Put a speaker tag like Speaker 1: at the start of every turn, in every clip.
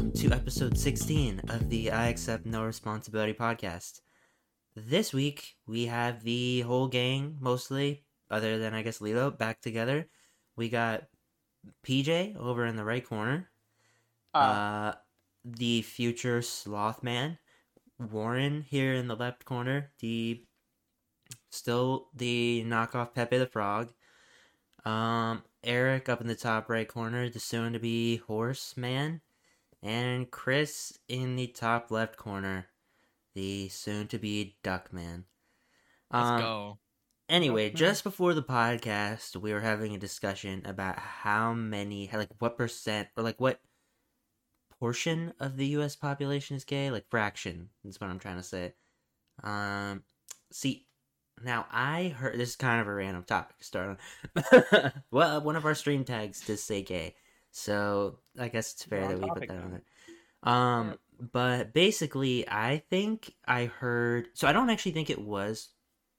Speaker 1: Welcome to episode 16 of the I Accept No Responsibility podcast. This week, we have the whole gang, mostly, other than I guess Lilo, back together. We got PJ over in the right corner,
Speaker 2: Uh,
Speaker 1: uh, the future sloth man, Warren here in the left corner, the still the knockoff Pepe the Frog, um, Eric up in the top right corner, the soon to be horse man, and Chris in the top left corner, the soon to be duck man.
Speaker 3: Let's
Speaker 1: Um,
Speaker 3: go.
Speaker 1: Anyway,
Speaker 2: Okay.
Speaker 1: just before the podcast, we were having a discussion about how many, like, what percent, or like what portion of the U.S. population is gay. Like, fraction is what I'm trying to say. Um, see, now I heard this is kind of a random topic to start on. well, one of our stream tags does say gay, so I guess it's fair that we put that on
Speaker 2: then.
Speaker 1: there. Um, but basically, I think I heard. So I don't actually think it was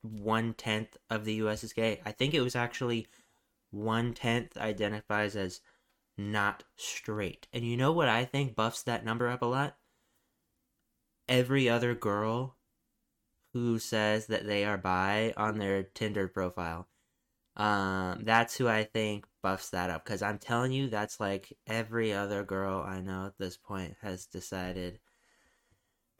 Speaker 1: one tenth of the U.S. is gay. I think it was actually one tenth identifies as not straight. And you know what I think buffs that number up a lot? Every other girl who says that they are bi on their Tinder profile. Um, that's who I think buffs that up because I'm telling you, that's like every other girl I know at this point has decided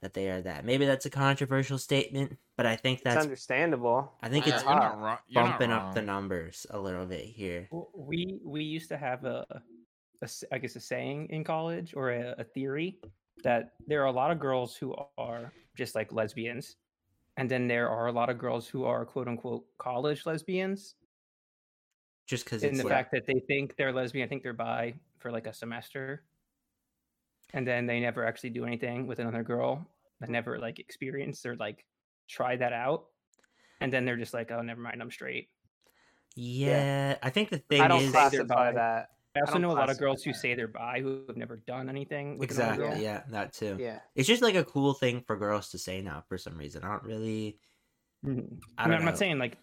Speaker 1: that they are that. Maybe that's a controversial statement, but I think
Speaker 2: it's
Speaker 1: that's
Speaker 2: understandable.
Speaker 1: I think
Speaker 3: Yeah,
Speaker 1: it's
Speaker 3: you're not wrong. You're not
Speaker 1: bumping up the numbers a little bit here.
Speaker 4: We we used to have a, a s- I guess a saying in college or a, a theory that there are a lot of girls who are just like lesbians and then there are a lot of girls who are quote unquote college lesbians
Speaker 1: Just because
Speaker 4: in the
Speaker 1: like,
Speaker 4: fact that they think they're lesbian I think they're bi for like a semester and then they never actually do anything with another girl they never like experience or like try that out and then they're just like oh never mind I'm straight
Speaker 1: yeah, I think the thing
Speaker 2: I don't
Speaker 1: is
Speaker 4: class-
Speaker 2: classify
Speaker 4: bi.
Speaker 2: that.
Speaker 4: I also
Speaker 2: don't
Speaker 4: know a lot of
Speaker 2: classify
Speaker 4: girls who say they're bi who have never done anything with
Speaker 1: exactly
Speaker 4: another girl.
Speaker 1: yeah that too.
Speaker 2: Yeah.
Speaker 1: It's just like a cool thing for girls to say now for some reason. I don't really.
Speaker 4: Mhm.
Speaker 1: I
Speaker 4: I mean,
Speaker 1: don't
Speaker 4: I'm not saying like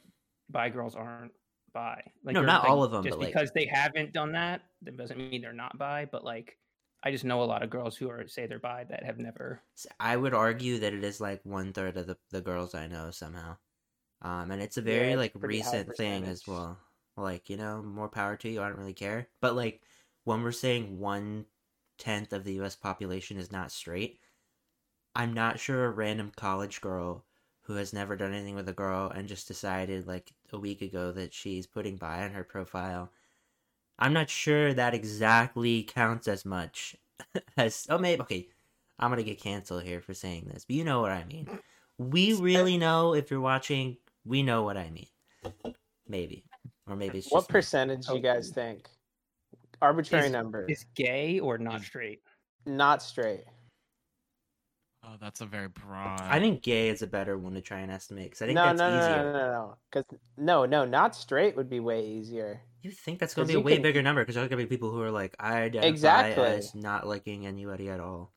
Speaker 4: bi girls aren't bi. Like,
Speaker 1: No, not
Speaker 4: like,
Speaker 1: all them.
Speaker 4: Just
Speaker 1: but, like-
Speaker 4: because they haven't done that, that doesn't mean they're not bi. But like, I just know a lot of girls who are say they're bi that have never.
Speaker 1: I would argue that it is like one third of the, the girls I know somehow. Um, and it's a
Speaker 2: Yeah,
Speaker 1: very
Speaker 2: it's
Speaker 1: like recent thing as well. Like you know, more power to you. I don't really care. But like when we're saying one tenth of the U.S. population is not straight, I'm not sure a random college girl who has never done anything with a girl and just decided like a week ago that she's putting bi on her profile. I'm not sure that exactly counts as much as oh maybe okay. I'm gonna get canceled here for saying this, but you know what I mean. We really know if you're watching. We know what I mean. Maybe, or maybe it's just
Speaker 2: What
Speaker 1: me.
Speaker 2: percentage do you guys oh. think? Arbitrary
Speaker 4: Is-
Speaker 2: number.
Speaker 4: Is gay or not straight?
Speaker 2: Not straight.
Speaker 3: Oh, that's a very broad.
Speaker 1: I think gay is a better one to try and estimate because I think
Speaker 2: no,
Speaker 1: that's
Speaker 2: no, no,
Speaker 1: easier.
Speaker 2: no, no, no. Because no, no, not straight would be way easier.
Speaker 1: You think that's going
Speaker 2: to
Speaker 1: be a way
Speaker 2: can-
Speaker 1: bigger number because there's gonna be people who are like, I identify
Speaker 2: Exactly.
Speaker 1: as not liking anybody at all.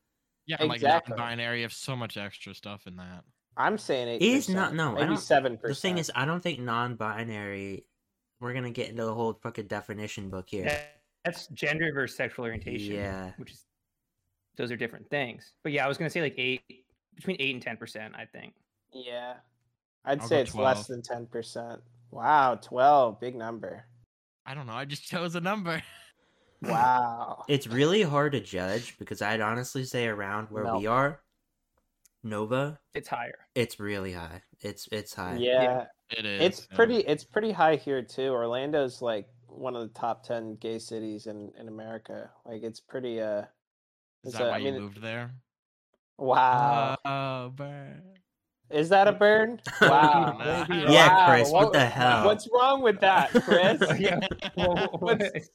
Speaker 3: yeah, like
Speaker 2: exactly.
Speaker 3: non-binary. You have so much extra stuff in that.
Speaker 2: I'm saying eight.
Speaker 1: Is not- no,
Speaker 2: maybe seven percent.
Speaker 1: The thing is, I don't think non-binary. We're gonna get into the whole fucking definition book here.
Speaker 4: That's gender versus sexual orientation.
Speaker 1: Yeah.
Speaker 4: which is those are different things. But yeah, I was gonna say like eight between eight and ten percent. I think.
Speaker 2: yeah, I'd
Speaker 3: I'll
Speaker 2: say
Speaker 3: go
Speaker 2: it's less than ten percent. Wow, twelve, big number.
Speaker 3: I don't know. I just chose a number.
Speaker 2: Wow.
Speaker 1: It's really hard to judge because I'd honestly say around where we are, Nova,
Speaker 4: It's higher.
Speaker 1: it's really high. It's it's high.
Speaker 2: yeah,
Speaker 3: It is.
Speaker 2: it's
Speaker 3: yeah.
Speaker 2: pretty. It's pretty high here too. Orlando's like one of the top ten gay cities in in America. Like it's pretty. Uh,
Speaker 3: Is
Speaker 2: it's
Speaker 3: that
Speaker 2: a-
Speaker 3: why
Speaker 2: I mean,
Speaker 3: you moved there?
Speaker 2: wow.
Speaker 3: Oh, burn.
Speaker 2: Is that a burn? Wow.
Speaker 1: Yeah,
Speaker 2: Wow,
Speaker 1: Chris, what the hell?
Speaker 2: What's wrong with that, Chris?
Speaker 4: Yeah.
Speaker 2: What's-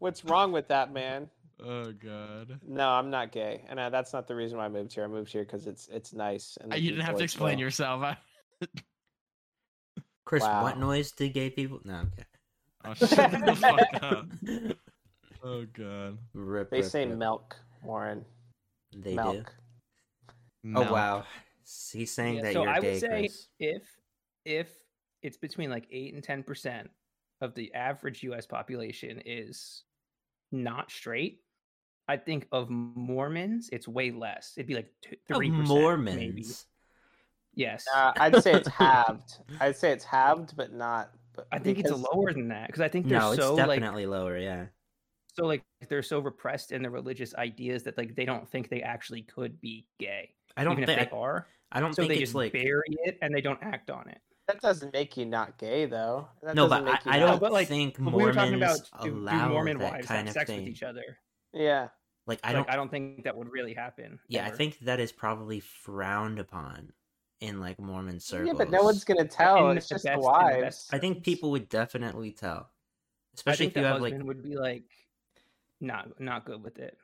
Speaker 2: What's wrong with that, man?
Speaker 3: oh god.
Speaker 2: No, I'm not gay, and uh, that's not the reason why I moved here. I moved here because it's it's nice. And
Speaker 3: Uh, You didn't have to explain
Speaker 2: well.
Speaker 3: yourself.
Speaker 1: Chris,
Speaker 2: Wow.
Speaker 1: what noise did gay people? No, okay.
Speaker 3: Oh, shut the fuck up. Oh god.
Speaker 1: Rip,
Speaker 2: They
Speaker 1: rip,
Speaker 2: say
Speaker 1: rip.
Speaker 2: milk, Warren.
Speaker 1: They
Speaker 2: milk.
Speaker 1: do. Oh wow, he's saying
Speaker 4: Yeah,
Speaker 1: that
Speaker 4: so
Speaker 1: you're
Speaker 4: I
Speaker 1: gay,
Speaker 4: would say
Speaker 1: Chris.
Speaker 4: if if it's between like eight and ten percent of the average U.S. population is not straight, I think of Mormons, it's way less. It'd be like three percent,
Speaker 1: Mormons.
Speaker 4: maybe. Yes,
Speaker 2: Uh, I'd say it's halved. I'd say it's halved, but not. But
Speaker 4: I think it's lower than that because I think they're
Speaker 1: No, it's
Speaker 4: so like
Speaker 1: definitely lower. Yeah.
Speaker 4: So like they're so repressed in their religious ideas that like they don't think they actually could be gay,
Speaker 1: I don't
Speaker 4: even
Speaker 1: think
Speaker 4: if they are.
Speaker 1: I don't
Speaker 4: So
Speaker 1: think
Speaker 4: they
Speaker 1: it's
Speaker 4: just
Speaker 1: like
Speaker 4: bury it and they don't act on it.
Speaker 2: That doesn't make you not gay, though. That
Speaker 1: no, but I,
Speaker 2: make you
Speaker 1: I
Speaker 2: not-
Speaker 1: don't
Speaker 4: but, like,
Speaker 1: think
Speaker 4: But we were talking
Speaker 1: Mormons
Speaker 4: about do, do
Speaker 1: allow
Speaker 4: Mormon
Speaker 1: that
Speaker 4: wives
Speaker 1: kind
Speaker 4: have
Speaker 1: of
Speaker 4: sex
Speaker 1: thing.
Speaker 4: with each other.
Speaker 2: Yeah.
Speaker 1: Like I
Speaker 4: I
Speaker 1: don't.
Speaker 4: like, I don't think that would really happen.
Speaker 1: yeah, I think that is probably frowned upon in like Mormon circles.
Speaker 2: Yeah, but no one's gonna tell.
Speaker 4: in
Speaker 2: It's
Speaker 4: the
Speaker 2: just
Speaker 4: best-
Speaker 2: the
Speaker 4: the
Speaker 2: wives.
Speaker 1: I think people would definitely tell,
Speaker 4: I
Speaker 1: especially
Speaker 4: think
Speaker 1: if you
Speaker 4: the
Speaker 1: have like
Speaker 4: husband would be like not not good with it.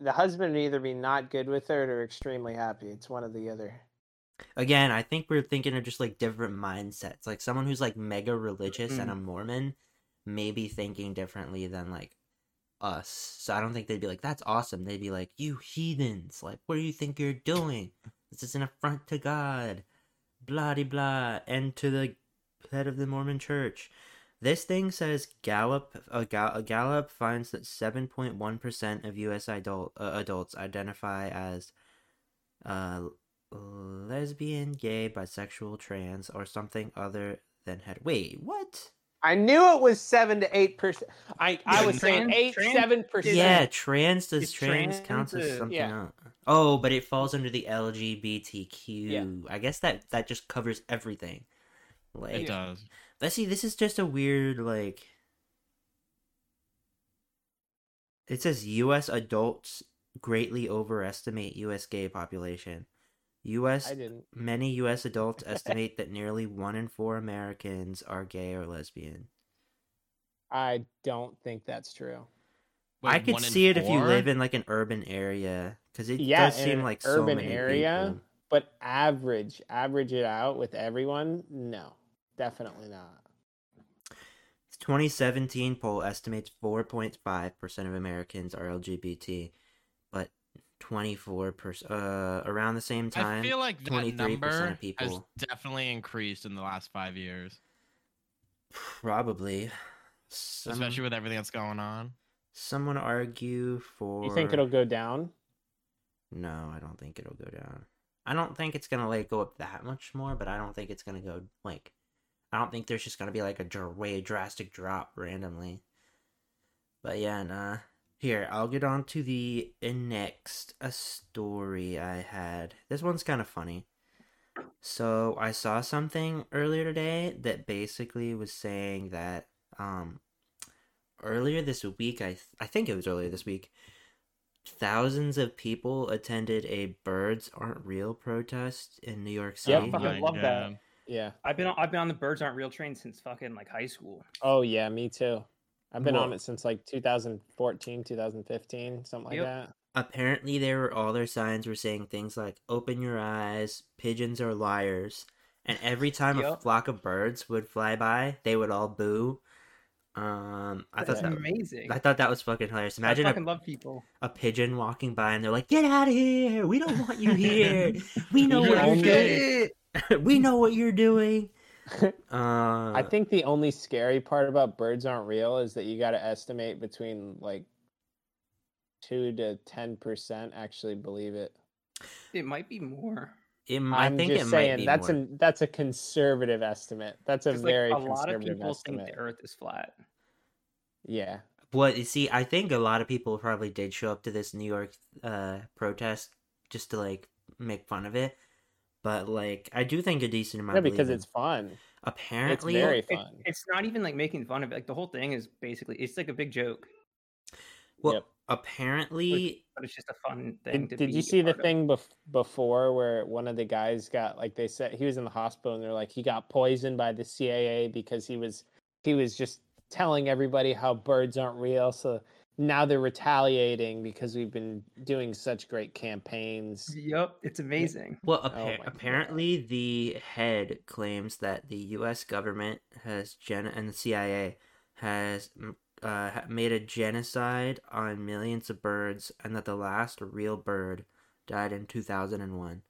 Speaker 2: The husband would either be not good with it or extremely happy. It's one or the other.
Speaker 1: again, I think we're thinking of just like different mindsets. Like someone who's like mega religious and a mm. Mormon may be thinking differently than like us. So I don't think they'd be like, that's awesome. They'd be like, you heathens. Like, what do you think you're doing? This is an affront to God. Blah de blah. And to the head of the Mormon church. This thing says Gallup. A, a Gallup finds that 7.1% of U.S. adult uh, adults identify as uh, lesbian, gay, bisexual, trans, or something other than het. Wait, what?
Speaker 2: I knew it was seven to eight percent. I I
Speaker 4: Yeah,
Speaker 2: was saying eight
Speaker 4: trans
Speaker 2: seven percent.
Speaker 1: Yeah, trans does trans,
Speaker 4: trans
Speaker 1: counts as something
Speaker 2: yeah.
Speaker 1: else. Oh, but it falls under the LGBTQ. Yeah. I guess that that just covers everything. Like,
Speaker 3: It does.
Speaker 1: Let's see. This is just a weird like. It says U.S. adults greatly overestimate U.S. gay population. U.S.
Speaker 2: I didn't.
Speaker 1: Many U.S. adults estimate that nearly one in four Americans are gay or lesbian.
Speaker 2: I don't think that's true.
Speaker 3: Wait,
Speaker 1: I could see it if you live in like an urban area, because it
Speaker 2: Yeah,
Speaker 1: does
Speaker 2: in
Speaker 1: seem
Speaker 2: an
Speaker 1: like so
Speaker 2: urban
Speaker 1: many
Speaker 2: area?
Speaker 1: people.
Speaker 2: But average, average it out with everyone? No, definitely not.
Speaker 1: 2017 poll estimates 4.5% of Americans are LGBT, but 24% uh, around the same time.
Speaker 3: I feel like that
Speaker 1: 23%
Speaker 3: number
Speaker 1: of
Speaker 3: has definitely increased in the last five years,
Speaker 1: Probably. Some,
Speaker 3: especially with everything that's going on.
Speaker 1: some would argue for.
Speaker 2: You think it'll go down?
Speaker 1: No, I don't think it'll go down. I don't think it's gonna like go up that much more, but I don't think it's gonna go like. I don't think there's just gonna be like a dr- way drastic drop randomly. But yeah, nah. Here, I'll get on to the next a story I had. This one's kind of funny. So I saw something earlier today that basically was saying that um earlier this week I th- I think it was earlier this week thousands of people attended a birds aren't real protest in New York
Speaker 2: Yep.
Speaker 1: City.
Speaker 4: fucking
Speaker 3: My
Speaker 4: love that.
Speaker 3: God.
Speaker 2: Yeah.
Speaker 4: I've been on, I've been on the birds aren't real train since fucking like high school.
Speaker 2: Oh yeah, me too. I've been on it since like 2014, 2015, something like
Speaker 4: Yep.
Speaker 2: that.
Speaker 1: Apparently there were all their signs were saying things like open your eyes, pigeons are liars. And every time a flock of birds would fly by, they would all boo. Um I
Speaker 4: That's
Speaker 1: thought that
Speaker 4: amazing.
Speaker 1: I thought that was fucking hilarious.
Speaker 4: I
Speaker 1: Imagine
Speaker 4: fucking
Speaker 1: a,
Speaker 4: love people.
Speaker 1: a pigeon walking by and they're like, "Get out of here! We don't want you here. We know
Speaker 2: You're
Speaker 1: what
Speaker 2: only-
Speaker 1: you're doing. we know what you're doing." Uh,
Speaker 2: I think the only scary part about birds aren't real is that you got to estimate between like two to ten percent actually believe it.
Speaker 4: It might be more.
Speaker 1: it, I
Speaker 2: I'm
Speaker 1: think
Speaker 2: just
Speaker 1: it
Speaker 2: saying
Speaker 1: might be
Speaker 2: that's
Speaker 1: more.
Speaker 2: a that's a conservative estimate. That's a
Speaker 4: 'Cause, like,
Speaker 2: very
Speaker 4: a lot of
Speaker 2: conservative
Speaker 4: people
Speaker 2: estimate.
Speaker 4: think the Earth is flat.
Speaker 2: Yeah,
Speaker 1: What you see, I think a lot of people probably did show up to this New York uh protest just to like make fun of it. But like, I do think a decent amount.
Speaker 2: yeah, because it's
Speaker 1: it.
Speaker 2: fun. It's
Speaker 1: apparently
Speaker 2: very
Speaker 4: It-
Speaker 2: fun.
Speaker 4: it's not even like making fun of it. Like the whole thing is basically it's like a big joke,
Speaker 1: well.
Speaker 2: Yep.
Speaker 1: Apparently,
Speaker 4: but it's just a fun thing.
Speaker 2: Did,
Speaker 4: to
Speaker 2: did
Speaker 4: be
Speaker 2: you see the
Speaker 4: of.
Speaker 2: thing bef- before where one of the guys got like they said he was in the hospital and they're like he got poisoned by the CIA because he was he was just telling everybody how birds aren't real so now they're retaliating because we've been doing such great campaigns.
Speaker 4: Yep, it's amazing.
Speaker 1: well,
Speaker 2: Oh
Speaker 1: appa-
Speaker 2: my God.
Speaker 1: apparently the head claims that the U.S. government has gen and the CIA has mm, uh, made a genocide on millions of birds, and that the last real bird died in two thousand and one.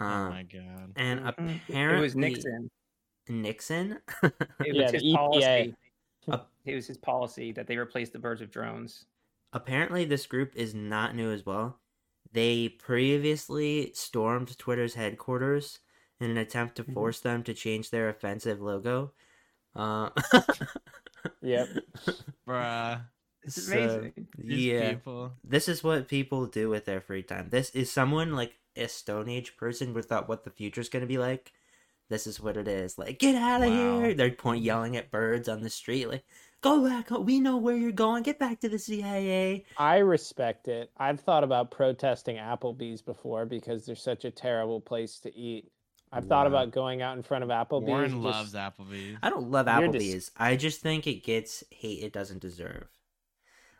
Speaker 3: Oh
Speaker 1: Um,
Speaker 3: my god.
Speaker 1: and apparently
Speaker 4: It was Nixon.
Speaker 1: Nixon.
Speaker 4: It
Speaker 2: Yeah,
Speaker 4: was
Speaker 2: the
Speaker 4: his
Speaker 2: EPA.
Speaker 4: policy.
Speaker 1: Uh,
Speaker 4: It was his policy that they replaced the birds with drones.
Speaker 1: apparently this group is not new as well. They previously stormed Twitter's headquarters in an attempt to
Speaker 2: Mhm.
Speaker 1: force them to change their offensive logo. Uh,
Speaker 2: Yep.
Speaker 3: Bruh.
Speaker 4: It's
Speaker 1: so,
Speaker 4: amazing.
Speaker 3: These
Speaker 1: yeah,
Speaker 3: people.
Speaker 1: this is what people do with their free time. This is someone like a Stone Age person without what the future is gonna be like. This is what it is. Like, get out of
Speaker 3: Wow.
Speaker 1: here! They're point mm-hmm. yelling at birds on the street. Like, go back. We know where you're going. Get back to the CIA.
Speaker 2: I respect it. I've thought about protesting Applebee's before because they're such a terrible place to eat. I've thought about going out in front of Applebee's.
Speaker 3: Warren
Speaker 2: just-
Speaker 3: loves Applebee's.
Speaker 1: I don't love
Speaker 2: You're dis-
Speaker 1: Applebee's. I just think it gets hate it doesn't deserve.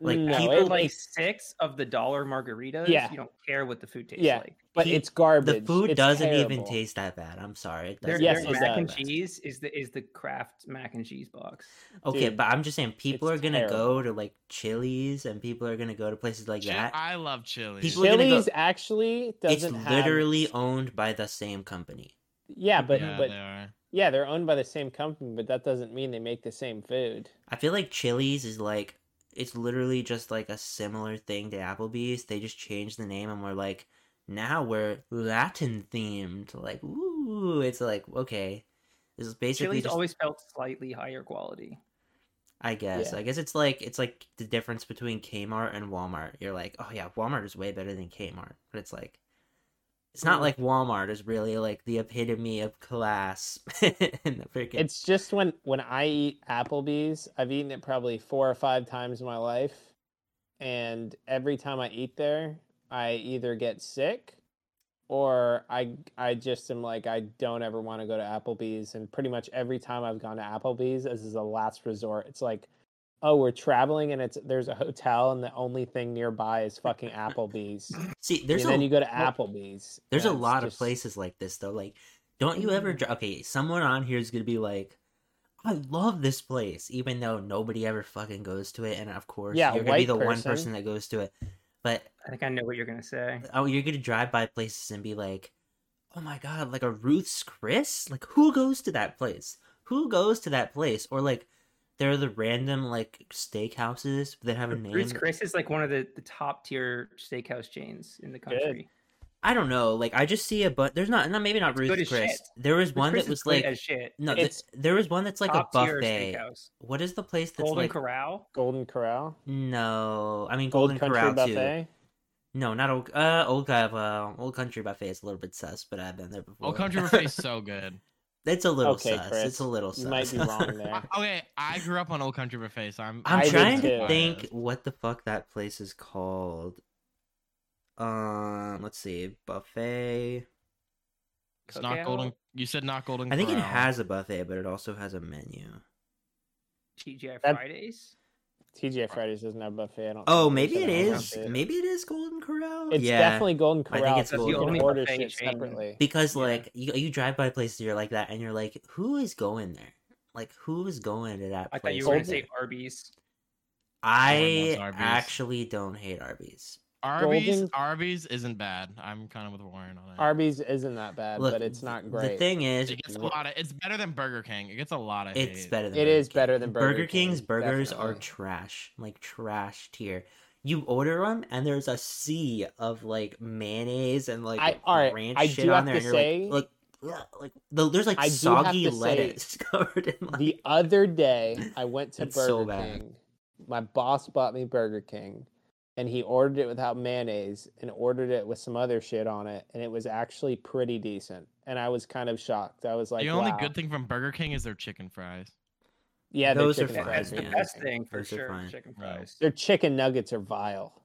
Speaker 1: Like,
Speaker 2: no,
Speaker 1: people
Speaker 2: it-
Speaker 4: like six of the dollar margaritas.
Speaker 2: Yeah.
Speaker 4: You don't care what the food tastes
Speaker 2: Yeah.
Speaker 4: like.
Speaker 2: but
Speaker 1: He-
Speaker 2: it's garbage.
Speaker 1: The food
Speaker 2: It's
Speaker 1: doesn't even taste that bad. I'm sorry. It
Speaker 4: Their,
Speaker 1: doesn't
Speaker 2: Yes,
Speaker 4: their
Speaker 2: it
Speaker 4: mac
Speaker 1: that
Speaker 4: and cheese is the is the Kraft mac and cheese box.
Speaker 1: Okay,
Speaker 2: Dude,
Speaker 1: but I'm just saying people are gonna go to like Chili's and people are gonna go to places like
Speaker 3: Chi-
Speaker 1: that.
Speaker 3: I love Chili's.
Speaker 1: People are gonna go-
Speaker 2: Chili's actually doesn't have.
Speaker 1: It's literally owned by the same company.
Speaker 2: Yeah, but
Speaker 3: yeah,
Speaker 2: but
Speaker 3: they are.
Speaker 2: yeah, they're owned by the same company, but that doesn't mean they make the same food.
Speaker 1: I feel like Chili's is like it's literally just like a similar thing to Applebee's. They just changed the name and we're like, now we're Latin themed. Like, ooh, it's like okay, this is basically
Speaker 4: Chili's
Speaker 1: just.
Speaker 4: always felt slightly higher quality.
Speaker 1: I guess.
Speaker 2: Yeah.
Speaker 1: I guess it's like it's like the difference between Kmart and Walmart. You're like, oh yeah, Walmart is way better than Kmart, but it's like. It's not like Walmart is really like the epitome of class in the freaking.
Speaker 2: It's just when when I eat Applebee's, I've eaten it probably four or five times in my life, and every time I eat there, I either get sick, or I I just am like I don't ever want to go to Applebee's, and pretty much every time I've gone to Applebee's, this is a last resort. It's like, oh, we're traveling, and it's there's a hotel, and the only thing nearby is fucking Applebee's.
Speaker 1: See, there's
Speaker 2: and
Speaker 1: a
Speaker 2: then you go to Applebee's.
Speaker 1: There's a
Speaker 2: and it's
Speaker 1: lot of places like this though. Like, don't you ever?
Speaker 2: Mm.
Speaker 1: Okay, someone on here is gonna be like, "I love this place," even though nobody ever fucking goes to it, and of course,
Speaker 2: Yeah,
Speaker 1: you're gonna be
Speaker 2: white
Speaker 1: the one
Speaker 2: person.
Speaker 1: person that goes to it. But
Speaker 4: I think I know what you're gonna say.
Speaker 1: oh, you're gonna drive by places and be like, "Oh my god, like a Ruth's Chris? Like, who goes to that place? Who goes to that place?" Or like, there are the random like steakhouses that have a name.
Speaker 4: Ruth's Chris is like one of the, the top tier steakhouse chains in the
Speaker 2: Good.
Speaker 4: country.
Speaker 1: I don't know. Like, I just see a but. There's not. Not maybe not
Speaker 4: It's good
Speaker 1: Ruth's
Speaker 4: as
Speaker 1: Chris.
Speaker 4: shit.
Speaker 1: There was one
Speaker 4: Chris
Speaker 1: that
Speaker 4: is
Speaker 1: was like
Speaker 4: as shit.
Speaker 1: No, th- there was one that's like a buffet.
Speaker 4: steakhouse.
Speaker 1: What is the place that's
Speaker 4: Golden
Speaker 1: like?
Speaker 4: Corral.
Speaker 2: Golden Corral,
Speaker 1: No, I mean Golden
Speaker 2: Country
Speaker 1: Corral too.
Speaker 2: Buffet.
Speaker 1: No, not old. Uh, old uh, Old Country Buffet is a little bit sus, but I've been there before.
Speaker 3: Old Country Buffet is so good.
Speaker 1: It's a little
Speaker 2: Okay,
Speaker 1: sus.
Speaker 2: Chris,
Speaker 1: It's a little sus.
Speaker 2: You might be wrong there.
Speaker 3: okay, I grew up on Old Country Buffet, so I'm.
Speaker 1: I'm
Speaker 2: I
Speaker 1: trying to think what the fuck that place is called. Um, let's see, buffet.
Speaker 3: It's not golden. You said not golden.
Speaker 1: I think it has a buffet, but it also has a menu.
Speaker 4: TGI
Speaker 2: That-
Speaker 4: Fridays.
Speaker 2: TGI Fridays doesn't have buffet. I don't.
Speaker 1: Oh, maybe
Speaker 2: They
Speaker 1: it
Speaker 2: said it
Speaker 1: is.
Speaker 2: has.
Speaker 1: Maybe it is Golden Corral.
Speaker 2: It's
Speaker 1: yeah.
Speaker 2: definitely Golden Corral.
Speaker 1: I think it's
Speaker 2: so
Speaker 1: Golden
Speaker 2: you can
Speaker 1: Corral.
Speaker 2: order shit separately.
Speaker 1: because
Speaker 4: Yeah.
Speaker 1: like you, you drive by places you're like that and you're like who is going there like who is going to that
Speaker 4: I
Speaker 1: place
Speaker 4: thought you were gonna say? Arby's.
Speaker 1: i
Speaker 3: Arby's.
Speaker 1: actually don't hate arby's
Speaker 3: Arby's.
Speaker 2: Golden-
Speaker 3: Arby's isn't bad. I'm kind of with Warren on it.
Speaker 2: Arby's isn't that bad,
Speaker 1: Look,
Speaker 2: but it's not great.
Speaker 1: the thing is
Speaker 3: It gets a lot of. It's better than Burger King. It gets a lot of.
Speaker 1: it's
Speaker 3: hate.
Speaker 1: better than
Speaker 2: It
Speaker 1: Burger
Speaker 2: is
Speaker 1: King.
Speaker 2: better than Burger
Speaker 1: King's
Speaker 2: King,
Speaker 1: burgers are trash like trash tier you order them and there's a sea of like mayonnaise and like
Speaker 2: I- alright,
Speaker 1: ranch
Speaker 2: I
Speaker 1: shit
Speaker 2: do
Speaker 1: on there and you're
Speaker 2: say-
Speaker 1: like look ugh, like the, there's like
Speaker 2: I
Speaker 1: soggy
Speaker 2: to say,
Speaker 1: lettuce covered in like
Speaker 2: The other day, I went to
Speaker 1: It's so
Speaker 2: Burger. King. My boss bought me Burger King, and he ordered it without mayonnaise and ordered it with some other shit on it, and it was actually pretty decent. And I was kind of shocked. I was like,
Speaker 3: the only
Speaker 2: wow.
Speaker 3: good thing from Burger King is their chicken fries.
Speaker 2: Yeah,
Speaker 1: Those are fine,
Speaker 2: fries
Speaker 4: That's
Speaker 2: are
Speaker 4: the best
Speaker 2: amazing.
Speaker 4: thing for
Speaker 1: Those
Speaker 4: sure. Chicken fries.
Speaker 2: Their chicken nuggets are vile.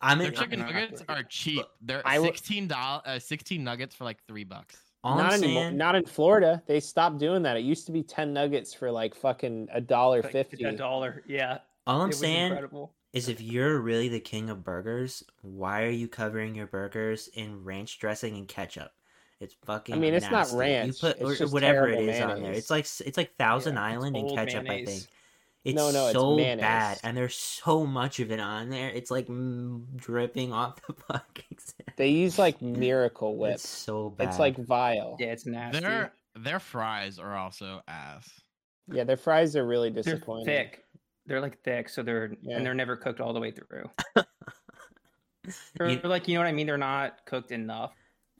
Speaker 1: i'm
Speaker 3: Their
Speaker 1: in,
Speaker 3: chicken
Speaker 4: not
Speaker 3: nuggets
Speaker 4: great.
Speaker 3: are cheap. They're
Speaker 2: I w-
Speaker 3: sixteen dollars. Uh, sixteen nuggets for like three bucks.
Speaker 1: all
Speaker 2: not
Speaker 1: i'm
Speaker 2: anymore.
Speaker 1: saying
Speaker 2: Not in Florida. They stopped doing that. It used to be ten nuggets for like fucking a dollar fifty.
Speaker 4: A dollar. Yeah.
Speaker 1: all i'm
Speaker 4: it
Speaker 1: saying
Speaker 4: incredible.
Speaker 1: Is if you're really the king of burgers, why are you covering your burgers in ranch dressing and ketchup? It's fucking.
Speaker 2: I mean, it's not ranch,
Speaker 1: You put or whatever it is
Speaker 2: terrible
Speaker 1: is on there. It's like it's like Thousand
Speaker 4: Yeah,
Speaker 1: Island and
Speaker 4: old
Speaker 1: ketchup. I think it's
Speaker 2: No, no,
Speaker 1: so
Speaker 2: mayonnaise.
Speaker 1: bad, and there's so much of it on there. It's like mm, dripping off the fucking. sand.
Speaker 2: They use like Miracle Whip.
Speaker 1: It's so bad.
Speaker 2: It's like vile.
Speaker 4: Yeah, it's nasty.
Speaker 3: Their their fries are also ass.
Speaker 2: Yeah, their fries are really
Speaker 4: They're
Speaker 2: disappointing.
Speaker 4: thick. They're like thick, so they're
Speaker 2: Yeah.
Speaker 4: and they're never cooked all the way through. Or
Speaker 1: You-
Speaker 4: like you know what I mean? They're not cooked enough.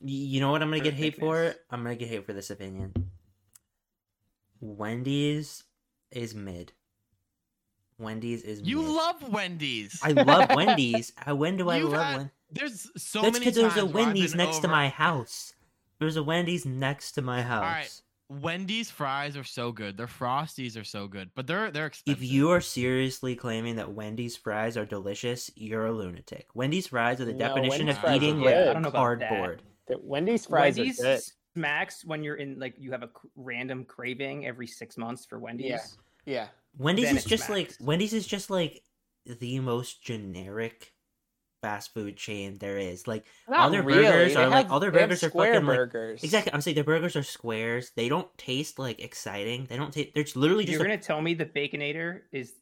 Speaker 1: You know what I'm gonna get hate for? I'm gonna get hate for this opinion. Wendy's is mid. Wendy's is
Speaker 3: You
Speaker 1: mid.
Speaker 3: love Wendy's.
Speaker 1: I love Wendy's. How when do I
Speaker 3: You've
Speaker 1: love
Speaker 3: had
Speaker 1: Wendy's?
Speaker 3: There's so
Speaker 1: That's
Speaker 3: many
Speaker 1: because there's a
Speaker 3: Wendy's where I've
Speaker 1: Wendy's
Speaker 3: been
Speaker 1: next to my house. There's a Wendy's next to my house.
Speaker 3: right. Wendy's fries are so good. Their frosties are so good, but they're they're expensive.
Speaker 1: If you are seriously claiming that Wendy's fries are delicious, you're a lunatic. Wendy's fries are the
Speaker 2: No,
Speaker 1: definition
Speaker 2: Wendy's
Speaker 1: of eating
Speaker 2: good. I
Speaker 1: like
Speaker 4: don't know that.
Speaker 1: cardboard.
Speaker 2: The Wendy's fries
Speaker 4: Wendy's
Speaker 2: are good.
Speaker 4: smacks when you're in like you have a random craving every six months for Wendy's.
Speaker 2: Yeah. yeah.
Speaker 1: Wendy's
Speaker 4: Then
Speaker 1: is
Speaker 4: it
Speaker 1: just like. Wendy's is just like the most generic fast food chain there is. Like
Speaker 2: Not
Speaker 1: All their
Speaker 2: really.
Speaker 1: burgers
Speaker 2: They
Speaker 1: are, like-
Speaker 2: have-
Speaker 1: all their burgers are
Speaker 2: square
Speaker 1: fucking, like-
Speaker 2: burgers.
Speaker 1: exactly, I'm saying their burgers are squares. They don't taste like exciting. They don't taste. They're literally just
Speaker 4: You're
Speaker 1: like,
Speaker 4: gonna tell me the Baconator is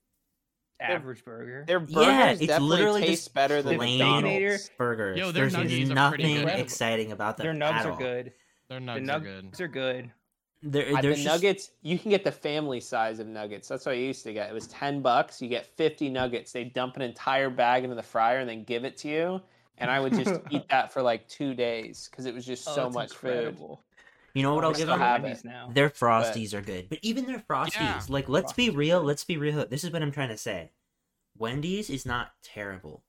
Speaker 4: average burger?
Speaker 2: Their burgers
Speaker 1: Yeah, it's literally
Speaker 2: taste
Speaker 1: just
Speaker 2: better than
Speaker 1: plain
Speaker 2: McDonald's.
Speaker 1: burgers.
Speaker 3: Yo, their
Speaker 1: There's
Speaker 3: nuggies are pretty
Speaker 1: nothing
Speaker 3: good.
Speaker 1: exciting about them.
Speaker 4: Their nubs
Speaker 1: at
Speaker 4: are
Speaker 1: all.
Speaker 4: good.
Speaker 3: Their
Speaker 4: The
Speaker 3: nugs are
Speaker 4: nugs
Speaker 3: good.
Speaker 4: are good.
Speaker 1: There, there's
Speaker 2: the
Speaker 1: just-
Speaker 2: nuggets, you can get the family size of nuggets. That's what I used to get. It was ten bucks. You get fifty nuggets. They dump an entire bag into the fryer and then give it to you. And I would just eat that for like two days because it was just
Speaker 4: Oh,
Speaker 2: so
Speaker 4: that's
Speaker 2: much food.
Speaker 1: you know what I'll give
Speaker 2: still
Speaker 1: them?
Speaker 2: have
Speaker 4: Wendy's
Speaker 2: it.
Speaker 4: now.
Speaker 1: Their frosties are good, but even their frosties,
Speaker 3: Yeah.
Speaker 1: like let's be
Speaker 4: Frosties are
Speaker 1: real, let's be real. This is what I'm trying to say. Wendy's is not terrible,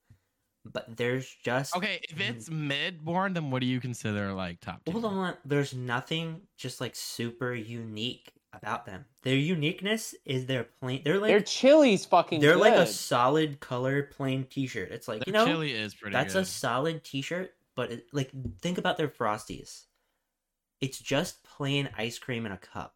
Speaker 1: but there's just
Speaker 3: Okay, if it's mid born, then what do you consider like top?
Speaker 1: hold
Speaker 3: tier?
Speaker 1: on. There's nothing just like super unique about them. Their uniqueness is their plain. They're like
Speaker 2: Their
Speaker 1: like
Speaker 2: chili's fucking
Speaker 1: they're like a solid color plain T-shirt. It's like you know
Speaker 3: chili is pretty
Speaker 1: that's
Speaker 3: good.
Speaker 1: a solid T-shirt, but it, like think about their frosties. It's just plain ice cream in a cup.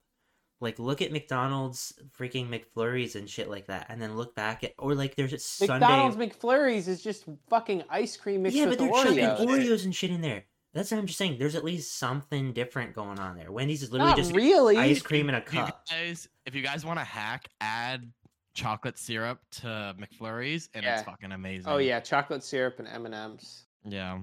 Speaker 1: Like look at McDonald's freaking McFlurries and shit like that, and then look back at or like there's a Sunday.
Speaker 2: McDonald's McFlurries is just fucking ice cream mixed
Speaker 1: yeah,
Speaker 2: with
Speaker 1: but they're chucking
Speaker 2: Oreos.
Speaker 1: Oreos and shit in there. That's what I'm just saying. There's at least something different going on there. Wendy's is literally
Speaker 2: Not
Speaker 1: just
Speaker 2: really.
Speaker 1: ice cream in a
Speaker 3: If you
Speaker 1: cup.
Speaker 3: guys, if you guys want to hack, add chocolate syrup to McFlurries, and
Speaker 2: Yeah.
Speaker 3: it's fucking amazing.
Speaker 2: Oh yeah, chocolate syrup and M and M's.
Speaker 3: yeah.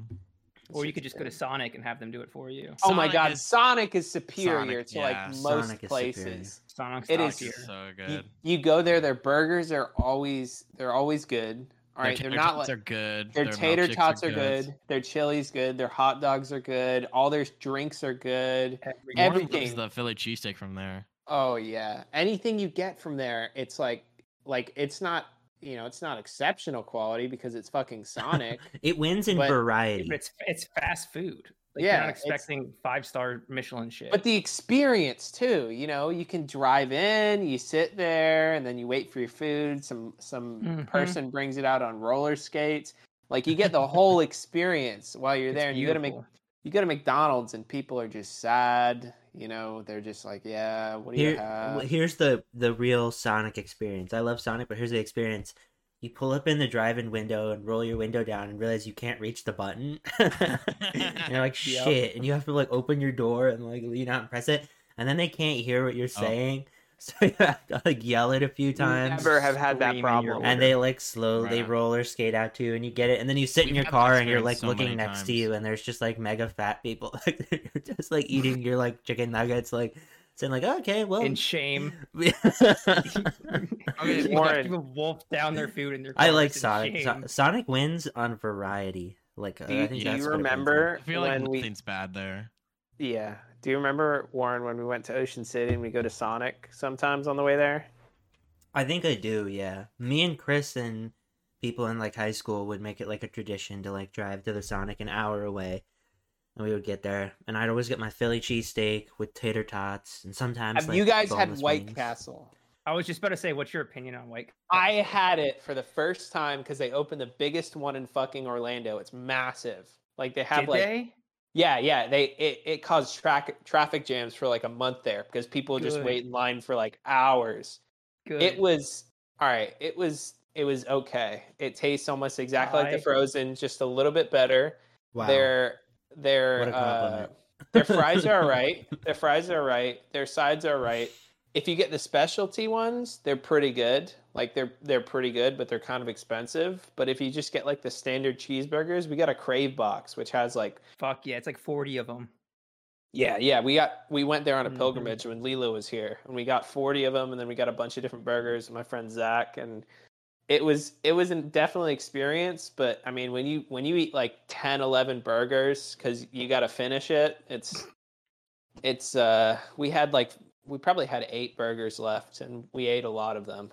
Speaker 4: Or you could just go to Sonic and have them do it for you.
Speaker 2: Oh my
Speaker 3: Sonic
Speaker 2: god,
Speaker 3: is-
Speaker 2: Sonic is superior
Speaker 3: Sonic,
Speaker 2: to
Speaker 3: yeah,
Speaker 2: like most
Speaker 1: Sonic is
Speaker 2: places.
Speaker 1: superior.
Speaker 4: Sonic's
Speaker 2: It
Speaker 4: top
Speaker 2: is
Speaker 4: tier.
Speaker 3: So
Speaker 2: You,
Speaker 3: good.
Speaker 2: you go there, their burgers are always they're always good. All right, they're not
Speaker 3: tots
Speaker 2: like
Speaker 3: are good.
Speaker 2: their tater
Speaker 3: milkshakes
Speaker 2: tots are good. Their chili's good. Their hot dogs are good. All their drinks are good.
Speaker 4: Every-
Speaker 3: Warren
Speaker 2: everything.
Speaker 3: loves the Philly cheesesteak from there.
Speaker 2: Oh yeah, anything you get from there, it's like like it's not you know it's not exceptional quality because it's fucking Sonic.
Speaker 1: It wins in
Speaker 2: But-
Speaker 1: variety.
Speaker 4: It's it's fast food. Like,
Speaker 2: Yeah,
Speaker 4: you're not expecting five star Michelin shit.
Speaker 2: But the experience too, you know, you can drive in, you sit there, and then you wait for your food. Some some
Speaker 4: Mhm.
Speaker 2: person brings it out on roller skates. Like you get the whole experience while you're
Speaker 4: It's
Speaker 2: there. And you go to make
Speaker 4: beautiful.
Speaker 2: You go to McDonald's and people are just sad. You know, they're just like, yeah, what do you have?
Speaker 1: here's the the real Sonic experience. I love Sonic, but here's the experience. You pull up in the drive-in window and roll your window down and realize you can't reach the button. and you're like,
Speaker 4: Yep.
Speaker 1: shit, and you have to like open your door and like lean out and press it, and then they can't hear what you're
Speaker 3: Oh.
Speaker 1: Saying, so you have to like yell it a few
Speaker 2: You
Speaker 1: times.
Speaker 2: Never have had that
Speaker 4: Scream in your
Speaker 2: problem.
Speaker 1: and they like slowly
Speaker 3: Right.
Speaker 1: roller skate out to you, and you get it, and then you sit in
Speaker 3: We've
Speaker 1: your car and you're like
Speaker 3: so
Speaker 1: looking
Speaker 3: many
Speaker 1: next to you, and there's just like mega fat people, like they're just like eating your like chicken nuggets, like saying like, okay, well,
Speaker 4: in shame.
Speaker 3: Okay,
Speaker 4: You
Speaker 2: Warren.
Speaker 4: watch people wolf down their food in their
Speaker 1: I like Sonic. So- Sonic wins on variety. Like, uh,
Speaker 2: do you,
Speaker 1: I think
Speaker 2: do
Speaker 1: that's
Speaker 2: you
Speaker 1: what it wins on.
Speaker 2: remember
Speaker 3: I feel like
Speaker 2: when we?
Speaker 3: nothing's bad there.
Speaker 2: Yeah. Do you remember Warren when we went to Ocean City and we go to Sonic sometimes on the way there?
Speaker 1: I think I do. Yeah, me and Chris and people in like high school would make it like a tradition to like drive to the Sonic an hour away, and we would get there, and I'd always get my Philly cheesesteak with tater tots, and sometimes
Speaker 2: Have
Speaker 1: like,
Speaker 2: you guys had White
Speaker 1: wings.
Speaker 2: Castle?
Speaker 4: I was just about to say, what's your opinion on White?
Speaker 2: I had it for the first time because they opened the biggest one in fucking Orlando. It's massive. Like they have
Speaker 4: Did
Speaker 2: like
Speaker 4: they?
Speaker 2: Yeah, yeah. They it, it caused tra- traffic jams for like a month there because people would just wait in line for like hours.
Speaker 4: Good.
Speaker 2: It was all right. It was it was okay. It tastes almost exactly like the frozen, just a little bit better.
Speaker 1: Wow.
Speaker 2: Their their uh, their fries are right. Their fries are right. Their sides are right. If you get the specialty ones, they're pretty good. Like they're they're pretty good, but they're kind of expensive. But if you just get like the standard cheeseburgers, we got a Crave box, which has like
Speaker 4: Fuck yeah, it's like forty of them.
Speaker 2: Yeah, yeah, we got we went there on a
Speaker 4: Mhm.
Speaker 2: pilgrimage when Lila was here, and we got forty of them, and then we got a bunch of different burgers. My friend Zach, and it was it was a definitely experience. But I mean, when you when you eat like 10, 11 burgers because you got to finish it, it's it's uh we had like we probably had eight burgers left, and we ate a lot of them.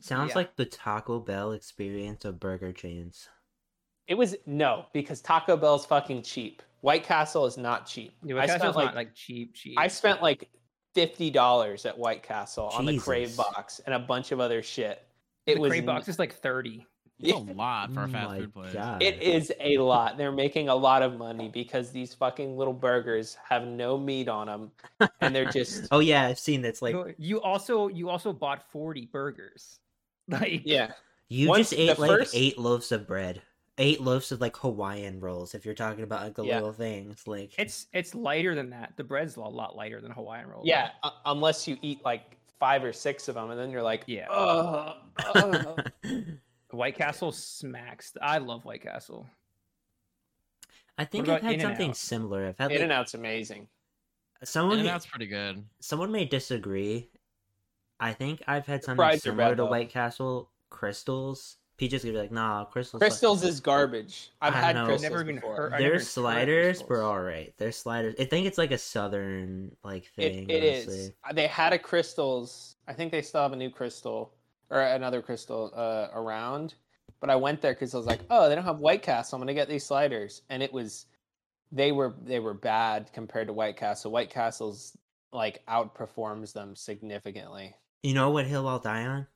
Speaker 1: Sounds
Speaker 4: Yeah.
Speaker 1: like the Taco Bell experience of burger chains.
Speaker 2: It was no because Taco Bell's fucking cheap. White Castle is not cheap.
Speaker 4: Yeah,
Speaker 2: I
Speaker 4: White
Speaker 2: spent
Speaker 4: Castle's
Speaker 2: like
Speaker 4: not like cheap, cheap.
Speaker 2: I spent like fifty dollars at White Castle on the Crave box and a bunch of other shit.
Speaker 4: the
Speaker 2: It was
Speaker 4: Crave box is like thirty.
Speaker 3: It's a lot for a
Speaker 1: Oh
Speaker 3: fast
Speaker 1: my
Speaker 3: food place.
Speaker 1: God.
Speaker 2: It is a lot. They're making a lot of money because these fucking little burgers have no meat on them, and they're just
Speaker 1: oh yeah, I've seen that's like
Speaker 4: you also you also bought forty burgers. Like
Speaker 2: yeah.
Speaker 1: you
Speaker 2: once
Speaker 1: just ate like
Speaker 2: first-
Speaker 1: eight loaves of bread, eight loaves of like Hawaiian rolls. If you're talking about like the
Speaker 2: Yeah.
Speaker 1: little things, like
Speaker 4: it's it's lighter than that. The bread's a lot lighter than Hawaiian rolls.
Speaker 2: Yeah, u- unless you eat like five or six of them, and then you're like,
Speaker 4: Yeah.
Speaker 2: oh, oh.
Speaker 4: White Castle smacks. I love White Castle.
Speaker 1: I think I've had something
Speaker 4: In-N-Out?
Speaker 1: similar. I've had
Speaker 2: In and
Speaker 1: like,
Speaker 2: Out's amazing.
Speaker 1: someone
Speaker 3: And
Speaker 1: may,
Speaker 3: that's pretty good.
Speaker 1: someone may disagree. I think I've had something
Speaker 2: fries are
Speaker 1: similar
Speaker 2: bad,
Speaker 1: to
Speaker 2: though.
Speaker 1: White Castle. Krystals. PJ's gonna be like, nah, Krystals.
Speaker 2: Krystals is garbage. I've
Speaker 1: I
Speaker 2: had
Speaker 1: know.
Speaker 2: Krystals
Speaker 4: Never even
Speaker 2: before.
Speaker 4: heard- I never
Speaker 1: Their
Speaker 4: heard of
Speaker 1: sliders were
Speaker 4: Krystals.
Speaker 1: all right. Their sliders. I think it's like a southern like thing.
Speaker 2: It, it is.
Speaker 1: honestly.
Speaker 2: They had a Krystals. I think they still have a new Krystal or another Krystal uh, around. But I went there because I was like, oh, they don't have White Castle. I'm gonna get these sliders, and it was, they were they were bad compared to White Castle. White Castle's like outperforms them significantly.
Speaker 1: You know what hill I'll die on?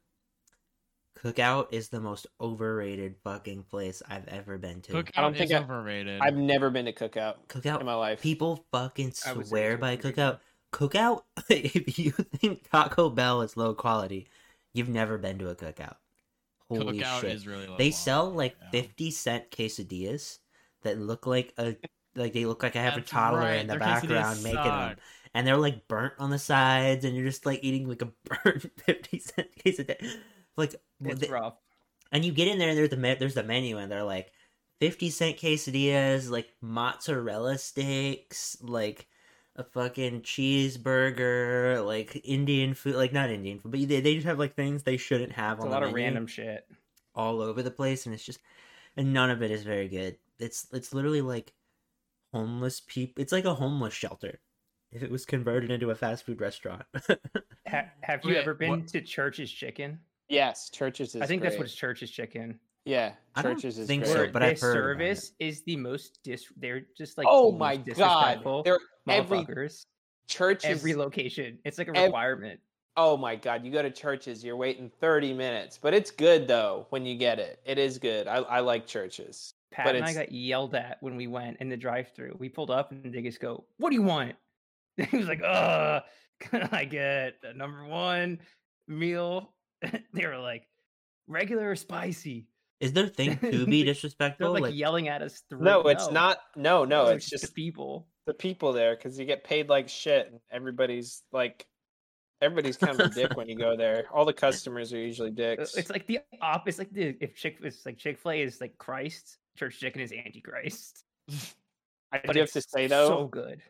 Speaker 1: Cookout is the most overrated fucking place I've ever been to.
Speaker 3: Cookout
Speaker 2: I don't
Speaker 3: is
Speaker 2: think I-
Speaker 3: overrated.
Speaker 2: I've never been to Cookout
Speaker 1: Cookout in
Speaker 2: my life.
Speaker 1: people fucking
Speaker 4: I would say
Speaker 1: swear by
Speaker 4: overrated.
Speaker 1: Cookout. Cookout, if you think Taco Bell is low quality, you've never been to a Cookout. Holy
Speaker 3: Cookout
Speaker 1: shit!
Speaker 3: really
Speaker 1: they
Speaker 3: quality,
Speaker 1: sell like
Speaker 3: yeah.
Speaker 1: fifty cent quesadillas that look like a like they look like I have
Speaker 3: That's
Speaker 1: a toddler
Speaker 3: right,
Speaker 1: in the
Speaker 3: their
Speaker 1: background making them, and they're like burnt on the sides, and you're just like eating like a burnt fifty cent quesadilla. Like
Speaker 4: It's
Speaker 1: the-
Speaker 4: rough.
Speaker 1: and you get in there and there's the me- there's the menu and they're like 50 cent quesadillas like mozzarella sticks like a fucking cheeseburger like indian food like not indian food but they, they just have like things they shouldn't have
Speaker 4: It's
Speaker 1: on
Speaker 4: a lot
Speaker 1: the
Speaker 4: of
Speaker 1: menu
Speaker 4: random shit.
Speaker 1: all over the place and it's just and none of it is very good it's it's literally like homeless people it's like a homeless shelter if it was converted into a fast food restaurant
Speaker 4: Ha- have you
Speaker 3: Wait,
Speaker 4: ever been
Speaker 3: what-
Speaker 4: to Church's Chicken?
Speaker 2: yes, Church's. is.
Speaker 4: I think that's
Speaker 2: great.
Speaker 4: what Church's Chicken.
Speaker 2: Yeah,
Speaker 1: I don't
Speaker 2: Church's is
Speaker 1: think
Speaker 2: great.
Speaker 1: so, but
Speaker 4: their
Speaker 1: I've heard about it.
Speaker 4: service is the most dis. They're just like
Speaker 2: oh
Speaker 4: the
Speaker 2: my
Speaker 4: most
Speaker 2: god, they're every
Speaker 4: motherfuckers.
Speaker 2: church
Speaker 4: Every location, it's like a
Speaker 2: ev-
Speaker 4: requirement.
Speaker 2: Oh my god, you go to Church's, you're waiting 30 minutes, but it's good though when you get it. It is good. I, I like Church's.
Speaker 4: Pat
Speaker 2: but
Speaker 4: and I got yelled at when we went in the drive-through. We pulled up and they just go, "What do you want?" he was like, "Uh, can I get a number one meal?" they were like, "Regular or spicy?"
Speaker 1: Is their thing to be disrespectful
Speaker 4: like,
Speaker 1: like
Speaker 4: yelling at us. Through,
Speaker 2: No, it's not. No, no,
Speaker 4: No,
Speaker 2: it's
Speaker 4: the
Speaker 2: just
Speaker 4: people.
Speaker 2: the people there because you get paid like shit, and everybody's like, everybody's kind of a dick when you go there. All the customers are usually dicks.
Speaker 4: It's like the op. It's like the if Chick. It's like Chick Fil A is like Christ. Church Chicken is Antichrist.
Speaker 2: I
Speaker 4: But
Speaker 2: do have to say though,
Speaker 4: so good.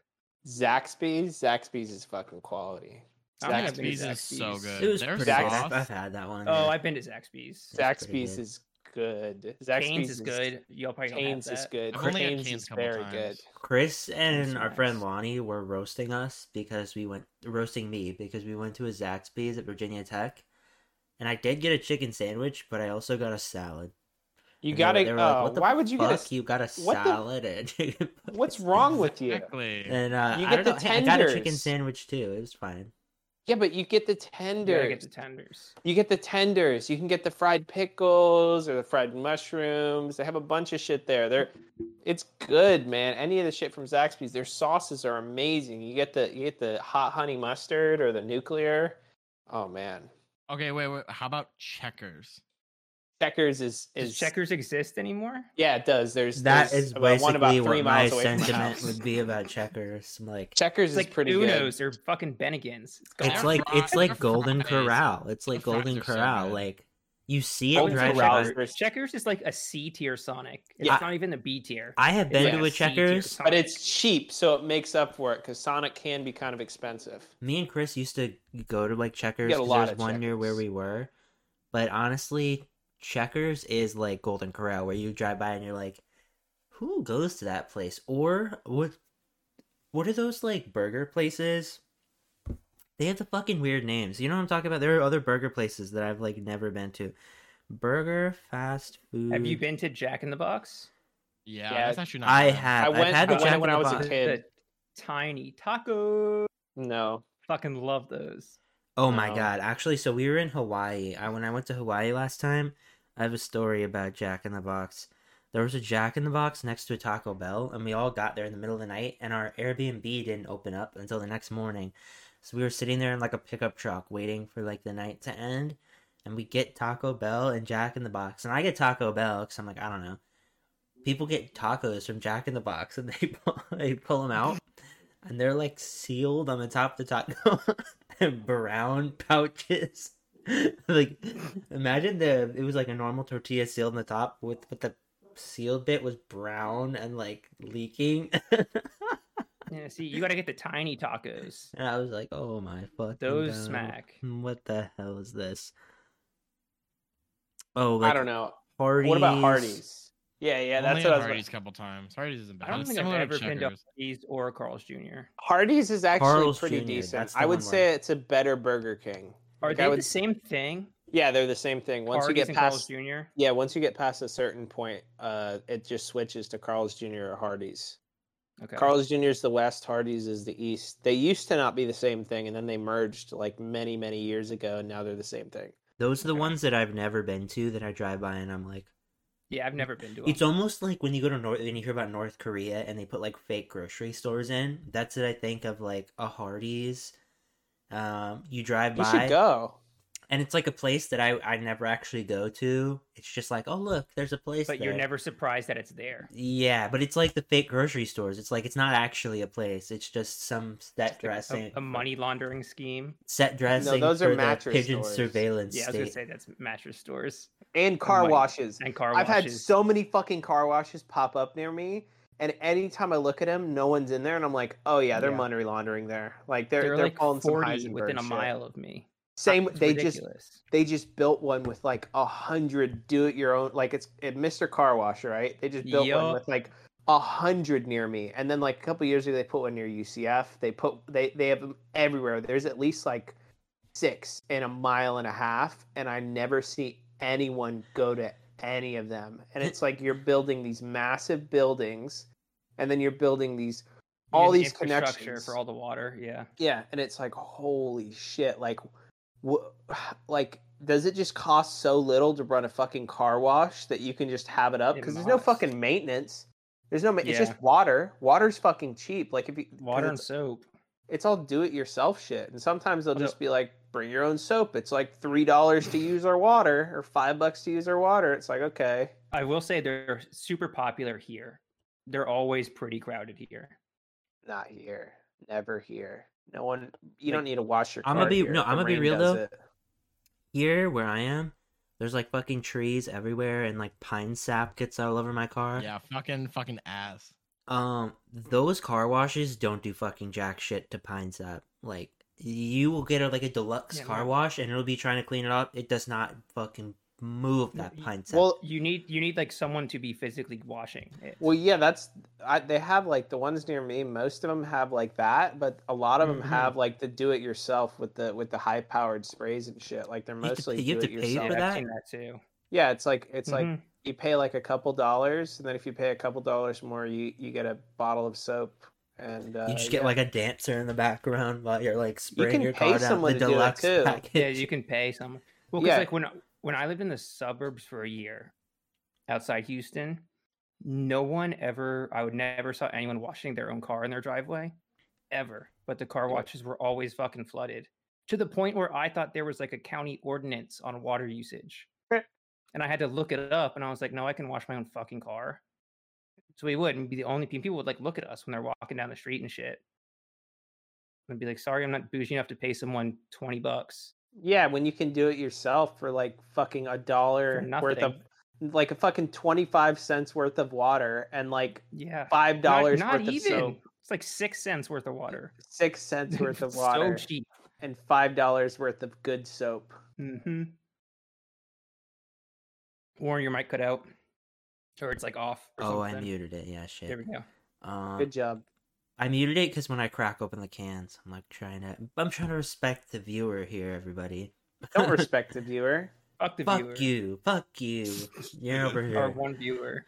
Speaker 2: Zaxby's, Zaxby's is fucking quality.
Speaker 4: I don't think I've been to
Speaker 3: Zaxby's is so good.
Speaker 1: It was
Speaker 3: Their
Speaker 1: pretty good. I've, I've had that one.
Speaker 4: Oh,
Speaker 1: yeah.
Speaker 4: I've been to Zaxby's.
Speaker 1: That's pretty
Speaker 2: Zaxby's is good. Zaxby's
Speaker 4: Canes is good. Y'all probably don't have
Speaker 2: Canes is
Speaker 4: that.
Speaker 2: good.
Speaker 3: I've only
Speaker 2: Canes
Speaker 3: Cane's
Speaker 2: is very
Speaker 3: times.
Speaker 2: good.
Speaker 1: Chris and our friend. Lonnie were roasting us because we went roasting me because we went to a Zaxby's at Virginia Tech, and I did get a chicken sandwich, but I also got a salad.
Speaker 2: You
Speaker 1: And
Speaker 2: gotta.
Speaker 1: were- they were like,
Speaker 2: uh,
Speaker 1: "What
Speaker 2: why would you get a?
Speaker 1: You got a
Speaker 2: what the-
Speaker 1: salad and chicken.
Speaker 2: What's wrong with you?
Speaker 3: Exactly.
Speaker 1: And uh,
Speaker 2: You
Speaker 1: I
Speaker 2: get
Speaker 1: don't
Speaker 2: the
Speaker 1: know. I got a chicken sandwich too. It was fine.
Speaker 2: Yeah, but you get the
Speaker 4: You gotta
Speaker 2: tenders.
Speaker 4: get the tenders.
Speaker 2: You get the tenders. You can get the fried pickles or the fried mushrooms. They have a bunch of shit there. They're it's good, man. Any of the shit from Zaxby's, their sauces are amazing. You get the you get the hot honey mustard or the nuclear. Oh man.
Speaker 3: Okay, wait, wait. How about Checkers?
Speaker 2: Checkers is
Speaker 4: Does
Speaker 2: is
Speaker 4: checkers exist anymore?
Speaker 2: Yeah, it does. There's
Speaker 1: That
Speaker 2: there's
Speaker 1: is
Speaker 2: about one about
Speaker 1: basically
Speaker 2: three
Speaker 1: what my
Speaker 2: miles away
Speaker 1: sentiment would be about checkers. Like,
Speaker 2: Checkers
Speaker 4: It's
Speaker 2: is
Speaker 4: like
Speaker 2: pretty
Speaker 4: Unos
Speaker 2: good.
Speaker 4: or fucking Bennigan's. It's
Speaker 1: it's like
Speaker 3: fries-
Speaker 1: it's like Golden
Speaker 3: fries-
Speaker 1: Corral. It's like
Speaker 3: their
Speaker 1: Golden
Speaker 3: are so
Speaker 1: Corral. like You see it
Speaker 2: Golden
Speaker 1: drive
Speaker 2: Corral
Speaker 1: by.
Speaker 2: is vers-
Speaker 4: Checkers is like a C tier Sonic. It's
Speaker 1: Yeah.
Speaker 4: not even a B tier.
Speaker 1: I have been
Speaker 4: like
Speaker 1: to a,
Speaker 4: tier
Speaker 1: Checkers.
Speaker 2: But it's cheap, so it makes up for it because Sonic can be kind of expensive.
Speaker 1: Me and Chris used to go to like Checkers.
Speaker 2: get a
Speaker 1: 'cause
Speaker 2: lot
Speaker 1: There's one near where we were, but honestly, Checkers is like Golden Corral, where you drive by and you're like, "Who goes to that place?" Or what? What are those like burger places? They have the fucking weird names. You know what I'm talking about? There are other burger places that I've like never been to. Burger fast food.
Speaker 4: Have you been to Jack in the Box?
Speaker 3: Yeah,
Speaker 2: Yeah,
Speaker 3: that's actually not.
Speaker 1: I
Speaker 3: bad.
Speaker 1: have.
Speaker 2: I
Speaker 1: I've
Speaker 2: went-
Speaker 1: had the
Speaker 2: I went
Speaker 1: Jack
Speaker 2: when
Speaker 1: in
Speaker 2: I
Speaker 1: the
Speaker 2: was a kid.
Speaker 4: The tiny taco.
Speaker 2: No,
Speaker 4: Fucking love those.
Speaker 1: Oh my god! Actually, so we were in Hawaii. I when I went to Hawaii last time, I have a story about Jack in the Box. There was a Jack in the Box next to a Taco Bell, and we all got there in the middle of the night, and our Airbnb didn't open up until the next morning. So we were sitting there in like a pickup truck waiting for like the night to end, and we get Taco Bell and Jack in the Box, and I get Taco Bell because I'm like I don't know. People get tacos from Jack in the Box, and they pull, they pull them out, and they're like sealed on the top of the taco and brown pouches. like imagine the it was like a normal tortilla sealed on the top with but the sealed bit was brown and like leaking.
Speaker 4: Yeah, see, you got to get the tiny tacos.
Speaker 1: and I was like, oh my fucking
Speaker 4: Those
Speaker 1: God.
Speaker 4: smack.
Speaker 1: Hmm, what the hell is this? Oh, like
Speaker 2: I don't know.
Speaker 1: Hardee's.
Speaker 2: What about Hardee's? Yeah, yeah,
Speaker 3: Only
Speaker 2: that's
Speaker 3: had
Speaker 2: what I was.
Speaker 3: Hardee's a couple times. Hardee's isn't bad.
Speaker 4: I don't
Speaker 3: It's
Speaker 4: think I've
Speaker 3: similar
Speaker 4: ever been to
Speaker 3: Checkers.
Speaker 4: Hardee's or Carl's Jr.
Speaker 2: Hardee's is actually
Speaker 1: Carl's
Speaker 2: pretty
Speaker 1: Jr.,
Speaker 2: decent. I would
Speaker 1: one
Speaker 2: say
Speaker 1: where-
Speaker 2: it's a better Burger King.
Speaker 4: Are
Speaker 2: Like,
Speaker 4: they
Speaker 2: would,
Speaker 4: the same thing?
Speaker 2: Yeah, they're the same thing. Once
Speaker 4: Hardee's
Speaker 2: you get
Speaker 4: and Carl's
Speaker 2: past,
Speaker 4: Jr.
Speaker 2: yeah, once you get past a certain point, uh, it just switches to Carl's Jr. or Hardee's.
Speaker 4: Okay.
Speaker 2: Carl's Jr. is the west, Hardee's is the east. They used to not be the same thing, and then they merged like many, many years ago, and now they're the same thing.
Speaker 1: Those are the
Speaker 4: Okay.
Speaker 1: ones that I've never been to that I drive by and I'm like,
Speaker 4: Yeah, I've never been to.
Speaker 1: It's
Speaker 4: Them.
Speaker 1: almost like when you go to North, and you hear about North Korea and they put like fake grocery stores in. That's what I think of like a Hardee's. Um, you drive by.
Speaker 2: You
Speaker 1: by,
Speaker 2: should go.
Speaker 1: and it's like a place that I I never actually go to. It's just like, oh look, there's a place.
Speaker 4: But you're never surprised that it's there.
Speaker 1: Yeah, but it's like the fake grocery stores. It's like it's not actually a place. It's just some set
Speaker 4: Just
Speaker 1: dressing,
Speaker 4: A, a money laundering scheme.
Speaker 1: set dressing
Speaker 2: those are
Speaker 1: for the
Speaker 2: mattress
Speaker 1: pigeon
Speaker 2: stores.
Speaker 1: surveillance
Speaker 4: Yeah, I was gonna
Speaker 1: state.
Speaker 4: say that's mattress stores
Speaker 2: And car
Speaker 4: money.
Speaker 2: washes.
Speaker 4: and car washes
Speaker 2: I've had so many fucking car washes pop up near me, and anytime I look at them, no one's in there, and I'm like, oh yeah, they're
Speaker 4: Yeah.
Speaker 2: money laundering there. Like they're
Speaker 4: They're,
Speaker 2: they're,
Speaker 4: like
Speaker 2: pulling some Heisenberg
Speaker 4: within a
Speaker 2: shit.
Speaker 4: mile of me.
Speaker 2: Same. They just they just built one with like a hundred do it your own like it's it, Mr. Car Wash, right? They just built one with like a hundred near me, and then like a couple years ago they put one near UCF. They put they they have them everywhere. There's at least like six in a mile and a half, and I never see anyone go to any of them. And it's like you're building these massive buildings, and then you're building these all these connections
Speaker 4: for all the water. Yeah.
Speaker 2: yeah, and it's like holy shit, like, wh- like does it just cost so little to run a fucking car wash that you can just have it up? Because there's no fucking maintenance. There's no. ma- It's just water. Water's fucking cheap. Like if you
Speaker 4: Water and soap.
Speaker 2: it's all do it yourself shit. And sometimes they'll just be like, bring your own soap. It's like three dollars to use our water or five bucks to use our water. It's like okay,
Speaker 4: I will say they're super popular here. They're always pretty crowded here.
Speaker 2: not here, never here. No one. You
Speaker 4: Like,
Speaker 2: don't need to wash your.
Speaker 1: I'ma
Speaker 2: car
Speaker 1: be-
Speaker 2: here.
Speaker 1: no, I'ma be real, though.
Speaker 2: it.
Speaker 1: Here where I am, there's like fucking trees everywhere and like pine sap gets all over my car.
Speaker 3: Yeah, fucking fucking ass.
Speaker 1: Um, those car washes don't do fucking jack shit to pine sap. Like you will get a, like a deluxe
Speaker 4: Yeah,
Speaker 1: car
Speaker 4: no.
Speaker 1: wash and it'll be trying to clean it up. It does not fucking move that
Speaker 4: y-
Speaker 1: pine sap.
Speaker 2: Well,
Speaker 4: You need you need like someone to be physically washing it.
Speaker 2: Well, yeah, that's I, they have like the ones near me. Most of them have like that, but a lot of them
Speaker 1: Mhm.
Speaker 2: have like the do-it-yourself with the with the high-powered sprays and shit. Like they're
Speaker 1: have to
Speaker 2: mostly
Speaker 1: you have to pay
Speaker 2: do-it-yourself.
Speaker 1: for
Speaker 4: yeah,
Speaker 1: that?
Speaker 4: I've that too.
Speaker 2: Yeah, it's like it's like
Speaker 4: Mhm.
Speaker 2: you pay like a couple dollars, and then if you pay a couple dollars more, you you get a bottle of soap, and uh,
Speaker 1: you just get
Speaker 2: yeah.
Speaker 1: like a dancer in the background while you're like spraying
Speaker 2: can
Speaker 1: your
Speaker 2: pay
Speaker 1: car down the
Speaker 2: to do it,
Speaker 1: deluxe
Speaker 2: too.
Speaker 1: package.
Speaker 4: yeah, you can pay someone. Well, because
Speaker 2: Yeah.
Speaker 4: like when when I lived in the suburbs for a year outside Houston, no one ever I would never saw anyone washing their own car in their driveway, ever. But the car washes were always fucking flooded to the point where I thought there was like a county ordinance on water usage, and I had to look it up, and I was like, no, I can wash my own fucking car. So we would and be the only pe- people would like look at us when they're walking down the street and shit. And be like, sorry, I'm not bougie enough to pay someone twenty bucks
Speaker 2: Yeah, when you can do it yourself for like fucking a dollar worth of like a fucking 25 cents worth of water and like
Speaker 4: Yeah.
Speaker 2: five dollars
Speaker 4: not
Speaker 2: worth of
Speaker 4: even.
Speaker 2: soap.
Speaker 4: It's like six cents worth of water.
Speaker 2: Six cents worth of water
Speaker 4: so cheap.
Speaker 2: and five dollars worth of good soap.
Speaker 4: Mm-hmm. Warren, your mic cut out, or it's like off. Or
Speaker 1: Oh, I muted it. Yeah, shit.
Speaker 4: There we go.
Speaker 1: Um,
Speaker 2: Good job.
Speaker 1: I muted it because when I crack open the cans, I'm like trying to. I'm trying to respect the viewer here, everybody.
Speaker 2: Don't respect the viewer.
Speaker 4: Fuck the
Speaker 1: Fuck
Speaker 4: viewer.
Speaker 1: you. Fuck you. You're over
Speaker 4: Our
Speaker 1: here.
Speaker 4: one viewer.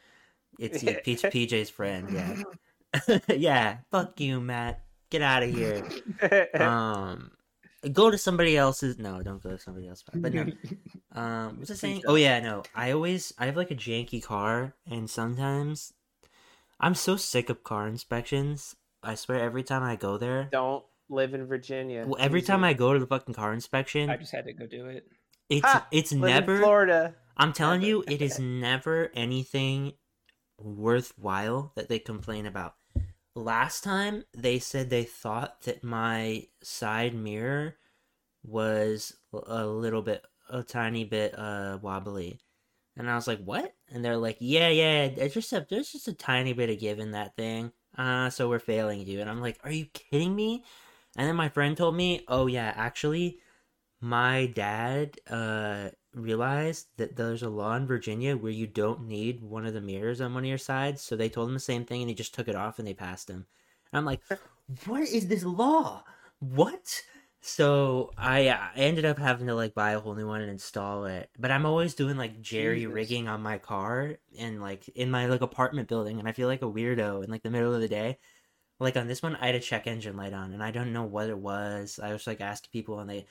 Speaker 1: It's you, Peach, PJ's friend. Yeah. yeah. Fuck you, Matt. Get out of here. Um, go to somebody else's. No, don't go to somebody else's. But no. Um, what's I saying? Oh yeah, no. I always I have like a janky car, and sometimes I'm so sick of car inspections. I swear, every time I go there,
Speaker 2: Don't live in Virginia.
Speaker 1: well, every time I go to the fucking car inspection,
Speaker 4: I just had to go do it.
Speaker 1: it's
Speaker 2: Ha!
Speaker 1: it's
Speaker 2: live in
Speaker 1: never.
Speaker 2: Florida.
Speaker 1: I'm telling you, it is never anything worthwhile that they complain about. Last time they said they thought that my side mirror was a little bit, a tiny bit uh wobbly, and I was like, "What?" And they're like, "Yeah, yeah, it's just a, there's just a tiny bit of give in that thing, uh, so we're failing you." And I'm like, "Are you kidding me?" And then my friend told me, "Oh yeah, actually, my dad uh realized that there's a law in Virginia where you don't need one of the mirrors on one of your sides. So they told him the same thing and he just took it off and they passed him. And I'm like, what is this law? What? So I, uh, I ended up having to like buy a whole new one and install it. But I'm always doing like jerry
Speaker 2: Jesus.
Speaker 1: rigging on my car and like in my like apartment building and I feel like a weirdo in like the middle of the day. Like on this one, I had a check engine light on and I don't know what it was. I was like asking people and they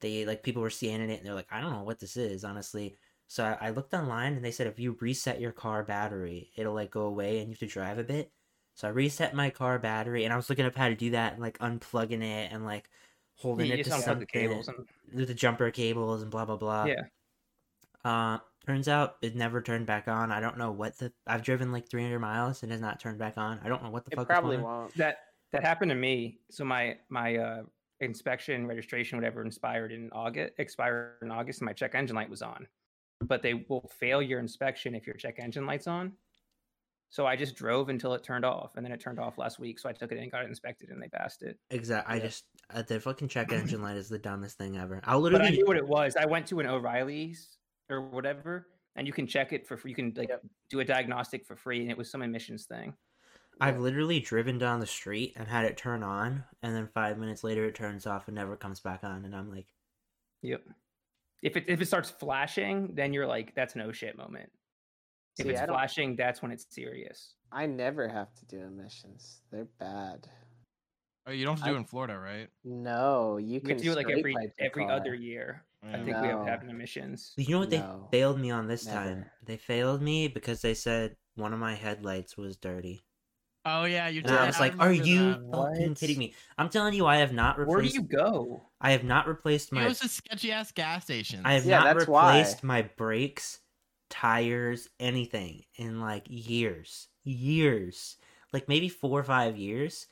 Speaker 1: they like people were scanning it and they're like, I don't know what this is, honestly. So I, I looked online and they said if you reset your car battery, it'll like go away and you have to drive a bit. So I reset my car battery and I was looking up how to do that and like unplugging it and like holding
Speaker 4: you
Speaker 1: it to something
Speaker 4: the cables and
Speaker 1: with the jumper cables and blah blah blah.
Speaker 4: yeah.
Speaker 1: Uh, turns out it never turned back on. I don't know what the I've driven like 300 miles and it has not turned back on. I don't know what the
Speaker 2: It
Speaker 1: fuck.
Speaker 2: probably
Speaker 1: going on.
Speaker 2: won't.
Speaker 4: That that happened to me. So my my uh inspection, registration, whatever, expired in August. Expired in August, and my check engine light was on. But they will fail your inspection if your check engine light's on. So I just drove until it turned off, and then it turned off last week. So I took it in and got it inspected, and they passed it.
Speaker 1: Exactly. I just uh, the fucking check engine light is the dumbest thing ever. I'll
Speaker 4: But I
Speaker 1: literally
Speaker 4: knew what it was. I went to an O'Reilly's or whatever, and you can check it for free. You can like
Speaker 2: Yep.
Speaker 4: do a diagnostic for free, and it was some emissions thing.
Speaker 1: I've literally driven down the street and had it turn on, and then five minutes later it turns off and never comes back on, and I'm like,
Speaker 4: Yep. If it if it starts flashing, then you're like, that's an oh shit moment. If
Speaker 2: See,
Speaker 4: it's flashing, that's when it's serious.
Speaker 2: I never have to do emissions. They're bad.
Speaker 3: Oh, you don't have to do
Speaker 2: I-
Speaker 3: it in Florida, right?
Speaker 2: No, you
Speaker 4: You
Speaker 2: can
Speaker 4: can do it like every every
Speaker 2: car.
Speaker 4: other year. I
Speaker 3: Yeah.
Speaker 4: think we have to have emissions.
Speaker 1: you know what
Speaker 2: No,
Speaker 1: they failed me on this time? They failed me because they said one of my headlights was dirty,
Speaker 3: Oh yeah, you
Speaker 1: and
Speaker 3: did.
Speaker 1: I was like, "Are you
Speaker 3: that.
Speaker 1: fucking
Speaker 2: What?
Speaker 1: kidding me?" I'm telling you, I have not replaced.
Speaker 4: Where do you go?
Speaker 1: I have not replaced my.
Speaker 3: It
Speaker 1: my.
Speaker 3: was just sketchy ass gas stations.
Speaker 1: I have
Speaker 2: Yeah,
Speaker 1: not
Speaker 2: that's why.
Speaker 1: replaced my brakes, tires, anything in like years, years, like maybe four or five years.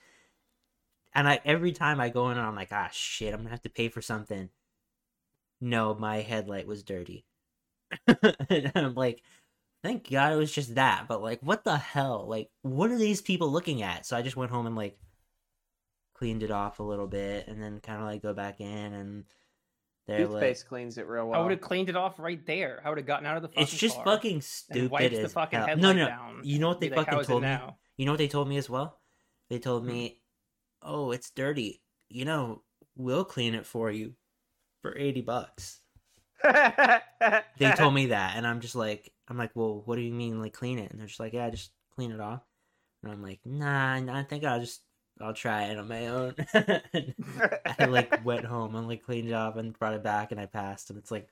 Speaker 1: And I every time I go in, I'm like, ah, shit, I'm gonna have to pay for something. No, my headlight was dirty. and I'm like, thank God it was just that. But like, what the hell? Like, what are these people looking at? So I just went home and like cleaned it off a little bit, and then kind of like go back in and. They're like,
Speaker 2: cleans it real well.
Speaker 4: I would have cleaned it off right there. I would have gotten out of the fucking
Speaker 1: it's just
Speaker 4: car
Speaker 1: fucking stupid
Speaker 4: wiped the fucking
Speaker 1: hell. No, no,
Speaker 4: down.
Speaker 1: you know what they
Speaker 4: be like,
Speaker 1: fucking
Speaker 4: "How is it
Speaker 1: told me?
Speaker 4: now?"
Speaker 1: You know what they told me as well? They told
Speaker 4: Hmm.
Speaker 1: me, "Oh, it's dirty. You know, we'll clean it for you for 80 bucks." They told me that and I'm just like I'm like, "Well, what do you mean like clean it?" And they're just like, "Yeah, just clean it off." And I'm like, "Nah, I think I'll just I'll try it on my own." I like went home and like cleaned it off and brought it back and I passed and it's like,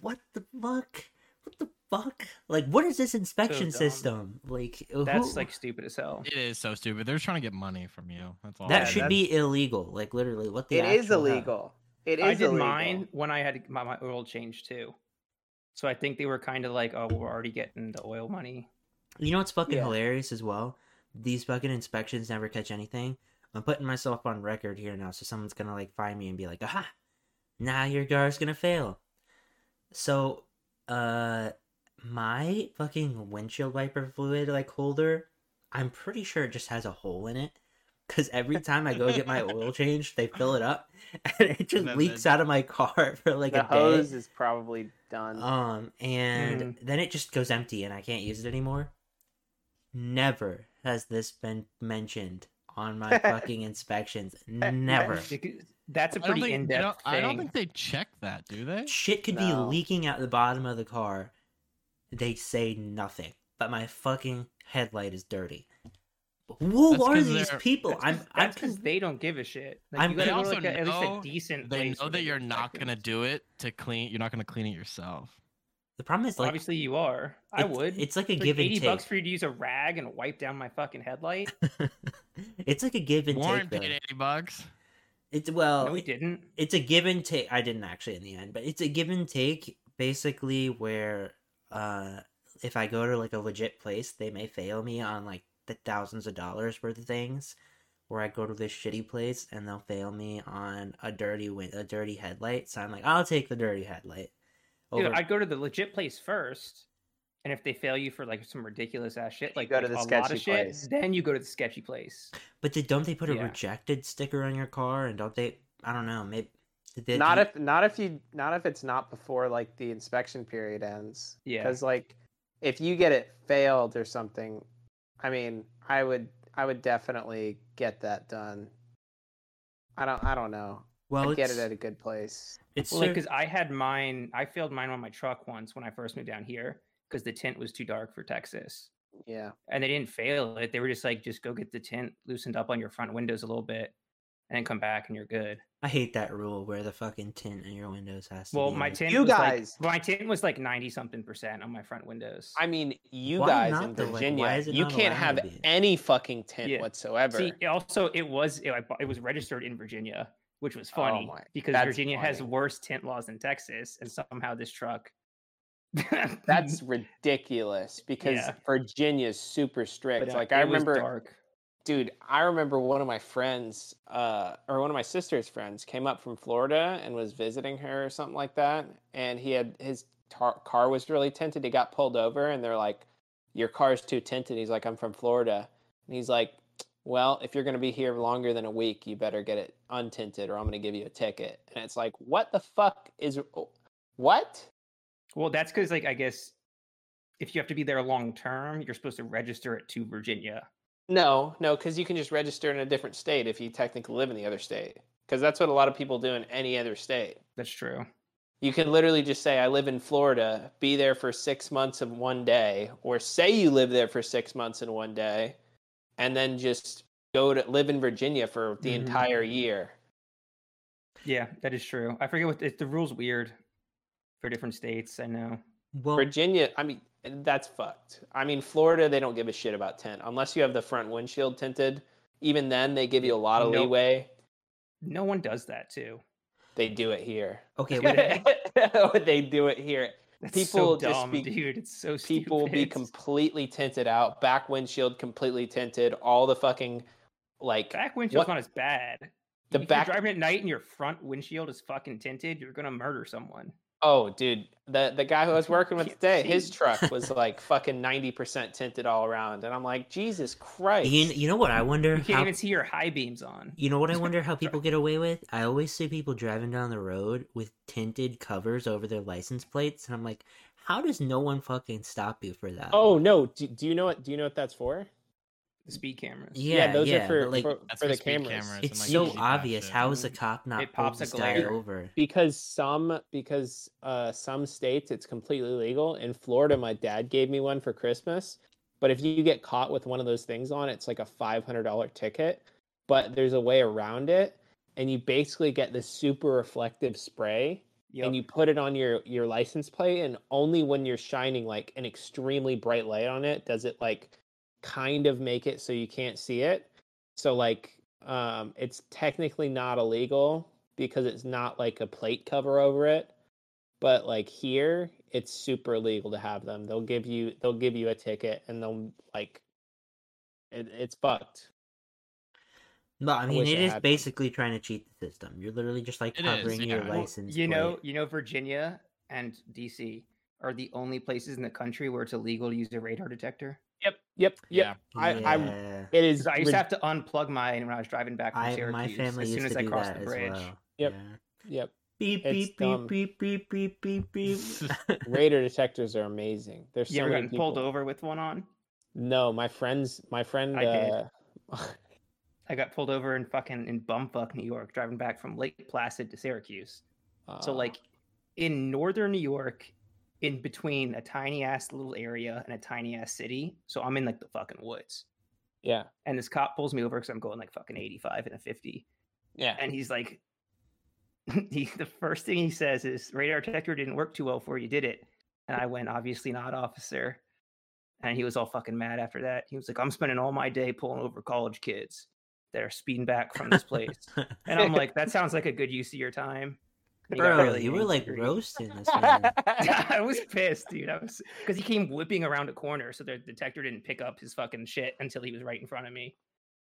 Speaker 1: "What the fuck? What the fuck? Like what is this inspection
Speaker 4: dumb.
Speaker 1: system? Like
Speaker 4: That's
Speaker 1: who-
Speaker 4: like stupid as hell.
Speaker 3: It is so stupid. They're trying to get money from you. That's all.
Speaker 1: That
Speaker 2: Yeah,
Speaker 1: should be illegal. Like literally, what the
Speaker 2: It is
Speaker 1: actual hell?
Speaker 2: illegal. It is
Speaker 4: I did
Speaker 2: illegal.
Speaker 4: mine when I had my, my oil change too. So I think they were kind of like, oh, we're already getting the oil money.
Speaker 1: You know what's fucking
Speaker 2: Yeah.
Speaker 1: hilarious as well? These fucking inspections never catch anything. I'm putting myself on record here now, so someone's gonna like find me and be like, "Aha! now your car's gonna fail. So, uh, my fucking windshield wiper fluid like holder, I'm pretty sure it just has a hole in it. Cause every time I go get my oil change, they fill it up, and it just
Speaker 3: then
Speaker 1: leaks
Speaker 3: they-
Speaker 1: out of my car for like
Speaker 2: the
Speaker 1: a day.
Speaker 2: hose is probably done.
Speaker 1: Um, and
Speaker 4: Mhm.
Speaker 1: then it just goes empty, and I can't use it anymore. Never has this been mentioned on my fucking inspections. Never.
Speaker 4: That's a
Speaker 3: don't
Speaker 4: pretty
Speaker 3: think,
Speaker 4: in
Speaker 3: they don't-
Speaker 4: depth
Speaker 3: I don't think they check that, do they?
Speaker 1: Shit could
Speaker 2: No.
Speaker 1: be leaking out the bottom of the car. They say nothing, but my fucking headlight is dirty. Who
Speaker 3: That's
Speaker 1: are these people? I'm, I'm,
Speaker 4: because they don't give a shit. Like,
Speaker 1: I'm-
Speaker 4: you gotta
Speaker 3: They also
Speaker 4: like a, at least a decent
Speaker 3: They know that you're not gonna do it to clean. You're not gonna clean it yourself.
Speaker 1: the problem is like
Speaker 4: Obviously, you are. I would.
Speaker 1: It's like a
Speaker 4: It's
Speaker 1: give
Speaker 4: like
Speaker 1: and
Speaker 4: eighty
Speaker 1: take.
Speaker 4: bucks for you to use a rag and wipe down my fucking headlight.
Speaker 1: it's like a give and
Speaker 3: Warren
Speaker 1: take.
Speaker 3: paid
Speaker 1: Though.
Speaker 3: eighty bucks.
Speaker 1: It's well,
Speaker 4: no, we didn't.
Speaker 1: it's a give and take. I didn't actually in the end, but it's a give and take basically where uh if I go to like a legit place, they may fail me on like the thousands of dollars worth of things. Where I go to this shitty place and they'll fail me on a dirty win- a dirty headlight. So I'm like, I'll take the dirty headlight.
Speaker 4: Dude, I'd go to the legit place first, and if they fail you for like some ridiculous ass shit,
Speaker 2: You
Speaker 4: like,
Speaker 2: go to
Speaker 4: like
Speaker 2: the
Speaker 4: a lot
Speaker 2: sketchy
Speaker 4: of shit,
Speaker 2: place.
Speaker 4: then you go to the sketchy place.
Speaker 1: but did, don't they put a
Speaker 4: Yeah.
Speaker 1: rejected sticker on your car? And don't they? I don't know. Maybe did they,
Speaker 2: not
Speaker 1: do-
Speaker 2: if not if you not if it's not before like the inspection period ends.
Speaker 4: Yeah.
Speaker 2: Because like if you get it failed or something, I mean, I would I would definitely get that done. I don't I don't know.
Speaker 1: well
Speaker 2: I'd get it at a good place.
Speaker 1: it's
Speaker 4: Well, like, because I had mine, I failed mine on my truck once when I first moved down here because the tint was too dark for Texas.
Speaker 2: Yeah.
Speaker 4: And they didn't fail it. They were just like, just go get the tint loosened up on your front windows a little bit and then come back and you're good.
Speaker 1: I hate that rule where the fucking tint in your windows has to
Speaker 4: Well,
Speaker 1: be
Speaker 4: my
Speaker 1: like-
Speaker 4: tint
Speaker 2: You
Speaker 4: was
Speaker 2: guys-
Speaker 4: like, my tint was like 90 something percent on my front windows.
Speaker 2: I mean, you
Speaker 1: Why
Speaker 2: guys in
Speaker 1: though? Like,
Speaker 2: Virginia,
Speaker 1: is
Speaker 2: you can't have any fucking tint
Speaker 4: Yeah.
Speaker 2: whatsoever.
Speaker 4: See, it also it was it, it was registered in Virginia, which was funny
Speaker 2: Oh my-
Speaker 4: because
Speaker 2: that's
Speaker 4: Virginia has worse tint laws than Texas, and somehow this truck.
Speaker 2: That's ridiculous because
Speaker 4: Yeah.
Speaker 2: Virginia's super
Speaker 4: but,
Speaker 2: strict.
Speaker 4: uh,
Speaker 2: like I remember
Speaker 4: dark.
Speaker 2: Dude i remember one of my friends uh or one of my sister's friends came up from florida and was visiting her or something like that and he had his tar- car was really tinted he got pulled over and they're like your car's too tinted. He's like i'm from florida. And he's like well if you're going to be here longer than a week you better get it untinted or i'm going to give you a ticket. And it's like what the fuck is what?
Speaker 4: Well, that's because like I guess if you have to be there long term, you're supposed to register it to Virginia.
Speaker 2: No, no, because you can just register in a different state if you technically live in the other state. Because that's what a lot of people do in any other state.
Speaker 4: That's true.
Speaker 2: You can literally just say, I live in Florida, be there for six months in one day, or say you live there for six months in one day, and then just go to live in Virginia for the
Speaker 4: Mhm.
Speaker 2: entire year.
Speaker 4: Yeah, that is true. I forget what it, the rules weird for different states. I know.
Speaker 1: well,
Speaker 2: Virginia, I mean, that's fucked. I mean, Florida, they don't give a shit about tint unless you have the front windshield tinted. Even then, they give you a lot of leeway.
Speaker 4: No one does that too.
Speaker 2: They do it here.
Speaker 1: okay,
Speaker 4: but-
Speaker 2: they do it here.
Speaker 4: That's
Speaker 2: People
Speaker 4: so
Speaker 2: just be-
Speaker 4: dude. It's so
Speaker 2: people will be completely tinted out, back windshield completely tinted, all the fucking like
Speaker 4: Back windshield's
Speaker 2: What-
Speaker 4: not as bad.
Speaker 2: the
Speaker 4: if
Speaker 2: back.
Speaker 4: you're driving at night and your front windshield is fucking tinted, you're gonna murder someone.
Speaker 2: Oh, dude, the the guy who I was working with
Speaker 4: Can't
Speaker 2: today, his truck was like fucking ninety percent tinted all around, and I'm like, Jesus Christ!
Speaker 1: you, you know what I wonder?
Speaker 4: You can't
Speaker 1: how,
Speaker 4: even see your high beams on.
Speaker 1: you know what I wonder how people get away with? I always see people driving down the road with tinted covers over their license plates, and I'm like, how does no one fucking stop you for that?
Speaker 2: oh no, do, do you know what? Do you know what that's for?
Speaker 4: The speed cameras.
Speaker 1: yeah,
Speaker 2: those
Speaker 1: yeah,
Speaker 2: are for
Speaker 1: like
Speaker 2: for, for
Speaker 3: for
Speaker 2: the
Speaker 3: speed
Speaker 2: cameras.
Speaker 3: cameras. and,
Speaker 1: it's
Speaker 3: like,
Speaker 1: so obvious. How is the cop not
Speaker 4: It
Speaker 1: pulled
Speaker 4: pops
Speaker 1: this guy over?
Speaker 2: because some because uh some states it's completely legal in florida my dad gave me one for christmas but if you get caught with one of those things on it's like a $500 ticket but there's a way around it and you basically get this super reflective spray
Speaker 4: Yep.
Speaker 2: and you put it on your your license plate and only when you're shining like an extremely bright light on it does it like kind of make it so you can't see it so like um it's technically not illegal because it's not like a plate cover over it but like here it's super illegal to have them they'll give you they'll give you a ticket and they'll like it, it's fucked
Speaker 1: No, I mean
Speaker 2: wish
Speaker 1: it
Speaker 2: I
Speaker 1: is
Speaker 2: had one.
Speaker 1: basically trying to cheat the system. You're literally just like
Speaker 3: It is,
Speaker 1: covering your
Speaker 3: yeah.
Speaker 4: Well,
Speaker 1: license.
Speaker 4: you know,
Speaker 1: plate.
Speaker 4: you know, Virginia and DC are the only places in the country where it's illegal to use a radar detector.
Speaker 2: Yep, yep, yep.
Speaker 3: Yeah.
Speaker 2: I, I,
Speaker 1: Yeah.
Speaker 2: it is.
Speaker 4: 'Cause I used to have to unplug mine when I was driving back from
Speaker 1: I
Speaker 4: Syracuse
Speaker 1: my family
Speaker 4: as
Speaker 1: used
Speaker 4: soon as
Speaker 1: to
Speaker 4: I
Speaker 1: do
Speaker 4: crossed
Speaker 1: that
Speaker 4: the bridge.
Speaker 1: as well.
Speaker 2: Yep.
Speaker 1: Yeah.
Speaker 2: Yep.
Speaker 1: Beep
Speaker 2: It's
Speaker 1: beep beep beep beep beep beep beep.
Speaker 2: Radar detectors are amazing. They're so
Speaker 4: You ever
Speaker 2: many
Speaker 4: gotten pulled over with one on?
Speaker 2: No, my friends, my friend.
Speaker 4: I did.
Speaker 2: uh,
Speaker 4: I got pulled over in fucking in bumfuck New York, driving back from Lake Placid to Syracuse. So
Speaker 2: uh,
Speaker 4: like in northern New York, in between a tiny ass little area and a tiny ass city. So I'm in like the fucking woods.
Speaker 2: yeah,
Speaker 4: And this cop pulls me over because I'm going like fucking 85 and a 50.
Speaker 2: yeah.
Speaker 4: And he's like, he, the first thing he says is, radar detector didn't work too well for you, did it? And I went, obviously not, officer. And he was all fucking mad after that. He was like, I'm spending all my day pulling over college kids that are speeding back from this place. and I'm like, that sounds like a good use of your time. And
Speaker 1: Bro,
Speaker 4: really
Speaker 1: you were like
Speaker 4: angry.
Speaker 1: roasting this man.
Speaker 4: I was pissed, dude. I was because he came whipping around a corner, so the detector didn't pick up his fucking shit until he was right in front of me.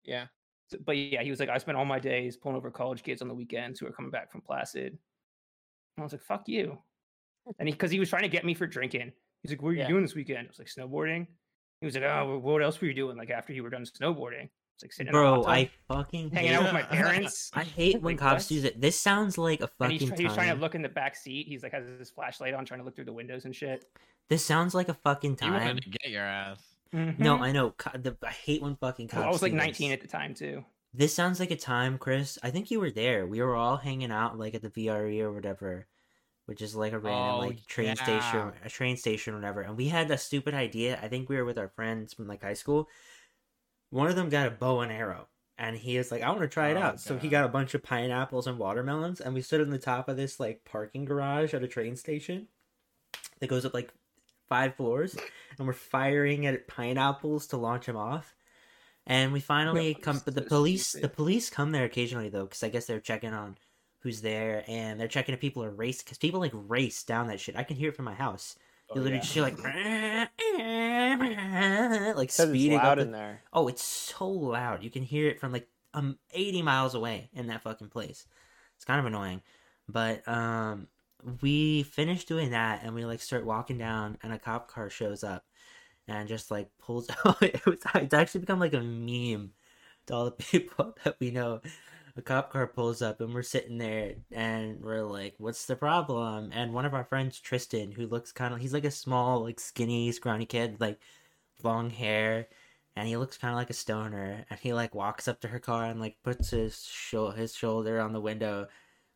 Speaker 2: yeah.
Speaker 4: So- but yeah, he was like, I spent all my days pulling over college kids on the weekends who are coming back from Placid. And I was like, fuck you. And he, because he was trying to get me for drinking. He's like, what are you
Speaker 2: Yeah.
Speaker 4: doing this weekend? I was like, snowboarding. He was like, oh, what else were you doing? Like after you were done snowboarding? It's like sitting
Speaker 1: Bro,
Speaker 4: hot
Speaker 1: I fucking
Speaker 4: hanging
Speaker 1: hate,
Speaker 4: out with my parents.
Speaker 1: I hate when
Speaker 4: Like,
Speaker 1: cops
Speaker 4: what?
Speaker 1: use it. This sounds like a
Speaker 4: and he's,
Speaker 1: fucking
Speaker 4: try- he's trying to look in the back seat. He's like has his flashlight on, trying to look through the windows and shit.
Speaker 1: This sounds like a fucking time.
Speaker 3: wanted to get your ass.
Speaker 1: No,
Speaker 4: Mhm.
Speaker 1: I know. co- The, I hate when fucking cops.
Speaker 4: Well, I was like
Speaker 1: do
Speaker 4: 19
Speaker 1: this.
Speaker 4: at the time too.
Speaker 1: This sounds like a time, Chris. I think you were there. We were all hanging out like at the VRE or whatever, which is like a random
Speaker 3: Oh,
Speaker 1: like train
Speaker 3: yeah.
Speaker 1: station, a train station or whatever. And we had a stupid idea. I think we were with our friends from like high school. One of them got a bow and arrow, and he is like, "I want to try it
Speaker 3: Oh,
Speaker 1: out." So he got a bunch of pineapples and watermelons, and we stood on the top of this like parking garage at a train station that goes up like five floors, and we're firing at pineapples to launch him off. And we finally
Speaker 4: That
Speaker 1: come, but the police, the police come there occasionally though, because I guess they're checking on who's there, and they're checking if people are race, because people like race down that shit. I can hear it from my house.
Speaker 2: Oh,
Speaker 1: You literally
Speaker 2: yeah.
Speaker 1: just hear like, like speeding
Speaker 2: loud
Speaker 1: up.
Speaker 2: in
Speaker 1: the-
Speaker 2: there.
Speaker 1: Oh, it's so loud. You can hear it from like um 80 miles away in that fucking place. It's kind of annoying. But um we finish doing that and we like start walking down and a cop car shows up and just like pulls it was, it's actually become like a meme to all the people that we know. A cop car pulls up and we're sitting there and we're like, "What's the problem?" And one of our friends, Tristan, who looks kind of he's like a small, like skinny, scrawny kid, like long hair, and he looks kind of like a stoner. And he like walks up to her car and like puts his sho- his shoulder on the window,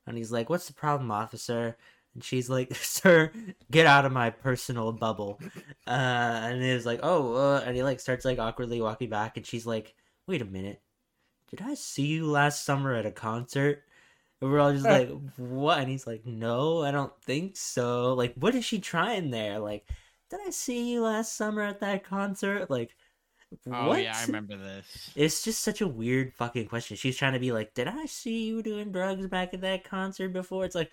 Speaker 1: and he's like, "What's the problem, officer?" And she's like, "Sir, get out of my personal bubble." Uh, and he was like, "Oh," uh, and he like starts like awkwardly walking back, and she's like, "Wait a minute, did I see you last summer at a concert?" And we're all just like, "What?" And he's like, "No, I don't think so." Like, what is she trying there? Like, did I see you last summer at that concert? Like,
Speaker 3: Oh
Speaker 1: what?
Speaker 3: yeah, I remember this.
Speaker 1: It's just such a weird fucking question. She's trying to be like, "Did I see you doing drugs back at that concert before?" It's like,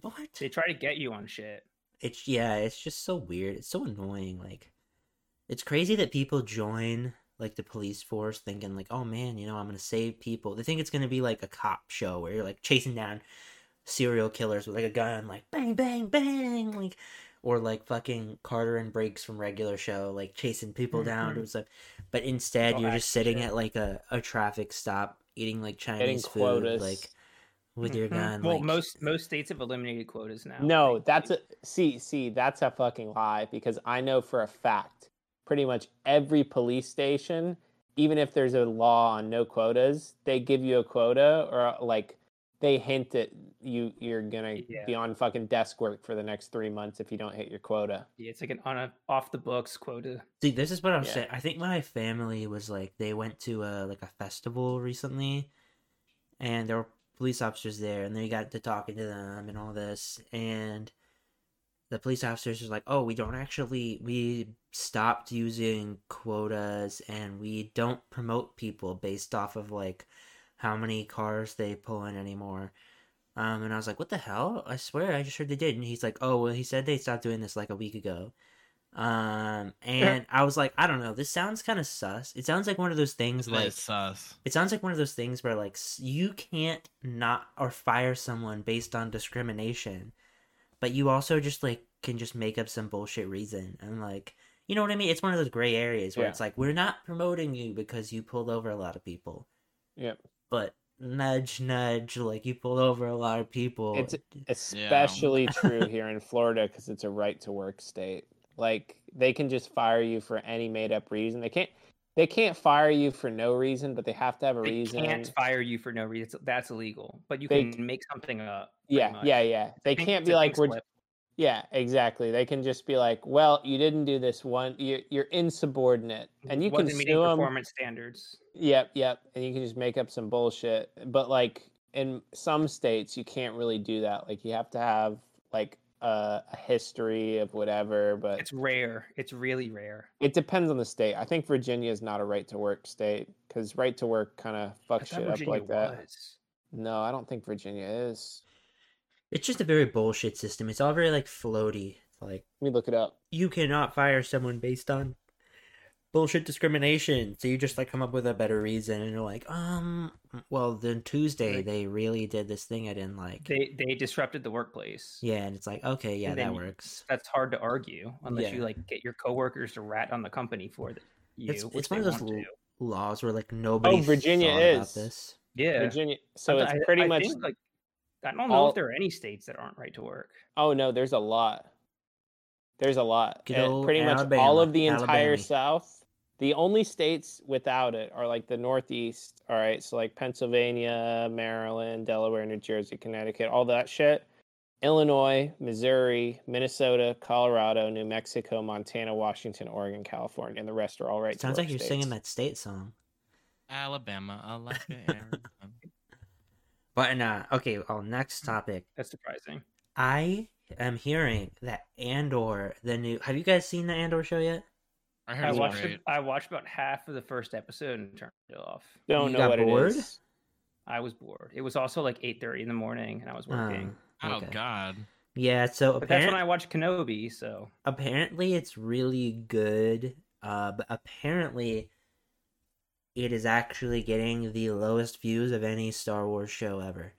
Speaker 1: what?
Speaker 4: They try to get you on shit.
Speaker 1: It's yeah, it's just so weird. It's so annoying. Like, it's crazy that people join like the police force thinking like, "Oh man, you know, I'm gonna save people." They think it's gonna be like a cop show where you're like chasing down serial killers with like a gun, like bang bang bang, like or like fucking Carter and Briggs from regular show, like chasing people down.
Speaker 4: Mhm.
Speaker 1: It was like, but instead
Speaker 4: all
Speaker 1: you're just sitting
Speaker 4: shit.
Speaker 1: at like a, a traffic stop eating like Chinese food,
Speaker 2: quotas.
Speaker 1: like with your
Speaker 4: Mhm.
Speaker 1: gun.
Speaker 4: Well,
Speaker 1: like,
Speaker 4: most most states have eliminated quotas now.
Speaker 2: No,
Speaker 4: thankfully.
Speaker 2: that's a see, see, that's a fucking lie because I know for a fact pretty much every police station, even if there's a law on no quotas, they give you a quota or like they hint at you you're gonna
Speaker 4: Yeah.
Speaker 2: be on fucking desk work for the next three months if you don't hit your quota.
Speaker 4: Yeah, it's like an on a off the books quota.
Speaker 1: See, this is what I'm
Speaker 2: Yeah.
Speaker 1: saying. I think my family was like they went to a like a festival recently, and there were police officers there, and they got to talking to them and all this, and the police officers was like, "Oh, we don't actually we stopped using quotas, and we don't promote people based off of like how many cars they pull in anymore." Um, and I was like, "What the hell? I swear, I just heard they did." And he's like, "Oh, well, he said they stopped doing this like a week ago." Um, and I was like, I don't know, this sounds kind of sus. It sounds like one of those things like
Speaker 3: sus.
Speaker 1: it sounds like one of those things where like you can't not or fire someone based on discrimination, but you also just like can just make up some bullshit reason and like you know what I mean? It's one of those gray areas where
Speaker 2: Yeah.
Speaker 1: it's like we're not promoting you because you pulled over a lot of people,
Speaker 2: Yep.
Speaker 1: but nudge nudge like you pulled over a lot of people.
Speaker 2: It's especially true here in Florida because it's a right to work state. Like they can just fire you for any made up reason. They can't. They can't fire you for no reason, but they have to have a
Speaker 4: They
Speaker 2: reason.
Speaker 4: can't fire you for no reason. That's illegal. But you
Speaker 2: They
Speaker 4: can make something up.
Speaker 2: yeah,
Speaker 4: much.
Speaker 2: yeah, yeah. They can't be like we're. Yeah, exactly. They can just be like, "Well, you didn't do this one. You're, you're insubordinate," mm-hmm, and you can
Speaker 4: Wasn't meeting
Speaker 2: sue them.
Speaker 4: performance standards.
Speaker 2: Yep, yep. And you can just make up some bullshit. But like in some states, you can't really do that. Like you have to have like a, a history of whatever. But
Speaker 4: It's rare. It's really rare.
Speaker 2: it depends on the state. I think Virginia is not a right to work state because right to work kind of fucks shit up like that. No, I don't think Virginia is.
Speaker 1: It's just a very bullshit system. It's all very like floaty. Like
Speaker 2: Let me look it up.
Speaker 1: you cannot fire someone based on bullshit discrimination. So you just like come up with a better reason, and you're like, um, well, then Tuesday
Speaker 4: Right.
Speaker 1: they really did this thing I didn't like.
Speaker 4: They they disrupted the workplace.
Speaker 1: yeah, and it's like, okay, yeah, that
Speaker 4: then-
Speaker 1: works.
Speaker 4: That's hard to argue unless
Speaker 1: Yeah.
Speaker 4: you like get your coworkers to rat on the company for the, you.
Speaker 1: It's it's one of those l- laws where like nobody.
Speaker 2: Oh, Virginia
Speaker 1: thought about
Speaker 2: is.
Speaker 1: this.
Speaker 4: Yeah.
Speaker 2: Virginia. So it's pretty
Speaker 4: I
Speaker 2: much.
Speaker 4: think, like I don't know
Speaker 2: all-
Speaker 4: if there are any states that aren't right to work.
Speaker 2: Oh no, there's a lot. There's a lot.
Speaker 1: Good
Speaker 2: And
Speaker 1: old
Speaker 2: pretty much all of the entire
Speaker 1: Alabama.
Speaker 2: South. The only states without it are like the Northeast. All right, so like Pennsylvania, Maryland, Delaware, New Jersey, Connecticut, all that shit. Illinois, Missouri, Minnesota, Colorado, New Mexico, Montana, Washington, Oregon, California, and the rest are all right.
Speaker 1: Sounds
Speaker 2: work
Speaker 1: like you're
Speaker 2: states.
Speaker 1: singing that state song.
Speaker 3: Alabama, Alaska, Arizona.
Speaker 1: But nah, okay. Well, next topic.
Speaker 4: That's surprising.
Speaker 1: I am hearing that Andor, the new. Have you guys seen the Andor show yet?
Speaker 3: I
Speaker 4: I
Speaker 3: heard it's
Speaker 4: watched
Speaker 3: great.
Speaker 4: it, I watched about half of the first episode and turned it off.
Speaker 2: Don't
Speaker 1: You
Speaker 2: know
Speaker 1: got
Speaker 2: what
Speaker 1: bored?
Speaker 2: it is.
Speaker 4: I was bored. It was also like eight thirty in the morning, and I was working.
Speaker 1: Oh,
Speaker 3: Oh. God.
Speaker 1: Yeah. So
Speaker 4: but that's
Speaker 1: apparently,
Speaker 4: when I watched Kenobi. So
Speaker 1: apparently it's really good. Uh, but apparently, it is actually getting the lowest views of any Star Wars show ever.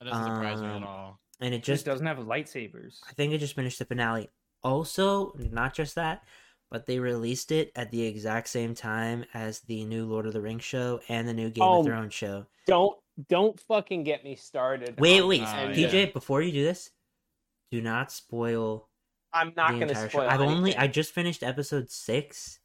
Speaker 3: That doesn't surprise me
Speaker 1: Um,
Speaker 3: at all.
Speaker 1: And it
Speaker 4: it just
Speaker 1: just
Speaker 4: doesn't have lightsabers.
Speaker 1: I think it just finished the finale. Also, not just that, but they released it at the exact same time as the new Lord of the Rings show and the new Game
Speaker 2: Oh,
Speaker 1: of Thrones show.
Speaker 2: Don't don't fucking get me started.
Speaker 1: Wait, wait,
Speaker 2: Endor.
Speaker 1: PJ, before you do this, do not spoil
Speaker 2: I'm not going to spoil.
Speaker 1: show. I've only. I just finished episode six,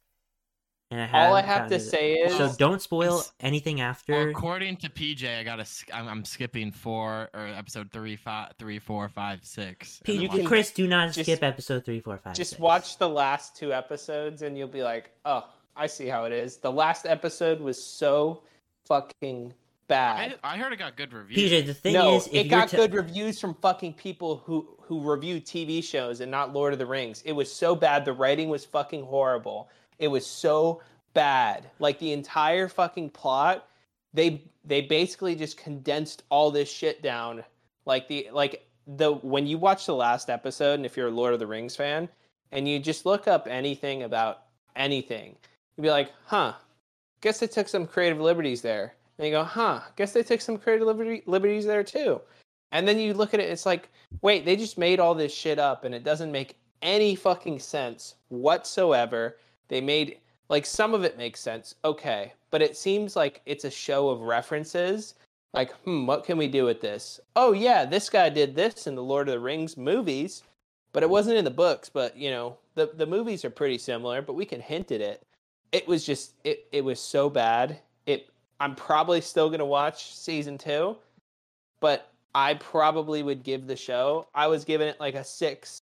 Speaker 1: and I
Speaker 2: All I
Speaker 1: haven't
Speaker 2: have
Speaker 1: gotten
Speaker 2: to
Speaker 1: the-
Speaker 2: say is
Speaker 1: so don't spoil anything after.
Speaker 3: according to PJ, I gotta I'm, I'm skipping four or episode three, five, three, four, five, six.
Speaker 1: P-
Speaker 2: you can-
Speaker 1: Chris, do not
Speaker 2: just-
Speaker 1: skip episode three, four, five.
Speaker 2: just
Speaker 1: six.
Speaker 2: watch the last two episodes and you'll be like, oh, I see how it is. The last episode was so fucking bad.
Speaker 3: I, I heard it got good reviews.
Speaker 1: PJ, the thing
Speaker 2: no,
Speaker 1: is,
Speaker 2: it got
Speaker 1: te-
Speaker 2: good reviews from fucking people who who review TV shows and not Lord of the Rings. It was so bad. The writing was fucking horrible. It was so bad. Like the entire fucking plot, they they basically just condensed all this shit down. Like the like the when you watch the last episode, and if you're a Lord of the Rings fan, and you just look up anything about anything, you'd be like, huh, guess they took some creative liberties there. And you go, huh, guess they took some creative liberty, liberties there too. And then you look at it, it's like, wait, they just made all this shit up and it doesn't make any fucking sense whatsoever. They made, like, some of it makes sense, okay. But it seems like it's a show of references. Like, hmm, what can we do with this? Oh, yeah, this guy did this in the Lord of the Rings movies, but it wasn't in the books. But, you know, the, the movies are pretty similar, but we can hint at it. It was just, it, it was so bad. It, I'm probably still to watch season two, but I probably would give the show. I was giving it like a six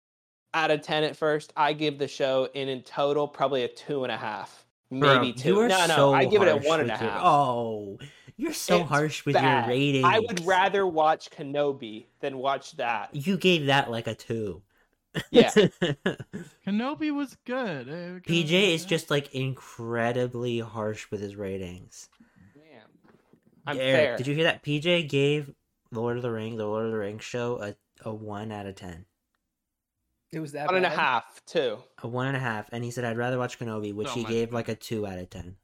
Speaker 2: out of ten at first. I give the show in in total probably a two and a half,
Speaker 1: Bro,
Speaker 2: maybe two.
Speaker 1: you are
Speaker 2: no, no,
Speaker 1: so
Speaker 2: I give it a
Speaker 1: harsh
Speaker 2: one and a
Speaker 1: with your- Oh, you're so
Speaker 2: It's
Speaker 1: harsh with
Speaker 2: bad.
Speaker 1: your rating.
Speaker 2: I would rather watch Kenobi than watch that.
Speaker 1: You gave that like a two.
Speaker 2: Yeah.
Speaker 3: Kenobi was good. eh,
Speaker 1: PJ is
Speaker 3: good.
Speaker 1: just like incredibly harsh with his ratings.
Speaker 2: Man, I'm
Speaker 1: Eric,
Speaker 2: fair.
Speaker 1: did you hear that? PJ gave Lord of the Rings, the Lord of the Rings show, a, a one out of ten.
Speaker 4: It was that
Speaker 2: One and a
Speaker 4: bad?
Speaker 2: half, too.
Speaker 1: A one and a half, and he said I'd rather watch Kenobi, which
Speaker 3: So
Speaker 1: he
Speaker 3: much
Speaker 1: gave like a two out of ten.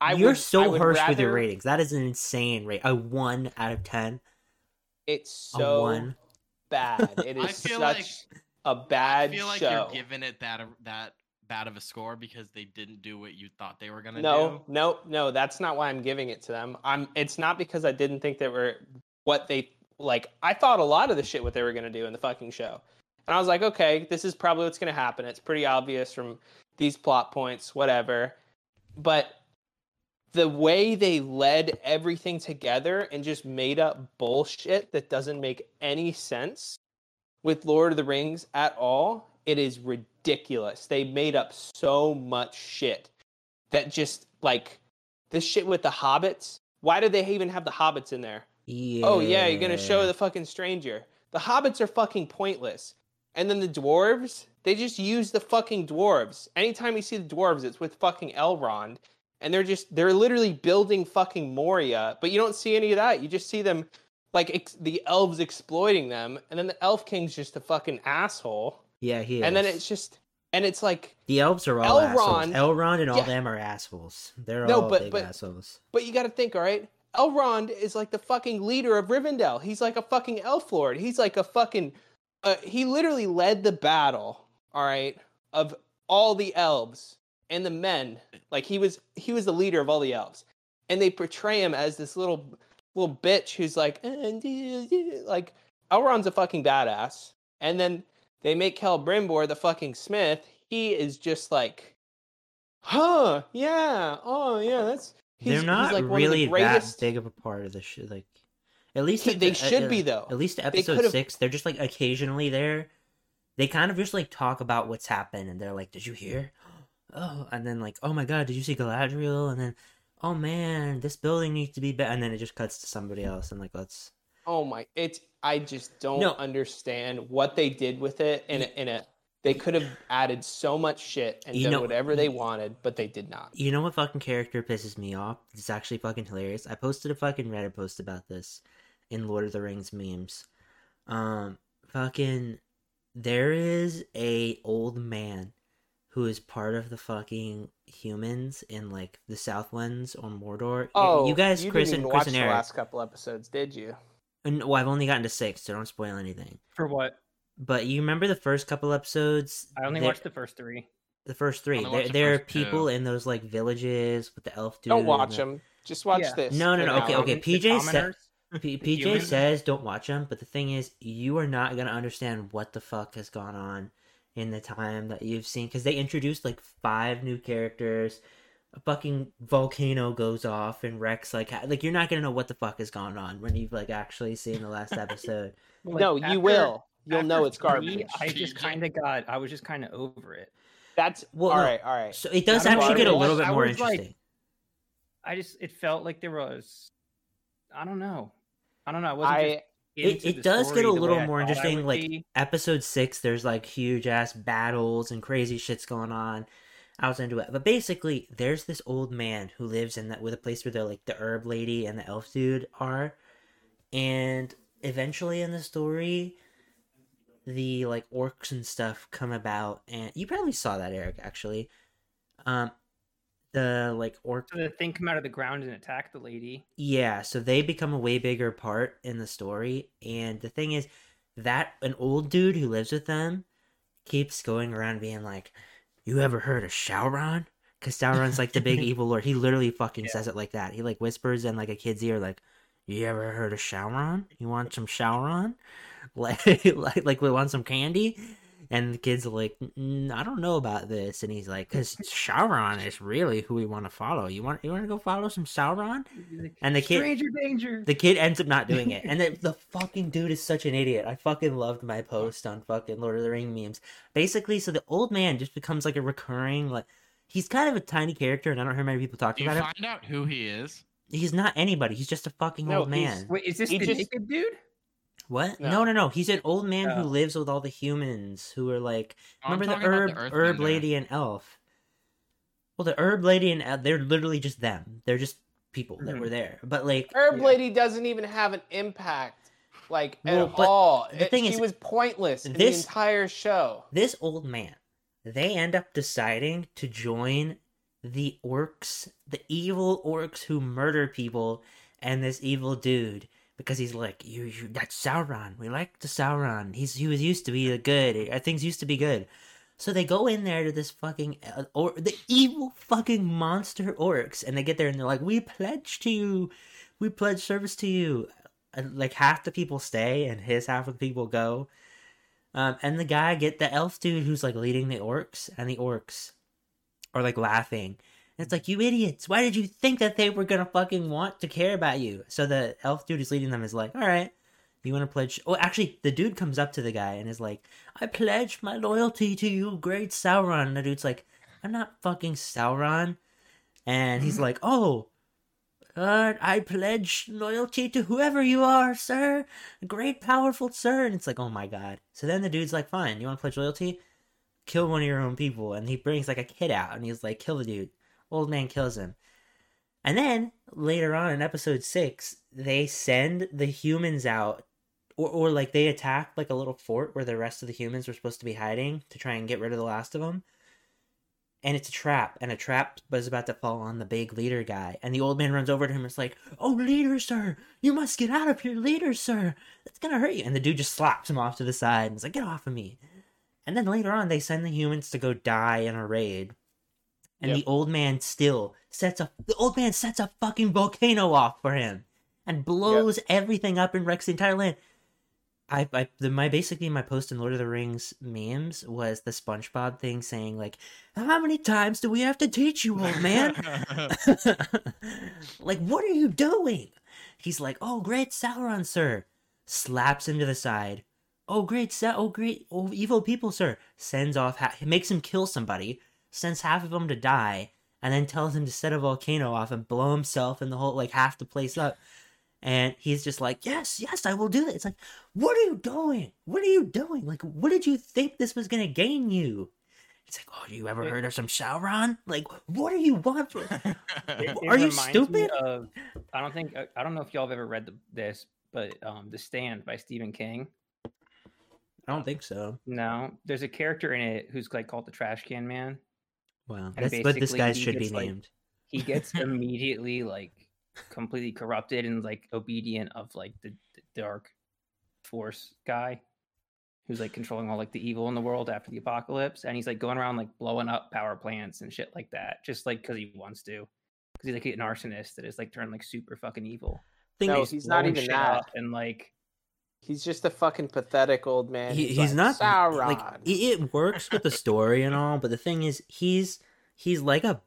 Speaker 2: I
Speaker 1: You're
Speaker 2: would-
Speaker 1: so
Speaker 2: would
Speaker 1: harsh with your ratings. That is an insane rate. A one out of ten.
Speaker 2: It's
Speaker 1: A
Speaker 2: so
Speaker 1: one.
Speaker 2: bad. It
Speaker 3: I
Speaker 2: is
Speaker 3: feel
Speaker 2: such
Speaker 3: like-
Speaker 2: a bad
Speaker 3: I feel like
Speaker 2: show.
Speaker 3: you're giving it that that bad of a score because they didn't do what you thought they were gonna
Speaker 2: no,
Speaker 3: do.
Speaker 2: No, no, no. That's not why I'm giving it to them. I'm. It's not because I didn't think they were what they like. I thought a lot of the shit what they were gonna do in the fucking show, and I was like, okay, this is probably what's gonna happen. It's pretty obvious from these plot points, whatever. But the way they led everything together and just made up bullshit that doesn't make any sense with Lord of the Rings at all, it is ridiculous. They made up so much shit that just like this shit with the hobbits. Why did they even have the hobbits in there?
Speaker 1: Yeah.
Speaker 2: Oh yeah, you're gonna show the fucking stranger. The hobbits are fucking pointless. And then the dwarves, they just use the fucking dwarves. Anytime you see the dwarves, it's with fucking Elrond. And they're just they're literally building fucking Moria, but you don't see any of that. You just see them like ex- the elves exploiting them, and then the elf king's just a fucking asshole.
Speaker 1: Yeah, he is.
Speaker 2: And then it's just and it's like
Speaker 1: the elves are all assholes.
Speaker 2: Elrond-
Speaker 1: Elrond and all
Speaker 2: Yeah.
Speaker 1: them are assholes. They're
Speaker 2: No,
Speaker 1: all
Speaker 2: but-
Speaker 1: big
Speaker 2: but-
Speaker 1: assholes.
Speaker 2: But you got to think, all right? Elrond is like the fucking leader of Rivendell. He's like a fucking elf lord. He's like a fucking. Uh, he literally led the battle, all right, of all the elves and the men. Like he was, he was the leader of all the elves, and they portray him as this little, little bitch who's like, "Uh, like Elrond's a fucking badass, and then they make Celebrimbor the fucking smith. He is just like, huh, yeah, oh yeah, that's.
Speaker 1: They're
Speaker 2: he's-
Speaker 1: not
Speaker 2: like one of the
Speaker 1: really that big of a part of the show. Like, at least at
Speaker 2: they
Speaker 1: the-
Speaker 2: should
Speaker 1: uh,
Speaker 2: be, though.
Speaker 1: At least episode
Speaker 2: could've-
Speaker 1: six, they're just like occasionally there. They kind of just like talk about what's happened, and they're like, "Did you hear?" Oh, and then like, "Oh my god, did you see Galadriel?" And then, "Oh man, this building needs to be better." And then it just cuts to somebody else, and like, let's.
Speaker 2: Oh my! It's I just don't
Speaker 1: No.
Speaker 2: understand what they did with it. In a, in a, they could have added so much shit and
Speaker 1: You
Speaker 2: done
Speaker 1: know-
Speaker 2: whatever they wanted, but they did not.
Speaker 1: You know what fucking character pisses me off? It's actually fucking hilarious. I posted a fucking Reddit post about this in Lord of the Rings memes. Um, fucking, there is a old man who is part of the fucking humans in like the Southlands or Mordor.
Speaker 2: Oh,
Speaker 1: you guys,
Speaker 2: you
Speaker 1: Chris
Speaker 2: didn't
Speaker 1: and Chris
Speaker 2: watch
Speaker 1: and
Speaker 2: the
Speaker 1: Eric.
Speaker 2: last couple episodes, did you?
Speaker 1: and- well, I've only gotten to six, so don't spoil anything.
Speaker 4: For what?
Speaker 1: But you remember the first couple episodes?
Speaker 4: I only watched the first three.
Speaker 1: the first three. There,
Speaker 3: the
Speaker 1: there are
Speaker 3: first two.
Speaker 1: people in those like villages with the elf dude.
Speaker 2: Don't
Speaker 1: and
Speaker 2: watch
Speaker 1: the-
Speaker 2: them. Just watch
Speaker 4: Yeah.
Speaker 2: this.
Speaker 1: No, no, no, okay, okay. PJ said-
Speaker 4: commoners?
Speaker 1: P- PJ
Speaker 4: humans?
Speaker 1: says don't watch them, but the thing is, you are not gonna understand what the fuck has gone on in the time that you've seen because they introduced like five new characters. A fucking volcano goes off and wrecks like like you're not gonna know what the fuck has gone on when you've like actually seen the last episode.
Speaker 4: Like,
Speaker 2: no, you
Speaker 4: after-
Speaker 2: will. You'll know it's
Speaker 4: three,
Speaker 2: garbage.
Speaker 4: I just kind of got. I was just kind of over it.
Speaker 2: That's
Speaker 1: Well,
Speaker 2: all
Speaker 1: no.
Speaker 2: right. All right.
Speaker 1: So it does
Speaker 4: don't
Speaker 1: actually get a little bit more
Speaker 4: was, like,
Speaker 1: interesting.
Speaker 4: I just it felt like there was. I don't know. I don't know. I wasn't.
Speaker 2: I
Speaker 4: just
Speaker 1: It, it does
Speaker 4: story
Speaker 1: get a little more interesting. Like
Speaker 4: be.
Speaker 1: episode six, there's like huge ass battles and crazy shit's going on. I was into it, but basically, there's this old man who lives in that with a place where the like the herb lady and the elf dude are, and eventually in the story, the like orcs and stuff come about, and you probably saw that Eric actually. Um, the like orc
Speaker 4: So the thing come out of the ground and attack the lady.
Speaker 1: yeah, so they become a way bigger part in the story. And the thing is that an old dude who lives with them keeps going around being like, You ever heard of Sauron? Because Sauron's like the big evil lord. He literally fucking says it like that. He like whispers in like a kid's ear, like, You ever heard of Sauron? You want some Sauron? Like, like, like we want some candy? And the kid's like, "Mm, I don't know about this. And he's like, because Sauron is really who we want to follow. You want you want to go follow some Sauron? And the kid,
Speaker 4: Stranger danger.
Speaker 1: the kid ends up not doing it. And the, the fucking dude is such an idiot. I fucking loved my post on fucking Lord of the Ring memes. Basically, so the old man just becomes like a recurring like he's kind of a tiny character, and I don't hear many people
Speaker 3: Do
Speaker 1: talking
Speaker 3: you
Speaker 1: about him.
Speaker 3: find out who he is?
Speaker 1: He's not anybody. He's just a fucking
Speaker 2: No,
Speaker 1: old man.
Speaker 4: Wait, is this
Speaker 2: He
Speaker 4: the
Speaker 2: just-
Speaker 4: naked dude?
Speaker 1: What?
Speaker 2: No.
Speaker 1: No. no, no, He's an old man who
Speaker 4: Oh.
Speaker 1: lives with all the humans who are like
Speaker 3: Oh, I'm
Speaker 1: remember the herb
Speaker 3: the
Speaker 1: herb lady and elf. Well, the herb lady and elf, they're literally just them. They're just people that
Speaker 4: Mhm.
Speaker 1: were there. But like
Speaker 2: Herb
Speaker 4: Yeah.
Speaker 2: Lady doesn't even have an impact. like
Speaker 1: Well,
Speaker 2: at all.
Speaker 1: the
Speaker 2: It-
Speaker 1: thing
Speaker 2: she
Speaker 1: is,
Speaker 2: was pointless in
Speaker 1: this-
Speaker 2: the entire show.
Speaker 1: this old man, they end up deciding to join the orcs, the evil orcs who murder people, and this evil dude because he's like, you, you, that's Sauron. We like the Sauron. He's he was used to be good. uh, Things used to be good. So they go in there to this fucking uh, or the evil fucking monster orcs, and they get there and they're like, "We pledge to you, we pledge service to you." And like half the people stay, and his half of the people go. Um, and the guy get the elf dude who's like leading the orcs, and the orcs are like laughing. And it's like, you idiots! Why did you think that they were gonna fucking want to care about you? So the elf dude is leading them is like, all right, you want to pledge? Oh, actually, the dude comes up to the guy and is like, I pledge my loyalty to you, great Sauron. And the dude's like, I'm not fucking Sauron. And he's like, oh, uh, I pledge loyalty to whoever you are, sir. Great, powerful sir. And it's like, oh my god. So then the dude's like, fine, you want to pledge loyalty? Kill one of your own people. And he brings like a kid out and he's like, kill the dude. Old man kills him. And then later on in episode six, they send the humans out, or, or like they attack like a little fort where the rest of the humans were supposed to be hiding to try and get rid of the last of them. And it's a trap, and a trap was about to fall on the big leader guy. And the old man runs over to him and is like, Oh, leader, sir, you must get out of here, leader, sir. That's gonna hurt you. And the dude just slaps him off to the side and is like, Get off of me. And then later on, they send the humans to go die in a raid. And
Speaker 2: Yep.
Speaker 1: the old man still sets a the old man sets a fucking volcano off for him and blows everything up and wrecks the entire land. I, I the, my basically my post in Lord of the Rings memes was the SpongeBob thing saying like, "How many times do we have to teach you, old man? like, what are you doing?" He's like, "Oh, great Sauron, sir." Slaps him to the side. Oh, great Sa- Oh, great! Oh, evil people, sir. Sends off. Ha- makes him kill somebody. Sends half of them to die, and then tells him to set a volcano off and blow himself and the whole like half the place up. And he's just like, yes, yes, I will do that. It's like, what are you doing? What are you doing? Like, what did you think this was gonna gain you? It's like, oh, you ever
Speaker 4: It-
Speaker 1: heard of some Sauron? Like, what do you want? For-
Speaker 4: It- it
Speaker 1: Are you stupid?
Speaker 4: Of, I don't think I- I don't know if y'all have ever read the, this, but um, The Stand by Stephen King.
Speaker 1: I don't think so.
Speaker 4: No, there's a character in it who's like called the Trash Can Man.
Speaker 1: Well,
Speaker 4: And
Speaker 1: that's what this guy should be
Speaker 4: gets, like,
Speaker 1: named.
Speaker 4: He gets immediately like completely corrupted and like obedient of like the, the dark force guy who's like controlling all like the evil in the world after the apocalypse and he's like going around like blowing up power plants and shit like that just like because he wants to because he's like an arsonist that is like turned like super fucking evil
Speaker 1: Thing
Speaker 2: No,
Speaker 1: is,
Speaker 2: he's not even that.
Speaker 4: up and like
Speaker 2: He's just a fucking pathetic old man.
Speaker 1: he, he's
Speaker 2: like,
Speaker 1: not
Speaker 2: Sauron.
Speaker 1: like it, it works with the story and all but the thing is he's he's like a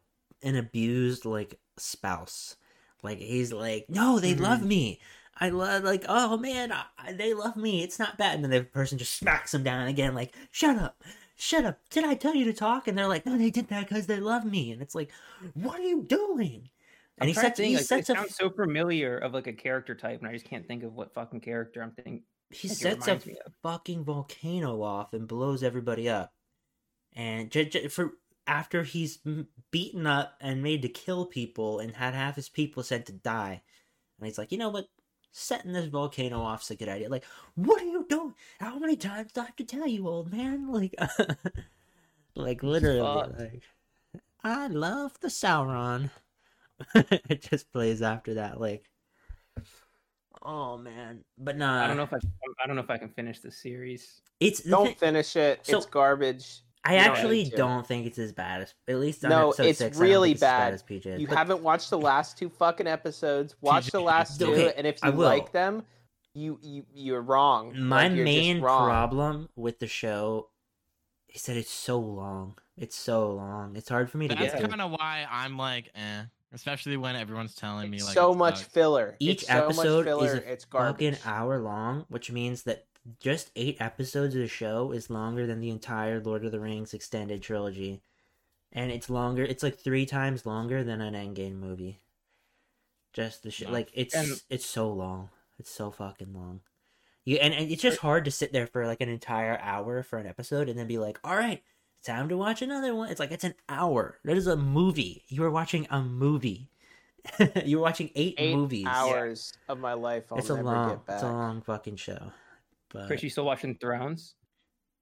Speaker 1: an abused like spouse. Like he's like no they love
Speaker 2: Mm-hmm.
Speaker 1: me. I love like oh man I, they love me. It's not bad. And then the person just smacks him down again like shut up. Shut up. Did i tell you to talk? And they're like no they did that because they love me. And it's like what are you doing and
Speaker 4: I'm
Speaker 1: he sets
Speaker 4: think,
Speaker 1: he
Speaker 4: like, it
Speaker 1: a
Speaker 4: sounds so familiar of like a character type and I just can't think of what fucking character I'm thinking
Speaker 1: he sets a
Speaker 4: reminds me of.
Speaker 1: fucking volcano off and blows everybody up. And j- j- for after he's beaten up and made to kill people and had half his people sent to die, and he's like, you know what? Setting this volcano off's a good idea. Like, what are you doing? How many times do I have to tell you, old man? Like, like literally, like, I love the Sauron. it just plays after that, like. Oh man, but nah.
Speaker 4: I don't know if I I don't know if I can finish the series
Speaker 1: It's
Speaker 2: Don't
Speaker 1: thi-
Speaker 2: finish it.
Speaker 1: So-
Speaker 2: it's garbage.
Speaker 1: I actually
Speaker 2: need to.
Speaker 1: don't think it's as bad as at least on
Speaker 2: No,
Speaker 1: episode
Speaker 2: it's
Speaker 1: six.
Speaker 2: Really
Speaker 1: think it's as
Speaker 2: bad.
Speaker 1: as PJ.
Speaker 2: You
Speaker 1: But
Speaker 2: haven't watched the last two fucking episodes. Watch the last two,
Speaker 1: Okay,
Speaker 2: and if you like them, you you you're wrong.
Speaker 1: my
Speaker 2: Like, you're
Speaker 1: main
Speaker 2: wrong.
Speaker 1: problem with the show is that it's so long. It's so long. It's hard for me to
Speaker 3: That's
Speaker 1: get through.
Speaker 3: kind of why I'm like, eh. Especially when everyone's telling me like
Speaker 2: so
Speaker 3: it
Speaker 2: much
Speaker 3: sucks.
Speaker 2: filler.
Speaker 1: Each
Speaker 2: it's so
Speaker 1: episode
Speaker 2: much filler.
Speaker 1: is a
Speaker 2: it's
Speaker 1: fucking hour long, which means that just eight episodes of the show is longer than the entire Lord of the Rings extended trilogy. And it's longer. It's like three times longer than an Endgame movie. Just the shit.
Speaker 3: Nice.
Speaker 1: Like it's
Speaker 4: And-
Speaker 1: it's so long. It's so fucking long. You and, and it's just hard to sit there for like an entire hour for an episode and then be like, all right, time to watch another one. It's like it's an hour. That is a movie. You are watching a movie. you were watching eight,
Speaker 2: Eight
Speaker 1: movies.
Speaker 2: hours of my life I'll
Speaker 1: it's a long,
Speaker 2: get back.
Speaker 1: it's a long fucking show. But
Speaker 4: Chris, you still watching Thrones?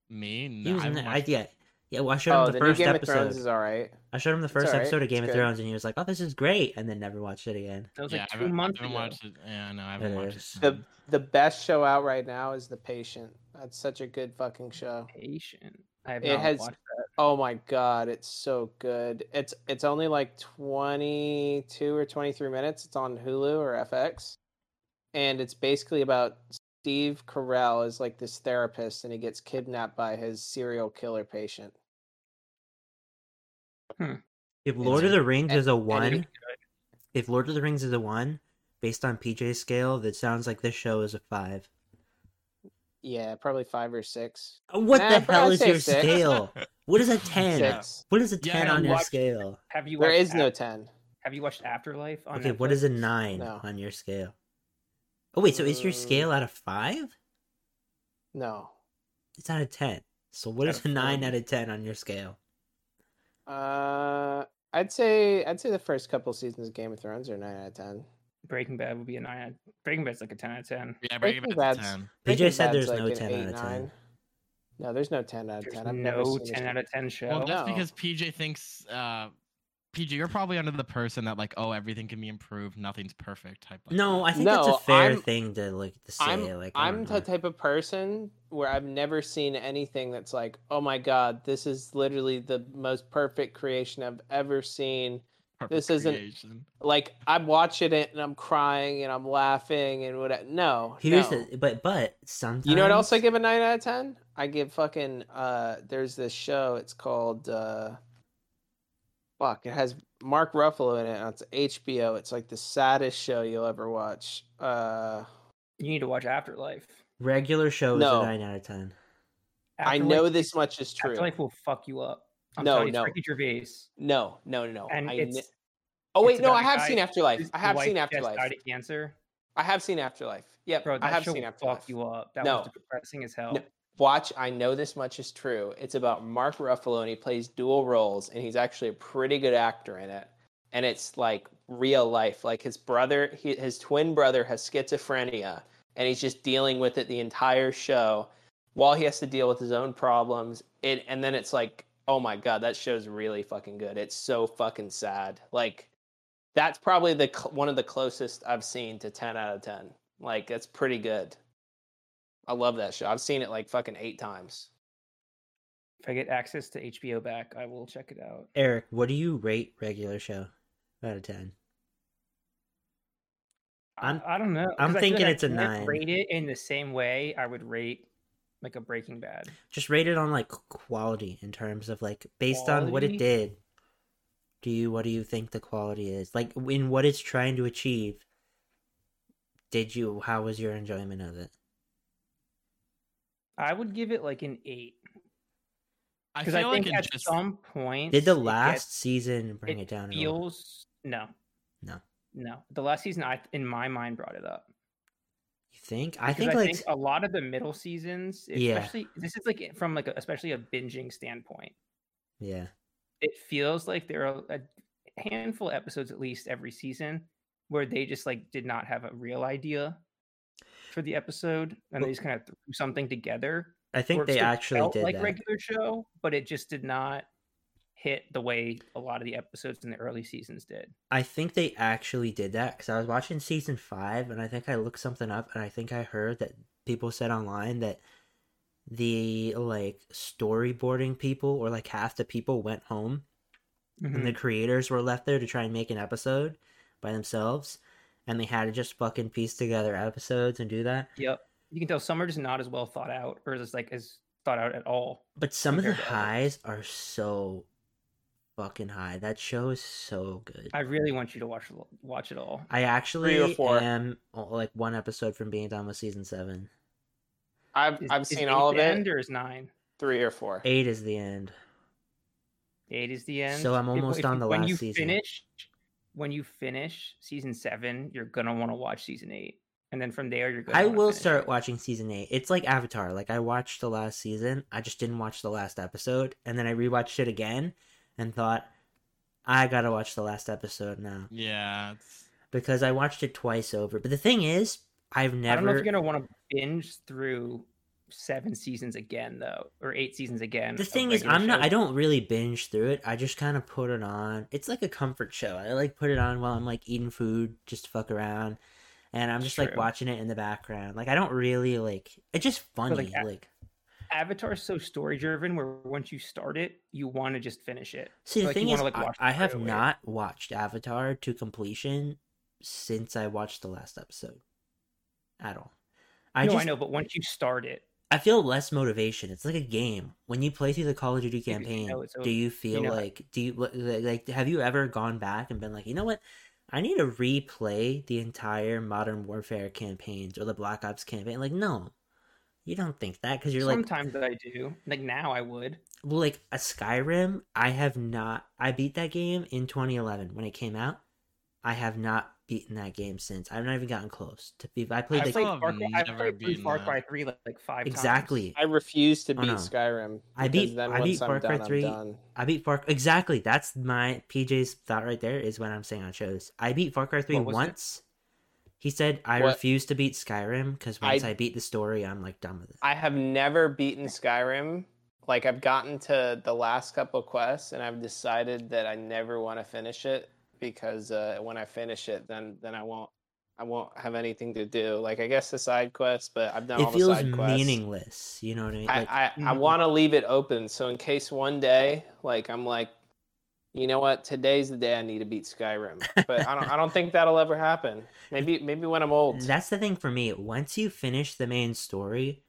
Speaker 3: Me?
Speaker 1: he
Speaker 3: No,
Speaker 1: was
Speaker 3: I
Speaker 1: in
Speaker 3: haven't
Speaker 1: the, I, yeah, yeah. Well, I showed
Speaker 2: Oh,
Speaker 1: him
Speaker 2: the
Speaker 1: the
Speaker 2: new
Speaker 1: first
Speaker 2: Game of
Speaker 1: episode.
Speaker 2: Thrones is all right.
Speaker 1: I showed him the first
Speaker 2: alright,
Speaker 1: episode of Game
Speaker 2: it's
Speaker 1: of
Speaker 2: good.
Speaker 1: Thrones, and he was like, "Oh, this is great," and then never watched it again.
Speaker 4: That was
Speaker 3: yeah,
Speaker 4: like
Speaker 3: I
Speaker 4: two
Speaker 3: haven't,
Speaker 4: months
Speaker 3: I haven't
Speaker 4: ago.
Speaker 3: watched it. Yeah, no, I haven't
Speaker 1: It
Speaker 3: watched
Speaker 1: is.
Speaker 3: it.
Speaker 2: The the best show out right now is The Patient. That's such a good fucking show.
Speaker 4: Patient. I have
Speaker 2: It
Speaker 4: not
Speaker 2: has-
Speaker 4: watched that.
Speaker 2: Oh my god, it's so good. It's it's only like 22 or 23 minutes. It's on Hulu or FX. And it's basically about Steve Carell is like this therapist and he gets kidnapped by his serial killer patient. Hmm.
Speaker 1: If Lord of the Rings
Speaker 2: and-
Speaker 1: is a one, if Lord of the Rings is a one, based on PJ's scale, that sounds like this show is a five.
Speaker 2: Yeah, probably 5 or 6.
Speaker 1: Uh, What
Speaker 2: Nah,
Speaker 1: the hell is your
Speaker 2: six.
Speaker 1: scale? What is a ten?
Speaker 2: 6.
Speaker 1: What is a ten
Speaker 3: I
Speaker 1: on your
Speaker 4: watched-
Speaker 1: scale?
Speaker 4: Have you
Speaker 2: There
Speaker 4: watched
Speaker 2: is no 10.
Speaker 4: Have you watched Afterlife on
Speaker 1: Okay, what is a nine
Speaker 2: No.
Speaker 1: on your scale? Oh wait, so is your scale out of five?
Speaker 2: No.
Speaker 1: It's out of ten. So what
Speaker 4: Out
Speaker 1: is a nine
Speaker 4: 40.
Speaker 1: out of ten on your scale?
Speaker 2: Uh I'd say I'd say the first couple seasons of Game of Thrones are 9 out of 10.
Speaker 4: Breaking Bad would be a nine. out- Breaking Bad's like a ten out of ten.
Speaker 3: Yeah,
Speaker 2: Breaking
Speaker 3: Breaking Bad's
Speaker 2: Bad's-
Speaker 3: 10.
Speaker 1: PJ said
Speaker 2: Bad's
Speaker 1: there's
Speaker 2: like
Speaker 1: no
Speaker 2: an
Speaker 1: 10 out of 10.
Speaker 2: nine. No, there's no 10 out of
Speaker 4: There's
Speaker 2: 10. I've never
Speaker 4: no
Speaker 2: seen
Speaker 4: ten
Speaker 2: a-
Speaker 4: out of ten show.
Speaker 3: Well, that's
Speaker 2: No.
Speaker 3: because PJ thinks uh PJ, you're probably under the person that like, oh, everything can be improved, nothing's perfect type. Like
Speaker 1: No,
Speaker 3: that.
Speaker 1: I think that's a fair
Speaker 2: I'm-
Speaker 1: thing to like to say.
Speaker 2: I'm
Speaker 1: like I
Speaker 2: I'm the
Speaker 1: know.
Speaker 2: type of person where I've never seen anything that's like, oh my god, this is literally the most perfect creation I've ever seen.
Speaker 3: Perfect
Speaker 2: this isn't-
Speaker 3: creation.
Speaker 2: Like I'm watching it and I'm crying and I'm laughing and what? No,
Speaker 1: Here's
Speaker 2: no.
Speaker 1: the but but sometimes
Speaker 2: You know what else I give a nine out of ten? I give fucking uh there's this show, it's called uh fuck, it has Mark Ruffalo in it, and it's HBO. It's like the saddest show you'll ever watch. Uh
Speaker 4: You need to watch Afterlife.
Speaker 1: regular show is
Speaker 2: No.
Speaker 1: a nine out of ten.
Speaker 2: I know this much is true.
Speaker 4: Afterlife will fuck you up. I'm
Speaker 2: No,
Speaker 4: you,
Speaker 2: no.
Speaker 4: Ricky Gervais.
Speaker 2: No, no, no, no.
Speaker 4: And
Speaker 2: I
Speaker 4: it's-
Speaker 2: Oh wait,
Speaker 4: it's
Speaker 2: no, I have seen Afterlife. I have seen Afterlife.
Speaker 4: Died of cancer.
Speaker 2: I have seen Afterlife. Yep,
Speaker 4: Bro,
Speaker 2: I have seen Afterlife.
Speaker 4: fuck you up. That
Speaker 2: No.
Speaker 4: was depressing as hell.
Speaker 2: No. Watch, I know this much is true. It's about Mark Ruffalo and he plays dual roles and he's actually a pretty good actor in it. And it's like real life. Like his brother, he, his twin brother has schizophrenia and he's just dealing with it the entire show while he has to deal with his own problems. It and then it's like, oh my god, that show's really fucking good. It's so fucking sad. Like that's probably the cl- one of the closest I've seen to 10 out of 10. Like that's pretty good. I love that show. I've seen it like fucking eight times.
Speaker 4: If I get access to HBO back, I will check it out.
Speaker 1: Eric, what do you rate regular show out of ten? I'm-
Speaker 4: I, I don't know.
Speaker 1: I'm thinking
Speaker 4: like
Speaker 1: it's a nine.
Speaker 4: Rate it in the same way I would rate like a Breaking Bad.
Speaker 1: Just rate it on like quality in terms of like based on what it did. Do you what do you think the quality is? Like in what it's trying to achieve. Did you how was your enjoyment of it?
Speaker 4: I would give it like an eight
Speaker 3: I
Speaker 4: because
Speaker 3: feel
Speaker 4: I, think
Speaker 3: it
Speaker 4: at
Speaker 3: just
Speaker 4: some point
Speaker 1: Did the last
Speaker 4: gets-
Speaker 1: season bring it,
Speaker 4: it
Speaker 1: down? at all?
Speaker 4: feels no,
Speaker 1: No.
Speaker 4: no. The last season, I in my mind brought it up.
Speaker 1: You think? I think
Speaker 4: I
Speaker 1: like
Speaker 4: think a lot of the middle seasons,
Speaker 1: Yeah.
Speaker 4: especially this is like from like a, especially a binging standpoint.
Speaker 1: yeah.
Speaker 4: It feels like there are a handful of episodes at least every season where they just like did not have a real idea for the episode and
Speaker 1: Well-
Speaker 4: they just kind of threw something together.
Speaker 1: I think they actually did
Speaker 4: like
Speaker 1: that.
Speaker 4: regular show, but it just did not hit the way a lot of the episodes in the early seasons did.
Speaker 1: I think they actually did that because I was watching season five and I think I looked something up and I think I heard that people said online that the like storyboarding people or like half the people went home and
Speaker 4: Mhm.
Speaker 1: the creators were left there to try and make an episode by themselves and they had to just fucking piece together episodes and do that.
Speaker 4: Yep. You can tell some are just not as well thought out or just like as thought out at all.
Speaker 1: But some of the
Speaker 4: others.
Speaker 1: highs are so fucking high. That show is so good.
Speaker 4: I really want you to watch watch it all.
Speaker 1: I actually am uh, like one episode from being done with season seven.
Speaker 2: I've
Speaker 4: Is-
Speaker 2: I've
Speaker 4: is
Speaker 2: seen
Speaker 4: eight
Speaker 2: all of
Speaker 4: the
Speaker 2: it.
Speaker 4: End or is nine?
Speaker 2: Three or four.
Speaker 1: Eight is the end.
Speaker 4: Eight is the end.
Speaker 1: So I'm almost
Speaker 4: if
Speaker 1: on
Speaker 4: you-
Speaker 1: the
Speaker 4: when
Speaker 1: last
Speaker 4: you
Speaker 1: season.
Speaker 4: Finish, when you finish season seven, you're gonna want to watch season eight, and then from there you're gonna.
Speaker 1: I will
Speaker 4: finish
Speaker 1: start
Speaker 4: it.
Speaker 1: watching season eight. It's like Avatar. Like I watched the last season, I just didn't watch the last episode, and then I rewatched it again, and thought, I gotta watch the last episode now
Speaker 3: Yeah, it's,
Speaker 1: because I watched it twice over. But the thing is, I've never.
Speaker 4: I don't know if you're gonna want to binge through seven seasons again though, or eight seasons again.
Speaker 1: The thing is, I'm not. I don't really binge through it. I just kind of put it on. It's like a comfort show. I like put it on while I'm like eating food, just to fuck around, and I'm
Speaker 4: It's
Speaker 1: just like watching it in the background. Like I don't really like. It's just funny.
Speaker 4: like,
Speaker 1: like
Speaker 4: Avatar's so story driven where once you start it, you want to just finish it.
Speaker 1: see, the
Speaker 4: like, you
Speaker 1: thing is,
Speaker 4: like,
Speaker 1: I, I have
Speaker 4: away.
Speaker 1: not watched Avatar to completion since I watched the last episode. At all. I
Speaker 4: no,
Speaker 1: just
Speaker 4: I know, but once you start it,
Speaker 1: I feel less motivation. It's like a game. When you play through the Call of Duty
Speaker 4: you
Speaker 1: campaign,
Speaker 4: know
Speaker 1: do you feel
Speaker 4: know-
Speaker 1: like do you li- like have you ever gone back and been like, "You know what? I need to replay the entire Modern Warfare campaigns or the Black Ops campaign." Like, no. You don't think that cuz you're like
Speaker 4: sometimes I do. Like now, I would.
Speaker 1: well, like a Skyrim, I have not I beat that game in 2011 when it came out. I have not beaten that game since. I've not even gotten close to be I played
Speaker 4: I
Speaker 1: the
Speaker 3: still
Speaker 4: played Far Cry, I've
Speaker 3: never
Speaker 4: played
Speaker 3: beaten
Speaker 4: Far. Cry three like, like five times.
Speaker 1: Exactly.
Speaker 2: I refuse to
Speaker 1: Oh,
Speaker 2: beat
Speaker 1: no.
Speaker 2: Skyrim.
Speaker 1: I beat-
Speaker 2: then
Speaker 1: I
Speaker 2: once
Speaker 1: beat Far Cry
Speaker 2: done,
Speaker 1: 3.
Speaker 2: I'm done.
Speaker 1: I beat Far Cry exactly. That's my PJ's thought right there. Is when I'm saying on shows. I beat Far Cry Three
Speaker 4: What was it?
Speaker 1: He said I
Speaker 2: What?
Speaker 1: refuse to beat Skyrim because once
Speaker 2: I-
Speaker 1: I, beat the story, I'm like done with it.
Speaker 2: I have never beaten Skyrim. Like I've gotten to the last couple quests, and I've decided that I never want to finish it because uh, when I finish it, then then I won't I won't have anything to do. Like I guess the side quests, but I've done all
Speaker 1: it
Speaker 2: the
Speaker 1: feels
Speaker 2: side quests.
Speaker 1: meaningless. You know what I mean?
Speaker 2: I
Speaker 1: Like,
Speaker 2: I, I
Speaker 4: Mhm.
Speaker 2: want to leave it open so in case one day, like I'm like, you know what, today's the day I need to beat Skyrim. But I don't I don't think that'll ever happen. Maybe maybe when I'm old.
Speaker 1: that's the thing for me. Once you finish the main story,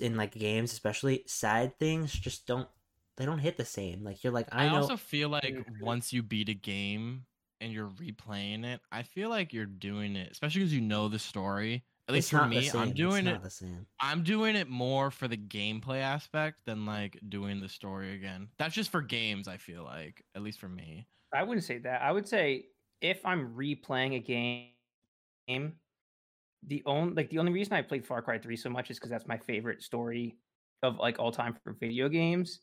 Speaker 1: in like games especially, side things just don't. They don't hit the same. Like you're like I,
Speaker 3: I,
Speaker 1: know.
Speaker 3: also feel like
Speaker 4: Mhm.
Speaker 3: once you beat a game and you're replaying it, I feel like you're doing it, especially because you know the story. At least
Speaker 1: it's
Speaker 3: for me. I'm doing it.
Speaker 1: not the same.
Speaker 3: I'm doing it more for the gameplay aspect than like doing the story again. That's just for games. I feel like, at least for me.
Speaker 4: I wouldn't say that. I would say if I'm replaying a game, the only like the only reason I played Far Cry 3 so much is because that's my favorite story of like all time for video games.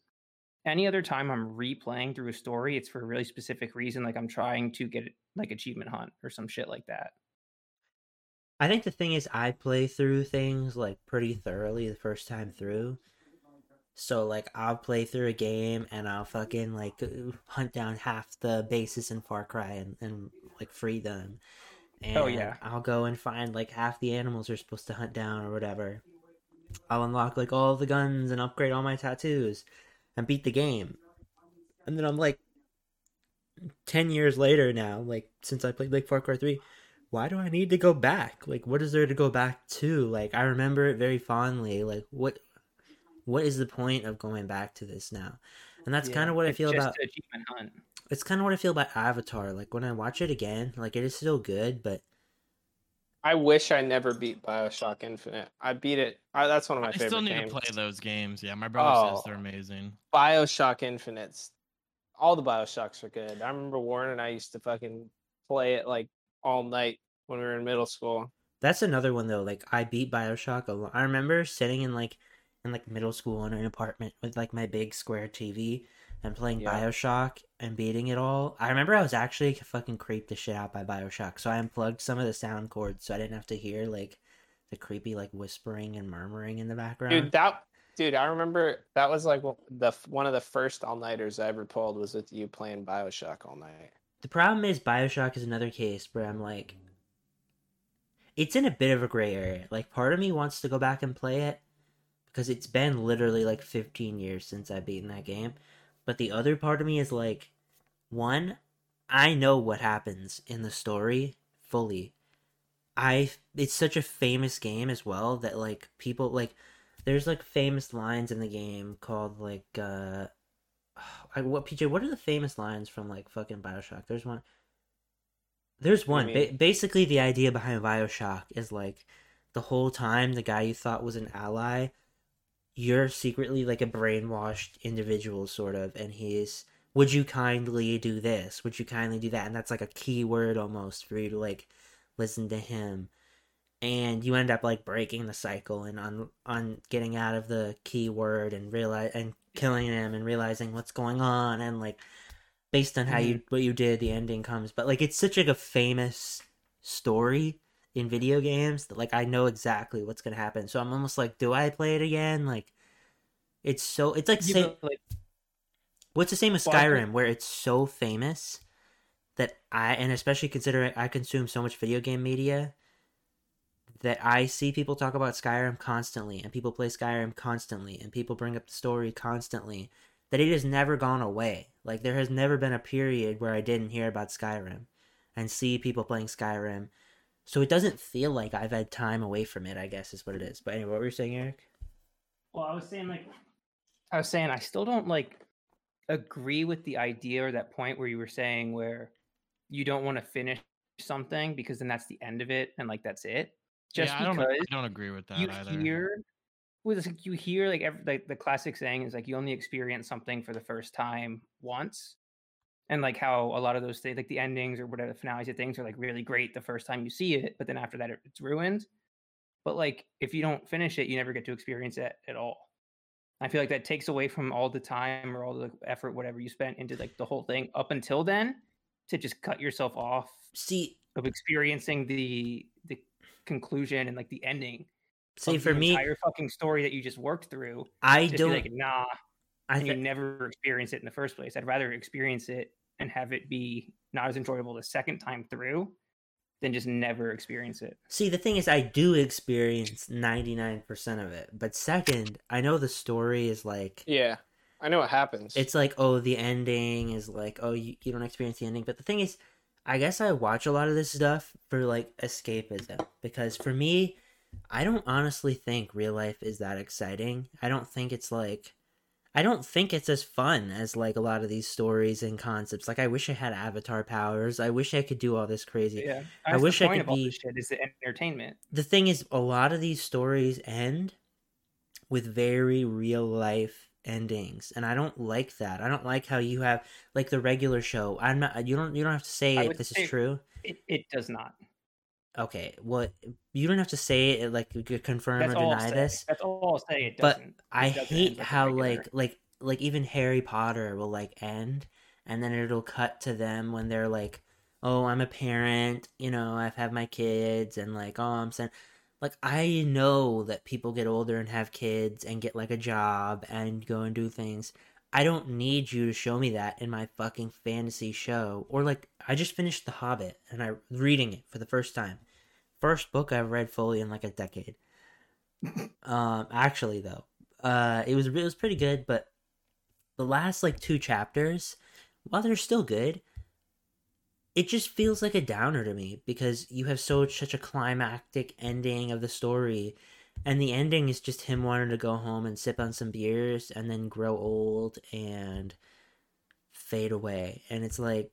Speaker 4: Any other time I'm replaying through a story, it's for a really specific reason. Like I'm trying to get like achievement hunt or some shit like that.
Speaker 1: I think the thing is, I play through things like pretty thoroughly the first time through. So like, I'll play through a game and I'll fucking like hunt down half the bases in Far Cry and, and like free them. And
Speaker 4: Oh, yeah.
Speaker 1: I'll go and find like half the animals you're supposed to hunt down or whatever. I'll unlock like all the guns and upgrade all my tattoos and beat the game. And then I'm like, ten years later now, like since I played like Far Cry Three why do I need to go back? Like, what is there to go back to? Like, I remember it very fondly. Like, what, what is the point of going back to this now? And that's kind of what I feel
Speaker 4: just
Speaker 1: about.
Speaker 4: to achievement hunt.
Speaker 1: It's kind of what I feel about Avatar. Like when I watch it again, like it is still good, but
Speaker 2: I wish I never beat Bioshock Infinite. I beat it. I, that's one of my
Speaker 3: I
Speaker 2: favorite
Speaker 3: still need
Speaker 2: games.
Speaker 3: to play those games. Yeah, my brother says
Speaker 2: Oh.
Speaker 3: they're amazing.
Speaker 2: Bioshock Infinite's all the Bioshocks are good. I remember Warren and I used to fucking play it like all night when we were in middle school.
Speaker 1: that's another one though. Like I beat Bioshock a lot. I remember sitting in like in like middle school in an apartment with like my big square TV and playing
Speaker 2: Yeah.
Speaker 1: Bioshock and beating it all. I remember I was actually fucking creeped the shit out by Bioshock, so I unplugged some of the sound cords so I didn't have to hear like the creepy like whispering and murmuring in the background.
Speaker 2: Dude, that dude, I remember that was like the one of the first all nighters I ever pulled was with you playing Bioshock all night.
Speaker 1: The problem is Bioshock is another case where I'm like, it's in a bit of a gray area. Like, part of me wants to go back and play it because it's been literally like 15 years since I've beaten that game. But the other part of me is like, one, I know what happens in the story fully. I it's such a famous game as well that like people like there's like famous lines in the game called like uh I, what PJ? What are the famous lines from like fucking Bioshock? There's one. There's one. Ba- basically, the idea behind Bioshock is like the whole time the guy you thought was an ally, you're secretly like a brainwashed individual, sort of, and he's. Would you kindly do this? Would you kindly do that? And that's like a key word almost for you to like listen to him and you end up like breaking the cycle and on on getting out of the keyword and realize and killing him and realizing what's going on and like based on how you what you did the ending comes. But like it's such like a famous story in video games that like i know exactly what's gonna happen. So i'm almost like do i play it again? Like it's so it's like same,
Speaker 4: know, like
Speaker 1: what's the same with
Speaker 4: Well,
Speaker 1: skyrim where it's so famous that i and especially considering i consume so much video game media that i see people talk about skyrim constantly and people play skyrim constantly and people bring up the story constantly that it has never gone away. Like there has never been a period where I didn't hear about Skyrim and see people playing Skyrim. So it doesn't feel like I've had time away from it, I guess is what it is. But anyway, what were you saying, Eric?
Speaker 4: Well, I was saying like I was saying I still don't like agree with the idea or that point where you were saying where you don't want to finish something because then that's the end of it and like that's it. Just
Speaker 3: yeah, I don't, I don't agree with that
Speaker 4: you
Speaker 3: either.
Speaker 4: hear well, like you hear like every, like the classic saying is like you only experience something for the first time once. And like how a lot of those things, like the endings or whatever the finales of things are like really great the first time you see it, but then after that it- it's ruined. But like if you don't finish it, you never get to experience it at all. I feel like that takes away from all the time or all the effort, whatever you spent into like the whole thing up until then, to just cut yourself off
Speaker 1: See,
Speaker 4: of experiencing the the conclusion and like the ending.
Speaker 1: see
Speaker 4: of
Speaker 1: for
Speaker 4: the
Speaker 1: me,
Speaker 4: entire fucking story that you just worked through.
Speaker 1: I
Speaker 4: Just
Speaker 1: don't.
Speaker 4: like, nah,
Speaker 1: I
Speaker 4: and you never experience it in the first place. I'd rather experience it and have it be not as enjoyable the second time through than just never experience it.
Speaker 1: see the thing is, I do experience ninety nine percent of it. But second, I know the story is like
Speaker 2: Yeah, I know what happens.
Speaker 1: it's like oh the ending is like oh you, you don't experience the ending but the thing is i guess i watch a lot of this stuff for like escapism because for me i don't honestly think real life is that exciting. I don't think it's like i don't think it's as fun as like a lot of these stories and concepts. Like i wish i had avatar powers. I wish i could do all this crazy.
Speaker 4: Yeah,
Speaker 1: I wish I could be-
Speaker 4: this shit is the entertainment.
Speaker 1: the thing is a lot of these stories end with very real life endings and i don't like that i don't like how you have like the regular show i'm not you don't you don't have to say if this
Speaker 4: say-
Speaker 1: is true
Speaker 4: It, it does not.
Speaker 1: okay well you don't have to say it like confirm
Speaker 4: That's
Speaker 1: or deny this
Speaker 4: That's all I'll say. It
Speaker 1: But
Speaker 4: doesn't.
Speaker 1: i
Speaker 4: doesn't
Speaker 1: hate how like like like even harry potter will like end and then it'll cut to them when they're like oh i'm a parent you know i've had my kids and like oh i'm saying like i know that people get older and have kids and get like a job and go and do things. I don't need you to show me that in my fucking fantasy show. Or like i just finished the hobbit and i reading it for the first time. First book i've read fully in like a decade. Um actually though uh it was it was pretty good but the last like two chapters while they're still good it just feels like a downer to me because you have so such a climactic ending of the story and the ending is just him wanting to go home and sip on some beers and then grow old and fade away. And it's like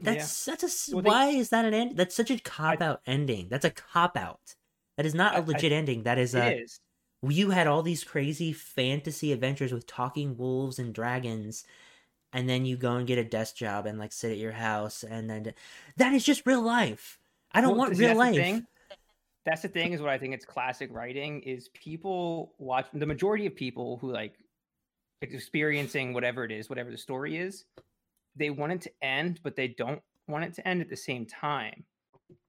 Speaker 1: that's that's a
Speaker 4: Well, they-
Speaker 1: why is that an end that's such a cop out ending. That's a cop out that is not
Speaker 4: I-
Speaker 1: a
Speaker 4: I-
Speaker 1: legit ending. That is a
Speaker 4: is.
Speaker 1: you had all these crazy fantasy adventures with talking wolves and dragons and then you go and get a desk job and like sit at your house and then that is just real life i don't
Speaker 4: Well,
Speaker 1: want real
Speaker 4: the
Speaker 1: life
Speaker 4: thing. That's the thing is what I think it's classic writing is people watch the majority of people who like experiencing whatever it is, whatever the story is, they want it to end, but they don't want it to end at the same time.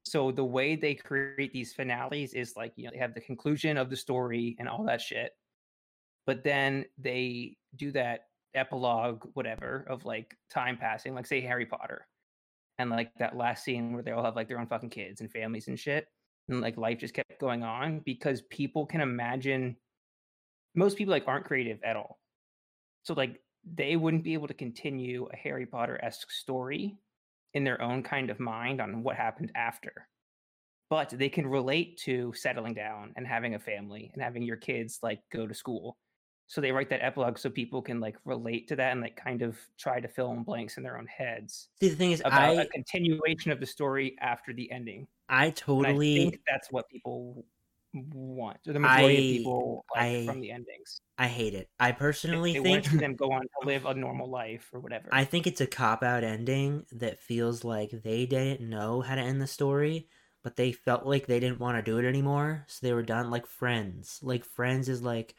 Speaker 4: So the way they create these finales is like, you know, they have the conclusion of the story and all that shit. But then they do that epilogue, whatever, of like time passing, like say Harry Potter. And like that last scene where they all have like their own fucking kids and families and shit. And like life just kept going on because people can imagine most people like aren't creative at all. So like they wouldn't be able to continue a Harry Potter esque story in their own kind of mind on what happened after. But they can relate to settling down and having a family and having your kids like go to school. So they write that epilogue so people can like relate to that and like kind of try to fill in blanks in their own heads
Speaker 1: see the thing is
Speaker 4: about
Speaker 1: i
Speaker 4: a continuation of the story after the ending.
Speaker 1: i
Speaker 4: And I
Speaker 1: totally
Speaker 4: think that's what people want. or The majority
Speaker 1: I-
Speaker 4: of people like
Speaker 1: I-
Speaker 4: from the endings.
Speaker 1: i hate it i personally
Speaker 4: they
Speaker 1: think
Speaker 4: want to see them go on to live a normal life or whatever.
Speaker 1: I think it's a cop out ending that feels like they didn't know how to end the story, but they felt like they didn't want to do it anymore, so they were done like Friends. Like Friends is like,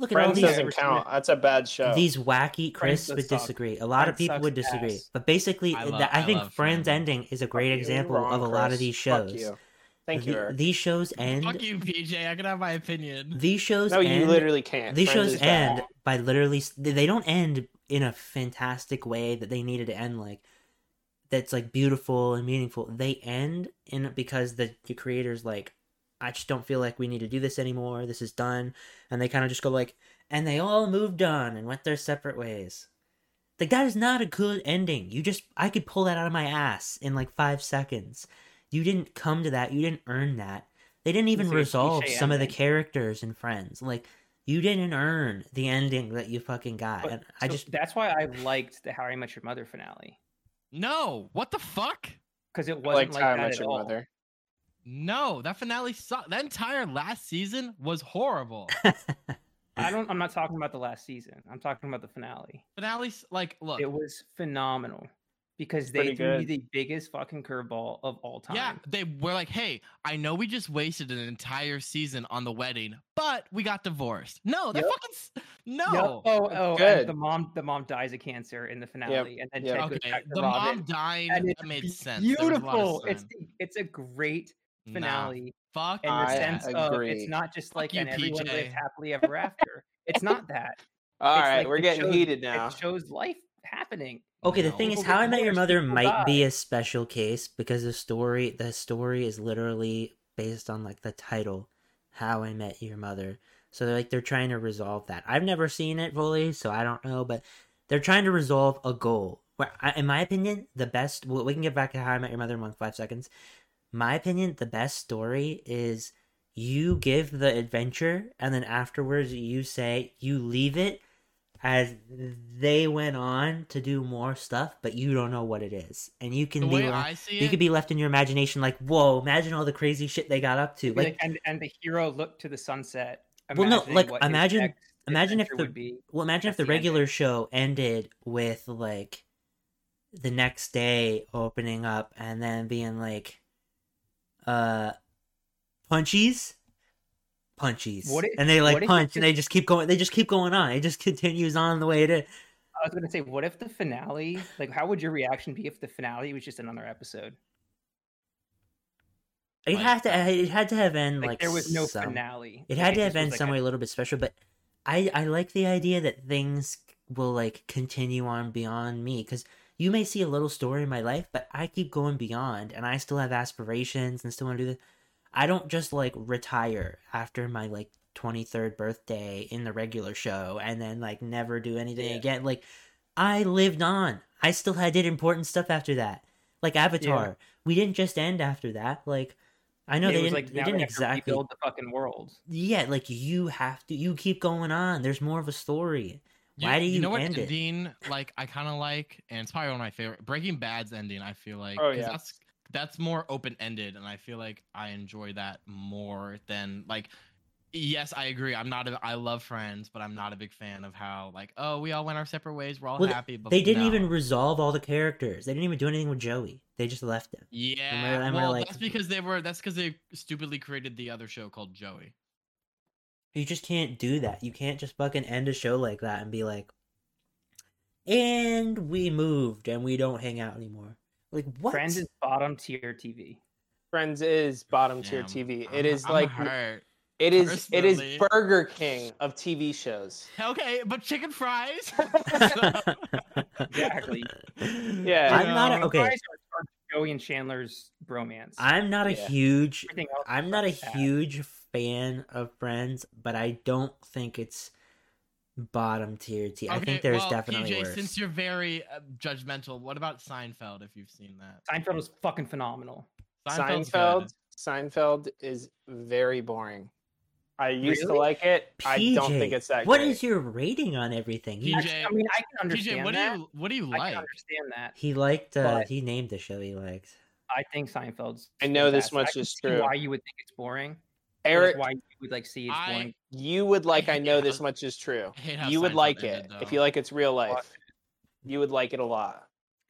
Speaker 1: look at all
Speaker 2: Friends
Speaker 1: these
Speaker 2: doesn't count. That's a bad show.
Speaker 1: these wacky Chris
Speaker 4: does
Speaker 1: would
Speaker 4: suck.
Speaker 1: disagree. A lot of people would disagree.
Speaker 4: ass.
Speaker 1: But basically,
Speaker 3: I love-
Speaker 1: I
Speaker 3: I
Speaker 1: think
Speaker 3: love
Speaker 1: Friends
Speaker 3: Friends.
Speaker 1: ending is a great
Speaker 2: Fuck
Speaker 1: example
Speaker 2: wrong,
Speaker 1: of a lot of
Speaker 2: Chris.
Speaker 1: these
Speaker 2: Fuck
Speaker 1: shows.
Speaker 2: you. Thank you, Eric.
Speaker 1: these shows end.
Speaker 3: Fuck you, PJ. I can have my opinion.
Speaker 1: These shows
Speaker 2: No,
Speaker 1: end.
Speaker 2: you literally can't.
Speaker 1: these
Speaker 2: Friends
Speaker 1: shows
Speaker 2: is bad.
Speaker 1: end by literally they they don't end in a fantastic way that they needed to end like that's like beautiful and meaningful they end in because the, the creators like i just don't feel like we need to do this anymore. This is done. And they kind of just go like and they all moved on and went their separate ways. Like that is not a good ending. You just i could pull that out of my ass in like five seconds. You didn't come to that. You didn't earn that. They didn't even
Speaker 4: It's like a
Speaker 1: resolve
Speaker 4: cliche
Speaker 1: some of the characters and friends. Like you didn't earn the ending that you fucking got.
Speaker 4: But-
Speaker 1: and i
Speaker 4: So
Speaker 1: just
Speaker 4: that's why I liked the How I Met Your Mother finale.
Speaker 3: No, what the fuck?
Speaker 4: because it wasn't
Speaker 2: liked
Speaker 4: like
Speaker 2: How I Met
Speaker 4: at
Speaker 2: Your
Speaker 4: all.
Speaker 2: Mother.
Speaker 3: No, that finale sucked. That entire last season was horrible.
Speaker 4: I don't. I'm not talking about the last season. I'm talking about the finale.
Speaker 3: Finales, like, look,
Speaker 4: It was phenomenal because they threw me the biggest fucking curveball of all time.
Speaker 3: yeah, they were like, hey, I know we just wasted an entire season on the wedding, but we got divorced. No, that
Speaker 4: Yep.
Speaker 3: fucking no.
Speaker 4: Yep. Oh, oh, oh
Speaker 2: Good.
Speaker 4: and the mom, the mom dies of cancer in the finale, and then
Speaker 2: Yep.
Speaker 3: Okay, the
Speaker 4: Robin,
Speaker 3: mom dying
Speaker 4: and it's
Speaker 3: that made sense. There was a lot of
Speaker 4: Beautiful. It's it's a great
Speaker 3: Nah,
Speaker 4: finale
Speaker 3: fuck.
Speaker 4: in the
Speaker 2: I
Speaker 4: sense of it's not just like
Speaker 3: you,
Speaker 4: and everyone
Speaker 3: PJ.
Speaker 4: lived happily ever after. it's not that.
Speaker 2: All
Speaker 4: It's
Speaker 2: right,
Speaker 4: like
Speaker 2: we're getting
Speaker 4: shows-
Speaker 2: heated now.
Speaker 4: It shows life happening.
Speaker 1: okay the
Speaker 3: No.
Speaker 1: thing is how i met your mother
Speaker 4: people
Speaker 1: might be a special case because the story the story is literally based on like the title how i met your mother so they're like they're trying to resolve that i've never seen it fully so i don't know but they're trying to resolve a goal where in my opinion the best well, we can get back to how i met your mother in one five seconds my opinion the best story is you give the adventure and then afterwards you say you leave it as they went on to do more stuff but you don't know what it is and you can
Speaker 3: The
Speaker 1: be
Speaker 3: way
Speaker 1: le-
Speaker 3: I see
Speaker 1: you
Speaker 3: it,
Speaker 1: could be left in your imagination like whoa imagine all the crazy shit they got up to
Speaker 4: Like,
Speaker 1: like
Speaker 4: and and the hero looked to the sunset.
Speaker 1: Well, no, like, imagine- imagine if the-
Speaker 4: would be.
Speaker 1: well imagine if
Speaker 4: that's
Speaker 1: the
Speaker 4: the ending.
Speaker 1: regular show ended with like the next day opening up and then being like uh punchies punchies
Speaker 4: What if-
Speaker 1: and they like
Speaker 4: it
Speaker 1: punch and they just keep going they just keep going on it just continues on the way it is
Speaker 4: I was gonna say, what if the finale? Like, how would your reaction be if the finale was just another episode?
Speaker 1: it
Speaker 3: Like-
Speaker 1: had to it had to have end
Speaker 4: Like,
Speaker 1: like,
Speaker 4: there was no
Speaker 1: some-
Speaker 4: finale.
Speaker 1: It had to have been
Speaker 4: was like
Speaker 1: some
Speaker 4: a-
Speaker 1: way a little bit special, but I I like the idea that things will like continue on beyond me because you may see a little story in my life, but I keep going beyond, and I still have aspirations and still want to do this. I don't just like retire after my like twenty third birthday in the regular show and then like never do anything
Speaker 4: Yeah.
Speaker 1: again. Like I lived on. I still had did important stuff after that. Like Avatar, we didn't just end after that. Like I know
Speaker 4: it
Speaker 1: they
Speaker 4: was
Speaker 1: didn't.
Speaker 4: like
Speaker 1: they didn't
Speaker 4: they have to
Speaker 1: exactly
Speaker 4: rebuild the fucking world.
Speaker 1: yeah, like you have to. You keep going on. There's more of a story.
Speaker 3: You-
Speaker 1: Why do you,
Speaker 3: know what
Speaker 1: end it?
Speaker 3: like I kind of like, and it's probably one of my favorite. Breaking Bad's ending, I feel like,
Speaker 2: Oh,
Speaker 3: 'cause
Speaker 2: yeah.
Speaker 3: that's that's more open ended, and I feel like I enjoy that more than like. Yes, I agree. I'm not. A, I love Friends, but I'm not a big fan of how like oh we all went our separate ways. We're all
Speaker 1: Well,
Speaker 3: happy, but
Speaker 1: They didn't
Speaker 3: no.
Speaker 1: even resolve all the characters. They didn't even do anything with Joey. They just left him.
Speaker 3: Yeah,
Speaker 1: and we're
Speaker 3: well,
Speaker 1: like-
Speaker 3: that's because they were. That's because they stupidly created the other show called Joey.
Speaker 1: You just can't do that. You can't just fucking end a show like that and be like, and we moved and we don't hang out anymore. Like what?
Speaker 4: Friends is bottom tier TV.
Speaker 2: Friends is bottom tier TV.
Speaker 3: I'm-
Speaker 2: It is
Speaker 3: I'm
Speaker 2: like
Speaker 3: hurt.
Speaker 2: it is it is. Burger King of TV shows.
Speaker 3: Okay, but chicken fries.
Speaker 4: Exactly.
Speaker 2: Yeah.
Speaker 1: I'm not a,
Speaker 3: No.
Speaker 1: okay.
Speaker 4: Fries are- are Joey and Chandler's bromance.
Speaker 1: I'm not a
Speaker 2: Yeah.
Speaker 1: huge. I'm not a
Speaker 4: bad.
Speaker 1: huge fan of Friends, but I don't think it's bottom tier T. I
Speaker 3: Okay,
Speaker 1: think there's
Speaker 3: well,
Speaker 1: definitely
Speaker 3: PJ,
Speaker 1: worse.
Speaker 3: since you're very uh, judgmental, what about Seinfeld? If you've seen that,
Speaker 4: Seinfeld was fucking phenomenal.
Speaker 3: Seinfeld's
Speaker 2: Seinfeld
Speaker 3: good.
Speaker 2: Seinfeld is very boring. I used to like it. I don't think it's that
Speaker 1: What
Speaker 2: great.
Speaker 1: is your rating on everything? He,
Speaker 3: PJ,
Speaker 4: I mean, I can understand
Speaker 3: PJ, what do
Speaker 4: that.
Speaker 3: you what do you
Speaker 4: I
Speaker 3: like?
Speaker 4: can understand that.
Speaker 1: he liked. Uh, he named the show he liked.
Speaker 4: I think Seinfeld's.
Speaker 2: I know this
Speaker 4: best.
Speaker 2: much
Speaker 4: I can
Speaker 2: is
Speaker 4: see
Speaker 2: true.
Speaker 4: Why you would think it's boring? Or, like,
Speaker 2: Eric,
Speaker 4: why you would like see it's
Speaker 3: I-
Speaker 4: boring?
Speaker 2: you would like I
Speaker 3: hate
Speaker 2: know this much is true.
Speaker 3: I hate how
Speaker 2: You would
Speaker 3: Seinfeld
Speaker 2: like
Speaker 3: ended,
Speaker 2: it
Speaker 3: though.
Speaker 2: if you like it's real life.
Speaker 4: Watch
Speaker 2: You would like it a lot.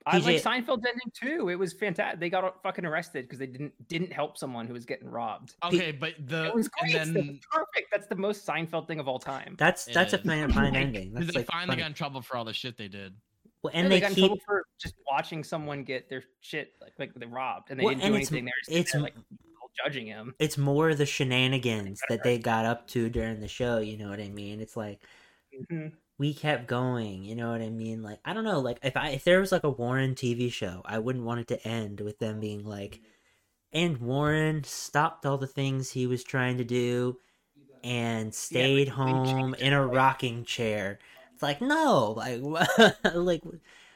Speaker 4: I like
Speaker 1: PJ
Speaker 4: Seinfeld's ending too. It was fantastic. They got fucking arrested because they didn't didn't help someone who was getting robbed.
Speaker 3: Okay, but the
Speaker 4: It was great.
Speaker 3: and then
Speaker 4: was perfect. That's the most Seinfeld thing of all time.
Speaker 1: That's that's a
Speaker 3: is.
Speaker 1: fine, fine ending. That's
Speaker 3: they
Speaker 1: like
Speaker 3: finally
Speaker 1: funny.
Speaker 3: got in trouble for all the shit they did.
Speaker 1: Well,
Speaker 4: Yeah,
Speaker 1: and
Speaker 4: they,
Speaker 1: they
Speaker 4: got in trouble for just watching someone get their shit like, like they robbed, and they
Speaker 1: Well,
Speaker 4: didn't
Speaker 1: and
Speaker 4: do anything. They're just
Speaker 1: it's
Speaker 4: like people judging him.
Speaker 1: it's more the shenanigans that they got up to during the show. You know what I mean? It's like
Speaker 4: Mhm.
Speaker 1: we kept going. You know what I mean? Like I don't know. Like if I if there was like a Warren TV show, I wouldn't want it to end with them being like, and Warren stopped all the things he was trying to do and stayed
Speaker 4: they
Speaker 1: home in a rocking chair. It's like no, like like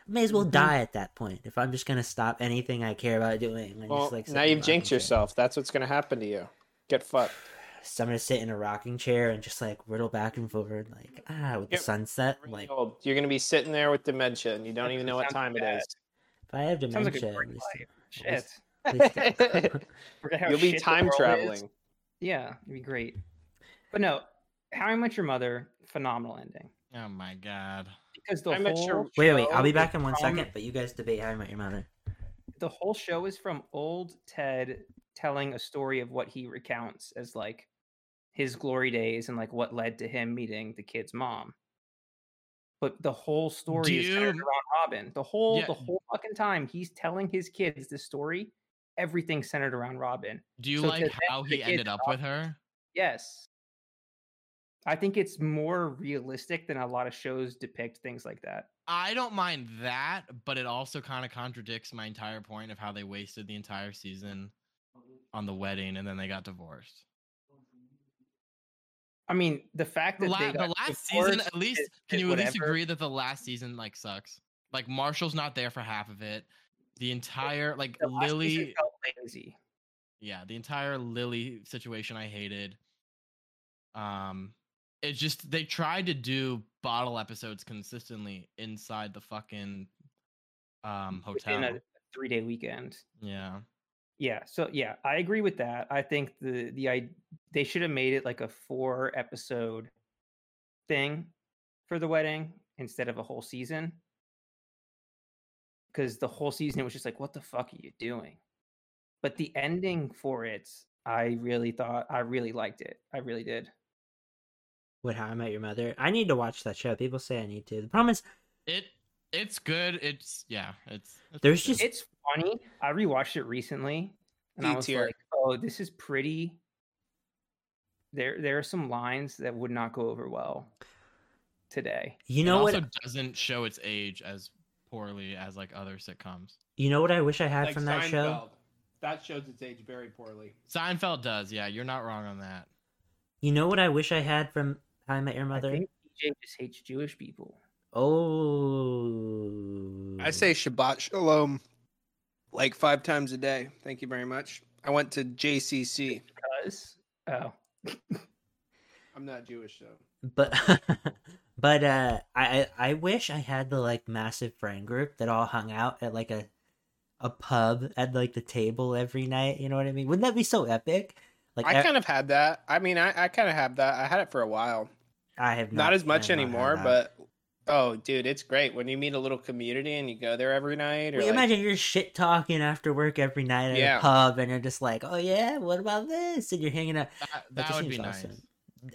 Speaker 1: may as well
Speaker 4: Mhm.
Speaker 1: die at that point if I'm just gonna stop anything I care about doing. and
Speaker 2: Well,
Speaker 1: just, like,
Speaker 2: now you've jinxed
Speaker 1: rocking chair.
Speaker 2: yourself. That's what's gonna happen to you. Get fucked.
Speaker 1: So I'm gonna sit in a rocking chair and just like riddle back and forward, like ah, with the sunset.
Speaker 2: Really
Speaker 1: Like
Speaker 2: old. You're gonna be sitting there with dementia, and you don't even know what time it
Speaker 4: bad.
Speaker 2: is.
Speaker 1: if I have
Speaker 4: Sounds like a
Speaker 1: dementia,
Speaker 4: great
Speaker 1: at least-
Speaker 4: life.
Speaker 1: least-
Speaker 4: Shit.
Speaker 1: least-
Speaker 2: You'll be
Speaker 4: shit
Speaker 2: time
Speaker 4: world is.
Speaker 2: traveling.
Speaker 4: Yeah, it'd be great. But no, How I Met Your Mother, phenomenal ending.
Speaker 3: Oh my god.
Speaker 4: Because the
Speaker 2: I Met
Speaker 4: whole
Speaker 2: Your-
Speaker 1: wait, wait, I'll be back in one
Speaker 4: from-
Speaker 1: second. But you guys debate How I Met Your Mother.
Speaker 4: The whole show is from old Ted telling a story of what he recounts as like his glory days and like what led to him meeting the kid's mom. But the whole story
Speaker 3: Do
Speaker 4: is centered
Speaker 3: you-
Speaker 4: around Robin. The whole
Speaker 3: Yeah.
Speaker 4: the whole fucking time he's telling his kids this story, everything's centered around Robin.
Speaker 3: Do you
Speaker 4: So
Speaker 3: like how he ended up
Speaker 4: are-
Speaker 3: with her?
Speaker 4: Yes. I think it's more realistic than a lot of shows depict things like that.
Speaker 3: I don't mind that, but it also kind of contradicts my entire point of how they wasted the entire season on the wedding and then they got divorced.
Speaker 4: I mean, the fact that
Speaker 3: la- the last season, at least, can you at least agree that the last season like sucks? Like Marshall's not there for half of it. The entire like
Speaker 4: The
Speaker 3: Lily,
Speaker 4: lazy.
Speaker 3: yeah, the entire Lily situation I hated. Um, it just they tried to do bottle episodes consistently inside the fucking um hotel.
Speaker 4: within a three day weekend.
Speaker 3: yeah.
Speaker 4: Yeah, so yeah, I agree with that. I think the the I they should have made it like a four episode thing for the wedding instead of a whole season. Because the whole season it was just like, what the fuck are you doing? But the ending for it, I really thought I really liked it. I really did.
Speaker 1: With How I Met Your Mother, I need to watch that show. People say I need to. The problem is,
Speaker 3: It it's good. It's yeah. It's, it's
Speaker 1: There's
Speaker 3: good.
Speaker 1: just-
Speaker 4: It's funny. I rewatched it recently, and I
Speaker 2: D
Speaker 4: was
Speaker 2: tier.
Speaker 4: like, "Oh, this is pretty." There, there are some lines that would not go over well today.
Speaker 1: you know
Speaker 3: it
Speaker 1: what?
Speaker 3: also doesn't show its age as poorly as like other sitcoms.
Speaker 1: You know what I wish I had
Speaker 5: like
Speaker 1: from that show.
Speaker 5: That shows its age very poorly.
Speaker 3: Seinfeld does, yeah. You're not wrong on that.
Speaker 1: You know what I wish I had from How I Met Your
Speaker 4: I
Speaker 1: Mother.
Speaker 4: think PJ just hates Jewish people.
Speaker 1: Oh,
Speaker 5: I say Shabbat Shalom like five times a day. Thank you very much. I went to JCC.
Speaker 4: Because oh,
Speaker 5: I'm not Jewish, so.
Speaker 1: but but uh I I I wish I had the like massive friend group that all hung out at like a a pub at like the table every night. You know what I mean? Wouldn't that be so epic? Like
Speaker 2: I kind of had that. I mean, I, I kind of have that. I had it for a while.
Speaker 1: I have
Speaker 2: Not, as much
Speaker 1: I have not had
Speaker 2: anymore, but oh, dude, it's great when you meet a little community and you go there every night. Or
Speaker 1: Wait,
Speaker 2: like,
Speaker 1: imagine you're shit talking after work every night at
Speaker 2: Yeah.
Speaker 1: a pub, and you're just like, "Oh yeah, what about this?" And you're hanging out.
Speaker 3: That,
Speaker 1: That
Speaker 3: that would be
Speaker 1: seems
Speaker 3: nice.
Speaker 1: awesome.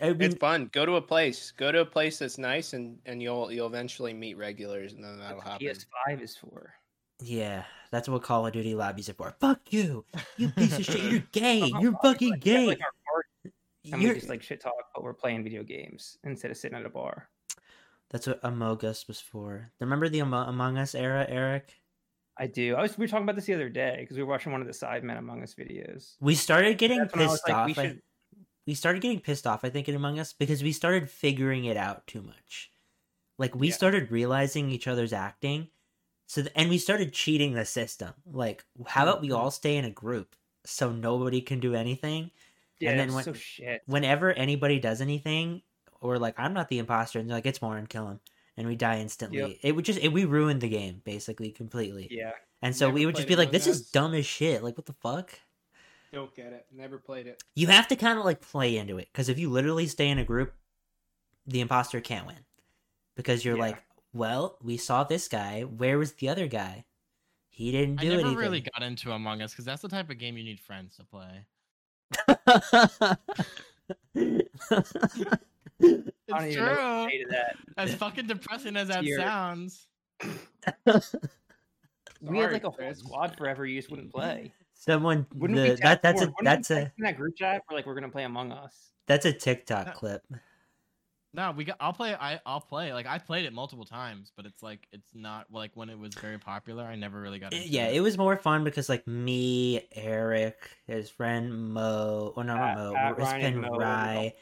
Speaker 1: I mean,
Speaker 2: it's fun. Go to a place. Go to a place that's nice, and and you'll you'll eventually meet regulars, and then that'll
Speaker 4: that's
Speaker 2: happen.
Speaker 4: PS5 is for.
Speaker 1: Yeah, that's what Call of Duty lobbies are for. Fuck you, you piece of shit. You're gay. You're fucking
Speaker 4: like,
Speaker 1: gay.
Speaker 4: like, our and
Speaker 1: You're...
Speaker 4: we just like shit talk, but we're playing video games instead of sitting at a bar.
Speaker 1: That's what Among Us was for. Remember the Among Us era, Eric?
Speaker 4: I do. I was we were talking about this the other day because we were watching one of the Sidemen Among Us videos.
Speaker 1: We started getting
Speaker 4: That's
Speaker 1: pissed
Speaker 4: like, we
Speaker 1: off. I-
Speaker 4: should-
Speaker 1: we started getting pissed off, I think, in Among Us because we started figuring it out too much. Like we
Speaker 2: Yeah.
Speaker 1: started realizing each other's acting, so th- and we started cheating the system. Like, how about we
Speaker 4: Mhm.
Speaker 1: all stay in a group so nobody can do anything?
Speaker 4: Yeah,
Speaker 1: then when-
Speaker 4: so shit.
Speaker 1: Whenever anybody does anything, or like I'm not the imposter, and they're like it's Warren, kill him, and we die instantly.
Speaker 4: Yep.
Speaker 1: It would just it, we ruined the game basically completely.
Speaker 4: Yeah,
Speaker 1: And so
Speaker 5: Never
Speaker 1: we would just be like, this is dumb as shit. Like, what the fuck?
Speaker 5: Don't get it. Never played it.
Speaker 1: You have to kind of like play into it because if you literally stay in a group, the imposter can't win because you're
Speaker 4: Yeah.
Speaker 1: like, well, we saw this guy. Where was the other guy? He didn't do I
Speaker 3: never
Speaker 1: anything.
Speaker 3: really got into Among Us because that's the type of game you need friends to play. It's
Speaker 4: don't even know what to
Speaker 3: true.
Speaker 4: that.
Speaker 3: As fucking depressing as that
Speaker 4: Tier.
Speaker 3: sounds.
Speaker 4: We had like a whole squad forever. You just wouldn't play.
Speaker 1: Someone
Speaker 4: Wouldn't
Speaker 1: the,
Speaker 4: we
Speaker 1: that that's
Speaker 4: more-
Speaker 1: a
Speaker 4: wouldn't we
Speaker 1: that's a
Speaker 4: in that group chat? We're like, we're gonna play Among Us.
Speaker 1: that's a TikTok
Speaker 3: Uh,
Speaker 1: clip.
Speaker 3: No, we got. I'll play. I I'll play. Like I played it multiple times, but it's like it's not like when it was very popular. I never really got.
Speaker 1: Uh,
Speaker 3: Into
Speaker 1: Yeah,
Speaker 3: it.
Speaker 1: it was more fun because like me, Eric, his friend Mo, or no, not
Speaker 4: Pat-
Speaker 1: Mo,
Speaker 4: Pat,
Speaker 1: his
Speaker 4: Ryan,
Speaker 1: friend
Speaker 4: and Mo would all
Speaker 1: Rye.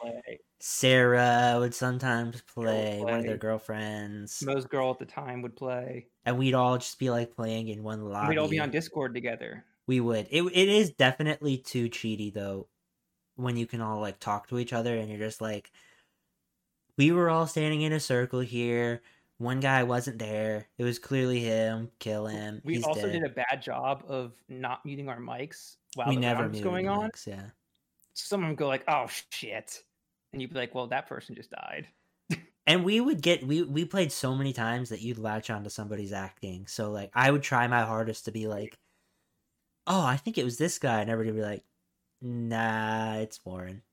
Speaker 1: Sarah would sometimes play, one of their girlfriends,
Speaker 4: Mo's girl at the time would play.
Speaker 1: and we'd all just be like playing in one lobby.
Speaker 4: We'd all be on Discord together.
Speaker 1: We would. It it is definitely too cheaty though, when you can all like talk to each other and you're just like, we were all standing in a circle here. One guy wasn't there. It was clearly him. Kill him.
Speaker 4: We
Speaker 1: He's
Speaker 4: also
Speaker 1: dead.
Speaker 4: did a bad job of not muting our mics while
Speaker 1: we
Speaker 4: the
Speaker 1: never
Speaker 4: was going on.
Speaker 1: mics, yeah.
Speaker 4: Someone would go like, "Oh shit," and you'd be like, "Well, that person just died."
Speaker 1: And we would get we we played so many times that you'd latch onto somebody's acting. So like I would try my hardest to be like, oh, I think it was this guy, and everybody would be like, nah, it's Warren.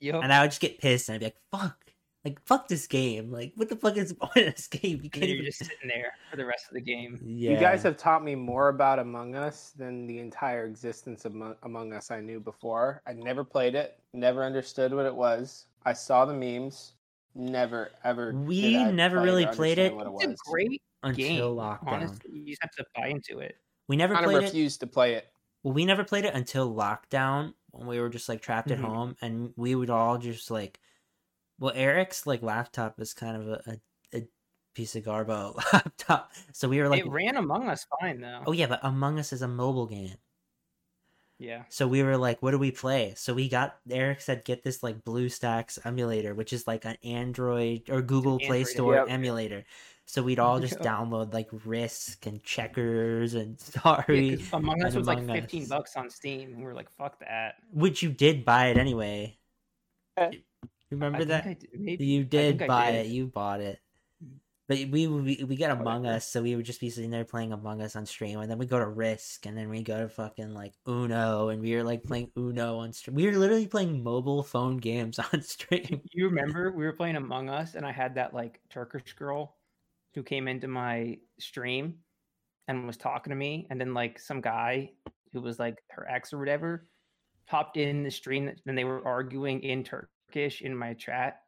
Speaker 4: Yep.
Speaker 1: And I would just get pissed, and I'd be like, fuck, like fuck this game. Like what the fuck is the point of this game? You can't
Speaker 4: you're
Speaker 1: even.
Speaker 4: just sitting there for the rest of the game.
Speaker 1: Yeah.
Speaker 2: You guys have taught me more about Among Us than the entire existence of Among- Among Us I knew before. I never played it, never understood what it was. I saw the memes, never ever.
Speaker 1: We never
Speaker 2: play
Speaker 1: really
Speaker 2: or
Speaker 1: played
Speaker 2: understand
Speaker 1: it
Speaker 2: What it
Speaker 4: It's a great
Speaker 1: until
Speaker 4: game.
Speaker 1: lockdown.
Speaker 4: Honestly, you just have to buy into it.
Speaker 1: We never
Speaker 2: kind of
Speaker 1: played it.
Speaker 2: refused to play it.
Speaker 1: Well, we never played it until lockdown when we were just like trapped
Speaker 4: Mhm.
Speaker 1: at home, and we would all just like, well, Eric's like laptop is kind of a, a, a piece of garbo laptop, so we were like,
Speaker 4: it ran Among Us fine though.
Speaker 1: oh yeah, but Among Us is a mobile game,
Speaker 4: Yeah.
Speaker 1: so we were like, what do we play? So we got Eric said get this like BlueStacks emulator, which is like an Android or Google Play Store
Speaker 2: Yep.
Speaker 1: emulator. So we'd all just download like Risk and Checkers and
Speaker 4: Yeah, Among Us was like 15
Speaker 1: Us.
Speaker 4: bucks on Steam, and we were like, "Fuck that."
Speaker 1: which you did buy it anyway.
Speaker 2: Eh.
Speaker 1: You Remember
Speaker 4: I
Speaker 1: that?
Speaker 4: did, maybe.
Speaker 1: You did buy
Speaker 4: did.
Speaker 1: it. You bought it. Mm. But we we we get oh, Among
Speaker 4: Whatever.
Speaker 1: Us, so we would just be sitting there playing Among Us on stream, and then we go to Risk, and then we go to fucking like Uno, and we were like playing Uno on stream. We were literally playing mobile phone games on stream.
Speaker 4: You remember we were playing Among Us, and I had that like Turkish girl who came into my stream and was talking to me, and then like some guy who was like her ex or whatever popped in the stream, and they were arguing in Turkish in my chat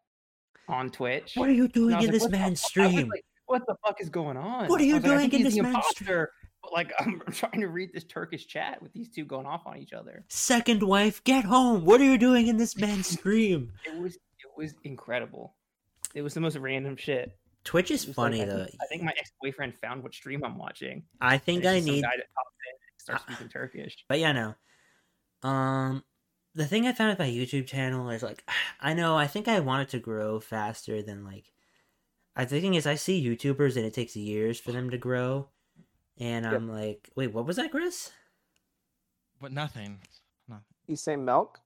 Speaker 4: on Twitch.
Speaker 1: What are you doing in
Speaker 4: like,
Speaker 1: this
Speaker 4: "What
Speaker 1: man's
Speaker 4: fuck?"
Speaker 1: Stream?
Speaker 4: like, what the fuck is going on?
Speaker 1: What are you
Speaker 4: was like,
Speaker 1: doing in this man's stream?
Speaker 4: Like I'm trying to read this Turkish chat with these two going off on each other.
Speaker 1: Second wife, get home! What are you doing in this man's stream?
Speaker 4: It was it was incredible. It was the most random shit.
Speaker 1: Twitch is
Speaker 4: was like,
Speaker 1: funny
Speaker 4: I
Speaker 1: though.
Speaker 4: think, I think my ex boyfriend found what stream I'm watching.
Speaker 1: I think I
Speaker 4: just some
Speaker 1: need
Speaker 4: guy that pops in and starts
Speaker 1: Ah.
Speaker 4: speaking Turkish.
Speaker 1: But yeah, no. Um, the thing I found with my YouTube channel is like, I know I think I want it to grow faster than like. I the thing is, I see YouTubers and it takes years for them to grow, and I'm like, wait, what was that, Chris?
Speaker 3: but nothing. Nothing.
Speaker 2: You say milk?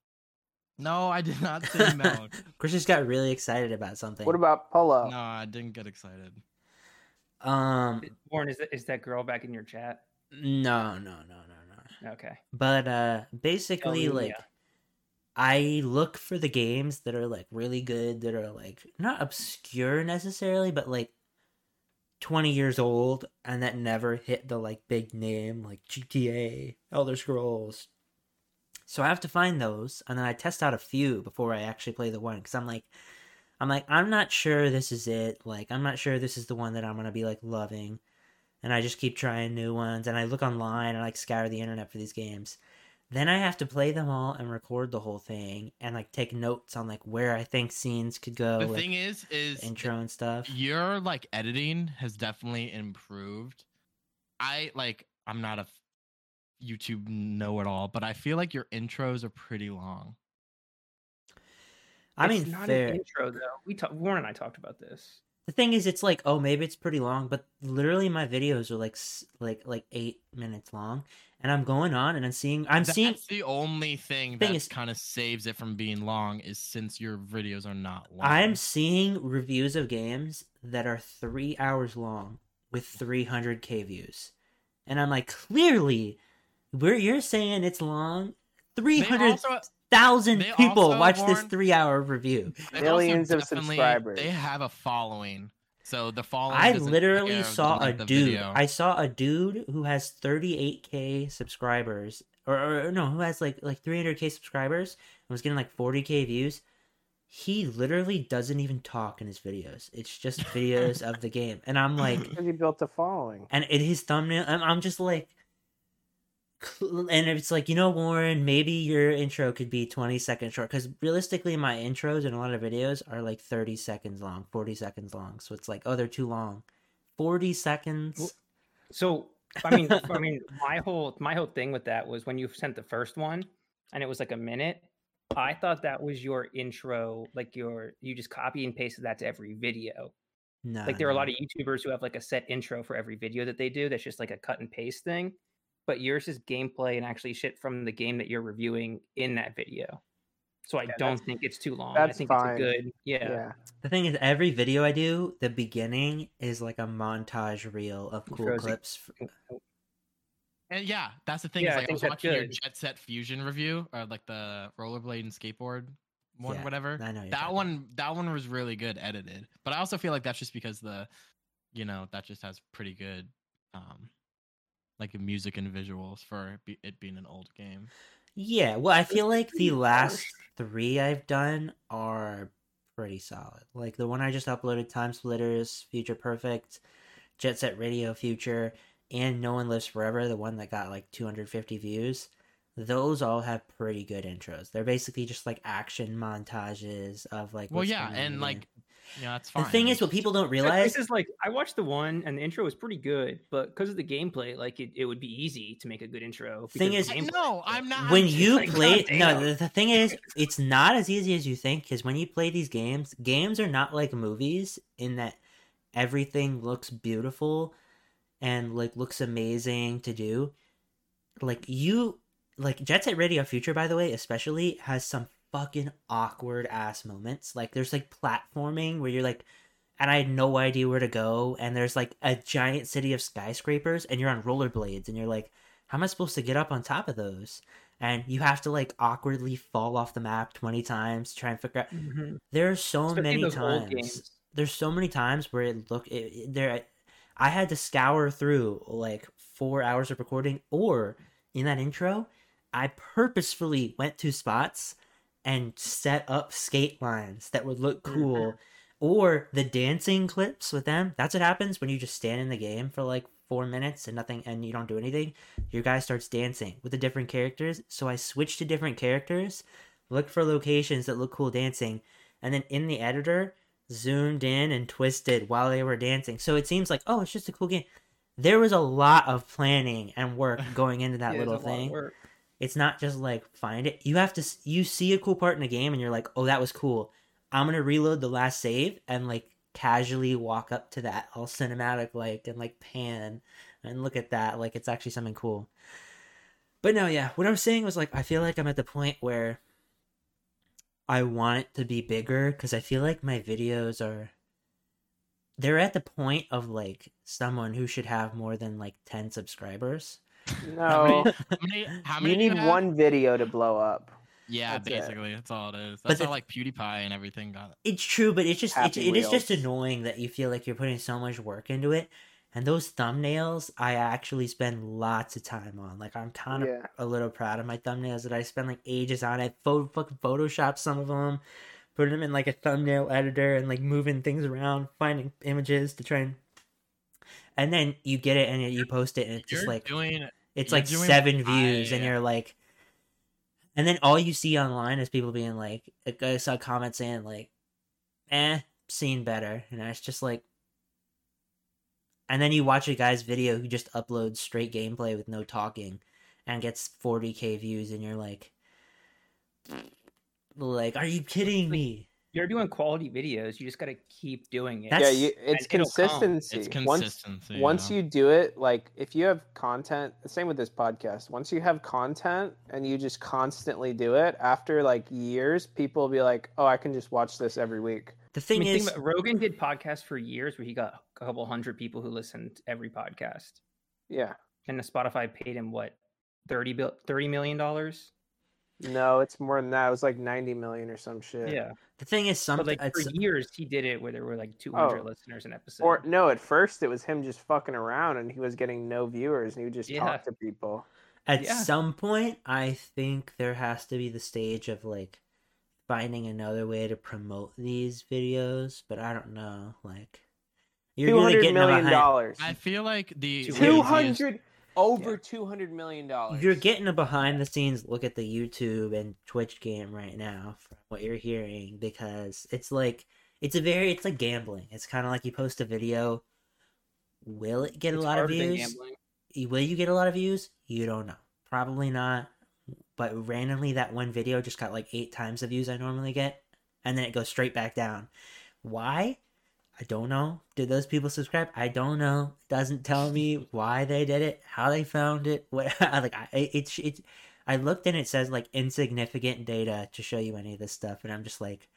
Speaker 3: No, I did not say milk.
Speaker 1: Chris just got really excited about something.
Speaker 2: What about polo?
Speaker 3: no, I didn't get excited.
Speaker 1: Um,
Speaker 4: Warren, is that, is that girl back in your chat?
Speaker 1: no, no, no, no, no.
Speaker 4: Okay.
Speaker 1: But uh, basically,
Speaker 4: Tell
Speaker 1: like.
Speaker 4: yeah.
Speaker 1: I look for the games that are like really good, that are like not obscure necessarily, but like 20 years old and that never hit the like big name like GTA, Elder Scrolls. So I have to find those and then I test out a few before I actually play the one cuz I'm like I'm like I'm not sure this is it. Like I'm not sure this is the one that I'm going to be like loving. And I just keep trying new ones and I look online and like scour the internet for these games then I have to play them all and record the whole thing and like take notes on like where I think scenes could go,
Speaker 3: the
Speaker 1: like,
Speaker 3: thing is, is
Speaker 1: intro and stuff.
Speaker 3: your like editing has definitely improved. I like I'm not a YouTube know it all, but I feel like your intros are pretty long.
Speaker 1: I
Speaker 4: It's
Speaker 1: mean,
Speaker 4: not
Speaker 1: fair.
Speaker 4: an intro though. We talk, Warren and I talked about this.
Speaker 1: The thing is, it's like, oh, maybe it's pretty long, but literally my videos are like like like eight minutes long, and I'm going on and I'm seeing I'm
Speaker 3: That's
Speaker 1: seeing
Speaker 3: the only thing
Speaker 1: Thing
Speaker 3: that
Speaker 1: is-
Speaker 3: kind of saves it from being long is since your videos are not long.
Speaker 1: I'm seeing reviews of games that are three hours long with 300k views, And I'm like, clearly, we're you're saying it's long. Three
Speaker 3: They
Speaker 1: hundred
Speaker 3: also-
Speaker 1: thousand
Speaker 3: they
Speaker 1: people
Speaker 3: also,
Speaker 1: watch this three hour review.
Speaker 2: Millions of subscribers.
Speaker 3: They have a following, so the following.
Speaker 1: I literally saw a dude.
Speaker 3: video.
Speaker 1: I saw a dude who has 38k subscribers, or, or no, who has like like 300k subscribers and was getting like 40k views. He literally doesn't even talk in his videos. It's just videos of the game, and I'm like,
Speaker 2: Because he built a following.
Speaker 1: and in his thumbnail, I'm, I'm just like, cl- and it's like you know, Warren, maybe your intro could be 20 seconds short because realistically, my intros in a lot of videos are like 30 seconds long, 40 seconds long. So it's like, oh, they're too long. 40 seconds.
Speaker 4: So I mean, I mean, my whole my whole thing with that was when you sent the first one, and it was like a minute. I thought that was your intro, like your you just copy and pasted that to every video.
Speaker 1: No,
Speaker 4: Like there are a lot of YouTubers who have like a set intro for every video that they do. That's just like a cut and paste thing. But yours is gameplay and actually shit from the game that you're reviewing in that video. So I
Speaker 2: Yeah,
Speaker 4: don't think it's too long. I
Speaker 2: that's
Speaker 4: think
Speaker 2: fine.
Speaker 4: it's a good yeah.
Speaker 2: Yeah.
Speaker 1: The thing is, every video I do, the beginning is like a montage reel of cool
Speaker 4: Frozen.
Speaker 1: clips.
Speaker 3: And yeah, that's the thing.
Speaker 4: Yeah,
Speaker 3: is
Speaker 4: I
Speaker 3: like I,
Speaker 4: think
Speaker 3: was
Speaker 4: that's
Speaker 3: watching your. Jet Set Fusion review, or like the rollerblade and skateboard one,
Speaker 1: Yeah,
Speaker 3: whatever.
Speaker 1: I know
Speaker 3: That
Speaker 1: talking
Speaker 3: one, that one was really good edited. But I also feel like that's just because the, you know, that just has pretty good, um, like music and visuals for it, be, it being an old game.
Speaker 1: Yeah, well, I feel like the last three I've done are pretty solid. Like the one I just uploaded, Time Splitters, Future Perfect, Jet Set Radio Future, and No One Lives Forever, the one that got like 250 views. Those all have pretty good intros. They're basically just like action montages of like.
Speaker 3: Well, yeah,
Speaker 1: going on
Speaker 3: and
Speaker 1: the
Speaker 3: like,
Speaker 1: game.
Speaker 3: Yeah, that's
Speaker 1: the thing is, what people don't realize
Speaker 4: This is like I watched the one and the intro was pretty good, but because of the gameplay, like it, it would be easy to make a good intro.
Speaker 1: Thing is-
Speaker 4: of
Speaker 3: I
Speaker 4: the gameplay.
Speaker 3: know, I'm not.
Speaker 1: when
Speaker 3: it's
Speaker 1: you
Speaker 4: like,
Speaker 1: play no the, the thing is it's not as easy as you think because when you play these games games are not like movies in that everything looks beautiful and like looks amazing to do like you like jet set radio future by the way especially has some fucking awkward ass moments like there's like platforming where you're like and i had no idea where to go and there's like a giant city of skyscrapers and you're on rollerblades and you're like how am I supposed to get up on top of those? And you have to like awkwardly fall off the map 20 times to try and figure out.
Speaker 4: Mhm.
Speaker 1: There are so
Speaker 4: Especially
Speaker 1: many times. There's so many times where it look it, it- there. I had to scour through like four hours of recording, or in that intro, I purposefully went to spots and set up skate lines that would look mm-hmm. cool. Or the dancing clips with them. That's what happens when you just stand in the game for like four minutes and nothing and you don't do anything. Your guy starts dancing with the different characters. So I switched to different characters, looked for locations that look cool dancing, and then in the editor, zoomed in and twisted while they were dancing. So it seems like, oh, it's just a cool game. There was a lot of planning and work going into that
Speaker 4: Yeah,
Speaker 1: little
Speaker 4: a lot of
Speaker 1: thing
Speaker 4: work.
Speaker 1: It's not just like find it. You have to you see a cool part in a game and you're like oh that was cool. I'm gonna reload the last save and like casually walk up to that all cinematic like and like pan and look at that like it's actually something cool. But no yeah what i was saying was like i feel like i'm at the point where i want it to be bigger because i feel like my videos are they're at the point of like someone who should have more than like 10 subscribers
Speaker 3: How
Speaker 2: No.
Speaker 3: many? How many? How many
Speaker 2: you need
Speaker 3: have?
Speaker 2: one video to blow up.
Speaker 3: Yeah,
Speaker 2: That's it.
Speaker 3: basically, that's all it is.
Speaker 1: But
Speaker 3: That's
Speaker 1: the-
Speaker 3: how like PewDiePie and everything got.
Speaker 1: It's true, but it's just it,
Speaker 2: Happy
Speaker 1: it is just annoying that you feel like you're putting so much work into it. And those thumbnails, I actually spend lots of time on. Like I'm kind of
Speaker 2: Yeah.
Speaker 1: a little proud of my thumbnails that I spend like ages on. I pho- fucking Photoshop some of them, put them in like a thumbnail editor, and like moving things around, finding images to try and. And then you get it and you post it, and it's just
Speaker 3: You're
Speaker 1: like
Speaker 3: doing.
Speaker 1: It's
Speaker 3: You're
Speaker 1: like seven views, and you're like, and then all you see online is people being like, I saw comments saying like, "Eh, seen better," and it's just like, and then you watch a guy's video who just uploads straight gameplay with no talking, and gets 40k views, and you're like, like, are you kidding me?
Speaker 4: You're doing quality videos. You just got to keep doing it.
Speaker 2: Yeah, you, it's
Speaker 4: and it'll come.
Speaker 2: consistency.
Speaker 3: It's
Speaker 2: Once
Speaker 3: consistency.
Speaker 2: once
Speaker 3: yeah.
Speaker 2: you do it, like if you have content, same with this podcast. Once you have content and you just constantly do it, after like years, people will be like, "Oh, I can just watch this every week."
Speaker 1: The
Speaker 4: I
Speaker 1: thing
Speaker 4: mean,
Speaker 1: is,
Speaker 4: think about, Rogan did podcasts for years where he got a couple hundred people who listened to every podcast.
Speaker 2: Yeah,
Speaker 4: and the Spotify paid him what 30 bill 30 million dollars.
Speaker 2: No, it's more than that. It was like 90 million or some shit.
Speaker 4: Yeah,
Speaker 1: The thing is, some
Speaker 4: but like for years he did it where there were like 200
Speaker 2: Oh.
Speaker 4: listeners an episode.
Speaker 2: Or no, at first it was him just fucking around and he was getting no viewers and he would just
Speaker 4: Yeah.
Speaker 2: talk to people.
Speaker 1: At
Speaker 4: Yeah.
Speaker 1: some point, I think there has to be the stage of like finding another way to promote these videos, but I don't know. Like, you're
Speaker 2: Two
Speaker 1: really
Speaker 2: hundred
Speaker 1: getting
Speaker 2: million dollars.
Speaker 3: I feel like the
Speaker 4: Two
Speaker 3: the
Speaker 2: Two
Speaker 3: easiest-
Speaker 2: hundred over
Speaker 4: Yeah.
Speaker 2: two hundred million dollars.
Speaker 1: you're getting a behind the scenes look at the YouTube and Twitch game right now from what you're hearing because it's like it's a very it's like gambling. It's kind of like you post a video. Will it get
Speaker 4: It's
Speaker 1: a lot of views?
Speaker 4: gambling.
Speaker 1: Will you get a lot of views? You don't know. Probably not. But randomly, that one video just got like eight times the views I normally get, and then it goes straight back down. Why? I don't know. Did those people subscribe? I don't know. It doesn't tell me why they did it, how they found it. What like I it's it's. I looked and it says like insignificant data to show you any of this stuff, and I'm just like,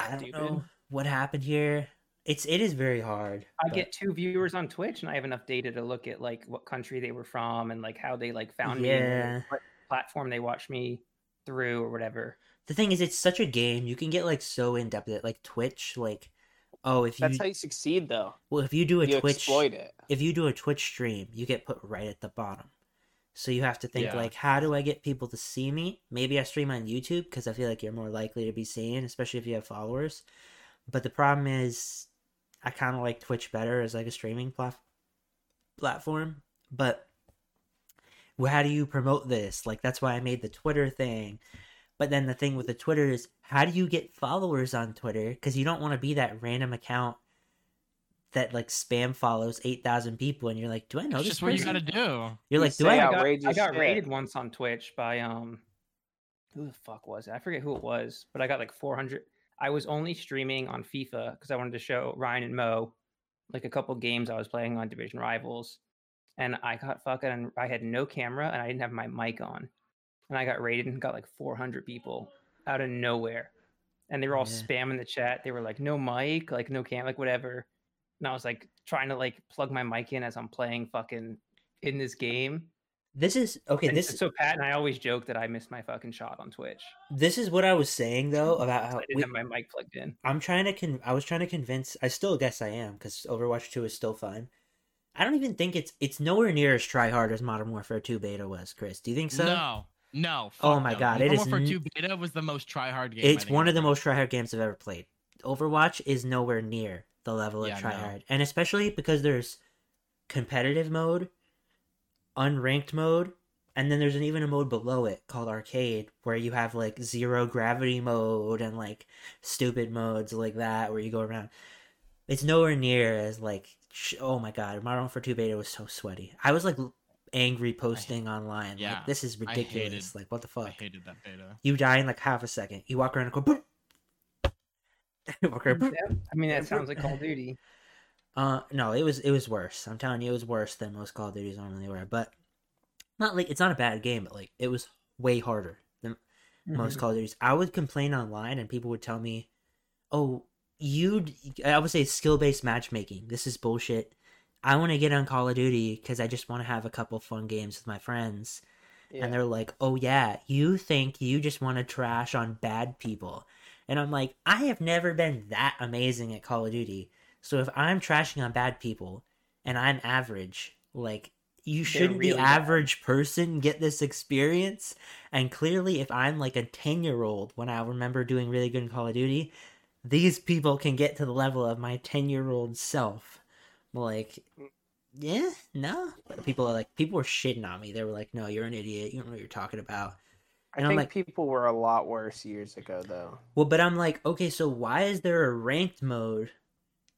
Speaker 1: I don't
Speaker 4: Stupid.
Speaker 1: know what happened here. It's it is very hard.
Speaker 4: I
Speaker 1: but-
Speaker 4: get two viewers on Twitch, and I have enough data to look at like what country they were from and like how they like found me,
Speaker 1: Yeah.
Speaker 4: and what platform they watched me through or whatever.
Speaker 1: the thing is it's such a game you can get like so in depth like twitch like oh if you
Speaker 2: That's how you succeed, though.
Speaker 1: well if you do a
Speaker 2: You
Speaker 1: twitch
Speaker 2: exploit it.
Speaker 1: if you do a twitch stream you get put right at the bottom so you have to think
Speaker 3: Yeah.
Speaker 1: like how do i get people to see me maybe i stream on youtube because i feel like you're more likely to be seen especially if you have followers but the problem is i kind of like twitch better as like a streaming plat- platform but well, how do you promote this like that's why i made the twitter thing but then the thing with the twitter is how do you get followers on twitter because you don't want to be that random account that like spam follows 8000 people and you're like do i know
Speaker 3: That's
Speaker 1: this
Speaker 3: just what you
Speaker 1: person?
Speaker 3: gotta do.
Speaker 1: you're
Speaker 2: You
Speaker 1: like do
Speaker 2: say
Speaker 1: i
Speaker 2: out-
Speaker 4: I got, I
Speaker 2: outrageous
Speaker 4: got
Speaker 2: shit.
Speaker 4: rated once on Twitch by um, who the fuck was it? I forget who it was, but I got like 400. I was only streaming on FIFA because I wanted to show Ryan and Mo like a couple games I was playing on Division Rivals, and I got fucking. I had no camera and I didn't have my mic on, and I got rated and got like 400 people out of nowhere, and they were all
Speaker 1: Yeah.
Speaker 4: spamming the chat. They were like, "No mic, like no cam, like whatever." And I was like trying to like plug my mic in as I'm playing fucking in this game.
Speaker 1: this is okay
Speaker 4: And
Speaker 1: this
Speaker 4: so Pat and I always joke that I missed my fucking shot on Twitch.
Speaker 1: this is what i was saying though about how
Speaker 4: I didn't
Speaker 1: we,
Speaker 4: have my mic plugged in.
Speaker 1: i'm trying to con- i was trying to convince i still guess i am because overwatch 2 is still fun i don't even think it's it's nowhere near as try hard as modern warfare 2 beta was chris do you think so
Speaker 3: no, no.
Speaker 1: Oh my
Speaker 3: no.
Speaker 1: God, it
Speaker 3: Modern
Speaker 1: is
Speaker 3: Warfare 2 beta was the most try hard game.
Speaker 1: It's one of the most try hard games i've ever played overwatch is nowhere near the level of
Speaker 3: Yeah,
Speaker 1: try
Speaker 3: no.
Speaker 1: hard and especially because there's competitive mode unranked mode and then there's an even a mode below it called arcade where you have like zero gravity mode and like stupid modes like that where you go around it's nowhere near as like sh- oh my god modern warfare 2 beta was so sweaty i was like angry posting online
Speaker 3: yeah,
Speaker 1: like this is
Speaker 3: I hated-
Speaker 1: ridiculous like what the fuck
Speaker 3: I hated that beta.
Speaker 1: you die in like half a second. You walk around and go boop. walk around, boop.
Speaker 4: Yeah, I mean that sounds like Call of Duty.
Speaker 1: Uh, no, it was it was worse. I'm telling you, it was worse than most Call of Duties normally were. But not like it's not a bad game, but like it was way harder than most
Speaker 4: Mhm.
Speaker 1: Call of Duties. I would complain online, and people would tell me, "Oh, you," I would say skill based matchmaking. This is bullshit. I want to get on Call of Duty because I just want to have a couple fun games with my friends.
Speaker 2: Yeah.
Speaker 1: and they're like, "Oh yeah, you think you just want to trash on bad people." And I'm like, "I have never been that amazing at Call of Duty. So if I'm trashing on bad people and I'm average, like you shouldn't
Speaker 4: really
Speaker 1: the
Speaker 4: bad.
Speaker 1: average person get this experience? And clearly if I'm like a 10-year-old when I remember doing really good in Call of Duty, these people can get to the level of my 10-year-old self. Like yeah, no. People are like, people were shitting on me. They were like, no, you're an idiot. You don't know what you're talking about.
Speaker 2: I
Speaker 1: and I'm
Speaker 2: think
Speaker 1: like-
Speaker 2: people were a lot worse years ago, though.
Speaker 1: Well, but I'm like, okay, so why is there a ranked mode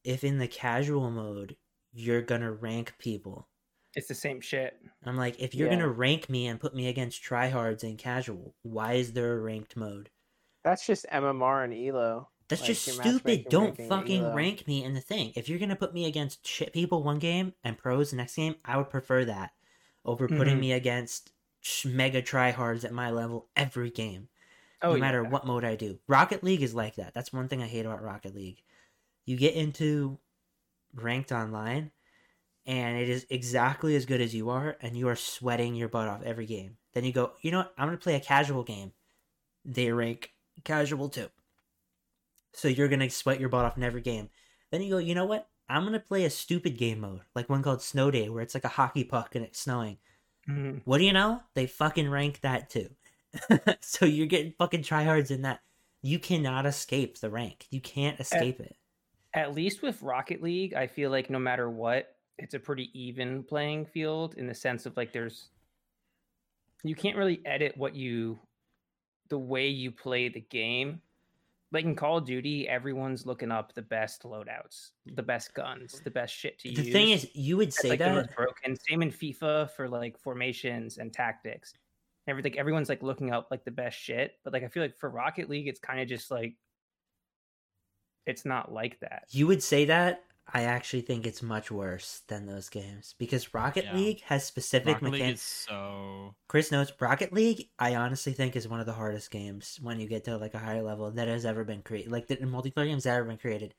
Speaker 1: if in the casual mode you're gonna rank people?
Speaker 4: It's the same shit.
Speaker 1: I'm like, if you're
Speaker 2: Yeah.
Speaker 1: gonna rank me and put me against tryhards in casual, why is there a ranked mode?
Speaker 2: That's just MMR and Elo.
Speaker 1: That's
Speaker 2: Like,
Speaker 1: just stupid. Don't fucking
Speaker 2: elo.
Speaker 1: rank me in the thing. If you're gonna put me against shit people one game and pros the next game, I would prefer that over putting
Speaker 4: Mhm.
Speaker 1: me against mega tryhards at my level every game.
Speaker 4: Oh,
Speaker 1: no matter
Speaker 4: yeah.
Speaker 1: what mode I do. Rocket League is like that. That's one thing I hate about Rocket League. You get into ranked online and it is exactly as good as you are, and you are sweating your butt off every game. Then you go, you know what? I'm gonna play a casual game. They rank casual too. So you're gonna sweat your butt off in every game. Then you go, you know what? I'm gonna play a stupid game mode, like one called Snow Day, where it's like a hockey puck and it's snowing.
Speaker 4: Mhm.
Speaker 1: What do you know? They fucking rank that too. so you're getting fucking tryhards in that. You cannot escape the rank. You can't escape it.
Speaker 4: At least with Rocket League, I feel like no matter what, it's a pretty even playing field in the sense of like there's you can't really edit what you the way you play the game. Like in Call of Duty, everyone's looking up the best loadouts, the best guns, the best shit to
Speaker 1: The
Speaker 4: use.
Speaker 1: The thing is, you would
Speaker 4: That's,
Speaker 1: say
Speaker 4: like
Speaker 1: that.
Speaker 4: broken. Same in FIFA for like formations and tactics. Everything everyone's like looking up like the best shit. But like I feel like for Rocket League, it's kind of just like it's not like that.
Speaker 1: You would say that. I actually think it's much worse than those games because Rocket
Speaker 3: Yeah.
Speaker 1: League has specific mechanics.
Speaker 3: so
Speaker 1: Chris knows Rocket League. I honestly think is one of the hardest games when you get to like a higher level that has ever been created. Like the multiplayer games that have ever been created.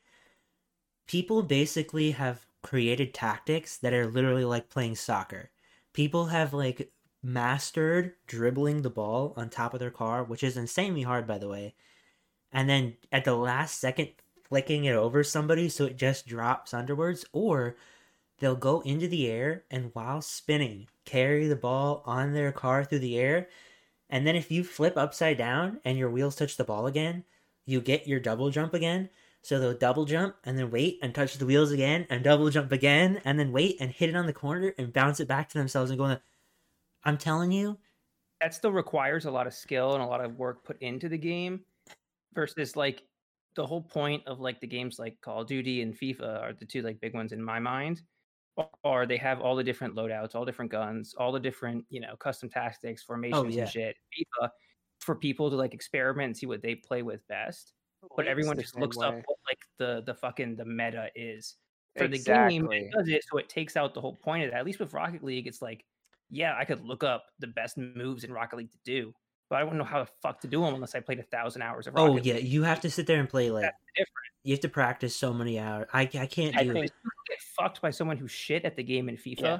Speaker 1: People basically have created tactics that are literally like playing soccer. People have like mastered dribbling the ball on top of their car, which is insanely hard, by the way. And then at the last second, flicking it over somebody so it just drops underwards, or they'll go into the air and while spinning, carry the ball on their car through the air. And then if you flip upside down and your wheels touch the ball again, you get your double jump again. So they'll double jump and then wait and touch the wheels again and double jump again and then wait and hit it on the corner and bounce it back to themselves and go. I'm telling you,
Speaker 4: That still requires a lot of skill and a lot of work put into the game versus like the whole point of like the games like Call of Duty and FIFA are the two like big ones in my mind. Or they have all the different loadouts, all different guns, all the different, you know, custom tactics, formations
Speaker 1: yeah.
Speaker 4: and shit. FIFA for people to like experiment and see what they play with best. But everyone just looks up what like the the fucking the meta is for the game. It does it so it takes out the whole point of that. At least with Rocket League, it's like, yeah, I could look up the best moves in Rocket League to do, but I wouldn't know how the fuck to do them unless I played a thousand hours of oh, Rocket
Speaker 1: oh
Speaker 4: League.
Speaker 1: yeah, you have to sit there and play like
Speaker 4: That's different.
Speaker 1: you have to practice so many hours. I I can't
Speaker 2: I
Speaker 1: do
Speaker 2: think-
Speaker 1: it.
Speaker 4: Get fucked by someone who's shit at the game in FIFA
Speaker 2: Yeah.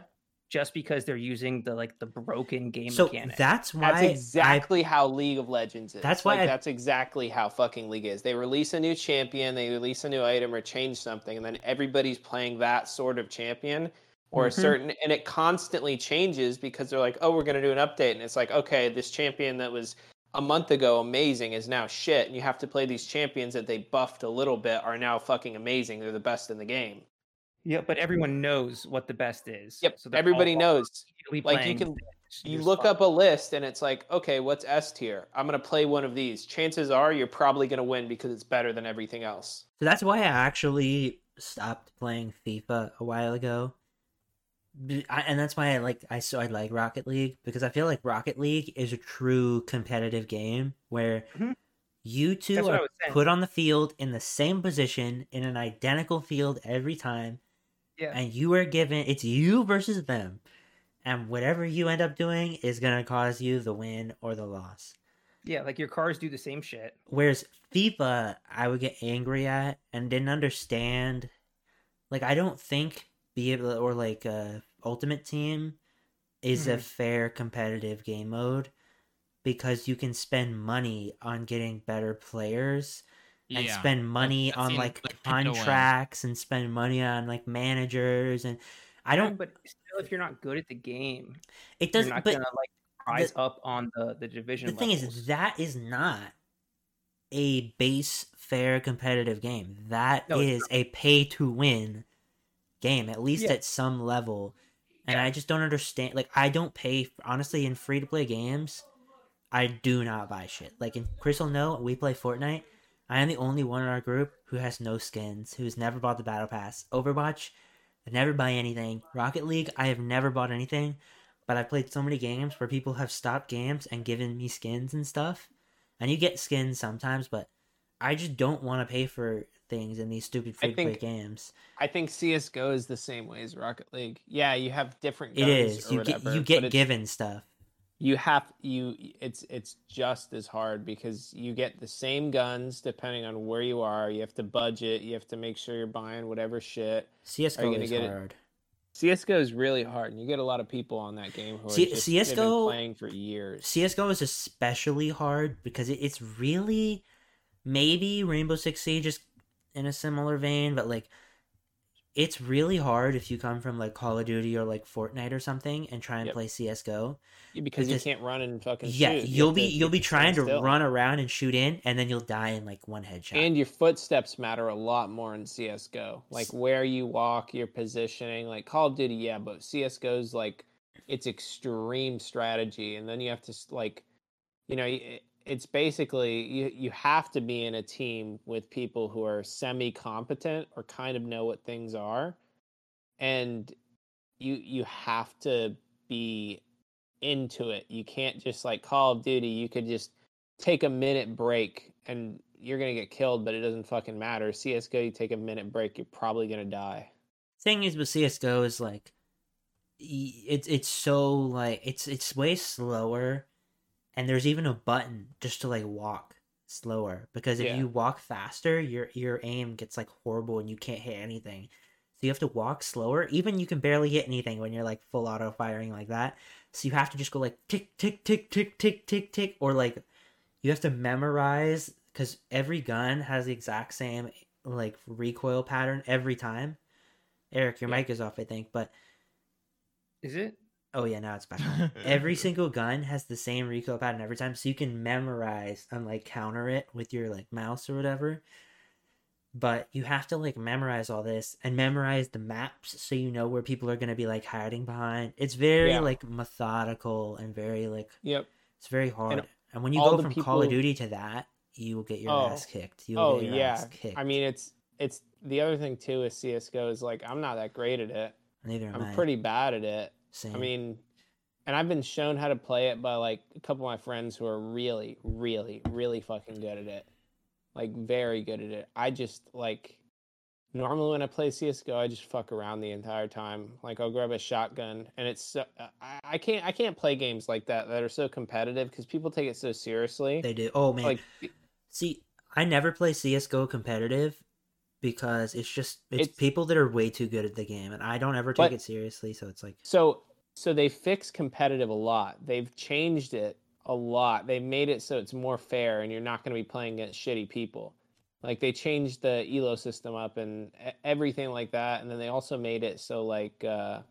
Speaker 4: just because they're using the like the broken game
Speaker 1: So
Speaker 4: mechanic.
Speaker 1: that's why
Speaker 2: That's
Speaker 1: I
Speaker 2: exactly how League of Legends is.
Speaker 1: That's why
Speaker 2: Like,
Speaker 1: I-
Speaker 2: that's exactly how fucking League is. They release a new champion, they release a new item or change something, and then everybody's playing that sort of champion or a
Speaker 4: Mhm.
Speaker 2: certain, and it constantly changes because they're like, oh, we're gonna do an update, and it's like, okay, this champion that was a month ago amazing is now shit, and you have to play these champions that they buffed a little bit are now fucking amazing. They're the best in the game.
Speaker 4: yeah, but everyone knows what the best is.
Speaker 2: Yep,
Speaker 4: so
Speaker 2: everybody knows. Like you can you look up a list and it's like, okay, what's S tier? I'm gonna play one of these. Chances are you're probably gonna win because it's better than everything else.
Speaker 1: So that's why I actually stopped playing FIFA a while ago. I- And that's why I like I so I like Rocket League because I feel like Rocket League is a true competitive game where
Speaker 4: Mhm.
Speaker 1: you two
Speaker 4: That's
Speaker 1: are put on the field in the same position in an identical field every time
Speaker 4: Yeah.
Speaker 1: and you are given it's you versus them and whatever you end up doing is going to cause you the win or the loss.
Speaker 4: Yeah, like your cars do the same shit.
Speaker 1: Whereas FIFA, I would get angry at and didn't understand. Like, I don't think be able or like uh, Ultimate Team is a
Speaker 4: Mhm.
Speaker 1: fair competitive game mode because you can spend money on getting better players and
Speaker 3: yeah.
Speaker 1: spend money
Speaker 3: that
Speaker 1: on like
Speaker 3: like pay to win.
Speaker 1: contracts and spend money on like managers and I don't.
Speaker 4: but still, if you're not good at the game,
Speaker 1: It
Speaker 4: you're
Speaker 1: doesn't. But
Speaker 4: gonna like rise up on the the division.
Speaker 1: the thing is that is not a base fair competitive game that
Speaker 4: No,
Speaker 1: is a pay to win game at least
Speaker 4: Yeah.
Speaker 1: at some level and
Speaker 4: Yeah.
Speaker 1: i just don't understand like i don't pay honestly in free to play games i do not buy shit like in crystal no we play fortnite i am the only one in our group who has no skins who's never bought the battle pass overwatch i never buy anything rocket league i have never bought anything but I've played so many games where people have stopped games and given me skins and stuff. And you get skins sometimes, but I just don't want to pay for things in these stupid free to play
Speaker 2: think-
Speaker 1: games.
Speaker 2: I think CS:GO is the same way as Rocket League. Yeah, you have different.
Speaker 1: It is. You
Speaker 2: whatever,
Speaker 1: get you get given stuff.
Speaker 2: You have you. It's it's just as hard because you get the same guns depending on where you are. You have to budget. You have to make sure you're buying whatever shit.
Speaker 1: CS:GO is
Speaker 2: get it?
Speaker 1: hard.
Speaker 2: CS:GO is really hard, and you get a lot of people on that game who are
Speaker 1: C-
Speaker 2: just,
Speaker 1: CS:GO
Speaker 2: playing for years.
Speaker 1: CS:GO is especially hard because it, it's really maybe Rainbow Six Siege is in a similar vein, but like it's really hard if you come from like Call of Duty or like Fortnite or something and try and
Speaker 2: Yep.
Speaker 1: play CS:GO.
Speaker 2: because you can't run and fucking
Speaker 1: Yeah,
Speaker 2: shoot. You
Speaker 1: you'll
Speaker 2: have
Speaker 1: be
Speaker 2: to
Speaker 1: you'll be trying to
Speaker 2: still.
Speaker 1: run around and shoot in, and then you'll die in like one headshot.
Speaker 2: And your footsteps matter a lot more in CS:GO. Like where you walk, your positioning. Like Call of Duty, yeah, but CS:GO's like it's extreme strategy, and then you have to like, you know, it's basically you you have to be in a team with people who are semi competent or kind of know what things are, and you you have to be into it. You can't just like Call of Duty. You could just take a minute break and you're gonna get killed, but it doesn't fucking matter. CS:GO, you take a minute break, you're probably gonna die.
Speaker 1: thing is with CS:GO is like it's it's so like it's it's way slower, and there's even a button just to like walk slower because if
Speaker 2: Yeah.
Speaker 1: you walk faster, your your aim gets like horrible and you can't hit anything. So you have to walk slower. Even you can barely hit anything when you're like full auto firing like that. So you have to just go like tick tick tick tick tick tick tick or like you have to memorize because every gun has the exact same like recoil pattern every time. Eric, your
Speaker 2: Yeah.
Speaker 1: mic is off, I think, but
Speaker 4: Is it?
Speaker 1: Oh yeah, now it's back on. every single gun has the same recoil pattern every time, so you can memorize and like counter it with your like mouse or whatever. But you have to like memorize all this and memorize the maps so you know where people are gonna be like hiding behind. It's very
Speaker 2: Yeah.
Speaker 1: like methodical and very like
Speaker 2: Yep.
Speaker 1: it's very hard. And, when you go from Call of Duty to that, you will get your
Speaker 2: Oh.
Speaker 1: ass kicked. You will
Speaker 2: Oh
Speaker 1: get your
Speaker 2: yeah.
Speaker 1: ass kicked.
Speaker 2: I mean, it's it's the other thing too is CS:GO is like I'm not that great at it.
Speaker 1: neither am
Speaker 2: I'm
Speaker 1: I.
Speaker 2: pretty bad at it.
Speaker 1: Same.
Speaker 2: I mean, and I've been shown how to play it by like a couple of my friends who are really, really, really fucking good at it. Like very good at it. I just like normally when I play CS:GO, I just fuck around the entire time. Like I'll grab a shotgun, and it's so, uh, I, I can't I can't play games like that that are so competitive because people take it so seriously.
Speaker 1: they do. Oh man,
Speaker 2: like
Speaker 1: See, I never play CS:GO competitive because it's just it's,
Speaker 2: It's-
Speaker 1: people that are way too good at the game, and I don't ever take
Speaker 2: But-
Speaker 1: it seriously. So it's like,
Speaker 2: So so they fix competitive a lot. They've changed it a lot. They've made it so it's more fair and you're not going to be playing against shitty people. Like they changed the elo system up and everything like that and then they also made it so like uh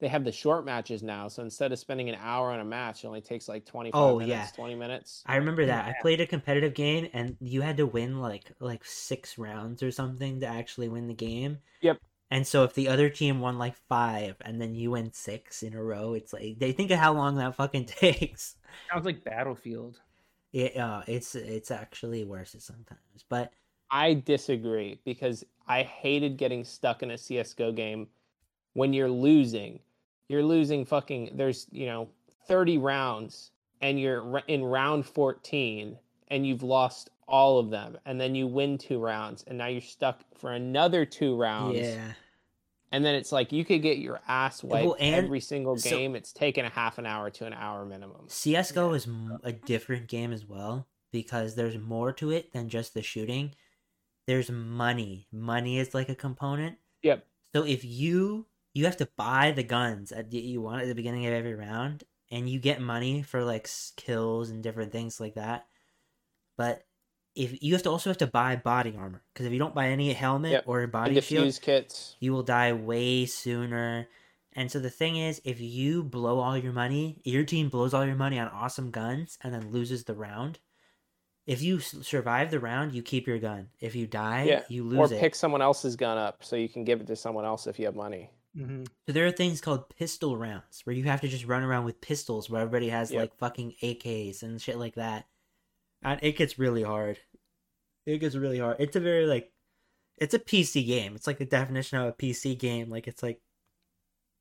Speaker 2: they have the short matches now. So instead of spending an hour on a match, it only takes like 25
Speaker 1: Oh,
Speaker 2: minutes,
Speaker 1: yeah.
Speaker 2: 20 minutes.
Speaker 1: I remember that I played a competitive game, and you had to win like like six rounds or something to actually win the game.
Speaker 2: Yep.
Speaker 1: And so if the other team won like five, and then you win six in a row, it's like they think of how long that fucking takes.
Speaker 4: Sounds like Battlefield.
Speaker 1: It uh, it's it's actually worse sometimes, but
Speaker 2: I disagree because I hated getting stuck in a CS:GO game when you're losing. You're losing fucking there's, you know, 30 rounds and you're in round 14 and you've lost all of them and then you win two rounds and now you're stuck for another two rounds.
Speaker 1: yeah.
Speaker 2: And then it's like you could get your ass wiped
Speaker 1: Well,
Speaker 2: every single
Speaker 1: so-
Speaker 2: game. it's taken a half an hour to an hour minimum.
Speaker 1: CS:GO is a different game as well because there's more to it than just the shooting. There's money. Money is like a component.
Speaker 2: Yep.
Speaker 1: So if you you have to buy the guns that you want at the beginning of every round, and you get money for like kills and different things like that. But if you have to also have to buy body armor because if you don't buy any helmet
Speaker 2: Yep.
Speaker 1: or body shield,
Speaker 2: kits.
Speaker 1: you will die way sooner. And so the thing is, if you blow all your money, your team blows all your money on awesome guns and then loses the round. If you survive the round, you keep your gun. If you die,
Speaker 2: Yeah,
Speaker 1: you
Speaker 2: Or
Speaker 1: lose it.
Speaker 2: Or pick someone else's gun up so you can give it to someone else if you have money.
Speaker 4: Mm-hmm.
Speaker 1: So there are things called pistol rounds where you have to just run around with pistols where everybody has
Speaker 2: Yep.
Speaker 1: like fucking AKs and shit like that. And it gets really hard. It gets really hard. It's a very like it's a PC game. It's like the definition of a PC game. Like it's like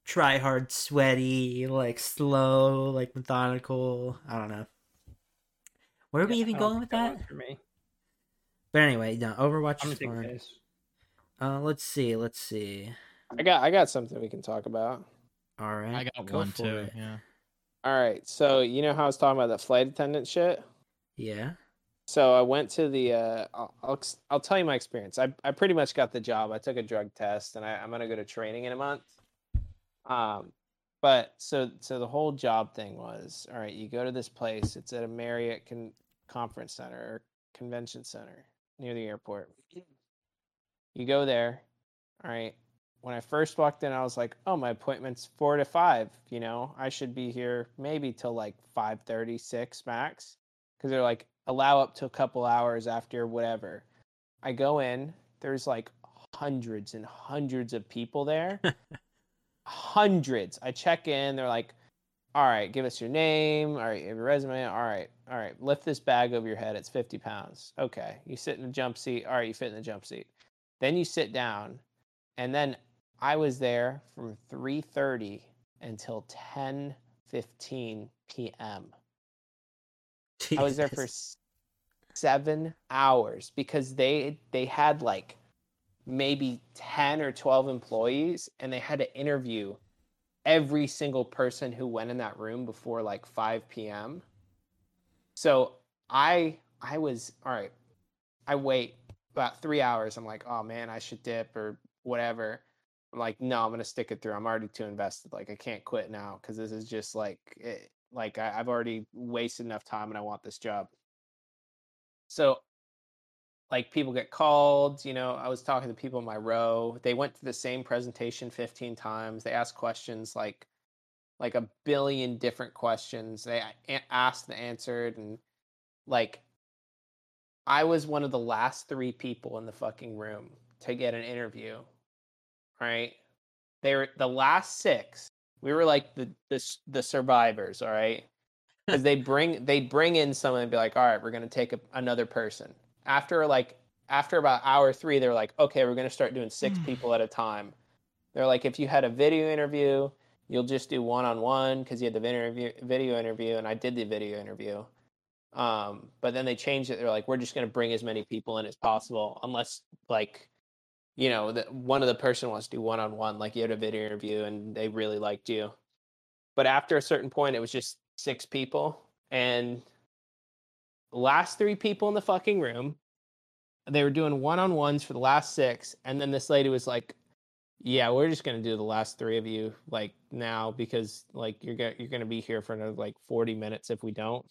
Speaker 1: try hard, sweaty, like slow, like methodical. I don't know. Where are we even going with that?
Speaker 4: For me,
Speaker 1: But anyway, no, Overwatch
Speaker 4: I'm
Speaker 1: is
Speaker 4: gonna
Speaker 1: fun. Uh, let's see, let's see.
Speaker 2: I got I got something we can talk about.
Speaker 1: All right,
Speaker 3: I got
Speaker 1: go
Speaker 3: one too.
Speaker 1: it.
Speaker 3: Yeah.
Speaker 2: All right. So you know how I was talking about that flight attendant shit?
Speaker 1: Yeah.
Speaker 2: So I went to the. Uh, I'll, I'll I'll tell you my experience. I I pretty much got the job. I took a drug test, and I, I'm gonna go to training in a month. Um, but so so the whole job thing was all right. You go to this place. It's at a Marriott con- conference center or convention center near the airport. You go there. All right. When I first walked in, I was like, "Oh, my appointment's four to five. You know, I should be here maybe till like five thirty, six max." Because they're like, allow up to a couple hours after whatever. I go in. There's like hundreds and hundreds of people there. hundreds. I check in. They're like, all right, give us your name. All right, you have your resume. All right, all right, lift this bag over your head. It's 50 pounds. Okay. You sit in the jump seat. All right, you fit in the jump seat. Then you sit down. And then I was there from 3:30 until 10:15 p.m. I was there for seven hours because they they had like maybe 10 or 12 employees and they had to interview every single person who went in that room before like 5 p.m. So I I was all right. I wait about three hours. I'm like, oh man, I should dip or whatever. Like, no, I'm gonna stick it through. I'm already too invested. Like I can't quit now because this is just like it, like I, I've already wasted enough time and I want this job. So like people get called, you know, I was talking to people in my row. They went to the same presentation 15 times. They asked questions like like a billion different questions. They asked and answered and like I was one of the last 3 people in the fucking room to get an interview. Right? They were the last 6. We were like the the the survivors, all right? Cuz they bring they bring in someone and be like, "All right, we're going to take a, another person." After like after about hour 3, they're like, "Okay, we're going to start doing 6 people at a time." They're like, "If you had a video interview, you'll just do one-on-one cuz you had the video interview, video interview and I did the video interview." Um, but then they changed it. They're like, "We're just going to bring as many people in as possible unless like you know, that one of the person wants to do one on one, like you had a video interview and they really liked you. But after a certain point, it was just six people, and the last three people in the fucking room, they were doing one on ones for the last six, and then this lady was like, "Yeah, we're just gonna do the last three of you like now because like you're gonna you're gonna be here for another like forty minutes if we don't."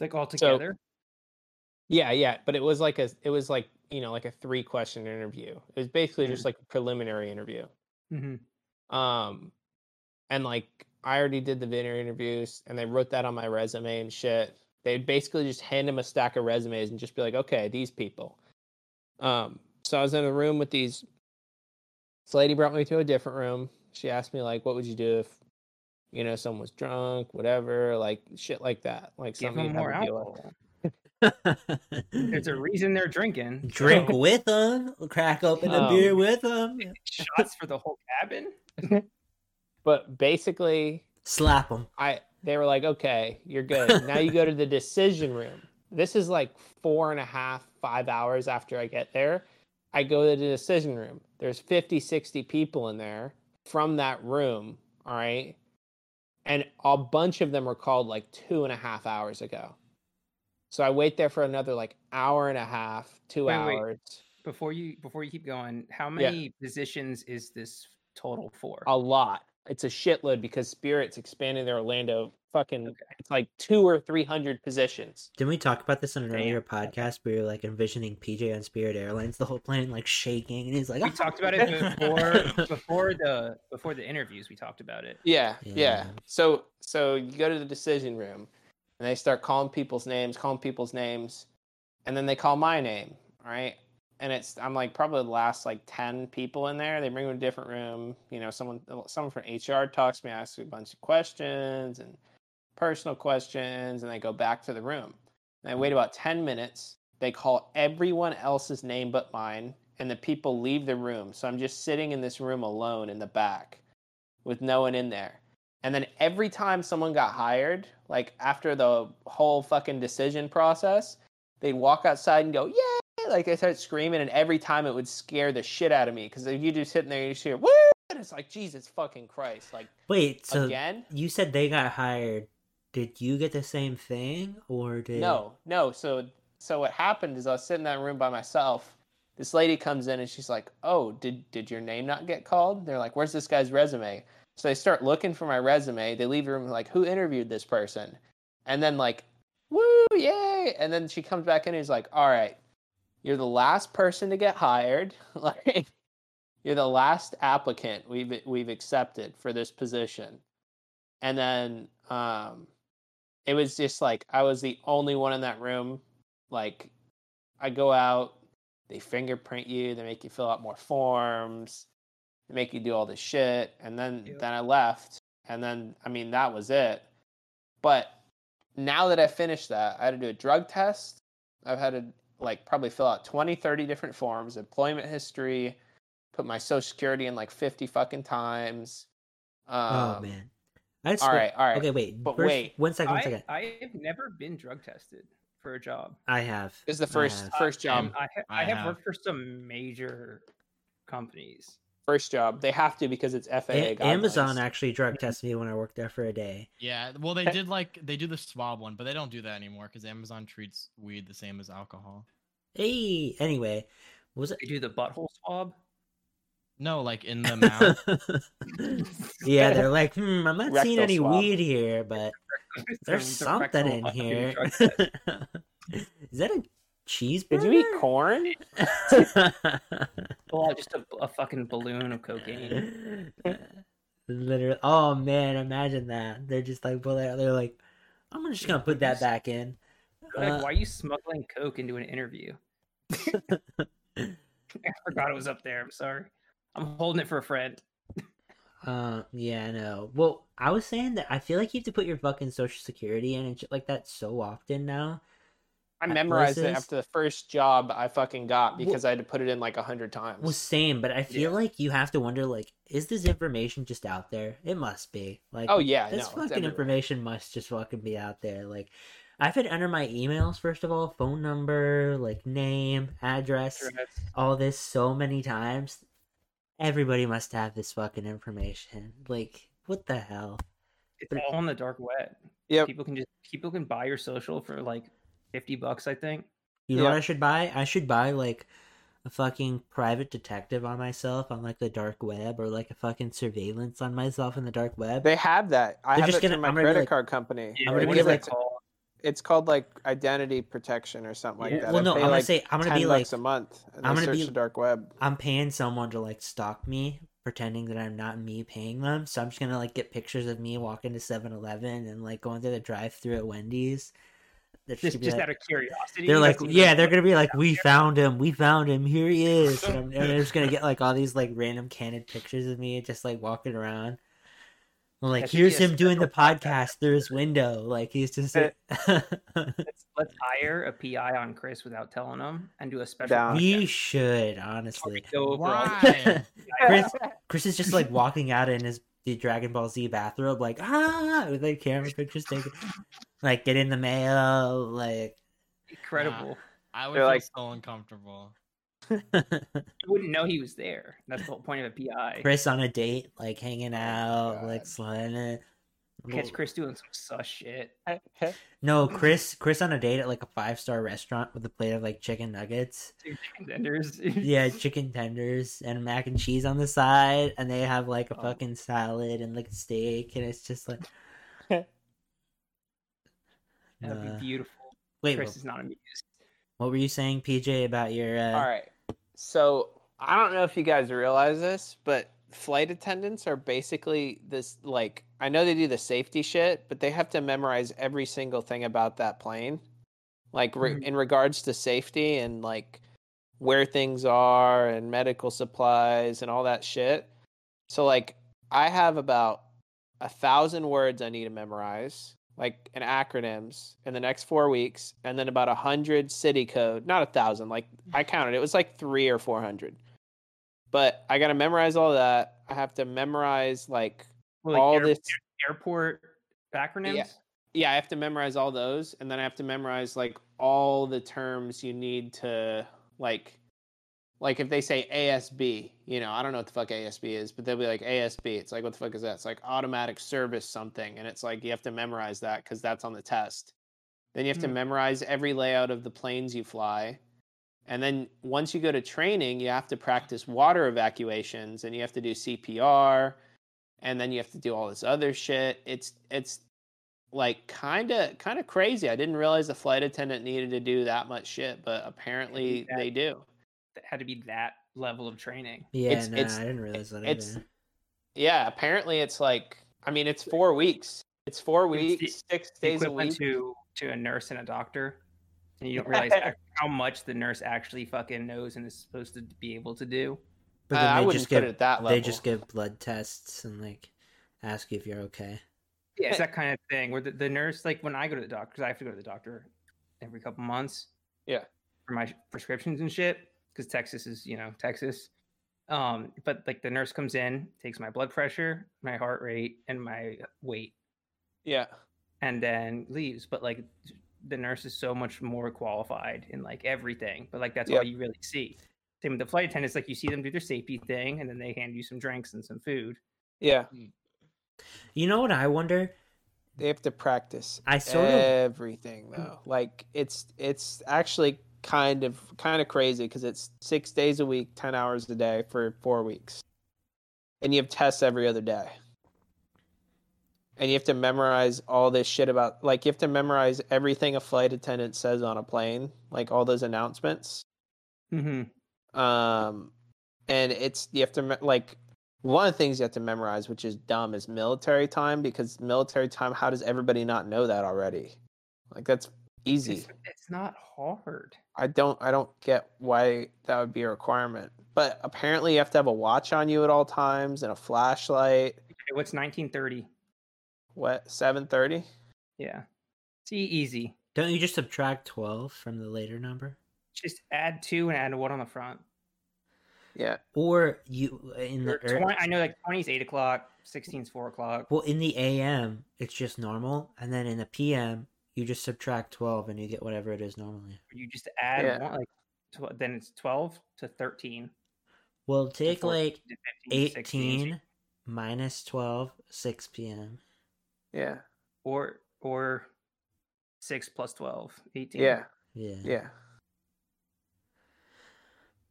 Speaker 4: Like all together.
Speaker 2: Yeah, yeah, but it was like a it was like you know like a three question interview. It was basically just like a preliminary interview.
Speaker 4: hmm
Speaker 2: Um, and like I already did the video interviews, and they wrote that on my resume and shit. They'd basically just hand him a stack of resumes and just be like, "Okay, these people." Um, so I was in a room with these. This lady brought me to a different room. She asked me like, "What would you do if, you know, someone was drunk, whatever, like shit like that, like
Speaker 4: Give
Speaker 2: something
Speaker 4: them
Speaker 2: you'd have
Speaker 4: more
Speaker 2: to deal with."
Speaker 4: alcohol. There's a reason they're drinking.
Speaker 1: Drink with them. Crack open a
Speaker 2: Um,
Speaker 1: beer with them.
Speaker 4: shots for the whole cabin.
Speaker 2: But basically,
Speaker 1: Slap them.
Speaker 2: I they were like, okay, you're good. now you go to the decision room. This is like four and a half, five hours after I get there. I go to the decision room. There's 50, 60 people in there from that room. All right. And a bunch of them were called like two and a half hours ago. So I wait there for another like hour and a half, two
Speaker 4: Wait, wait.
Speaker 2: hours.
Speaker 4: Before you before you keep going, how
Speaker 2: Yeah.
Speaker 4: many positions is this total for?
Speaker 2: A lot. It's a shitload because Spirit's expanding their Orlando fucking,
Speaker 4: Okay.
Speaker 2: it's like two or 300 positions.
Speaker 1: Didn't we talk about this in an
Speaker 4: Damn.
Speaker 1: earlier podcast? We were like envisioning PJ on Spirit Airlines, the whole plane like shaking, and he's like,
Speaker 4: we ah! talked about it before before the before the interviews. We talked about it.
Speaker 2: Yeah, yeah,
Speaker 1: Yeah.
Speaker 2: So so you go to the decision room and they start calling people's names, calling people's names, and then they call my name, right? And it's I'm like probably the last like 10 people in there. They bring me to a different room, you know, someone someone from HR talks to me, asks me a bunch of questions and personal questions, and they go back to the room. And I wait about 10 minutes. They call everyone else's name but mine, and the people leave the room. So I'm just sitting in this room alone in the back with no one in there. And then every time someone got hired, like after the whole fucking decision process, they'd walk outside and go, "Yeah!" Like they start screaming, and every time it would scare the shit out of me because you just sitting there, you just hear "Woo!" and it's like Jesus fucking Christ, like
Speaker 1: Wait, so
Speaker 2: again?
Speaker 1: you said they got hired. Did you get the same thing, or did
Speaker 2: No, no. So so what happened is I was sitting in that room by myself. This lady comes in and she's like, "Oh, did did your name not get called?" They're like, "Where's this guy's resume?" So they start looking for my resume. They leave the room like, who interviewed this person? And then like, woo, yay! And then she comes back in and is like, all right, you're the last person to get hired. like, you're the last applicant we've we've accepted for this position. And then um, it was just like I was the only one in that room. Like, I go out, they fingerprint you, they make you fill out more forms make you do all this shit and then
Speaker 4: Yep.
Speaker 2: then i left and then i mean that was it but now that i finished that i had to do a drug test i've had to like probably fill out 20 30 different forms employment history put my social security in like 50 fucking times um,
Speaker 1: oh man. I
Speaker 2: all
Speaker 1: swear-
Speaker 2: right all right
Speaker 1: Okay, wait.
Speaker 2: but
Speaker 1: first-
Speaker 2: wait.
Speaker 1: One second. One
Speaker 4: I, i've never been drug tested for a job.
Speaker 1: I have.
Speaker 2: this is the first first job
Speaker 4: I, ha-
Speaker 3: I
Speaker 4: I have
Speaker 3: have.
Speaker 4: worked for some major companies.
Speaker 2: First job they have to because it's faa
Speaker 1: A- Amazon actually drug tested me when I worked there for a day.
Speaker 3: Yeah, well, they did like they do the swab one, but they don't do that anymore because Amazon treats weed the same as alcohol.
Speaker 1: Hey, anyway, what was it?
Speaker 4: They do the butthole swab.
Speaker 3: No, like in the mouth.
Speaker 1: yeah, they're like, hmm, I'm not seeing any
Speaker 2: swab.
Speaker 1: weed here, but there's something in
Speaker 4: fucking
Speaker 1: here.
Speaker 4: drug test.
Speaker 1: Is that a cheeseburger?
Speaker 2: did you eat corn
Speaker 4: Pull out just a, a fucking balloon of cocaine.
Speaker 1: Literally. Oh man, imagine that. They're just like, well, they're, they're like, I'm just gonna put that back in.
Speaker 4: Like,
Speaker 1: Uh,
Speaker 4: why are you smuggling coke into an interview? I forgot it was up there. I'm sorry. I'm holding it for a friend.
Speaker 1: Uh, yeah, I know. Well, I was saying that I feel like you have to put your fucking social security in and shit like that so often now.
Speaker 2: I
Speaker 1: At
Speaker 2: memorized it after the first job i fucking got
Speaker 1: Well-
Speaker 2: because i had to put it in like a hundred times
Speaker 1: Well, same, but I feel
Speaker 4: Yeah.
Speaker 1: like you have to wonder, like, is this information just out there? It must be. Like,
Speaker 2: Oh yeah,
Speaker 1: this
Speaker 2: no,
Speaker 1: fucking information must just fucking be out there. Like, I've had to enter my emails first of all, phone number, like name, address, all this so many times. Everybody must have this fucking information. Like, what the hell?
Speaker 4: It's all on the dark web.
Speaker 2: Yeah,
Speaker 4: People can just people can buy your social for like fifty bucks, I think.
Speaker 1: You know what I should buy? I should buy like a fucking private detective on myself on like the dark web, or like a fucking surveillance on myself in the dark web.
Speaker 2: They have that. I
Speaker 1: They're
Speaker 2: have
Speaker 1: just
Speaker 2: it
Speaker 1: gonna-
Speaker 2: my
Speaker 1: I'm gonna
Speaker 2: credit
Speaker 1: like-
Speaker 2: card company.
Speaker 1: I'm gonna
Speaker 2: They give
Speaker 1: like-
Speaker 2: it to- it's called like identity protection or something like
Speaker 1: Yeah,
Speaker 2: that.
Speaker 1: well,
Speaker 2: I
Speaker 1: no, I'm gonna
Speaker 2: like,
Speaker 1: say I'm gonna
Speaker 2: 10
Speaker 1: be like
Speaker 2: bucks a month. And
Speaker 1: I'm gonna
Speaker 2: search
Speaker 1: be-
Speaker 2: the dark web.
Speaker 1: I'm paying someone to like stalk me, pretending that I'm not me paying them. So I'm just gonna like get pictures of me walking to 7-Eleven and like going through the drive-through at Wendy's. They're
Speaker 4: Just just
Speaker 1: like-
Speaker 4: out of curiosity.
Speaker 1: They're like, yeah, they're gonna be like, we found him, we found him, here he is, and, I'm, and they're just gonna get like all these like random candid pictures of me just like walking around. I'm like,
Speaker 4: That
Speaker 1: here's
Speaker 4: be
Speaker 1: him doing the
Speaker 4: podcast.
Speaker 1: podcast through his window, like he's just.
Speaker 4: Let's, let's hire a PI on Chris without telling him and do a special.
Speaker 2: Down.
Speaker 1: we should honestly.
Speaker 4: we go over all the
Speaker 3: Why?
Speaker 1: Chris, Chris is just like walking out in his the Dragon Ball Z bathrobe, like ah, with like camera pictures taken, like get in the mail, like.
Speaker 4: incredible.
Speaker 3: I would
Speaker 2: They're
Speaker 3: feel
Speaker 2: like-
Speaker 3: so uncomfortable.
Speaker 4: You wouldn't know he was there. That's the whole point of a PI.
Speaker 1: Chris on a date, like hanging out,
Speaker 2: God.
Speaker 1: like sliding it.
Speaker 4: Catch Chris doing some sus shit.
Speaker 1: No, Chris. Chris on a date at like a five star restaurant with a plate of like chicken nuggets.
Speaker 4: Two contenders.
Speaker 1: Yeah, chicken tenders and mac and cheese on the side, and they have like a
Speaker 4: Oh.
Speaker 1: fucking salad and like a steak, and it's just like.
Speaker 4: That'd
Speaker 1: Uh,
Speaker 4: be beautiful.
Speaker 1: wait,
Speaker 4: Chris is not amused.
Speaker 1: what were you saying, PJ, about your? Uh...
Speaker 2: All right. So I don't know if you guys realize this, but flight attendants are basically this like I know they do the safety shit, but they have to memorize every single thing about that plane. Like re-
Speaker 4: Mhm.
Speaker 2: in regards to safety and like where things are and medical supplies and all that shit. So like I have about a thousand words I need to memorize, like in acronyms, in the next four weeks, and then about a hundred city code. Not a thousand, like I counted. It was like three or four hundred. But I got to memorize all that. I have to memorize like
Speaker 4: Well, like
Speaker 2: all
Speaker 4: air-
Speaker 2: this.
Speaker 4: airport acronyms.
Speaker 2: Yeah, yeah, I have to memorize all those, and then I have to memorize like all the terms you need to like. Like if they say ASB, you know, I don't know what the fuck ASB is, but they'll be like ASB. It's like what the fuck is that? It's like automatic service something, and it's like you have to memorize that because that's on the test. Then you have to
Speaker 4: Hmm.
Speaker 2: memorize every layout of the planes you fly, and then once you go to training, you have to practice water evacuations, and you have to do CPR, and then you have to do all this other shit. It's it's like kind of kind of crazy. I didn't realize the flight attendant needed to do that much shit, but apparently
Speaker 4: that-
Speaker 2: they do.
Speaker 4: It had to be that level of training.
Speaker 1: Yeah,
Speaker 2: It's-
Speaker 1: no,
Speaker 2: it's-
Speaker 1: I didn't realize that
Speaker 2: it's-
Speaker 1: either.
Speaker 2: Yeah, apparently it's like I mean it's four weeks. It's four
Speaker 4: It's the-
Speaker 2: weeks, six days a
Speaker 4: equivalent
Speaker 2: week.
Speaker 4: to to a nurse and a doctor, and you don't realize how much the nurse actually fucking knows and is supposed to be able to do.
Speaker 1: But
Speaker 2: Uh,
Speaker 1: then
Speaker 2: I
Speaker 1: they
Speaker 2: wouldn't
Speaker 1: just
Speaker 2: put
Speaker 1: give
Speaker 2: it at that
Speaker 1: they just give blood tests and like ask you if you're okay.
Speaker 4: Yeah, it's that kind of thing where the, the nurse, like when I go to the doctor, because I have to go to the doctor every couple months.
Speaker 2: Yeah.
Speaker 4: For my prescriptions and shit, because Texas is, you know, Texas. Um, but like the nurse comes in, takes my blood pressure, my heart rate, and my weight,
Speaker 2: Yeah.
Speaker 4: and then leaves. But like the nurse is so much more qualified in like everything. But like that's
Speaker 2: Yep.
Speaker 4: all you really see. Same with the flight attendants, like you see them do their safety thing, and then they hand you some drinks and some food.
Speaker 2: Yeah. Hmm.
Speaker 1: You know what I wonder?
Speaker 2: They have to practice
Speaker 1: I sort of
Speaker 2: everything hmm. though. Like it's it's actually kind of kind of crazy because it's six days a week, ten hours a day for four weeks, and you have tests every other day, and you have to memorize all this shit about like you have to memorize everything a flight attendant says on a plane, like all those announcements.
Speaker 4: Mm-hmm.
Speaker 2: Um, and it's you have to like one of the things you have to memorize, which is dumb, is military time because military time. How does everybody not know that already? Like that's easy.
Speaker 4: It's, it's not hard.
Speaker 2: I don't I don't get why that would be a requirement. But apparently you have to have a watch on you at all times and a flashlight.
Speaker 4: Okay, what's 1930?
Speaker 2: What, seven thirty?
Speaker 4: Yeah. See, easy.
Speaker 1: don't you just subtract twelve from the later number?
Speaker 4: Just add two and add one on the front.
Speaker 2: Yeah.
Speaker 1: Or you in the
Speaker 4: Or
Speaker 1: ear-
Speaker 4: 20, I know like 20 is 8 o'clock, 16 is 4 o'clock.
Speaker 1: well in the AM it's just normal, and then in the PM you just subtract twelve and you get whatever it is normally.
Speaker 4: You just add
Speaker 2: Yeah.
Speaker 4: one, like, tw- then it's 12 to 13.
Speaker 1: Well,
Speaker 4: to
Speaker 1: take
Speaker 4: 14
Speaker 1: like
Speaker 4: 15 to 16,
Speaker 1: eighteen minus 12, 6 p.m.
Speaker 2: Yeah.
Speaker 4: Or, or 6 plus 12, 18.
Speaker 2: Yeah.
Speaker 1: Yeah,
Speaker 2: Yeah.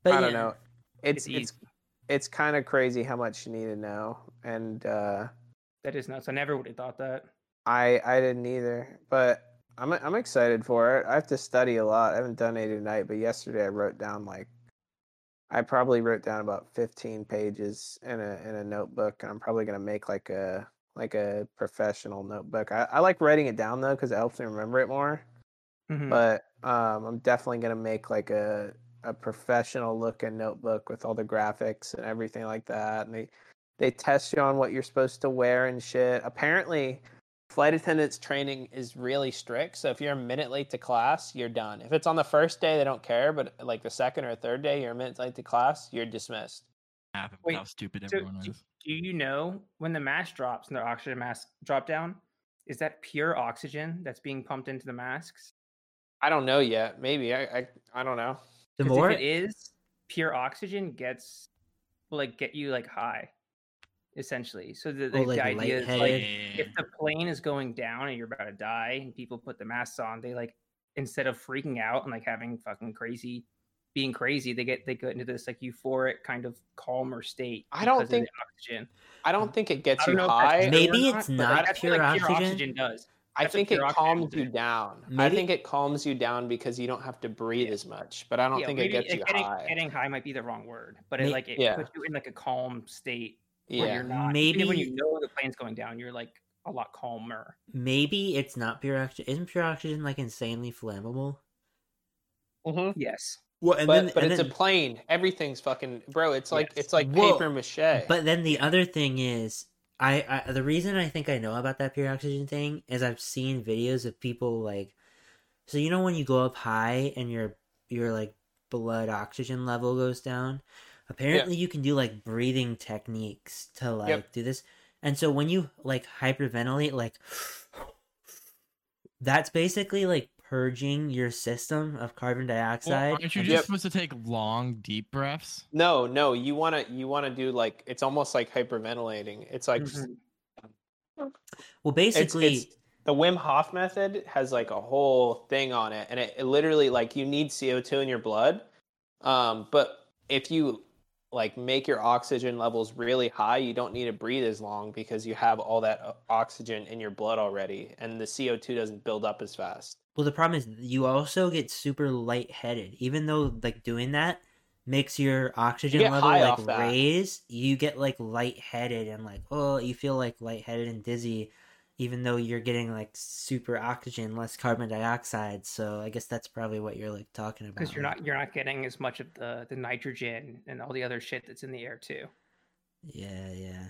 Speaker 1: But
Speaker 2: I don't know. It's
Speaker 4: It's
Speaker 2: it's it's kind of crazy how much you need to know. And uh
Speaker 4: That is nuts. I never would have thought that.
Speaker 2: I I didn't either, but I'm I'm excited for it. I have to study a lot. I haven't done any tonight, but yesterday I wrote down like I probably wrote down about 15 pages in a in a notebook, and I'm probably gonna make like a like a professional notebook. I, I like writing it down though because it helps me remember it more.
Speaker 4: Mhm.
Speaker 2: But um, I'm definitely gonna make like a a professional looking notebook with all the graphics and everything like that. And they they test you on what you're supposed to wear and shit. Apparently, flight attendants training is really strict. So if you're a minute late to class, you're done. If it's on the first day, they don't care. But like the second or third day, you're a minute late to class, you're dismissed.
Speaker 3: Happen
Speaker 4: Wait,
Speaker 3: how stupid
Speaker 4: so
Speaker 3: everyone
Speaker 4: do-
Speaker 3: is.
Speaker 4: Do you know when the mask drops and the oxygen mask drop down, is that pure oxygen that's being pumped into the masks?
Speaker 2: I don't know yet. Maybe I I, I don't know.
Speaker 1: the
Speaker 4: 'Cause
Speaker 1: more
Speaker 4: if it is pure oxygen gets will like get you like high essentially so the, the,
Speaker 1: Oh, like
Speaker 4: the idea is like if the plane is going down and you're about to die and people put the masks on they like instead of freaking out and like having fucking crazy being crazy they get they go into this like euphoric kind of calmer state
Speaker 2: I don't
Speaker 4: because of the
Speaker 2: think-
Speaker 4: oxygen
Speaker 2: I don't think it gets
Speaker 4: I don't
Speaker 2: you
Speaker 4: know
Speaker 2: high.
Speaker 4: true or
Speaker 1: Maybe it's
Speaker 4: but
Speaker 1: not
Speaker 4: that's what,
Speaker 1: pure
Speaker 4: like,
Speaker 1: oxygen.
Speaker 4: does
Speaker 2: I
Speaker 4: That's what
Speaker 2: think it calms you
Speaker 4: do.
Speaker 2: down. I think it calms you down because you don't have to breathe as much. But I don't
Speaker 4: Yeah,
Speaker 2: think it gets
Speaker 4: like,
Speaker 2: you
Speaker 4: getting,
Speaker 2: high.
Speaker 4: getting high might be the wrong word but it like it
Speaker 2: Yeah.
Speaker 4: puts you in like a calm state where
Speaker 2: yeah.
Speaker 4: you're not. Even when you know the plane's going down, you're like a lot calmer.
Speaker 1: maybe it's not pure oxygen. Isn't pure oxygen like insanely flammable?
Speaker 2: Mhm.
Speaker 4: Yes.
Speaker 1: Well, and
Speaker 2: But
Speaker 1: then,
Speaker 2: but
Speaker 1: and
Speaker 2: it's
Speaker 1: then,
Speaker 2: a plane. Everything's fucking bro. It's like
Speaker 4: Yes.
Speaker 2: it's like
Speaker 1: Whoa.
Speaker 2: paper mache.
Speaker 1: But then the other thing is, I, I the reason I think I know about that pure oxygen thing is I've seen videos of people like, so you know when you go up high and your your like blood oxygen level goes down. Apparently, you can do like breathing techniques to like
Speaker 2: Yep.
Speaker 1: do this, and so when you like hyperventilate, like that's basically like purging your system of carbon
Speaker 3: Well,
Speaker 1: dioxide.
Speaker 3: aren't you just
Speaker 2: Yep.
Speaker 3: supposed to take long, deep breaths?
Speaker 2: no, no. You wanna you wanna do like it's almost like hyperventilating. It's like
Speaker 4: Mhm.
Speaker 1: well, basically,
Speaker 2: it's the Wim Hof method has like a whole thing on it, and it, it literally like you need CO two in your blood. Um, but if you like make your oxygen levels really high, you don't need to breathe as long because you have all that oxygen in your blood already, and the CO two doesn't build up as fast.
Speaker 1: Well, the problem is you also get super lightheaded. Even though like doing that makes your oxygen
Speaker 2: get
Speaker 1: level like raise, you get like lightheaded and like oh, you feel like lightheaded and dizzy, even though you're getting like super oxygen, less carbon dioxide. So I guess that's probably what you're like talking about.
Speaker 4: because you're not you're not getting as much of the the nitrogen and all the other shit that's in the air too.
Speaker 1: Yeah, yeah.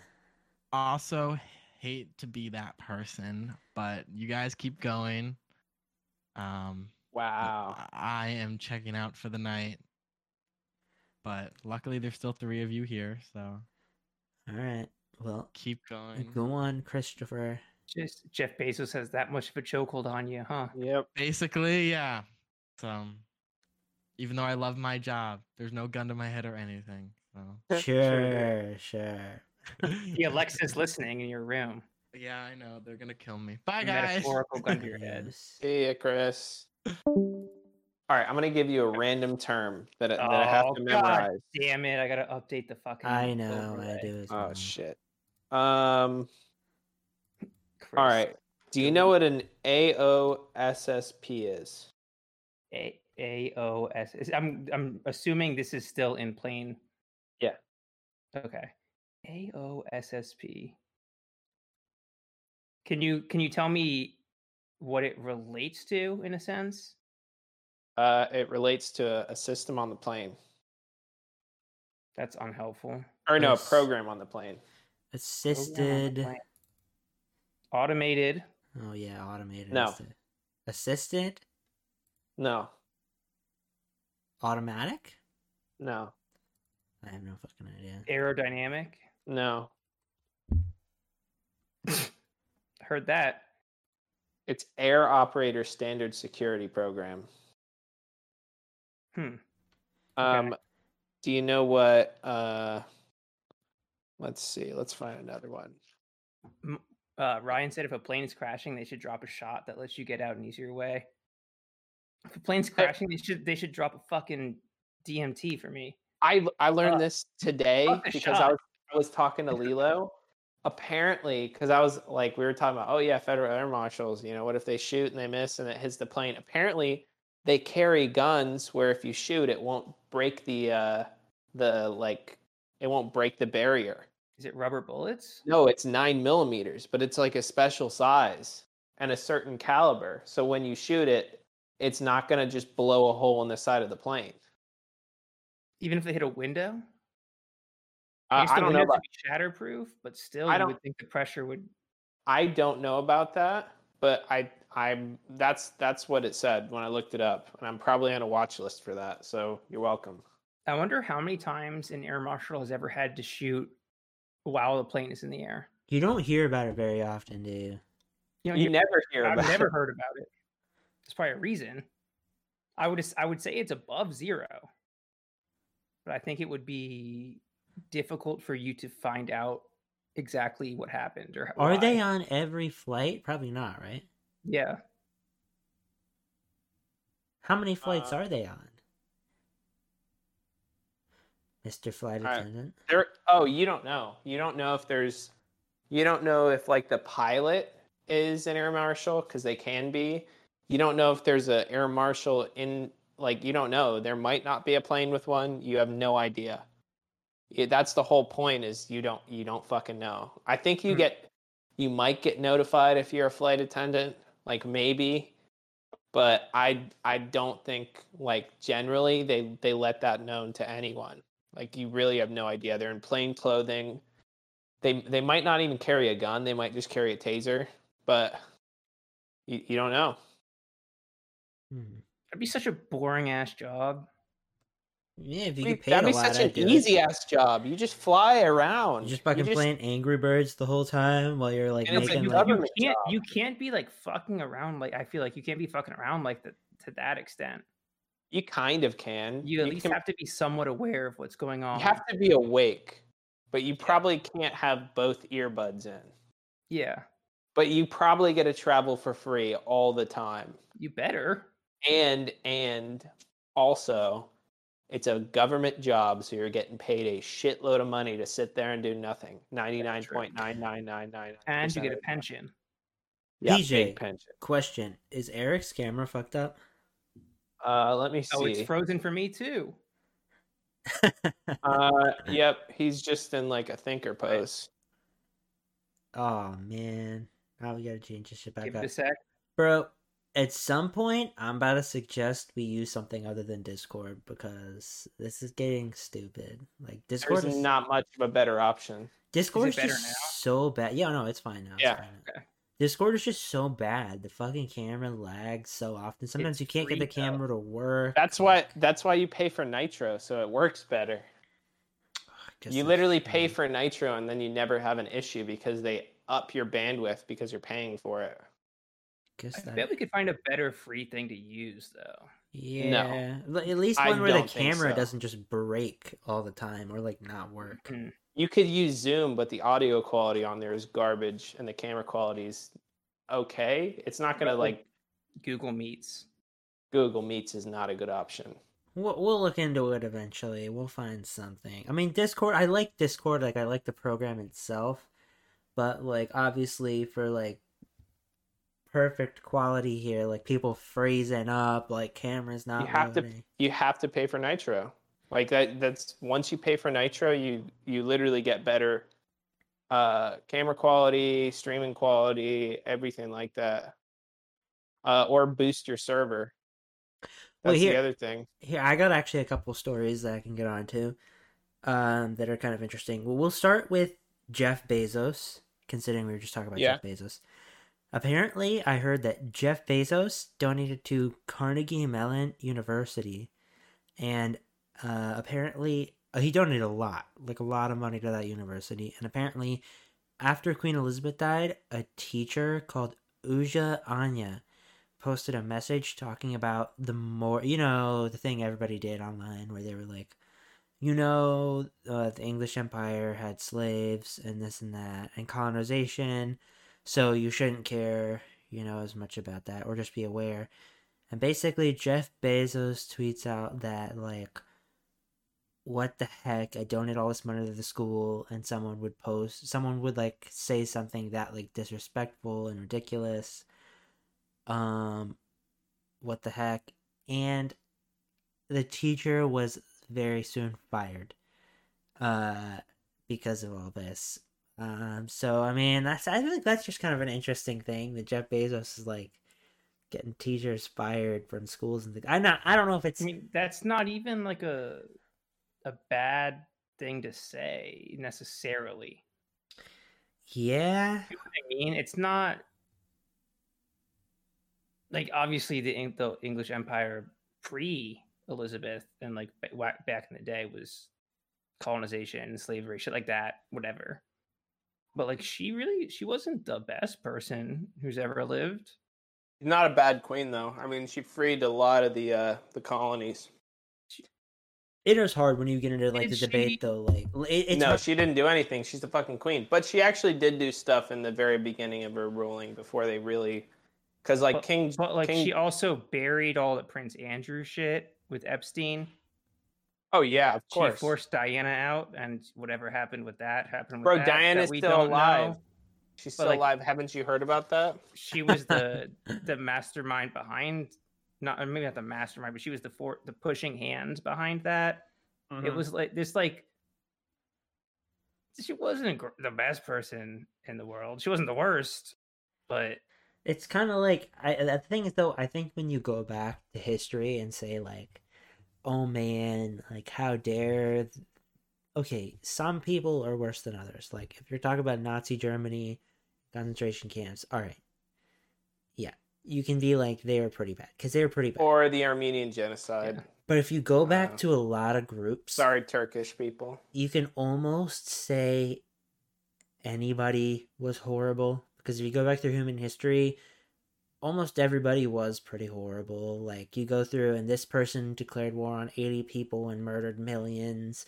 Speaker 3: Also, hate to be that person, but you guys keep going. Um,
Speaker 2: Wow.
Speaker 3: I am checking out for the night, but luckily there's still three of you here, so
Speaker 1: All right. Well,
Speaker 3: keep going.
Speaker 1: go on, Christopher.
Speaker 4: Just Jeff Bezos has that much of a chokehold on you, huh?
Speaker 2: Yep.
Speaker 3: Basically, yeah. So, even though I love my job, there's no gun to my head or anything. So,
Speaker 1: Sure, sure.
Speaker 4: The Alexa's listening in your room.
Speaker 3: Yeah, I know they're gonna kill me. Bye, guys.
Speaker 4: Metaphorical gun to your head.
Speaker 2: See ya, Chris. All right, I'm gonna give you a random term that, I- that I have
Speaker 4: Oh,
Speaker 2: to
Speaker 4: God
Speaker 2: memorize.
Speaker 4: Damn it! I gotta update the fucking.
Speaker 1: I know, I
Speaker 4: overlay.
Speaker 1: do as
Speaker 2: Oh
Speaker 1: well.
Speaker 2: shit. Um.
Speaker 4: Chris.
Speaker 2: All right. Do you know what an AOSSP is?
Speaker 4: A A O S. is- I'm I'm assuming this is still in plain.
Speaker 2: Yeah.
Speaker 4: Okay. A O S S P. Can you can you tell me what it relates to in a sense?
Speaker 2: Uh, it relates to a, a system on the plane,
Speaker 4: That's unhelpful.
Speaker 2: or no, a program on the plane.
Speaker 4: Program on the
Speaker 1: Assisted.
Speaker 4: plane. Automated.
Speaker 1: Oh yeah, automated.
Speaker 2: No.
Speaker 1: assist- Assistant.
Speaker 2: No,
Speaker 1: Automatic.
Speaker 2: no,
Speaker 1: I have no fucking idea.
Speaker 4: Aerodynamic.
Speaker 2: no.
Speaker 4: Heard that.
Speaker 2: It's Air Operator Standard Security Program.
Speaker 4: Hmm.
Speaker 2: Um, do you know what? Uh, let's see. Let's find another one.
Speaker 4: Uh, Ryan said if a plane is crashing, they should drop a shot that lets you get out an easier way. If a plane's crashing, they should they should drop a fucking DMT for me.
Speaker 2: I I learned
Speaker 4: Uh,
Speaker 2: this today because I was I was talking to Lilo. Apparently, because I was like, we were talking about, oh yeah, federal air marshals. You know, what if they shoot and they miss and it hits the plane? Apparently, they carry guns where if you shoot, it won't break the uh the like it won't break the barrier.
Speaker 4: Is it rubber bullets?
Speaker 2: No, it's nine millimeters, but it's like a special size and a certain caliber. So when you shoot it, it's not gonna just blow a hole in the side of the plane.
Speaker 4: Even if they hit a window?
Speaker 2: Uh,
Speaker 4: guess
Speaker 2: I don't know about
Speaker 4: shatterproof, but still,
Speaker 2: I don't-
Speaker 4: would think the pressure would.
Speaker 2: I don't know about that, but I I'm that's that's what it said when I looked it up, and I'm probably on a watch list for that. So you're welcome.
Speaker 4: I wonder how many times an air marshal has ever had to shoot while the plane is in the air.
Speaker 1: You don't hear about it very often, do you?
Speaker 4: You know,
Speaker 2: You never hear
Speaker 4: I've never
Speaker 2: it.
Speaker 4: heard about it. There's probably a reason. I would as- I would say it's above zero, but I think it would be difficult for you to find out exactly what happened or
Speaker 1: Are they on every flight? Probably not, right?
Speaker 4: Yeah,
Speaker 1: How many flights
Speaker 2: Uh,
Speaker 1: are they on? Mr. Flight
Speaker 2: Alright.
Speaker 1: Attendant.
Speaker 2: There. Oh, you don't know. You don't know if there's. You don't know if like the pilot is an air marshal because they can be. You don't know if there's an air marshal in. Like you don't know. There might not be a plane with one. You have no idea. Yeah, that's the whole point. Is you don't you don't fucking know. I think you
Speaker 4: Hmm.
Speaker 2: get. You might get notified if you're a flight attendant. Like maybe. But I I don't think like generally they they let that known to anyone. Like you really have no idea. They're in plain clothing. They they might not even carry a gun. They might just carry a taser. But you, you don't know.
Speaker 1: Hmm.
Speaker 4: that'd be such a boring ass job.
Speaker 1: Yeah, if you
Speaker 2: Dude,
Speaker 1: get paid
Speaker 2: That'd
Speaker 1: a
Speaker 2: be
Speaker 1: lot,
Speaker 2: such
Speaker 1: I'd
Speaker 2: an
Speaker 1: do it.
Speaker 2: easy ass job. You just fly around.
Speaker 1: You just fucking
Speaker 2: just-
Speaker 1: playing Angry Birds the whole time while you're like
Speaker 2: And it's like
Speaker 1: making
Speaker 2: you
Speaker 1: like,
Speaker 2: love
Speaker 4: you can't
Speaker 2: job.
Speaker 4: you can't be like fucking around like I feel like you can't be fucking around like that to that extent.
Speaker 2: You kind of can.
Speaker 4: You at least
Speaker 2: can-
Speaker 4: have to be somewhat aware of what's going on.
Speaker 2: you have to be awake, but you probably can't have both earbuds in.
Speaker 4: yeah,
Speaker 2: But you probably get to travel for free all the time.
Speaker 4: you better.
Speaker 2: and and also It's a government job, so you're getting paid a shitload of money to sit there and do nothing. Ninety nine point nine nine nine nine.
Speaker 4: And you get a pension.
Speaker 2: Yeah,
Speaker 1: PJ.
Speaker 2: big pension.
Speaker 1: Question: Is Eric's camera fucked up?
Speaker 2: Uh, let me see.
Speaker 4: Oh, it's frozen for me too.
Speaker 2: uh, yep, he's just in like a thinker pose.
Speaker 1: oh man, now we gotta change this shit back
Speaker 4: Give
Speaker 1: up,
Speaker 4: it a sec.
Speaker 1: bro. At some point, I'm about to suggest we use something other than Discord because this is getting stupid. Like Discord
Speaker 2: There's
Speaker 1: is
Speaker 2: not much of a better option.
Speaker 1: Discord is
Speaker 4: better
Speaker 1: just
Speaker 4: now?
Speaker 1: so bad. Yeah, no, it's fine now. It's
Speaker 2: Yeah,
Speaker 1: fine now.
Speaker 4: okay.
Speaker 1: Discord is just so bad. The fucking camera lags so often. Sometimes
Speaker 4: It's
Speaker 1: you can't get the
Speaker 4: free, though.
Speaker 1: camera to work.
Speaker 2: That's why. That's why you pay for Nitro, so it works better.
Speaker 1: Guess
Speaker 2: You
Speaker 1: that's
Speaker 2: literally pay for Nitro, and then you never have an issue because they up your bandwidth because you're paying for it.
Speaker 1: Guess
Speaker 4: I
Speaker 1: that-
Speaker 4: bet we could find a better free thing to use though.
Speaker 1: Yeah, L- at least
Speaker 2: I
Speaker 1: one where the camera
Speaker 2: so.
Speaker 1: doesn't just break all the time or like not work.
Speaker 4: Hmm.
Speaker 2: You could use Zoom, but the audio quality on there is garbage, and the camera quality is okay. It's not gonna like
Speaker 4: Google Meets.
Speaker 2: Google Meets is not a good option.
Speaker 1: We'll, we'll look into it eventually. We'll find something. I mean, Discord. I like Discord. Like, I like the program itself, but like obviously for like perfect quality here, like people freezing up, like cameras not.
Speaker 2: you have to you have to pay for Nitro. Like that that's once you pay for Nitro, you you literally get better uh camera quality, streaming quality, everything like that. Uh or boost your server.
Speaker 1: Well,
Speaker 2: That's
Speaker 1: here-
Speaker 2: the other thing.
Speaker 1: Here, I got actually a couple stories that I can get on to um, that are kind of interesting. Well, we'll start with Jeff Bezos, considering we were just talking about
Speaker 2: Yeah.
Speaker 1: Jeff Bezos. Apparently, I heard that Jeff Bezos donated to Carnegie Mellon University, and uh, apparently uh, he donated a lot, like a lot of money to that university. And apparently, after Queen Elizabeth died, a teacher called Uju Anya posted a message talking about the more you know the thing everybody did online where they were like you know uh, the english empire had slaves and this and that and colonization so you shouldn't care you know as much about that or just be aware. And basically jeff bezos tweets out that like what the heck i donate all this money to the school and someone would post someone would like say something that like disrespectful and ridiculous. Um what the heck. And the teacher was very soon fired uh because of all this um so i mean that's i think that's just kind of an interesting thing that jeff bezos is like getting teachers fired from schools and things i'm not i don't know if it's
Speaker 4: I mean, that's not even like a a bad thing to say necessarily.
Speaker 1: yeah
Speaker 4: You know I mean, it's not like obviously the the English Empire pre Elizabeth and like ba- back in the day was colonization, slavery, shit like that, whatever. But like she really she wasn't the best person who's ever lived.
Speaker 2: Not a bad queen though. I mean, she freed a lot of the uh the colonies.
Speaker 1: it is hard when you get into like
Speaker 4: Did
Speaker 1: the
Speaker 4: she-
Speaker 1: debate though like it, it's
Speaker 2: no,
Speaker 1: hard-
Speaker 2: she didn't do anything. She's the fucking queen. But she actually did do stuff in the very beginning of her ruling before they really cuz like
Speaker 4: But-
Speaker 2: King
Speaker 4: But like
Speaker 2: King
Speaker 4: she also buried all the Prince Andrew shit with Epstein.
Speaker 2: Oh yeah, of
Speaker 4: She
Speaker 2: course.
Speaker 4: She forced Diana out, and whatever happened with that happened with
Speaker 2: Bro,
Speaker 4: that,
Speaker 2: Diana's
Speaker 4: that
Speaker 2: still alive.
Speaker 4: know.
Speaker 2: She's
Speaker 4: But,
Speaker 2: still
Speaker 4: like-
Speaker 2: alive. Haven't you heard about that?
Speaker 4: She was the the mastermind behind, not maybe not the mastermind, but she was the for the pushing hands behind that.
Speaker 2: Mm-hmm.
Speaker 4: It was like this, like she wasn't a gr- the best person in the world. She wasn't the worst, but
Speaker 1: it's kind of like I the thing is though I think when you go back to history and say like oh man like how dare th- okay some people are worse than others like if you're talking about Nazi Germany concentration camps all right yeah you can be like they were pretty bad because they were pretty bad
Speaker 2: Or the Armenian genocide.
Speaker 4: Yeah.
Speaker 1: but if you go back
Speaker 2: Uh,
Speaker 1: to a lot of groups
Speaker 2: Sorry, Turkish people.
Speaker 1: you can almost say anybody was horrible because if you go back through human history almost everybody was pretty horrible like you go through and this person declared war on 80 people and murdered millions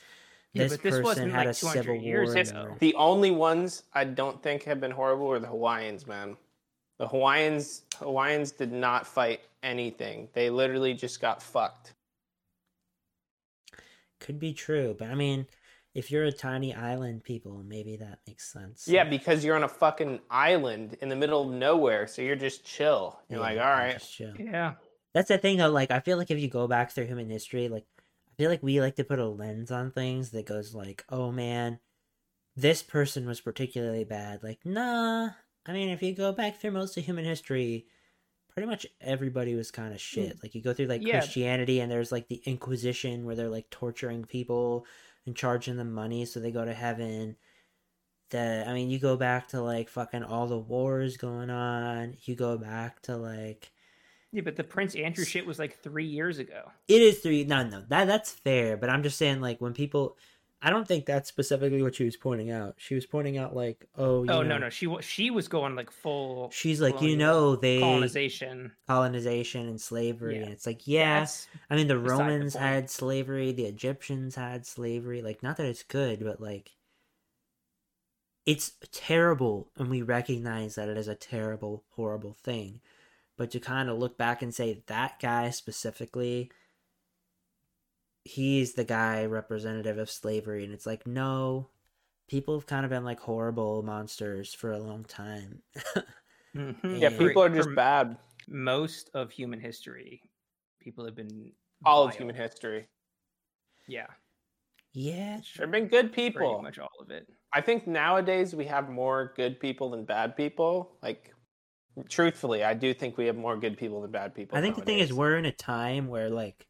Speaker 4: Yeah,
Speaker 1: this
Speaker 4: but this
Speaker 1: person had
Speaker 4: like,
Speaker 1: a civil
Speaker 4: years
Speaker 1: war
Speaker 4: ago.
Speaker 2: The only ones I don't think have been horrible are the Hawaiians, man. The Hawaiians Hawaiians did not fight anything. They literally just got fucked.
Speaker 1: could be true, but I mean, if you're a tiny island people, maybe that makes sense.
Speaker 2: Yeah, because you're on a fucking island in the middle of nowhere, so you're just chill. You're like, all right.
Speaker 1: just chill.
Speaker 4: Yeah.
Speaker 1: That's the thing though, like I feel like if you go back through human history, like I feel like we like to put a lens on things that goes like, oh man, this person was particularly bad. Like, nah. I mean, if you go back through most of human history, pretty much everybody was kind of shit. Mm. Like you go through like
Speaker 4: Yeah.
Speaker 1: Christianity and there's like the Inquisition where they're like torturing people and charging them money so they go to heaven. That I mean, you go back to like fucking all the wars going on. You go back to like
Speaker 4: Yeah, but the Prince Andrew shit was like three years ago.
Speaker 1: it is three. No, no, that that's fair. But I'm just saying, like when people, I don't think that's specifically what she was pointing out. She was pointing out like, oh, you
Speaker 4: Oh
Speaker 1: know,
Speaker 4: no, no, she she was going like full.
Speaker 1: She's like, you know, they
Speaker 4: colonization.
Speaker 1: colonization and slavery,
Speaker 4: Yeah.
Speaker 1: and it's like, yeah. I mean, the
Speaker 4: beside the
Speaker 1: Romans had slavery, the Egyptians had slavery. Like, not that it's good, but like, it's terrible, and we recognize that it is a terrible, horrible thing. But to kind of look back and say that guy specifically, he's the guy representative of slavery, and it's like, no, people have kind of been like horrible monsters for a long time.
Speaker 4: Mhm.
Speaker 2: Yeah,
Speaker 1: Yeah.
Speaker 2: people are just bad.
Speaker 4: Most of human history, people have been
Speaker 2: All of human history.
Speaker 4: Yeah,
Speaker 1: yeah,
Speaker 2: There have been good
Speaker 4: pretty
Speaker 2: people.
Speaker 4: much all of it.
Speaker 2: I think nowadays we have more good people than bad people. Like, truthfully, I do think we have more good people than bad people.
Speaker 1: I think the thing is we're in a time where like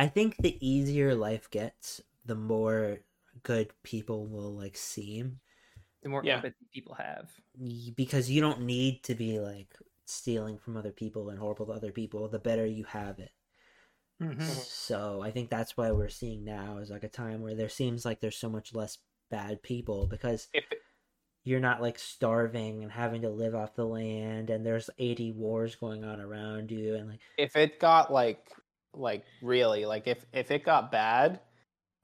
Speaker 1: I think the easier life gets, the more good people will like seem
Speaker 4: The more
Speaker 2: Yeah.
Speaker 4: empathy people have.
Speaker 1: Because you don't need to be like stealing from other people and horrible to other people the better you have it.
Speaker 4: Mhm.
Speaker 1: So I think that's why we're seeing now is like a time where there seems like there's so much less bad people because
Speaker 2: If
Speaker 1: you're not like starving and having to live off the land and there's 80 wars going on around you and like
Speaker 2: if it got like like really like if if it got bad,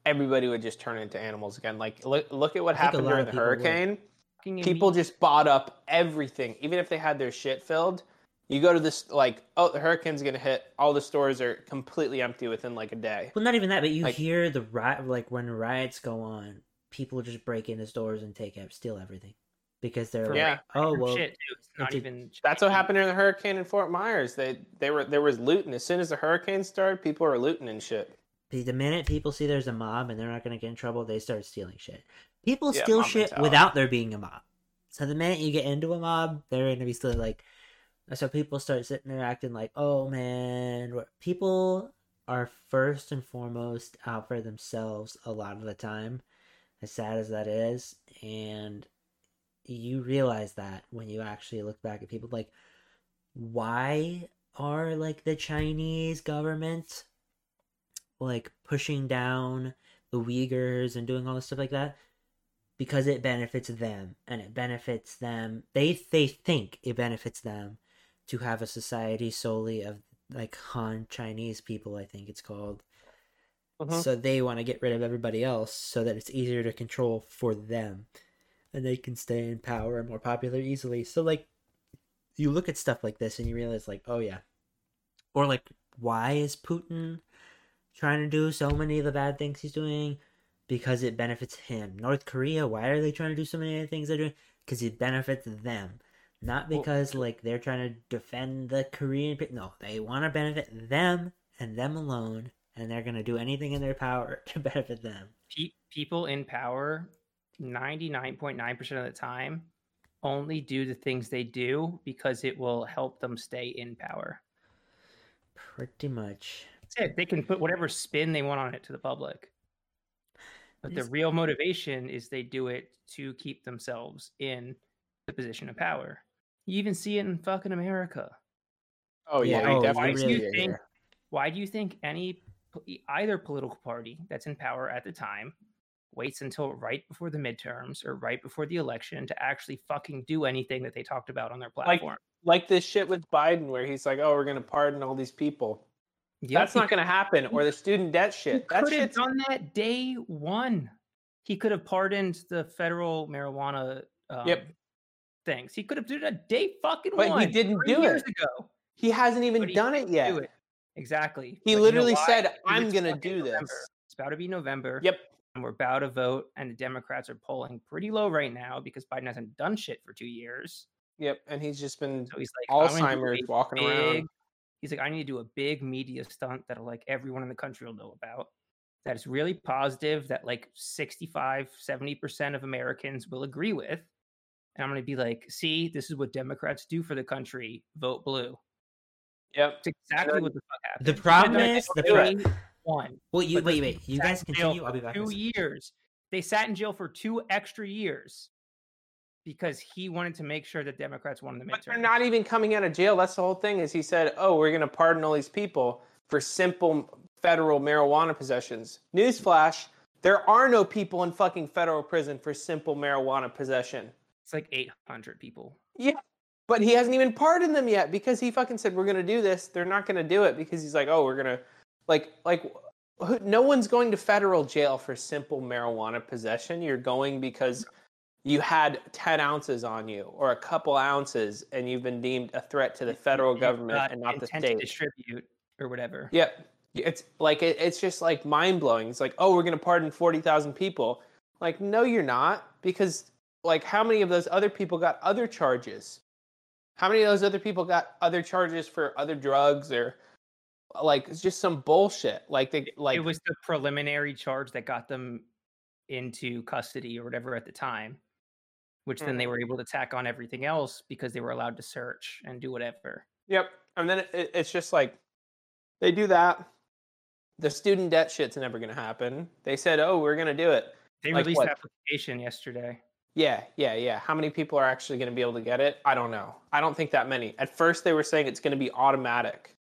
Speaker 2: everybody would just turn into animals again. Like look look at what happened during the hurricane.
Speaker 4: Fucking
Speaker 2: People just bought up everything, even if they had their shit filled. You go to this like, oh, the hurricane's gonna hit. All the stores are completely empty within like a day.
Speaker 1: Well, not even that, but you
Speaker 2: Like-
Speaker 1: hear the riot, like when riots go on, people just break into stores and take ev- steal everything because they're
Speaker 4: For
Speaker 1: like,
Speaker 2: Yeah.
Speaker 1: oh well,
Speaker 4: shit too. It's not even.
Speaker 2: That's what happened in the hurricane in Fort Myers. They they were there was looting as soon as the hurricane started. People were looting and shit.
Speaker 1: the the minute people see there's a mob and they're not gonna get in trouble, they start stealing shit. People
Speaker 2: Yeah,
Speaker 1: steal shit
Speaker 2: mentality.
Speaker 1: without there being a mob. So the minute you get into a mob, they're gonna be still like. So people start sitting there acting like, oh man, people are first and foremost out for themselves a lot of the time, as sad as that is, and you realize that when you actually look back at people like why are like the chinese government like pushing down the uyghurs and doing all this stuff like that? Because it benefits them and it benefits them. They they think it benefits them to have a society solely of like han chinese people i think it's called.
Speaker 2: Mhm.
Speaker 1: so they want to get rid of everybody else so that it's easier to control for them and they can stay in power and more popular easily. So like you look at stuff like this and you realize like, oh yeah. Or like why is Putin trying to do so many of the bad things he's doing? Because it benefits him. North Korea, why are they trying to do so many of the things they're doing? Because it benefits them. Not
Speaker 2: Well-
Speaker 1: because like they're trying to defend the Korean people. No, they want to benefit them and them alone, and they're gonna do anything in their power to benefit them.
Speaker 4: Pe- people in power, ninety nine point nine percent of the time, only do the things they do because it will help them stay in power.
Speaker 1: Pretty much.
Speaker 4: That's it. They can put whatever spin they want on it to the public. But the real motivation is they do it to keep themselves in the position of power. You even see it in fucking America.
Speaker 2: Oh yeah,
Speaker 1: Yeah,
Speaker 2: you
Speaker 1: oh,
Speaker 2: definitely
Speaker 1: you
Speaker 2: see
Speaker 1: really
Speaker 4: think-
Speaker 2: here.
Speaker 4: Why do you think any either political party that's in power at the time waits until right before the midterms or right before the election to actually fucking do anything that they talked about on their platform?
Speaker 2: Like this shit with Biden, where he's like, "Oh, we're gonna pardon all these people."
Speaker 4: Yep,
Speaker 2: That's not gonna happen. Or the student debt shit. That
Speaker 4: could have done that day one. He could have pardoned the federal marijuana um,
Speaker 2: Yep.
Speaker 4: things. He could have done a day fucking
Speaker 2: But he didn't do
Speaker 4: years
Speaker 2: it.
Speaker 4: ago.
Speaker 2: he hasn't even
Speaker 4: he
Speaker 2: done it yet.
Speaker 4: Do it. Exactly.
Speaker 2: He
Speaker 4: But you know
Speaker 2: literally said, "I'm gonna
Speaker 4: fucking
Speaker 2: do
Speaker 4: November.
Speaker 2: this."
Speaker 4: It's about to be November.
Speaker 2: Yep.
Speaker 4: And we're about to vote, and the Democrats are polling pretty low right now because Biden hasn't done shit for two years.
Speaker 2: Yep. And he's just been
Speaker 4: So he's like, "I'm gonna do
Speaker 2: Alzheimer's
Speaker 4: a
Speaker 2: walking around.
Speaker 4: He's like, I need to do a big media stunt that'll like everyone in the country will know about. That is really positive. That like 65, 70% of Americans will agree with. And I'm going to be like, see, this is what Democrats do for the country. Vote blue.
Speaker 2: Yep.
Speaker 4: It's exactly
Speaker 2: then
Speaker 4: what the fuck happened.
Speaker 1: The problem is the pro-
Speaker 4: They won.
Speaker 1: well, you wait, wait. You guys
Speaker 4: in jail
Speaker 1: continue. I'll be back. in a
Speaker 4: Two
Speaker 1: second.
Speaker 4: years. They sat in jail for two extra years because he wanted to make sure that Democrats won the
Speaker 2: But they're not even coming out of jail. That's the whole thing. Is he said, "Oh, we're going to pardon all these people for simple federal marijuana possessions." Newsflash: There are no people in fucking federal prison for simple marijuana possession.
Speaker 4: It's like 800 people.
Speaker 2: Yeah, but he hasn't even pardoned them yet because he fucking said we're going to do this. They're not going to do it because he's like, "Oh, we're going to like like." No one's going to federal jail for simple marijuana possession. You're going because you had 10 ounces on you or a couple ounces and you've been deemed a threat to the federal government and not the state.
Speaker 4: to distribute or whatever.
Speaker 2: Yep. It's like it, it's just like mind blowing. It's like, oh, we're gonna pardon forty thousand people. Like, no, you're not, because like how many of those other people got other charges? How many of those other people got other charges for other drugs or like it's just some bullshit. Like they like
Speaker 4: it was the preliminary charge that got them into custody or whatever at the time, which then they mm. were able to tack on everything else because they were allowed to search and do whatever.
Speaker 2: Yep. And then it, it, it's just like they do that. The student debt shit's never gonna happen. They said, oh, we're gonna do it.
Speaker 4: They
Speaker 2: Like
Speaker 4: released
Speaker 2: what?
Speaker 4: application yesterday.
Speaker 2: Yeah, yeah, yeah. How many people are actually going to be able to get it? I don't know. I don't think that many. At first, they were saying it's going to be automatic.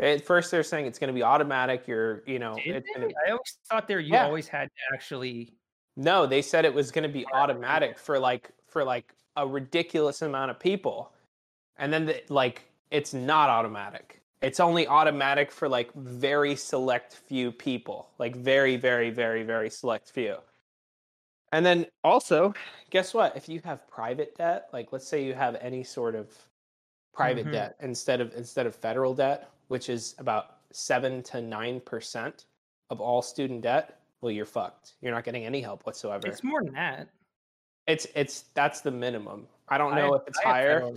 Speaker 2: At first, they're saying it's going to be automatic. You're, you know,
Speaker 4: Did
Speaker 2: it's gonna,
Speaker 4: I always thought there you
Speaker 2: Yeah.
Speaker 4: always had to actually.
Speaker 2: no. They said it was going to be automatic for like for like a ridiculous amount of people, and then the, like it's not automatic. It's only automatic for like very select few people, like very, very, very, very select few. And then also, guess what? If you have private debt, like let's say you have any sort of private
Speaker 4: Mhm.
Speaker 2: debt instead of instead of federal debt, which is about seven to nine percent of all student debt, well, you're fucked. You're not getting any help whatsoever.
Speaker 4: It's more than that.
Speaker 2: It's it's that's the minimum. I don't know
Speaker 4: have-
Speaker 2: if it's
Speaker 4: I
Speaker 2: higher.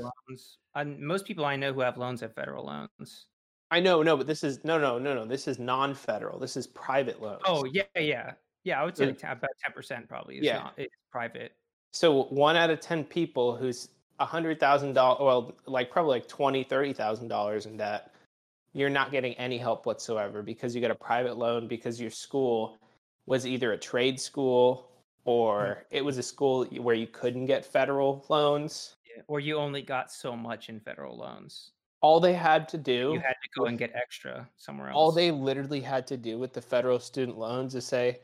Speaker 4: And most people I know who have loans have federal loans.
Speaker 2: I know, no, but this is no, no, no, no. This is non-federal. This is private loans.
Speaker 4: Oh yeah, yeah, yeah. I would say about ten percent probably. Is
Speaker 2: Yeah.
Speaker 4: not, it's private.
Speaker 2: So one out of ten people who's a hundred thousand dollars, well, like probably like twenty, thirty thousand dollars in debt, you're not getting any help whatsoever because you got a private loan because your school was either a trade school hmm. or it was a school where you couldn't get federal loans.
Speaker 4: Yeah. Or you only got so much in federal loans.
Speaker 2: All they had to do
Speaker 4: You had to go and get extra somewhere else.
Speaker 2: all they literally had to do with the federal student loans is say,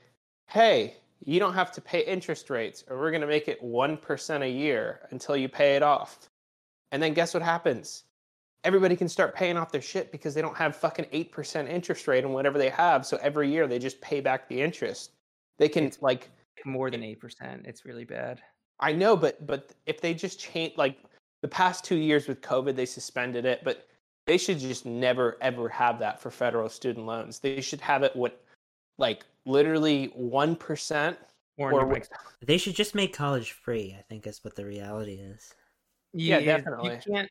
Speaker 2: hey, you don't have to pay interest rates, or we're going to make it 1% a year until you pay it off. And then guess what happens? Everybody can start paying off their shit because they don't have fucking 8% interest rate on whatever they have. So every year they just pay back the interest. They can,
Speaker 4: It's-
Speaker 2: like,
Speaker 4: more than eight percent. It's really bad.
Speaker 2: I know, but but if they just change like the past two years with COVID, they suspended it, but they should just never ever have that for federal student loans. They should have it what like literally one percent.
Speaker 4: Or,
Speaker 2: Or
Speaker 4: or
Speaker 1: They should just make college free. I think is what the reality is.
Speaker 2: Yeah,
Speaker 4: You
Speaker 2: definitely.
Speaker 4: can't.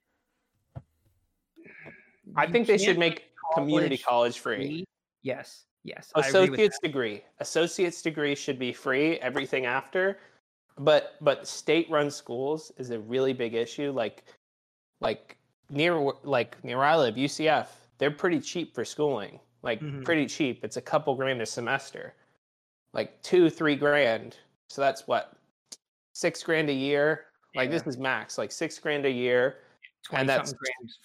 Speaker 2: I think they should make community college free.
Speaker 4: free. Yes, yes. I agree with
Speaker 2: Associate's degree. Associate's degree should be free. Everything after, but but state run schools is a really big issue. Like like near like near I live, UCF, they're pretty cheap for schooling. Like
Speaker 4: Mhm.
Speaker 2: pretty cheap. It's a couple grand a semester, like two three grand. So that's what six grand a year. Like this is max, like six grand a year.
Speaker 4: Twenty
Speaker 2: and that's-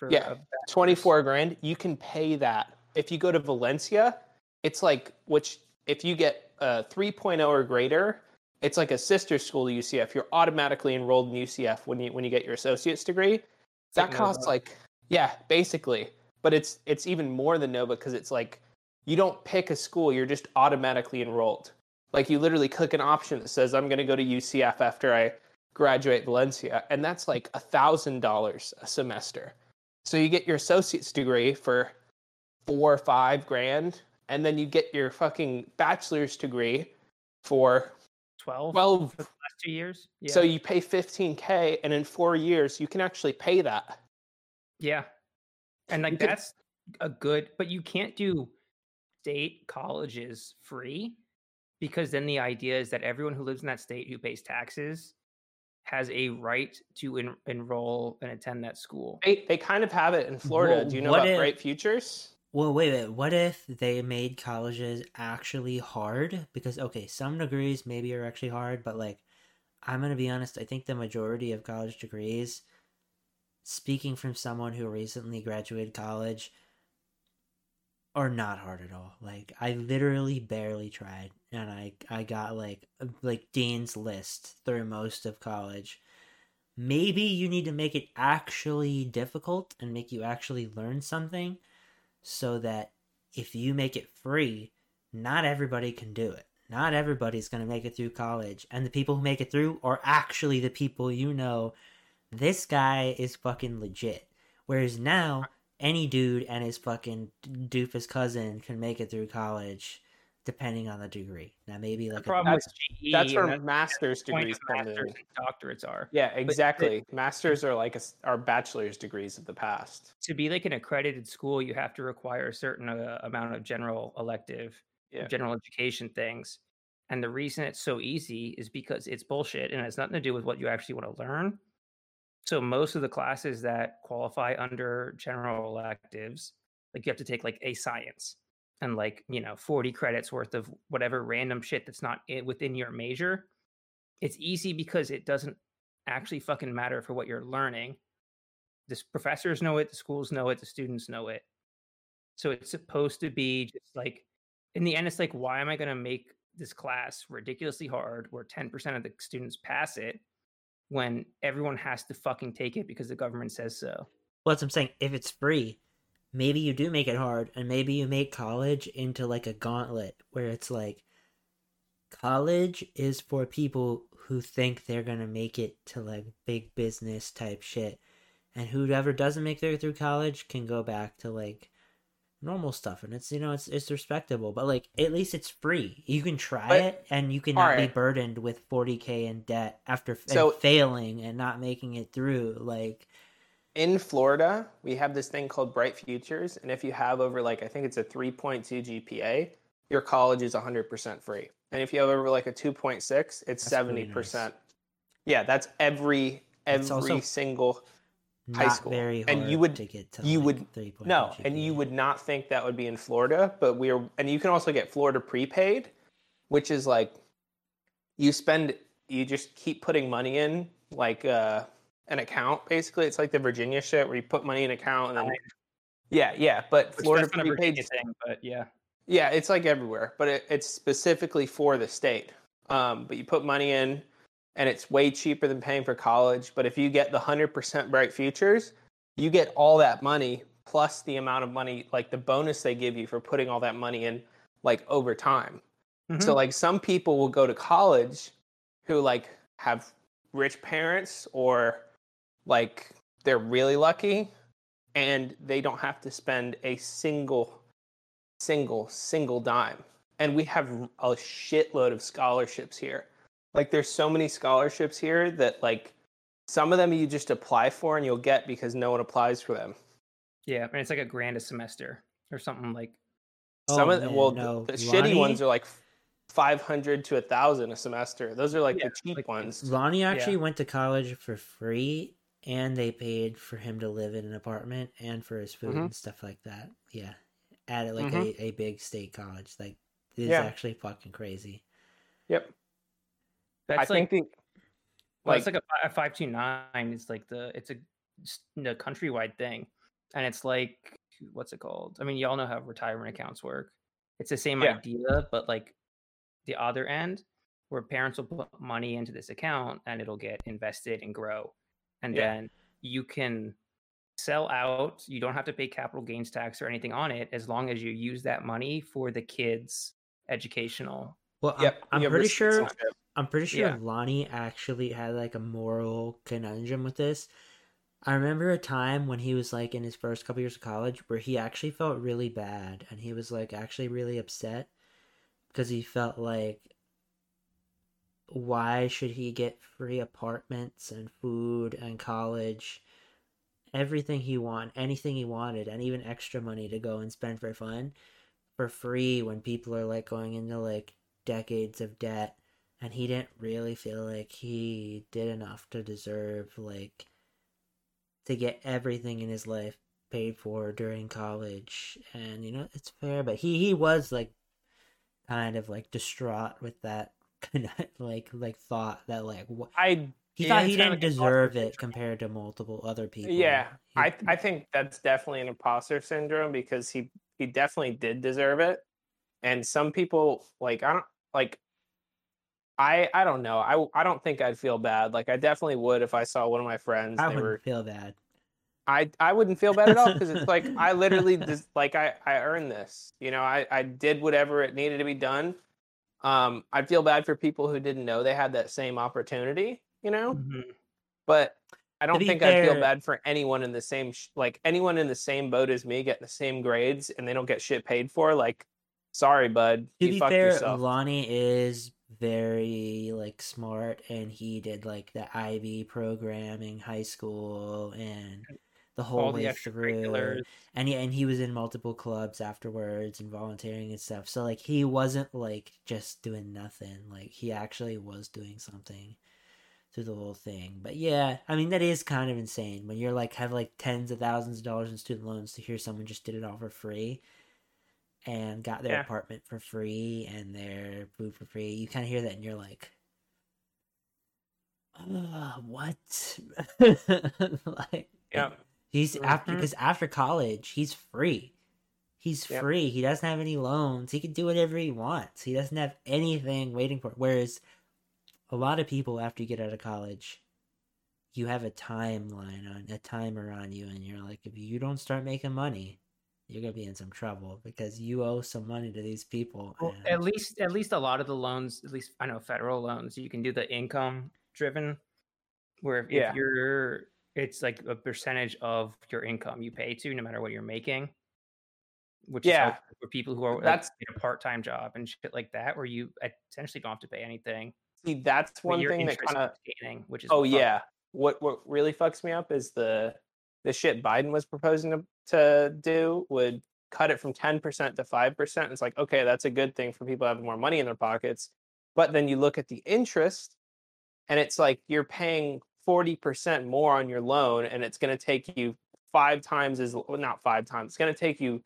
Speaker 2: yeah, 24 grand you can pay that. If you go to valencia it's like which if you get a 3.0 or greater it's like a sister school to ucf you're automatically enrolled in ucf when you when you get your associate's degree.
Speaker 4: It's
Speaker 2: that
Speaker 4: like
Speaker 2: costs
Speaker 4: Nova.
Speaker 2: like yeah basically. But it's it's even more than nova because it's like you don't pick a school you're just automatically enrolled. Like you literally click an option that says i'm going to go to ucf after i graduate valencia and that's like a thousand dollars a semester so you get your associate's degree for four or five grand, and then you get your fucking bachelor's degree for
Speaker 4: 12,
Speaker 2: 12
Speaker 4: for the last two years. Yeah.
Speaker 2: So you pay 15k, and in four years you can actually pay that.
Speaker 4: yeah. And like
Speaker 2: You
Speaker 4: that's a good, but you can't do state colleges free because then the idea is that everyone who lives in that state who pays taxes has a right to en- enroll and attend that school.
Speaker 2: They, they kind of have it in Florida.
Speaker 1: Well,
Speaker 2: Do you know
Speaker 1: what
Speaker 2: about
Speaker 1: if-
Speaker 2: Bright Futures?
Speaker 1: Well, wait, wait. What if they made colleges actually hard? Because okay, some degrees maybe are actually hard, but like, I'm gonna be honest. I think the majority of college degrees, speaking from someone who recently graduated college, are not hard at all. Like, I literally barely tried, and I I got like uh, like Dean's list through most of college. Maybe you need to make it actually difficult and make you actually learn something so that if you make it free, not everybody can do it. Not everybody's going to make it through college. And the people who make it through are actually the people you know. This guy is fucking legit. Whereas now, any dude and his fucking doofus cousin can make it through college depending on the degree. Now, maybe
Speaker 4: The
Speaker 1: like a,
Speaker 4: with
Speaker 2: That's-
Speaker 4: GE
Speaker 2: That's where
Speaker 4: that's
Speaker 2: master's degrees
Speaker 4: of
Speaker 2: come in.
Speaker 4: and doctorates are.
Speaker 2: Yeah, exactly. Masters are like a s are bachelor's degrees of the past.
Speaker 4: To be like an accredited school, you have to require a certain uh, amount of general elective,
Speaker 2: Yeah.
Speaker 4: general education things. And the reason it's so easy is because it's bullshit and it has nothing to do with what you actually want to learn. So most of the classes that qualify under general electives, like you have to take like a science and like, you know, 40 credits worth of whatever random shit that's not within your major. It's easy because it doesn't actually fucking matter for what you're learning. The professors know it, the schools know it, the students know it. So it's supposed to be just like in the end, it's like, why am I going to make this class ridiculously hard where 10% of the students pass it when everyone has to fucking take it because the government says so?
Speaker 1: well, that's what I'm saying. If it's free, maybe you do make it hard, and maybe you make college into like a gauntlet where it's like college is for people who think they're gonna make it to like big business type shit, and whoever doesn't make it through college can go back to like normal stuff, and it's you know it's it's respectable, but like at least it's free. You can try
Speaker 2: But-
Speaker 1: it, and you cannot be burdened with forty k in debt after f- and
Speaker 2: So-
Speaker 1: failing and not making it through. Like
Speaker 2: In Florida, we have this thing called Bright Futures, and if you have over like I think it's a 3.2 GPA, your college is 100% free. And if you have over like a 2.6, it's
Speaker 1: That's
Speaker 2: 70%. Yeah, that's every every
Speaker 1: also
Speaker 2: single High school.
Speaker 1: very
Speaker 2: And you would-
Speaker 1: to get to
Speaker 2: you
Speaker 1: like
Speaker 2: would-
Speaker 1: 3.2
Speaker 2: No, and you would not think that would be in Florida, but we are, and you can also get Florida prepaid, which is like you spend, you just keep putting money in like uh, an account. Basically, it's like the Virginia shit where you put money in an account and then, yeah, yeah. But
Speaker 4: Which
Speaker 2: Florida
Speaker 4: that's not a Virginia
Speaker 2: prepaid,
Speaker 4: thing, but yeah.
Speaker 2: yeah, it's like everywhere, but it, it's specifically for the state. Um, but you put money in, and it's way cheaper than paying for college. But if you get the hundred percent Bright Futures, you get all that money plus the amount of money, like the bonus they give you for putting all that money in, like over time. So mm-hmm. like some people will go to college who like have rich parents or like they're really lucky and they don't have to spend a single single single dime. And we have a shitload of scholarships here. Like there's so many scholarships here that like some of them you just apply for and you'll get because no one applies for them.
Speaker 4: yeah, and it's like a grand a semester or something like
Speaker 2: Some
Speaker 1: Oh,
Speaker 2: of them, well,
Speaker 1: no.
Speaker 2: the, the shitty ones are like 500 to a thousand a semester. Those are like
Speaker 4: Yeah,
Speaker 2: the cheap
Speaker 4: like-
Speaker 2: ones.
Speaker 1: Lonnie actually went to college for free, and they paid for him to live in an apartment and for his food
Speaker 2: Mhm.
Speaker 1: and stuff like that. Yeah, at like
Speaker 2: Mhm.
Speaker 1: a, a big state college, like it is
Speaker 2: Yeah.
Speaker 1: actually fucking crazy.
Speaker 2: Yep.
Speaker 4: That's
Speaker 2: I
Speaker 4: like
Speaker 2: think the,
Speaker 4: Well,
Speaker 2: like,
Speaker 4: it's like a, a five two nine. It's like the it's a, the countrywide thing, and it's like what's it called? I mean, y'all know how retirement accounts work. It's the same
Speaker 2: Yeah.
Speaker 4: idea, but like the other end, where parents will put money into this account and it'll get invested and grow, and
Speaker 2: Yeah.
Speaker 4: then you can sell out. You don't have to pay capital gains tax or anything on it as long as you use that money for the kids' educational.
Speaker 1: Well, I'm- I'm, pretty sure.
Speaker 2: and shit.
Speaker 1: I'm pretty sure
Speaker 4: Yeah.
Speaker 1: Lonnie actually had like a moral conundrum with this. I remember a time when he was like in his first couple years of college where he actually felt really bad and he was like actually really upset because he felt like why should he get free apartments and food and college everything he want anything he wanted and even extra money to go and spend for fun for free when people are like going into like decades of debt and he didn't really feel like he did enough to deserve like to get everything in his life paid for during college. And you know it's fair but he he was like kind of like distraught with that kind of like like thought that like what
Speaker 2: I
Speaker 1: he
Speaker 2: Yeah,
Speaker 1: thought he didn't deserve it compared to multiple other people.
Speaker 2: Yeah,
Speaker 1: He-
Speaker 2: I I think that's definitely an imposter syndrome because he he definitely did deserve it, and some people like I don't like. I I don't know. I I don't think I'd feel bad. Like I definitely would if I saw one of my friends.
Speaker 1: I wouldn't
Speaker 2: were
Speaker 1: feel bad
Speaker 2: I I wouldn't feel bad at all because it's like I literally just like I I earned this. You know, I I did whatever it needed to be done. Um, I feel bad for people who didn't know they had that same opportunity. You know,
Speaker 4: Mhm.
Speaker 2: but I don't think I'd feel bad for anyone in the same sh- like anyone in the same boat as me getting the same grades and they don't get shit paid for. Like, sorry, bud,
Speaker 1: to
Speaker 2: you
Speaker 1: be
Speaker 2: fucked
Speaker 1: fair
Speaker 2: yourself.
Speaker 1: lonnie is very like smart and he did like the ib programming high school and the whole
Speaker 4: All the
Speaker 1: way through. and he, and he was in multiple clubs afterwards and volunteering and stuff. So like he wasn't like just doing nothing. Like he actually was doing something through the whole thing. But yeah i mean that is kind of insane when you're like have like tens of thousands of dollars in student loans to hear someone just did it all for free and got their
Speaker 2: Yeah.
Speaker 1: apartment for free and their food for free you kind of hear that and you're like uh, what like
Speaker 2: Yeah.
Speaker 1: He's after
Speaker 2: Mhm.
Speaker 1: because after college, he's free. He's
Speaker 2: Yep.
Speaker 1: free. He doesn't have any loans. He can do whatever he wants. He doesn't have anything waiting for. Whereas a lot of people after you get out of college, you have a timeline on a timer on you, and you're like, if you don't start making money, you're gonna be in some trouble because you owe some money to these people.
Speaker 4: Well,
Speaker 1: and-
Speaker 4: at least at least a lot of the loans, at least I know federal loans, you can do the income driven, where if,
Speaker 2: Yeah.
Speaker 4: if you're, it's like a percentage of your income you pay to, no matter what you're making. Which is
Speaker 2: Yeah.
Speaker 4: helpful for people who are
Speaker 2: That's-
Speaker 4: in a part time job and shit like that, where you essentially don't have to pay anything.
Speaker 2: See, that's one thing that kind of
Speaker 4: gaining, which is
Speaker 2: Oh
Speaker 4: what fucks-
Speaker 2: yeah. What what really fucks me up is the the shit Biden was proposing to to do would cut it from 10% to 5%. It's like, okay, that's a good thing for people having more money in their pockets. But then you look at the interest and it's like you're paying 40% more on your loan and it's going to take you five times as well, not five times. It's going to take you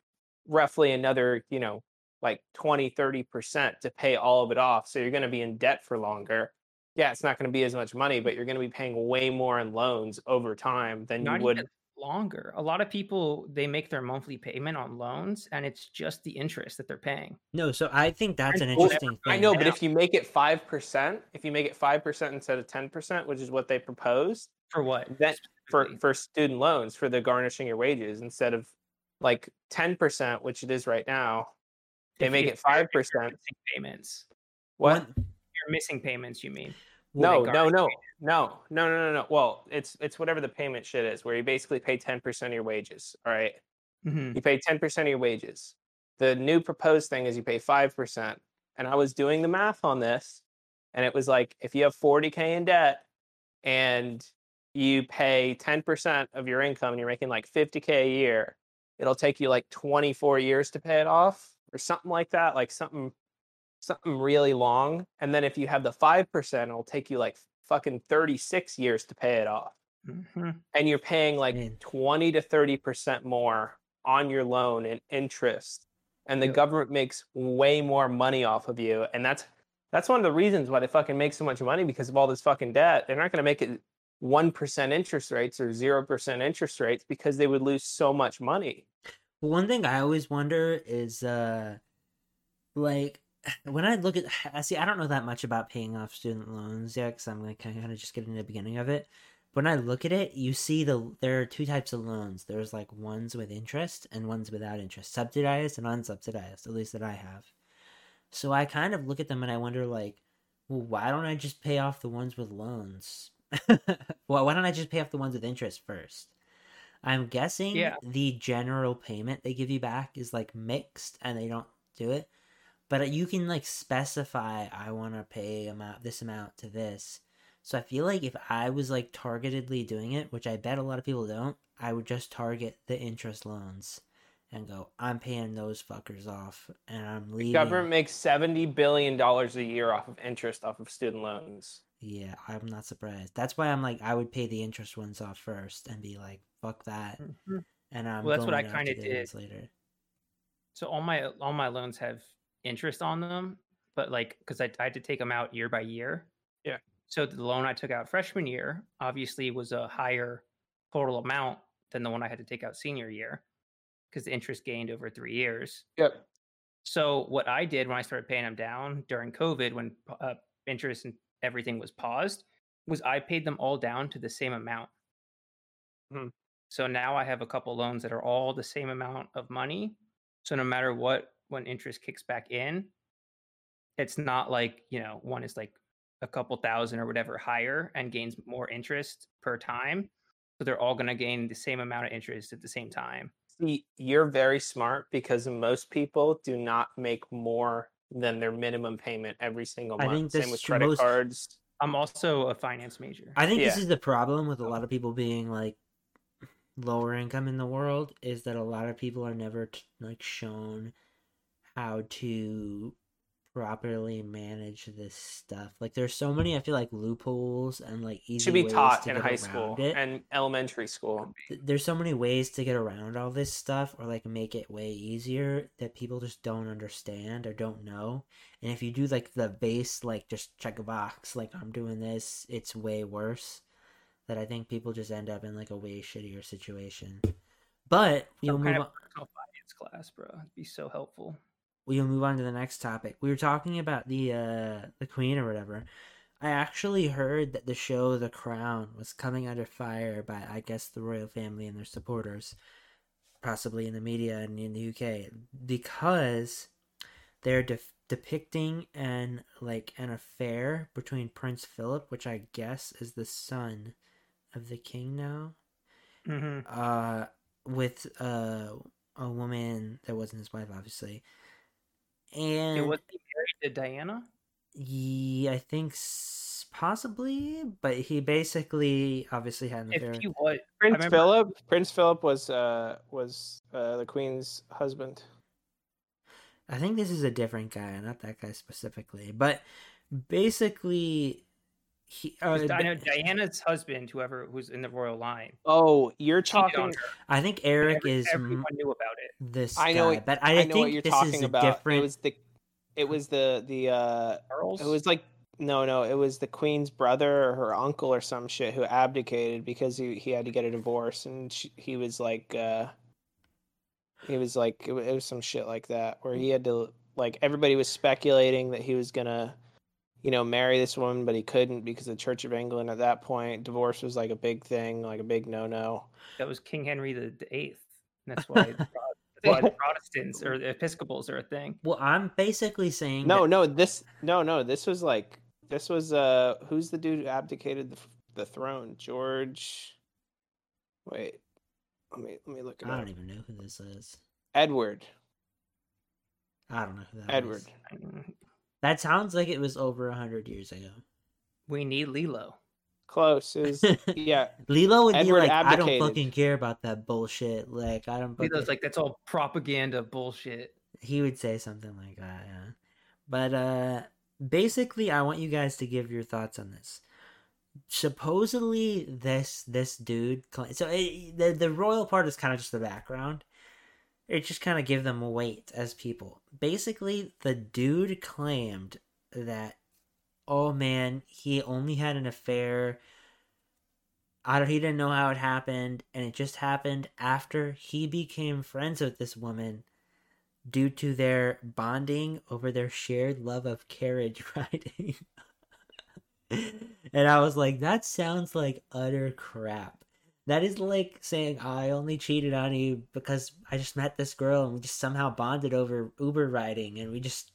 Speaker 2: roughly another, you know, like 20, 30% to pay all of it off. So you're going to be in debt for longer yeah, it's not going to be as much money, but you're going to be paying way more in loans over time than
Speaker 4: Not
Speaker 2: you would.
Speaker 4: even longer. A lot of people they make their monthly payment on loans, and it's just the interest that they're paying.
Speaker 1: no, so I think that's an
Speaker 2: Well,
Speaker 1: interesting thing.
Speaker 2: I know, but if you make it five percent, if you make it five percent instead of ten percent, which is what they proposed,
Speaker 4: For what?
Speaker 2: that for for student loans for the garnishing your wages instead of like ten percent, which it is right now, they
Speaker 4: If-
Speaker 2: make it five percent.
Speaker 4: payments.
Speaker 2: What?
Speaker 1: One-
Speaker 4: You're missing payments. You mean?
Speaker 2: No,
Speaker 4: no,
Speaker 2: no,
Speaker 4: garnish
Speaker 2: no, no, no, no, no. Well, it's it's whatever the payment shit is, where you basically pay ten percent of your wages. All right.
Speaker 4: Mhm.
Speaker 2: you pay 10% of your wages. The new proposed thing is you pay 5%. And I was doing the math on this, and it was like if you have 40K in debt and you pay 10% of your income and you're making like 50K a year, it'll take you like 24 years to pay it off or something like that, like something something really long. And then if you have the 5%, it'll take you like fucking 36 years to pay it off
Speaker 4: Mhm.
Speaker 2: and you're paying like
Speaker 1: Man.
Speaker 2: 20 to 30% more on your loan in interest and the
Speaker 4: Yep.
Speaker 2: government makes way more money off of you and that's that's one of the reasons why they fucking make so much money because of all this fucking debt they're not going to make it 1% interest rates or 0% interest rates because they would lose so much money
Speaker 1: Well, one thing I always wonder is, uh, like, when I look at, I see, I don't know that much about paying off student loans yet, because I'm like kind of just getting to the beginning of it. But When I look at it, you see the there are two types of loans. There's like ones with interest and ones without interest, subsidized and unsubsidized, at least that I have. So I kind of look at them and I wonder, like, well, why don't I just pay off the ones with loans? well, why don't I just pay off the ones with interest first? I'm guessing
Speaker 4: Yeah.
Speaker 1: the general payment they give you back is like mixed and they don't do it. But uh, you can like specify I want to pay amount this amount to this. So I feel like if I was like targetedly doing it, which I bet a lot of people don't, I would just target the interest loans and go, I'm paying those fuckers off and I'm leaving.
Speaker 2: Government makes seventy billion dollars a year off of interest off of student loans.
Speaker 1: Yeah, I'm not surprised. That's why I'm like, I would pay the interest ones off first and be like, fuck that.
Speaker 4: Mhm.
Speaker 1: And I'm
Speaker 4: Well, that's what I kinda did.
Speaker 1: later.
Speaker 4: So all my all my loans have interest on them, but like because I, I had to take them out year by year.
Speaker 2: Yeah.
Speaker 4: So the loan I took out freshman year obviously was a higher total amount than the one I had to take out senior year because the interest gained over three years.
Speaker 2: Yep.
Speaker 4: So what I did when I started paying them down during COVID, when uh, interest and everything was paused, was I paid them all down to the same amount.
Speaker 2: Hmm.
Speaker 4: So now I have a couple loans that are all the same amount of money. So no matter what, when interest kicks back in, it's not like you know one is like a couple thousand or whatever higher and gains more interest per time. So they're all going to gain the same amount of interest at the same time.
Speaker 2: See, you're very smart because most people do not make more than their minimum payment every single
Speaker 1: I
Speaker 2: month.
Speaker 1: think
Speaker 2: Same with credit
Speaker 1: Most-
Speaker 2: cards.
Speaker 4: I'm also a finance major.
Speaker 1: I think this is the problem with a lot of people being like lower income in the world is that a lot of people are never t- like shown how to properly manage this stuff. Like there's so many I feel like loopholes and like easy
Speaker 2: Should be
Speaker 1: ways
Speaker 2: taught
Speaker 1: to
Speaker 2: in high school
Speaker 1: it.
Speaker 2: and elementary school.
Speaker 1: there's so many ways to get around all this stuff or like make it way easier that people just don't understand or don't know and if you do like the base like just check a box like i'm doing this it's way worse that i think people just end up in like a way shittier situation but we'll
Speaker 4: Some
Speaker 1: move
Speaker 4: kind
Speaker 1: on
Speaker 4: of finance class, bro. It'd be so helpful.
Speaker 1: We'll move on to the next topic. We were talking about the uh the queen or whatever. I actually heard that the show The Crown was coming under fire by I guess the royal family and their supporters, possibly in the media and in the UK because they're def- depicting an like an affair between Prince Philip, which I guess is the son of the king now,
Speaker 4: hmm
Speaker 1: uh with uh a woman that wasn't his wife obviously. And
Speaker 4: It was he married to Diana.
Speaker 1: yeah, I think possibly, but he basically obviously had an affair.
Speaker 4: If he was,
Speaker 2: Prince
Speaker 4: remember-
Speaker 2: Philip. Prince Philip was uh was uh, the queen's husband.
Speaker 1: I think this is a different guy, not that guy specifically, but basically, he. Uh,
Speaker 4: 'cause I know Diana's husband, whoever who's in the royal line.
Speaker 2: Oh, you're talking.
Speaker 1: I think Eric
Speaker 4: Every-
Speaker 1: is
Speaker 4: everyone knew about it.
Speaker 1: this
Speaker 2: I know.
Speaker 1: guy,
Speaker 2: What,
Speaker 1: but
Speaker 2: I,
Speaker 1: I,
Speaker 2: know
Speaker 1: think
Speaker 2: what you're
Speaker 1: this
Speaker 2: talking
Speaker 1: is
Speaker 2: about.
Speaker 1: different.
Speaker 2: It was the. It was the the. uh
Speaker 4: Charles.
Speaker 2: It was like no, no. It was the queen's brother or her uncle or some shit who abdicated because he he had to get a divorce and she, he was like. uh He was like it was some shit like that where he had to like everybody was speculating that he was gonna. You know, marry this woman, but he couldn't because the Church of England at that point, divorce was like a big thing, like a big no-no.
Speaker 4: that was King Henry the the Eighth. That's why, the Pro- that's why Protestants or the Episcopals are a thing.
Speaker 1: Well, I'm basically saying
Speaker 2: No,
Speaker 1: that-
Speaker 2: no, this no, no, this was like this was uh who's the dude who abdicated the, the throne? George Wait. Let me let me look it
Speaker 1: I
Speaker 2: up.
Speaker 1: don't even know who this is.
Speaker 2: Edward.
Speaker 1: I don't know who that
Speaker 2: Edward.
Speaker 1: is. That sounds like it was over a hundred years ago.
Speaker 4: We need Lilo.
Speaker 2: Close. Is yeah.
Speaker 1: Lilo would be
Speaker 2: Edward
Speaker 1: like, I don't fucking care about that bullshit. Like, I don't.
Speaker 4: Lilo's
Speaker 1: fucking-"
Speaker 4: like that's all propaganda bullshit.
Speaker 1: he would say something like that yeah but uh basically i want you guys to give your thoughts on this supposedly this this dude so it, the the royal part is kind of just the background it just kind of give them weight as people basically the dude claimed that oh man he only had an affair I don't, he didn't know how it happened and it just happened after he became friends with this woman due to their bonding over their shared love of carriage riding. and I was like, that sounds like utter crap. That is like saying I only cheated on you because I just met this girl and we just somehow bonded over Uber riding and we just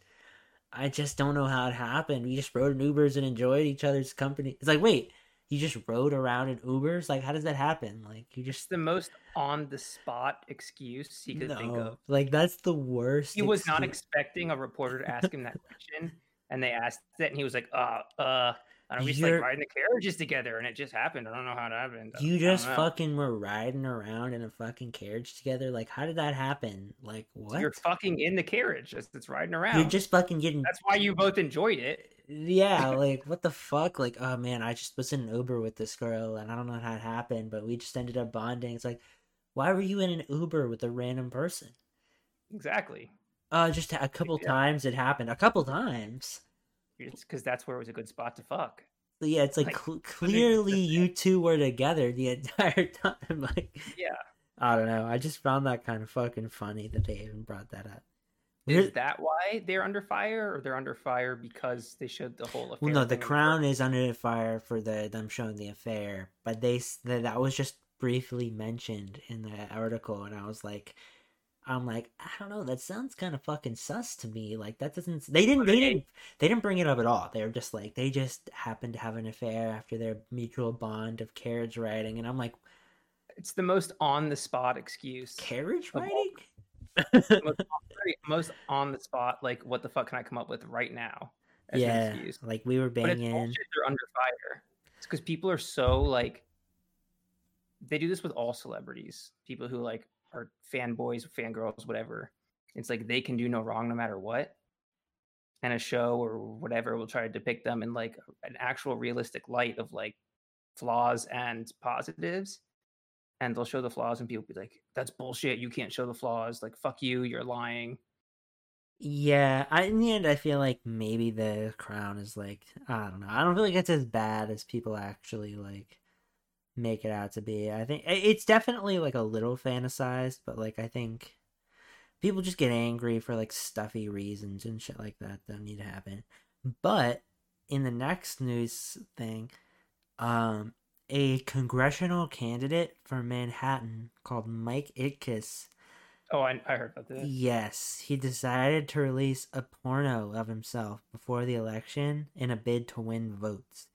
Speaker 1: I just don't know how it happened. We just rode in Ubers and enjoyed each other's company. It's like, wait, You just rode around in Ubers? Like, how does that happen? Like, you
Speaker 4: It's
Speaker 1: just
Speaker 4: the most on the spot excuse he could think of.
Speaker 1: Like, that's the worst.
Speaker 4: He was not expecting a reporter to ask him that question, and they asked it, and he was like, "Uh, uh." I don't know, we just like riding the carriages together, and it just happened. I don't know how it happened.
Speaker 1: You just fucking were riding around in a fucking carriage together. Like, how did that happen? Like, what?
Speaker 4: You're fucking in the carriage as it's riding around.
Speaker 1: You're just fucking getting.
Speaker 4: That's why you both enjoyed it.
Speaker 1: Yeah, like, what the fuck? Like, oh man, I just was in an Uber with this girl, and I don't know how it happened, but we just ended up bonding. It's like, why were you in an Uber with a random person?
Speaker 4: Exactly.
Speaker 1: Uh, just a couple
Speaker 4: Yeah.
Speaker 1: times it happened. A couple times.
Speaker 4: It's because that's where it was a good spot to fuck.
Speaker 1: So yeah, it's like,
Speaker 4: Like,
Speaker 1: cl- clearly you two were together the entire time. Like,
Speaker 4: Yeah.
Speaker 1: I don't know. I just found that kind of fucking funny that they even brought that up.
Speaker 4: Is
Speaker 1: We're-
Speaker 4: that why they're under fire, or they're under fire because they showed the whole affair?
Speaker 1: Well, no, the crown is under fire for the them showing the affair, but they that was just briefly mentioned in the article, and I was like, I'm like, I don't know, that sounds kind of fucking sus to me. Like that doesn't. They didn't. They didn't. They didn't bring it up at all. They were just like they just happened to have an affair after their mutual bond of carriage riding, and I'm like,
Speaker 4: It's the most on the spot excuse.
Speaker 1: carriage riding.
Speaker 4: most, most on the spot. Like, what the fuck can I come up with right now? as an
Speaker 1: yeah,
Speaker 4: excuse?
Speaker 1: like we were
Speaker 4: But it's
Speaker 1: banging.
Speaker 4: They're under fire. It's because people are so like. They do this with all celebrities. People who like are fanboys, fangirls, whatever. It's like they can do no wrong no matter what. And a show or whatever will try to depict them in like an actual realistic light of like flaws and positives. And they'll show the flaws, and people be like, "That's bullshit. You can't show the flaws. Like, fuck you. You're lying."
Speaker 1: Yeah, I, in the end, I feel like maybe the crown is like I don't know. I don't feel like it's as bad as people actually like make it out to be. I think it's definitely like a little fantasized, but like I think people just get angry for like stuffy reasons and shit like that that don't need to happen. But in the next news thing, um, a congressional candidate for Manhattan called Mike Itkis
Speaker 4: Oh, I, I heard about this.
Speaker 1: Yes, he decided to release a porno of himself before the election in a bid to win votes.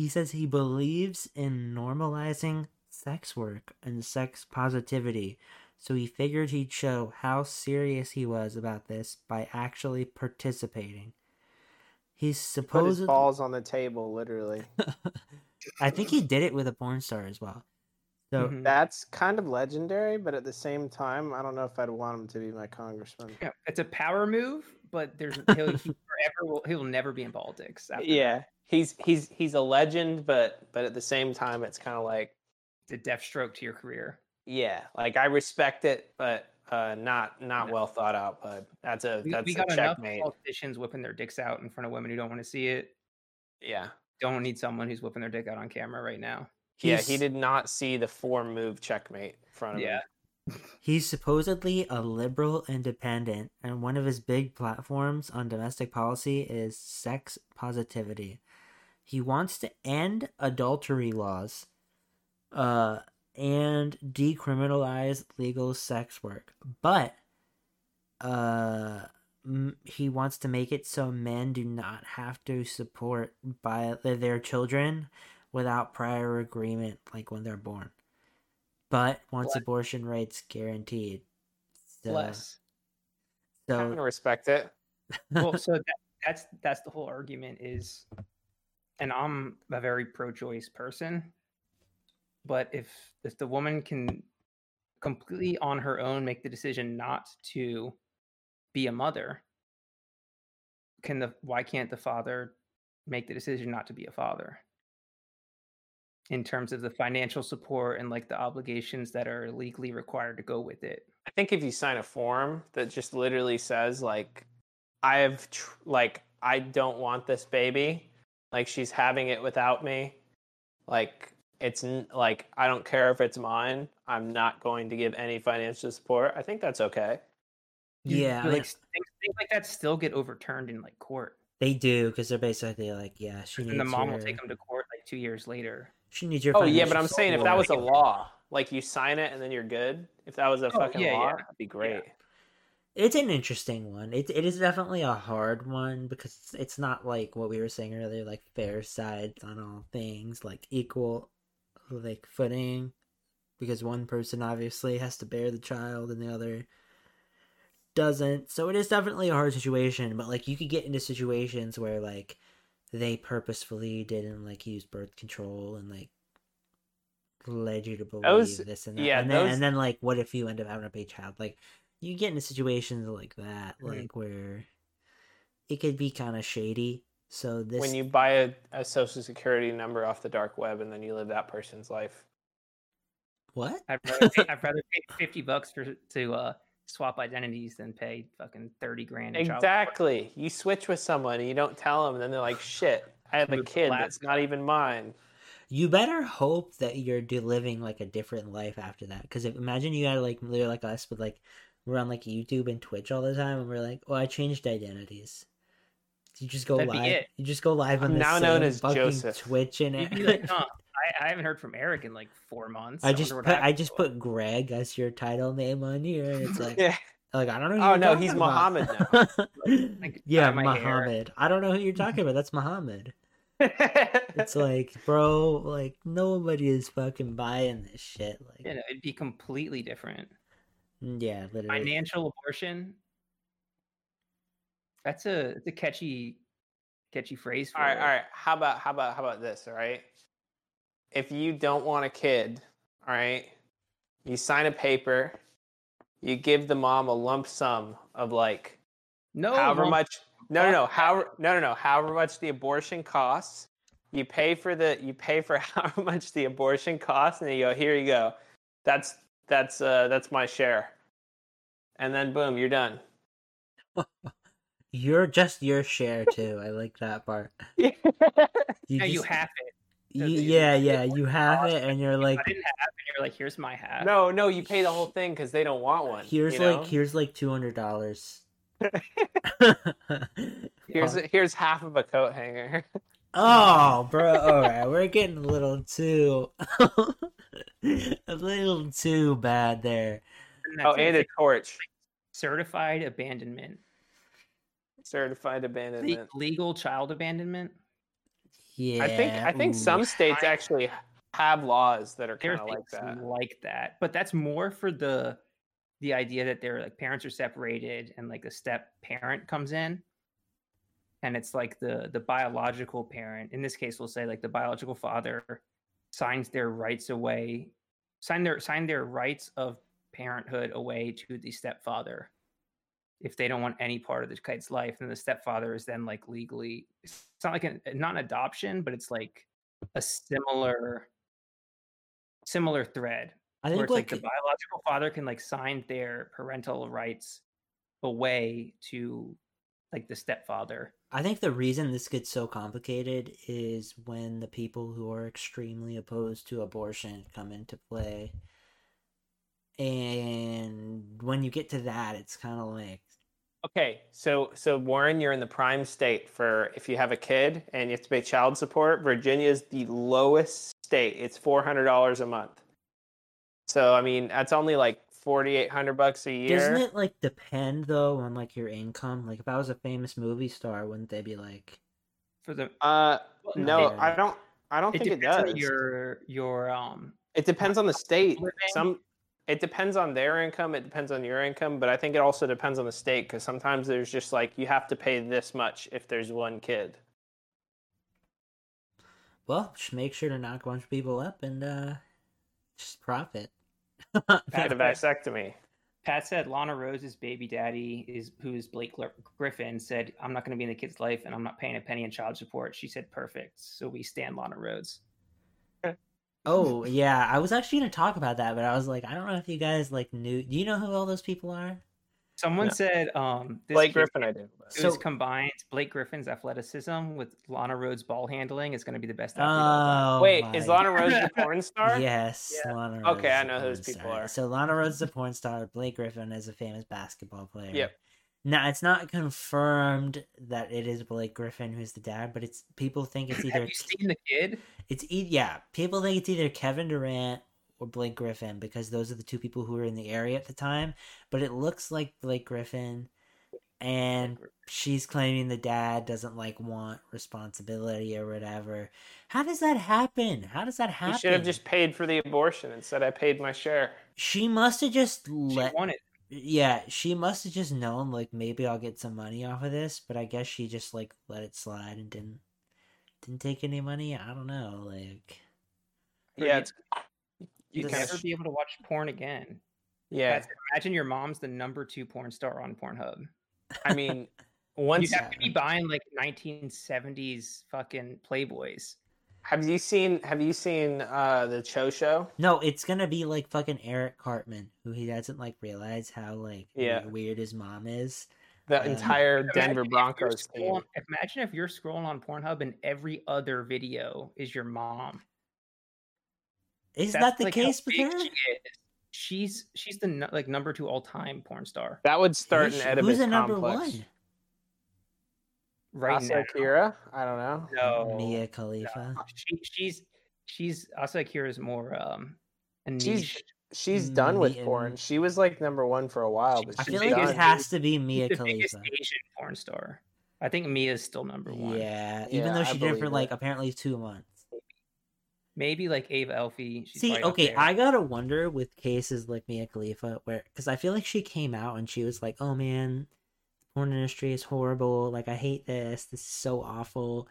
Speaker 1: He says he believes in normalizing sex work and sex positivity, so he figured he'd show how serious he was about this by actually participating. He's
Speaker 2: Put his
Speaker 1: supposedly.
Speaker 2: balls on the table, literally.
Speaker 1: I think he did it with a porn star as well. So
Speaker 4: Mhm.
Speaker 2: That's kind of legendary, but at the same time, I don't know if I'd want him to be my congressman.
Speaker 4: Yeah, it's a power move, but there's he will he'll never be in politics. After that.
Speaker 2: Yeah, he's he's he's a legend, but but at the same time, it's kind of like
Speaker 4: it's a death stroke to your career.
Speaker 2: yeah, like I respect it, but uh, not not
Speaker 4: No.
Speaker 2: well thought out. But that's a
Speaker 4: We,
Speaker 2: that's
Speaker 4: we
Speaker 2: a
Speaker 4: got enough
Speaker 2: checkmate.
Speaker 4: politicians whipping their dicks out in front of women who don't want to see it.
Speaker 2: Yeah,
Speaker 4: Don't need someone who's whipping their dick out on camera right now.
Speaker 2: yeah. He did not see the four move checkmate in front of
Speaker 4: Yeah.
Speaker 2: him.
Speaker 1: He's supposedly a liberal independent, and one of his big platforms on domestic policy is sex positivity. He wants to end adultery laws, uh, and decriminalize legal sex work, but, uh, m- he wants to make it so men do not have to support by their children without prior agreement, like when they're born but wants
Speaker 4: Bless.
Speaker 1: abortion rights guaranteed. So,
Speaker 4: Bless.
Speaker 2: I
Speaker 1: so
Speaker 2: respect it.
Speaker 4: well, so that, that's that's the whole argument is, and I'm a very pro-choice person, but if if the woman can completely on her own make the decision not to be a mother, can the why can't the father make the decision not to be a father? In terms of the financial support and like the obligations that are legally required to go with it.
Speaker 2: I think if you sign a form that just literally says like, I have tr- like I don't want this baby, like she's having it without me, like it's n- like I don't care if it's mine. I'm not going to give any financial support. I think that's okay.
Speaker 1: yeah,
Speaker 4: like things, things like that still get overturned in like court.
Speaker 1: they do because they're basically like, yeah, she needs
Speaker 4: and the mom
Speaker 1: your,
Speaker 4: will take them to court like two years later.
Speaker 1: She needs your.
Speaker 2: Oh yeah, but I'm saying if that was a law, like you sign it and then you're good. If that was a
Speaker 4: Oh,
Speaker 2: fucking
Speaker 4: yeah,
Speaker 2: law,
Speaker 4: yeah.
Speaker 2: that'd be great.
Speaker 1: It's an interesting one. It it is definitely a hard one because it's, it's not like what we were saying earlier, like fair sides on all things, like equal, like footing, because one person obviously has to bear the child and the other doesn't. So it is definitely a hard situation. But like you could get into situations where like they purposefully didn't like use birth control and like led you to believe
Speaker 2: Those-
Speaker 1: this and that.
Speaker 2: yeah,
Speaker 1: and then
Speaker 2: those-
Speaker 1: and then like what if you end up having a big child? Like you get into situations like that,
Speaker 2: Mhm.
Speaker 1: like where it could be kind of shady. So this
Speaker 2: when you buy a, a social security number off the dark web and then you live that person's life.
Speaker 1: what?
Speaker 4: I'd rather pay, I'd rather pay fifty bucks for to uh, swap identities than pay fucking thirty grand. in child.
Speaker 2: Exactly. You switch with someone and you don't tell them, and then they're like, "Shit, I have a kid that's not even mine."
Speaker 1: You better hope that you're do- living like a different life after that. Because imagine you gotta like they're like us, but like we're on like YouTube and Twitch all the time, and we're like, "Oh, I changed identities." You just go
Speaker 4: That'd
Speaker 1: live. You just go live on
Speaker 2: I'm
Speaker 1: the
Speaker 2: now known as
Speaker 1: fucking
Speaker 2: Joseph.
Speaker 1: Twitch and
Speaker 4: You'd like, huh, I, I haven't heard from Eric in like four months.
Speaker 1: I just put I just
Speaker 4: to
Speaker 1: put Greg as your title name on here, and it's like
Speaker 2: Yeah.
Speaker 1: like I don't know. Who
Speaker 2: Oh,
Speaker 1: you're
Speaker 2: no, he's
Speaker 1: about.
Speaker 2: Muhammad
Speaker 4: Like,
Speaker 1: yeah,
Speaker 4: dye my hair.
Speaker 1: Muhammad. I don't know who you're talking about. That's Muhammad. It's like, bro, like nobody is fucking buying this shit. Like,
Speaker 4: You know, it'd be completely different.
Speaker 1: Mm, yeah, literally.
Speaker 4: Financial abortion. That's a it's a catchy, catchy phrase. For
Speaker 2: all right,
Speaker 4: it.
Speaker 2: all right. How about how about how about this? All right. If you don't want a kid, all right, you sign a paper. You give the mom a lump sum of like
Speaker 4: No,
Speaker 2: however
Speaker 4: lump-
Speaker 2: much. No, no, no. However, no, no, no. However much the abortion costs, you pay for the you pay for however much the abortion costs, and you go, here you go. That's that's uh that's my share. And then boom, you're done.
Speaker 1: You're just your share too. I like that part.
Speaker 2: yeah,
Speaker 4: Yeah, you
Speaker 1: just-
Speaker 4: have it.
Speaker 1: you-
Speaker 4: the- the
Speaker 1: yeah, yeah, you have
Speaker 4: cost,
Speaker 1: it, and you're like,
Speaker 4: I didn't have it. You're like, here's my half.
Speaker 2: No, no, you pay the whole thing because they don't want one.
Speaker 1: here's
Speaker 2: you know?
Speaker 1: like, here's like two hundred dollars.
Speaker 2: here's here's half of a coat hanger.
Speaker 1: Oh, bro. All right, we're getting a little too, a little too bad there.
Speaker 4: And
Speaker 2: oh, and a torch.
Speaker 4: certified abandonment,
Speaker 2: Certified
Speaker 4: Le-
Speaker 2: abandonment.
Speaker 4: legal child abandonment.
Speaker 1: Yeah,
Speaker 2: I think I think
Speaker 1: ooh.
Speaker 2: some states actually have laws that are kind of like that.
Speaker 4: like that, but that's more for the the idea that their like parents are separated and like a step parent comes in, and it's like the the biological parent. In this case, we'll say like the biological father signs their rights away, sign their sign their rights of parenthood away to the stepfather if they don't want any part of the kid's life then the stepfather is then like legally it's not like an not an adoption but it's like a similar similar thread
Speaker 1: I
Speaker 4: where
Speaker 1: think
Speaker 4: it's like,
Speaker 1: like
Speaker 4: the biological father can like sign their parental rights away to like the stepfather
Speaker 1: I think the reason this gets so complicated is when the people who are extremely opposed to abortion come into play. And when you get to that, it's kind of like,
Speaker 2: Okay, so so Warren, you're in the prime state for if you have a kid and you have to pay child support. Virginia is the lowest state. It's four hundred dollars a month. So I mean, that's only like forty eight hundred bucks a year.
Speaker 1: doesn't it like depend though on like your income? Like if I was a famous movie star, wouldn't they be like,
Speaker 4: for the
Speaker 2: Uh,
Speaker 4: Well,
Speaker 2: no,
Speaker 1: Yeah.
Speaker 2: I don't. I don't
Speaker 4: it
Speaker 2: think it does.
Speaker 4: on your your um
Speaker 2: It depends on the state.
Speaker 4: living.
Speaker 2: Some it depends on their income, it depends on your income, but I think it also depends on the state cuz sometimes there's just like you have to pay this much if there's one kid.
Speaker 1: well, just make sure to knock a bunch of people up and uh just profit.
Speaker 2: Get a
Speaker 4: Pat-
Speaker 2: vasectomy.
Speaker 4: Pat said Lana Rhoades's baby daddy is who is Blake Griffin said I'm not going to be in the kid's life and I'm not paying a penny in child support. She said perfect. So we stand Lana Rhoades.
Speaker 1: Oh yeah, I was actually gonna talk about that, but I was like, I don't know if you guys like knew. Do you know who all those people are?
Speaker 4: Someone
Speaker 2: No.
Speaker 4: said um this
Speaker 2: Blake
Speaker 4: kid-
Speaker 2: Griffin I do. but-
Speaker 4: It
Speaker 1: So-
Speaker 4: combined Blake Griffin's athleticism with Lana Rhoades' ball handling is going to be the best athlete of
Speaker 1: Oh,
Speaker 2: Wait, is Lana Rhoades a porn star?
Speaker 1: Yes,
Speaker 4: Yeah.
Speaker 1: Lana
Speaker 2: Okay, I know who those people
Speaker 1: star.
Speaker 2: are.
Speaker 1: So Lana Rhoades is a porn star. Blake Griffin is a famous basketball player.
Speaker 2: Yep.
Speaker 1: Now it's not confirmed that it is Blake Griffin who's the dad, but it's people think it's either
Speaker 4: Have you seen the kid?
Speaker 1: It's e- yeah people think it's either Kevin Durant or Blake Griffin because those are the two people who were in the area at the time. But it looks like Blake Griffin, and she's claiming the dad doesn't like want responsibility or whatever. How does that happen? How does that happen?
Speaker 2: You should have just paid for the abortion and said I paid my share.
Speaker 1: She must have just
Speaker 4: She
Speaker 1: let.
Speaker 4: wanted.
Speaker 1: Yeah, she must have just known like maybe I'll get some money off of this, but I guess she just like let it slide and didn't didn't take any money. I don't know, like
Speaker 2: Yeah, it's,
Speaker 4: You
Speaker 1: This-
Speaker 4: can never be able to watch porn again.
Speaker 2: yeah.
Speaker 4: That's- Imagine your mom's the number two porn star on Pornhub.
Speaker 2: I mean, once
Speaker 4: You'd have to be buying like 1970s fucking Playboys.
Speaker 2: have you seen have you seen uh the Cho show?
Speaker 1: no, it's gonna be like fucking Eric Cartman, who he doesn't like realize how like
Speaker 2: Yeah.
Speaker 1: weird his mom is.
Speaker 2: The entire
Speaker 4: Imagine
Speaker 2: Denver
Speaker 4: if you're
Speaker 2: Broncos team.
Speaker 4: scrolling- Imagine if you're scrolling on Pornhub and every other video is your mom.
Speaker 1: Is
Speaker 4: That's,
Speaker 1: that the
Speaker 4: like,
Speaker 1: case with her?
Speaker 4: She. She's she's the nu- like number two all time porn star
Speaker 2: That would start
Speaker 1: Who's-
Speaker 2: an Oedipus
Speaker 1: Who's the number
Speaker 2: complex.
Speaker 1: one?
Speaker 4: right
Speaker 2: Asa
Speaker 4: now.
Speaker 2: Akira? I don't know.
Speaker 4: No,
Speaker 1: Mia Khalifa.
Speaker 4: she, she's she's Asa Akira is more um a niche.
Speaker 2: She's she's mm, done with
Speaker 1: Mia-
Speaker 2: porn. She was like number one for a while, but
Speaker 1: I feel like
Speaker 2: done.
Speaker 1: it has to be
Speaker 4: She's
Speaker 1: Mia
Speaker 4: the biggest
Speaker 1: Khalifa.
Speaker 4: Asian porn star. I think Mia's still number one.
Speaker 1: Yeah,
Speaker 2: Yeah,
Speaker 1: even though
Speaker 2: I
Speaker 1: she did it for
Speaker 2: believe
Speaker 1: like apparently two months.
Speaker 4: Maybe like Eva Elfie. She's
Speaker 1: See, okay. I gotta wonder with cases like Mia Khalifa, where because I feel like she came out and she was like, "Oh man, porn industry is horrible. Like I hate this. This is so awful."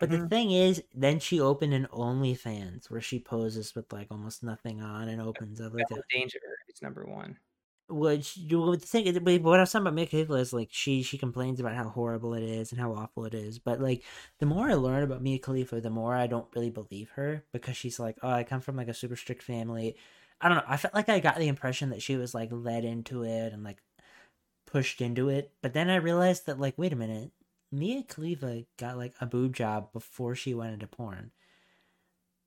Speaker 1: But the
Speaker 4: Mhm.
Speaker 1: thing is, then she opened an OnlyFans where she poses with like almost nothing on and opens up like
Speaker 4: Double Danger is number one.
Speaker 1: which you would think but what I was talking about Mia Khalifa is like she she complains about how horrible it is and how awful it is. But like the more I learn about Mia Khalifa, the more I don't really believe her because she's like, Oh, I come from like a super strict family. I don't know. I felt like I got the impression that she was like led into it and like pushed into it. But then I realized that like, wait a minute, Mia Khalifa got like a boob job before she went into porn.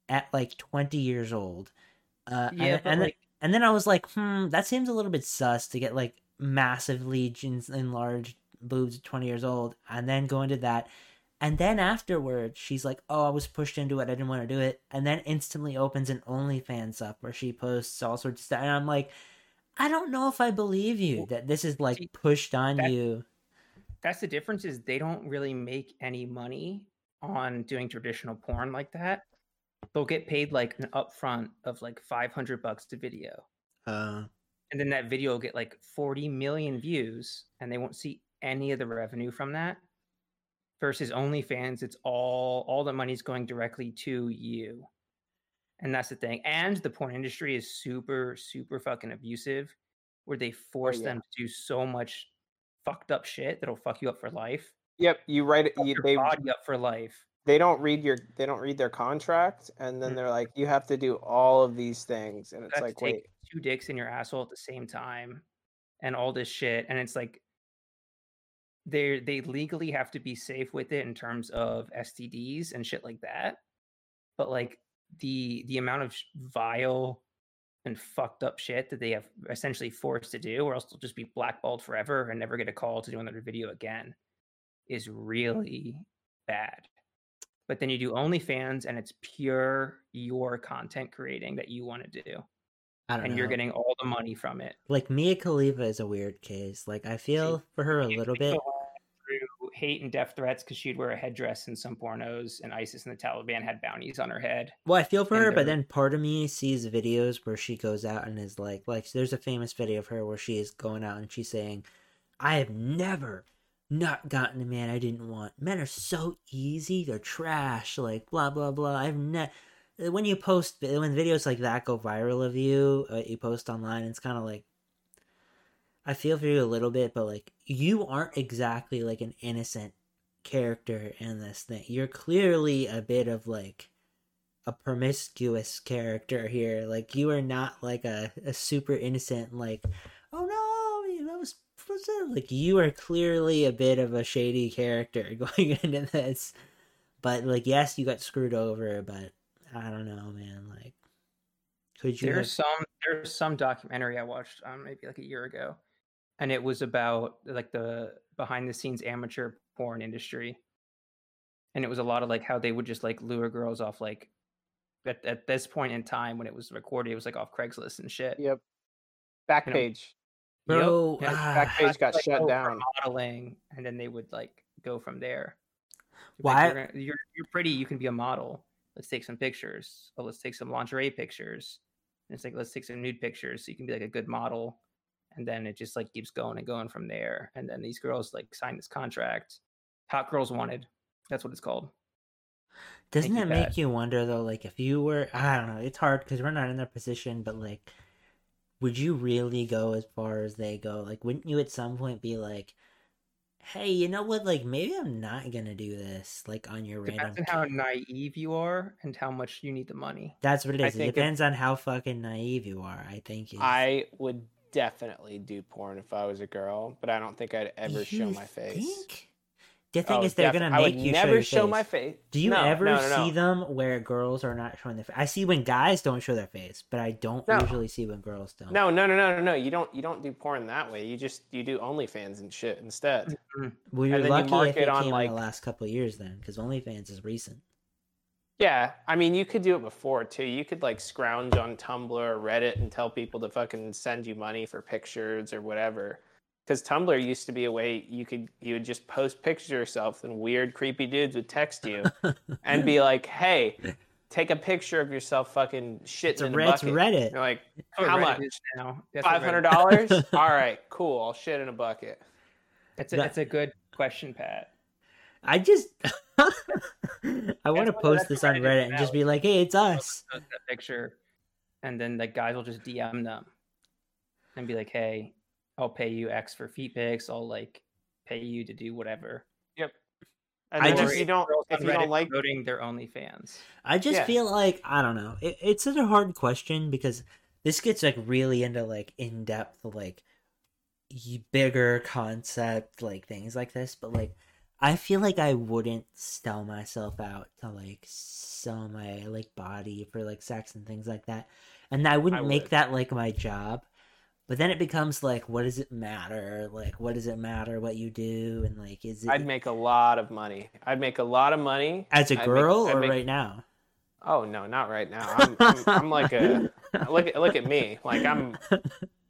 Speaker 1: At like twenty years old. Uh,
Speaker 4: Yeah,
Speaker 1: and, and then-
Speaker 4: like
Speaker 1: and then I was like, hmm, that seems a little bit sus to get like massively en- enlarged boobs at 20 years old and then go into that. And then afterwards, she's like, oh, I was pushed into it. I didn't want to do it. And then instantly opens an OnlyFans up where she posts all sorts of stuff. And I'm like, I don't know if I believe you that this is like pushed on
Speaker 4: that-
Speaker 1: you.
Speaker 4: That's the difference is they don't really make any money on doing traditional porn like that. They'll get paid like an upfront of like 500 bucks to video.
Speaker 1: Uh,
Speaker 4: And then that video will get like 40 million views and they won't see any of the revenue from that. Versus OnlyFans, it's all all the money's going directly to you. And that's the thing. And the porn industry is super, super fucking abusive, where they force
Speaker 2: yeah.
Speaker 4: them to do so much fucked up shit that'll fuck you up for life.
Speaker 2: Yep, you write it. You,
Speaker 4: your
Speaker 2: they
Speaker 4: body up for life.
Speaker 2: they don't read your they don't read their contract, and then
Speaker 4: Mm.
Speaker 2: they're like, you have to do all of these things, and
Speaker 4: You
Speaker 2: it's like,
Speaker 4: take
Speaker 2: wait,
Speaker 4: two dicks in your asshole at the same time and all this shit. And it's like they they legally have to be safe with it in terms of STDs and shit like that. But like the the amount of vile and fucked up shit that they have essentially forced to do, or else they'll just be blackballed forever and never get a call to do another video again, is really bad. But then you do OnlyFans and it's pure your content creating that you want to do.
Speaker 1: I don't
Speaker 4: And
Speaker 1: know.
Speaker 4: you're getting all the money from it.
Speaker 1: like Mia Khalifa is a weird case. Like I feel for her a little bit.
Speaker 4: Hate and death threats because she'd wear a headdress in some pornos, and ISIS and the Taliban had bounties on her head.
Speaker 1: Well, I feel for
Speaker 4: and
Speaker 1: her, but then part of me sees videos where she goes out and is like, like there's a famous video of her where she is going out and she's saying, "I have never not gotten a man I didn't want. Men are so easy, they're trash. Like blah blah blah. I've never." When you post when videos like that go viral of you, uh, you post online, it's kind of like I feel for you a little bit, but like you aren't exactly like an innocent character in this thing. You're clearly a bit of like a promiscuous character here. Like you are not like a, a super innocent like oh no, that was what's that? like you are clearly a bit of a shady character going into this. But like yes, you got screwed over, but I don't know, man. Like could you have
Speaker 4: There's some there's some documentary I watched um, maybe like a year ago, and it was about like the behind the scenes amateur porn industry, and it was a lot of like how they would just like lure girls off like at, at this point in time when it was recorded, it was like off Craigslist and shit.
Speaker 2: Yep. Back
Speaker 4: You know,
Speaker 2: page.
Speaker 1: Bro,
Speaker 4: Yep.
Speaker 1: ah,
Speaker 2: Back page got
Speaker 4: like,
Speaker 2: shut down.
Speaker 4: modeling, and then they would like go from there. Like,
Speaker 1: Why-
Speaker 4: You're, you're you're pretty. You can be a model. Let's take some pictures. Oh, let's take some lingerie pictures. And it's like let's take some nude pictures so you can be like a good model. And then it just like keeps going and going from there. And then these girls like sign this contract. Hot girls wanted. That's what it's called.
Speaker 1: Doesn't it make you wonder though, like if you were, I don't know, it's hard because we're not in their position, but like, would you really go as far as they go? Like, wouldn't you at some point be like, hey, you know what? Like, maybe I'm not gonna do this, like on your
Speaker 4: Depends
Speaker 1: random.
Speaker 4: on how naive you are and how much you need the money.
Speaker 1: That's what it is
Speaker 2: I. It
Speaker 1: depends on how fucking naive you are. I think. Is...
Speaker 2: I would definitely do porn if I was a girl, but I don't think I'd ever show my face.
Speaker 1: think? The thing
Speaker 2: Oh,
Speaker 1: is, they're
Speaker 2: defi-
Speaker 1: gonna make you
Speaker 2: never
Speaker 1: show,
Speaker 2: show my face.
Speaker 1: Do you
Speaker 2: No,
Speaker 1: ever
Speaker 2: no, no,
Speaker 1: see them where girls are not showing their face? I see when guys don't show their face, but I don't usually see when girls don't.
Speaker 2: No, no, no, no, no, no. You don't. You don't do porn that way. You just you do OnlyFans and shit instead. Mm-hmm.
Speaker 1: Well, you're
Speaker 2: and then you
Speaker 1: lucky if
Speaker 2: it
Speaker 1: it
Speaker 2: on,
Speaker 1: came in the last couple of years then, because OnlyFans is recent.
Speaker 2: Yeah, I mean, you could do it before too. You could like scrounge on Tumblr or Reddit and tell people to fucking send you money for pictures or whatever. Because Tumblr used to be a way you could you would just post pictures of yourself and weird creepy dudes would text you and be like, "Hey, take a picture of yourself fucking shitting
Speaker 1: It's, a
Speaker 2: in the
Speaker 1: Red- it's
Speaker 2: bucket."
Speaker 1: Reddit.
Speaker 2: You're like,
Speaker 4: That's
Speaker 2: How
Speaker 4: Reddit
Speaker 2: much?
Speaker 4: is now. That's what
Speaker 2: five
Speaker 4: Reddit
Speaker 2: hundred
Speaker 4: is.
Speaker 2: dollars. All right, cool. I'll shit in a bucket.
Speaker 4: It's a,
Speaker 1: That-
Speaker 4: it's a good question, Pat.
Speaker 1: I just, I want to post this on
Speaker 4: Reddit
Speaker 1: and just be like, "Hey, it's us."
Speaker 4: Post that picture, and then the guys will just DM them and be like, "Hey, I'll pay you X for feet pics. I'll like pay you to do whatever." Yep.
Speaker 2: And
Speaker 1: I
Speaker 2: then
Speaker 1: just-
Speaker 2: you don't
Speaker 4: Girls
Speaker 2: if
Speaker 4: on
Speaker 2: you don't
Speaker 4: Reddit
Speaker 2: like
Speaker 4: promoting their OnlyFans.
Speaker 1: I just
Speaker 2: Yeah.
Speaker 1: feel like I don't know. It, it's such a hard question because this gets like really into like in depth, like bigger concept, like things like this. But like, I feel like I wouldn't sell myself out to like sell my like body for like sex and things like that, and I wouldn't
Speaker 2: I
Speaker 1: make
Speaker 2: would.
Speaker 1: that like my job. But then it becomes like, what does it matter? Like, what does it matter what you do? And like, is it
Speaker 2: I'd make a lot of money. I'd make a lot of money
Speaker 1: as a
Speaker 2: I'd make-
Speaker 1: girl or
Speaker 2: make-
Speaker 1: right now?
Speaker 2: Oh no, not right now. I'm, I'm, I'm like a look look at me. Like I'm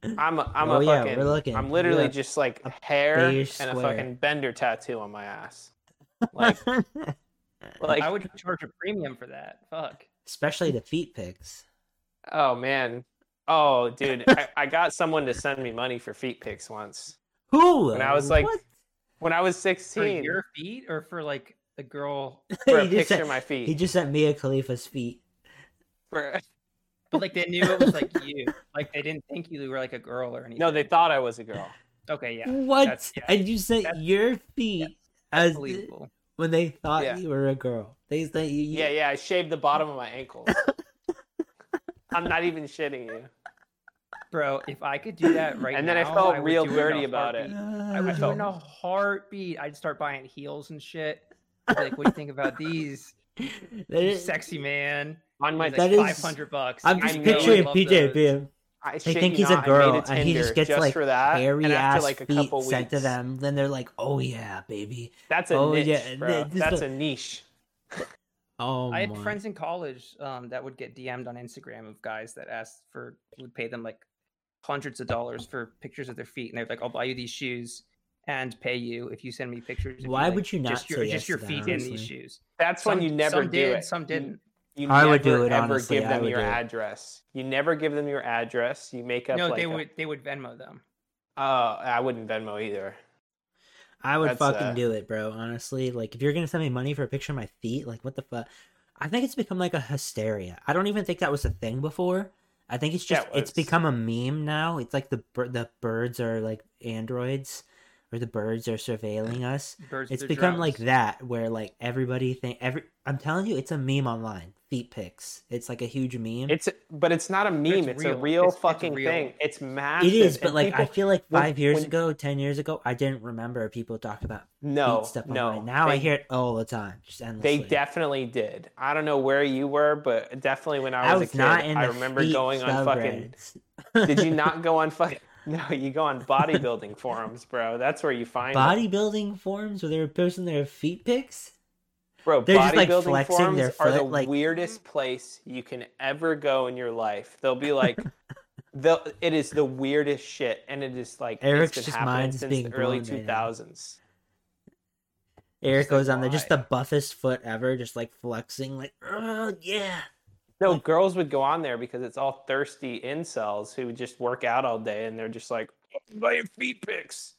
Speaker 2: I'm a, I'm
Speaker 1: Oh,
Speaker 2: a
Speaker 1: yeah,
Speaker 2: fucking
Speaker 1: we're looking.
Speaker 2: I'm literally
Speaker 1: a-
Speaker 2: just like
Speaker 1: a
Speaker 2: hair and
Speaker 1: beige
Speaker 2: a fucking bender tattoo on my ass. Like like
Speaker 4: I would charge a premium for that. Fuck.
Speaker 1: especially the feet pics.
Speaker 2: oh man. Oh dude, I, I got someone to send me money for feet pics once.
Speaker 1: Who?
Speaker 2: When I was like
Speaker 1: What?
Speaker 2: when I was
Speaker 4: For
Speaker 2: 16
Speaker 4: your feet or for like the girl?
Speaker 2: for a
Speaker 1: he, just
Speaker 2: picture
Speaker 1: sent,
Speaker 2: of my feet.
Speaker 1: he just sent Mia Khalifa's feet.
Speaker 2: For-
Speaker 4: But like they knew it was like you. Like they didn't think you were like a girl or anything.
Speaker 2: no, they thought I was a girl.
Speaker 4: Okay, yeah.
Speaker 1: what?
Speaker 4: that's- yeah,
Speaker 1: and you sent
Speaker 4: that's-
Speaker 1: your feet as
Speaker 4: Believable.
Speaker 1: when they thought
Speaker 2: Yeah.
Speaker 1: you were a girl. They sent you.
Speaker 2: Yeah, yeah, I shaved the bottom of my ankles. I'm not even shitting you.
Speaker 4: Bro, if I could do that right now.
Speaker 2: And then I felt
Speaker 4: would
Speaker 2: real
Speaker 4: do it
Speaker 2: dirty about it.
Speaker 4: heartbeat. I uh. would do it in a heartbeat. I'd start buying heels and shit. Like, what do you think about these?
Speaker 1: That
Speaker 4: You sexy man.
Speaker 2: On my
Speaker 4: like five hundred bucks.
Speaker 1: I'm just
Speaker 2: know,
Speaker 1: picturing
Speaker 2: I
Speaker 1: PJ being.
Speaker 2: I
Speaker 1: They think he's a
Speaker 2: not, I
Speaker 1: girl,
Speaker 2: a
Speaker 1: and he just gets
Speaker 2: just
Speaker 1: like
Speaker 2: for that.
Speaker 1: hairy
Speaker 2: and after
Speaker 1: ass
Speaker 2: like a
Speaker 1: feet
Speaker 2: couple
Speaker 1: sent to them. Then they're like, "Oh yeah, baby."
Speaker 2: That's a
Speaker 1: Oh,
Speaker 2: niche,
Speaker 1: yeah,
Speaker 2: bro.
Speaker 1: this
Speaker 2: That's a niche.
Speaker 1: Oh
Speaker 4: I had
Speaker 1: my.
Speaker 4: friends in college um, that would get DM'd on Instagram of guys that asked for would pay them like hundreds of dollars for pictures of their feet, and they're like, "I'll buy you these shoes and pay you if you send me pictures." of
Speaker 1: Why
Speaker 4: like,
Speaker 1: would you not
Speaker 4: just your,
Speaker 1: say
Speaker 4: just your
Speaker 1: to that,
Speaker 4: feet in these shoes?
Speaker 2: That's
Speaker 4: Some,
Speaker 2: when you never
Speaker 4: some
Speaker 2: do
Speaker 4: did,
Speaker 2: it.
Speaker 4: some didn't.
Speaker 2: You
Speaker 1: I
Speaker 2: never
Speaker 1: would do it,
Speaker 2: ever
Speaker 1: honestly,
Speaker 2: give them your address. You never give them your address. You make up
Speaker 4: No,
Speaker 2: like
Speaker 4: they
Speaker 2: a-
Speaker 4: would they would Venmo them.
Speaker 2: Uh, I wouldn't Venmo either.
Speaker 1: I would
Speaker 2: That's,
Speaker 1: fucking
Speaker 2: uh,
Speaker 1: do it, bro. Honestly, like if you're gonna send me money for a picture of my feet, like what the fuck? I think it's become like a hysteria. I don't even think that was a thing before. I think it's
Speaker 2: Yeah,
Speaker 1: just
Speaker 2: it
Speaker 1: it's become a meme now. It's like the the birds are like androids, or the birds are surveilling us.
Speaker 4: Birds
Speaker 1: It's
Speaker 4: their
Speaker 1: become like that, where like everybody think every. I'm telling you, it's a meme online. Feet pics. It's like a huge meme.
Speaker 2: It's but it's not a meme. It's, a
Speaker 4: real.
Speaker 2: real
Speaker 4: It's- it's
Speaker 2: fucking
Speaker 4: real.
Speaker 2: thing. It's massive.
Speaker 1: it is, but
Speaker 2: and
Speaker 1: like I feel like
Speaker 2: when-
Speaker 1: five years
Speaker 2: when-
Speaker 1: ago, ten years ago, I didn't remember people talk about
Speaker 2: no,
Speaker 1: feet stuff
Speaker 2: no.
Speaker 1: online. Now I hear it all the time, just endlessly.
Speaker 2: They definitely did. I don't know where you were, but definitely when I
Speaker 1: I
Speaker 2: was,
Speaker 1: was
Speaker 2: a kid,
Speaker 1: not in
Speaker 2: I remember going on fucking. Did you not go on fucking? No, you go on bodybuilding forums, bro. That's where you find it.
Speaker 1: bodybuilding forums where they were posting their feet pics?
Speaker 2: Bro,
Speaker 1: They're just, like,
Speaker 2: bodybuilding
Speaker 1: flexing
Speaker 2: forums
Speaker 1: their
Speaker 2: are the
Speaker 1: like-
Speaker 2: weirdest place you can ever go in your life. They'll be like, they'll, it is the weirdest shit, and it is like
Speaker 1: Eric's
Speaker 2: it's been
Speaker 1: just mind is
Speaker 2: since
Speaker 1: being
Speaker 2: the early two thousands.
Speaker 1: Eric
Speaker 4: Just like,
Speaker 1: goes on there, just the buffest foot ever, just like flexing, like, oh yeah.
Speaker 2: No, girls would go on there because it's all thirsty incels who just work out all day, and they're just like, oh, my feet pics.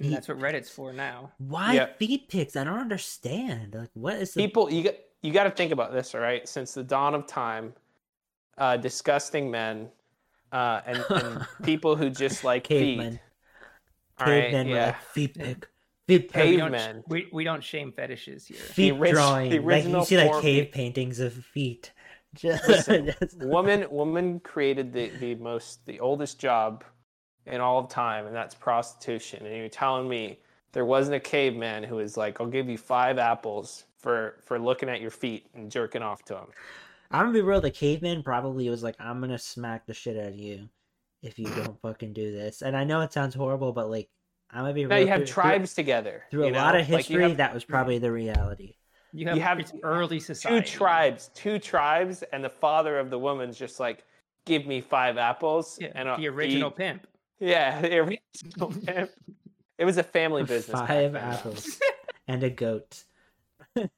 Speaker 4: And that's what Reddit's for now.
Speaker 1: Why
Speaker 2: Yeah.
Speaker 1: feet pics? I don't understand. Like, what is the
Speaker 2: People, you got you got to think about this, all right? Since the dawn of time, uh, disgusting men, uh, and, and people who just like
Speaker 1: cavemen?
Speaker 2: feet. All right,
Speaker 1: Cavemen were
Speaker 2: yeah.
Speaker 1: like feet pic, feet
Speaker 4: Yeah, we don't sh-
Speaker 2: Cavemen.
Speaker 4: We, we don't shame fetishes here.
Speaker 1: feet
Speaker 2: orig-
Speaker 1: drawing.
Speaker 2: the
Speaker 1: like you see like
Speaker 2: form-
Speaker 1: cave paintings of feet. Just,
Speaker 2: Listen,
Speaker 1: just-
Speaker 2: woman woman created the the most the oldest job in all of time and that's prostitution and you're telling me there wasn't a caveman who was like i'll give you five apples for for looking at your feet and jerking off to them
Speaker 1: I'm gonna be real. The caveman probably was like, "I'm gonna smack the shit out of you if you don't fucking do this." And I know it sounds horrible, but like, I'm gonna be
Speaker 2: now
Speaker 1: real.
Speaker 2: you have
Speaker 1: through- through-
Speaker 2: tribes together
Speaker 1: through,
Speaker 2: you
Speaker 1: a lot
Speaker 2: know?
Speaker 1: of
Speaker 2: Like,
Speaker 1: history.
Speaker 2: have
Speaker 1: that was probably the reality.
Speaker 4: You have,
Speaker 2: You have
Speaker 4: it's early
Speaker 2: two tribes two tribes and the father of the woman's just like give me five apples
Speaker 4: Yeah,
Speaker 2: and I'll
Speaker 4: the original
Speaker 2: eat."
Speaker 4: pimp.
Speaker 2: Yeah the it was a family business back
Speaker 1: Five
Speaker 2: then,
Speaker 1: apples and a goat.
Speaker 4: All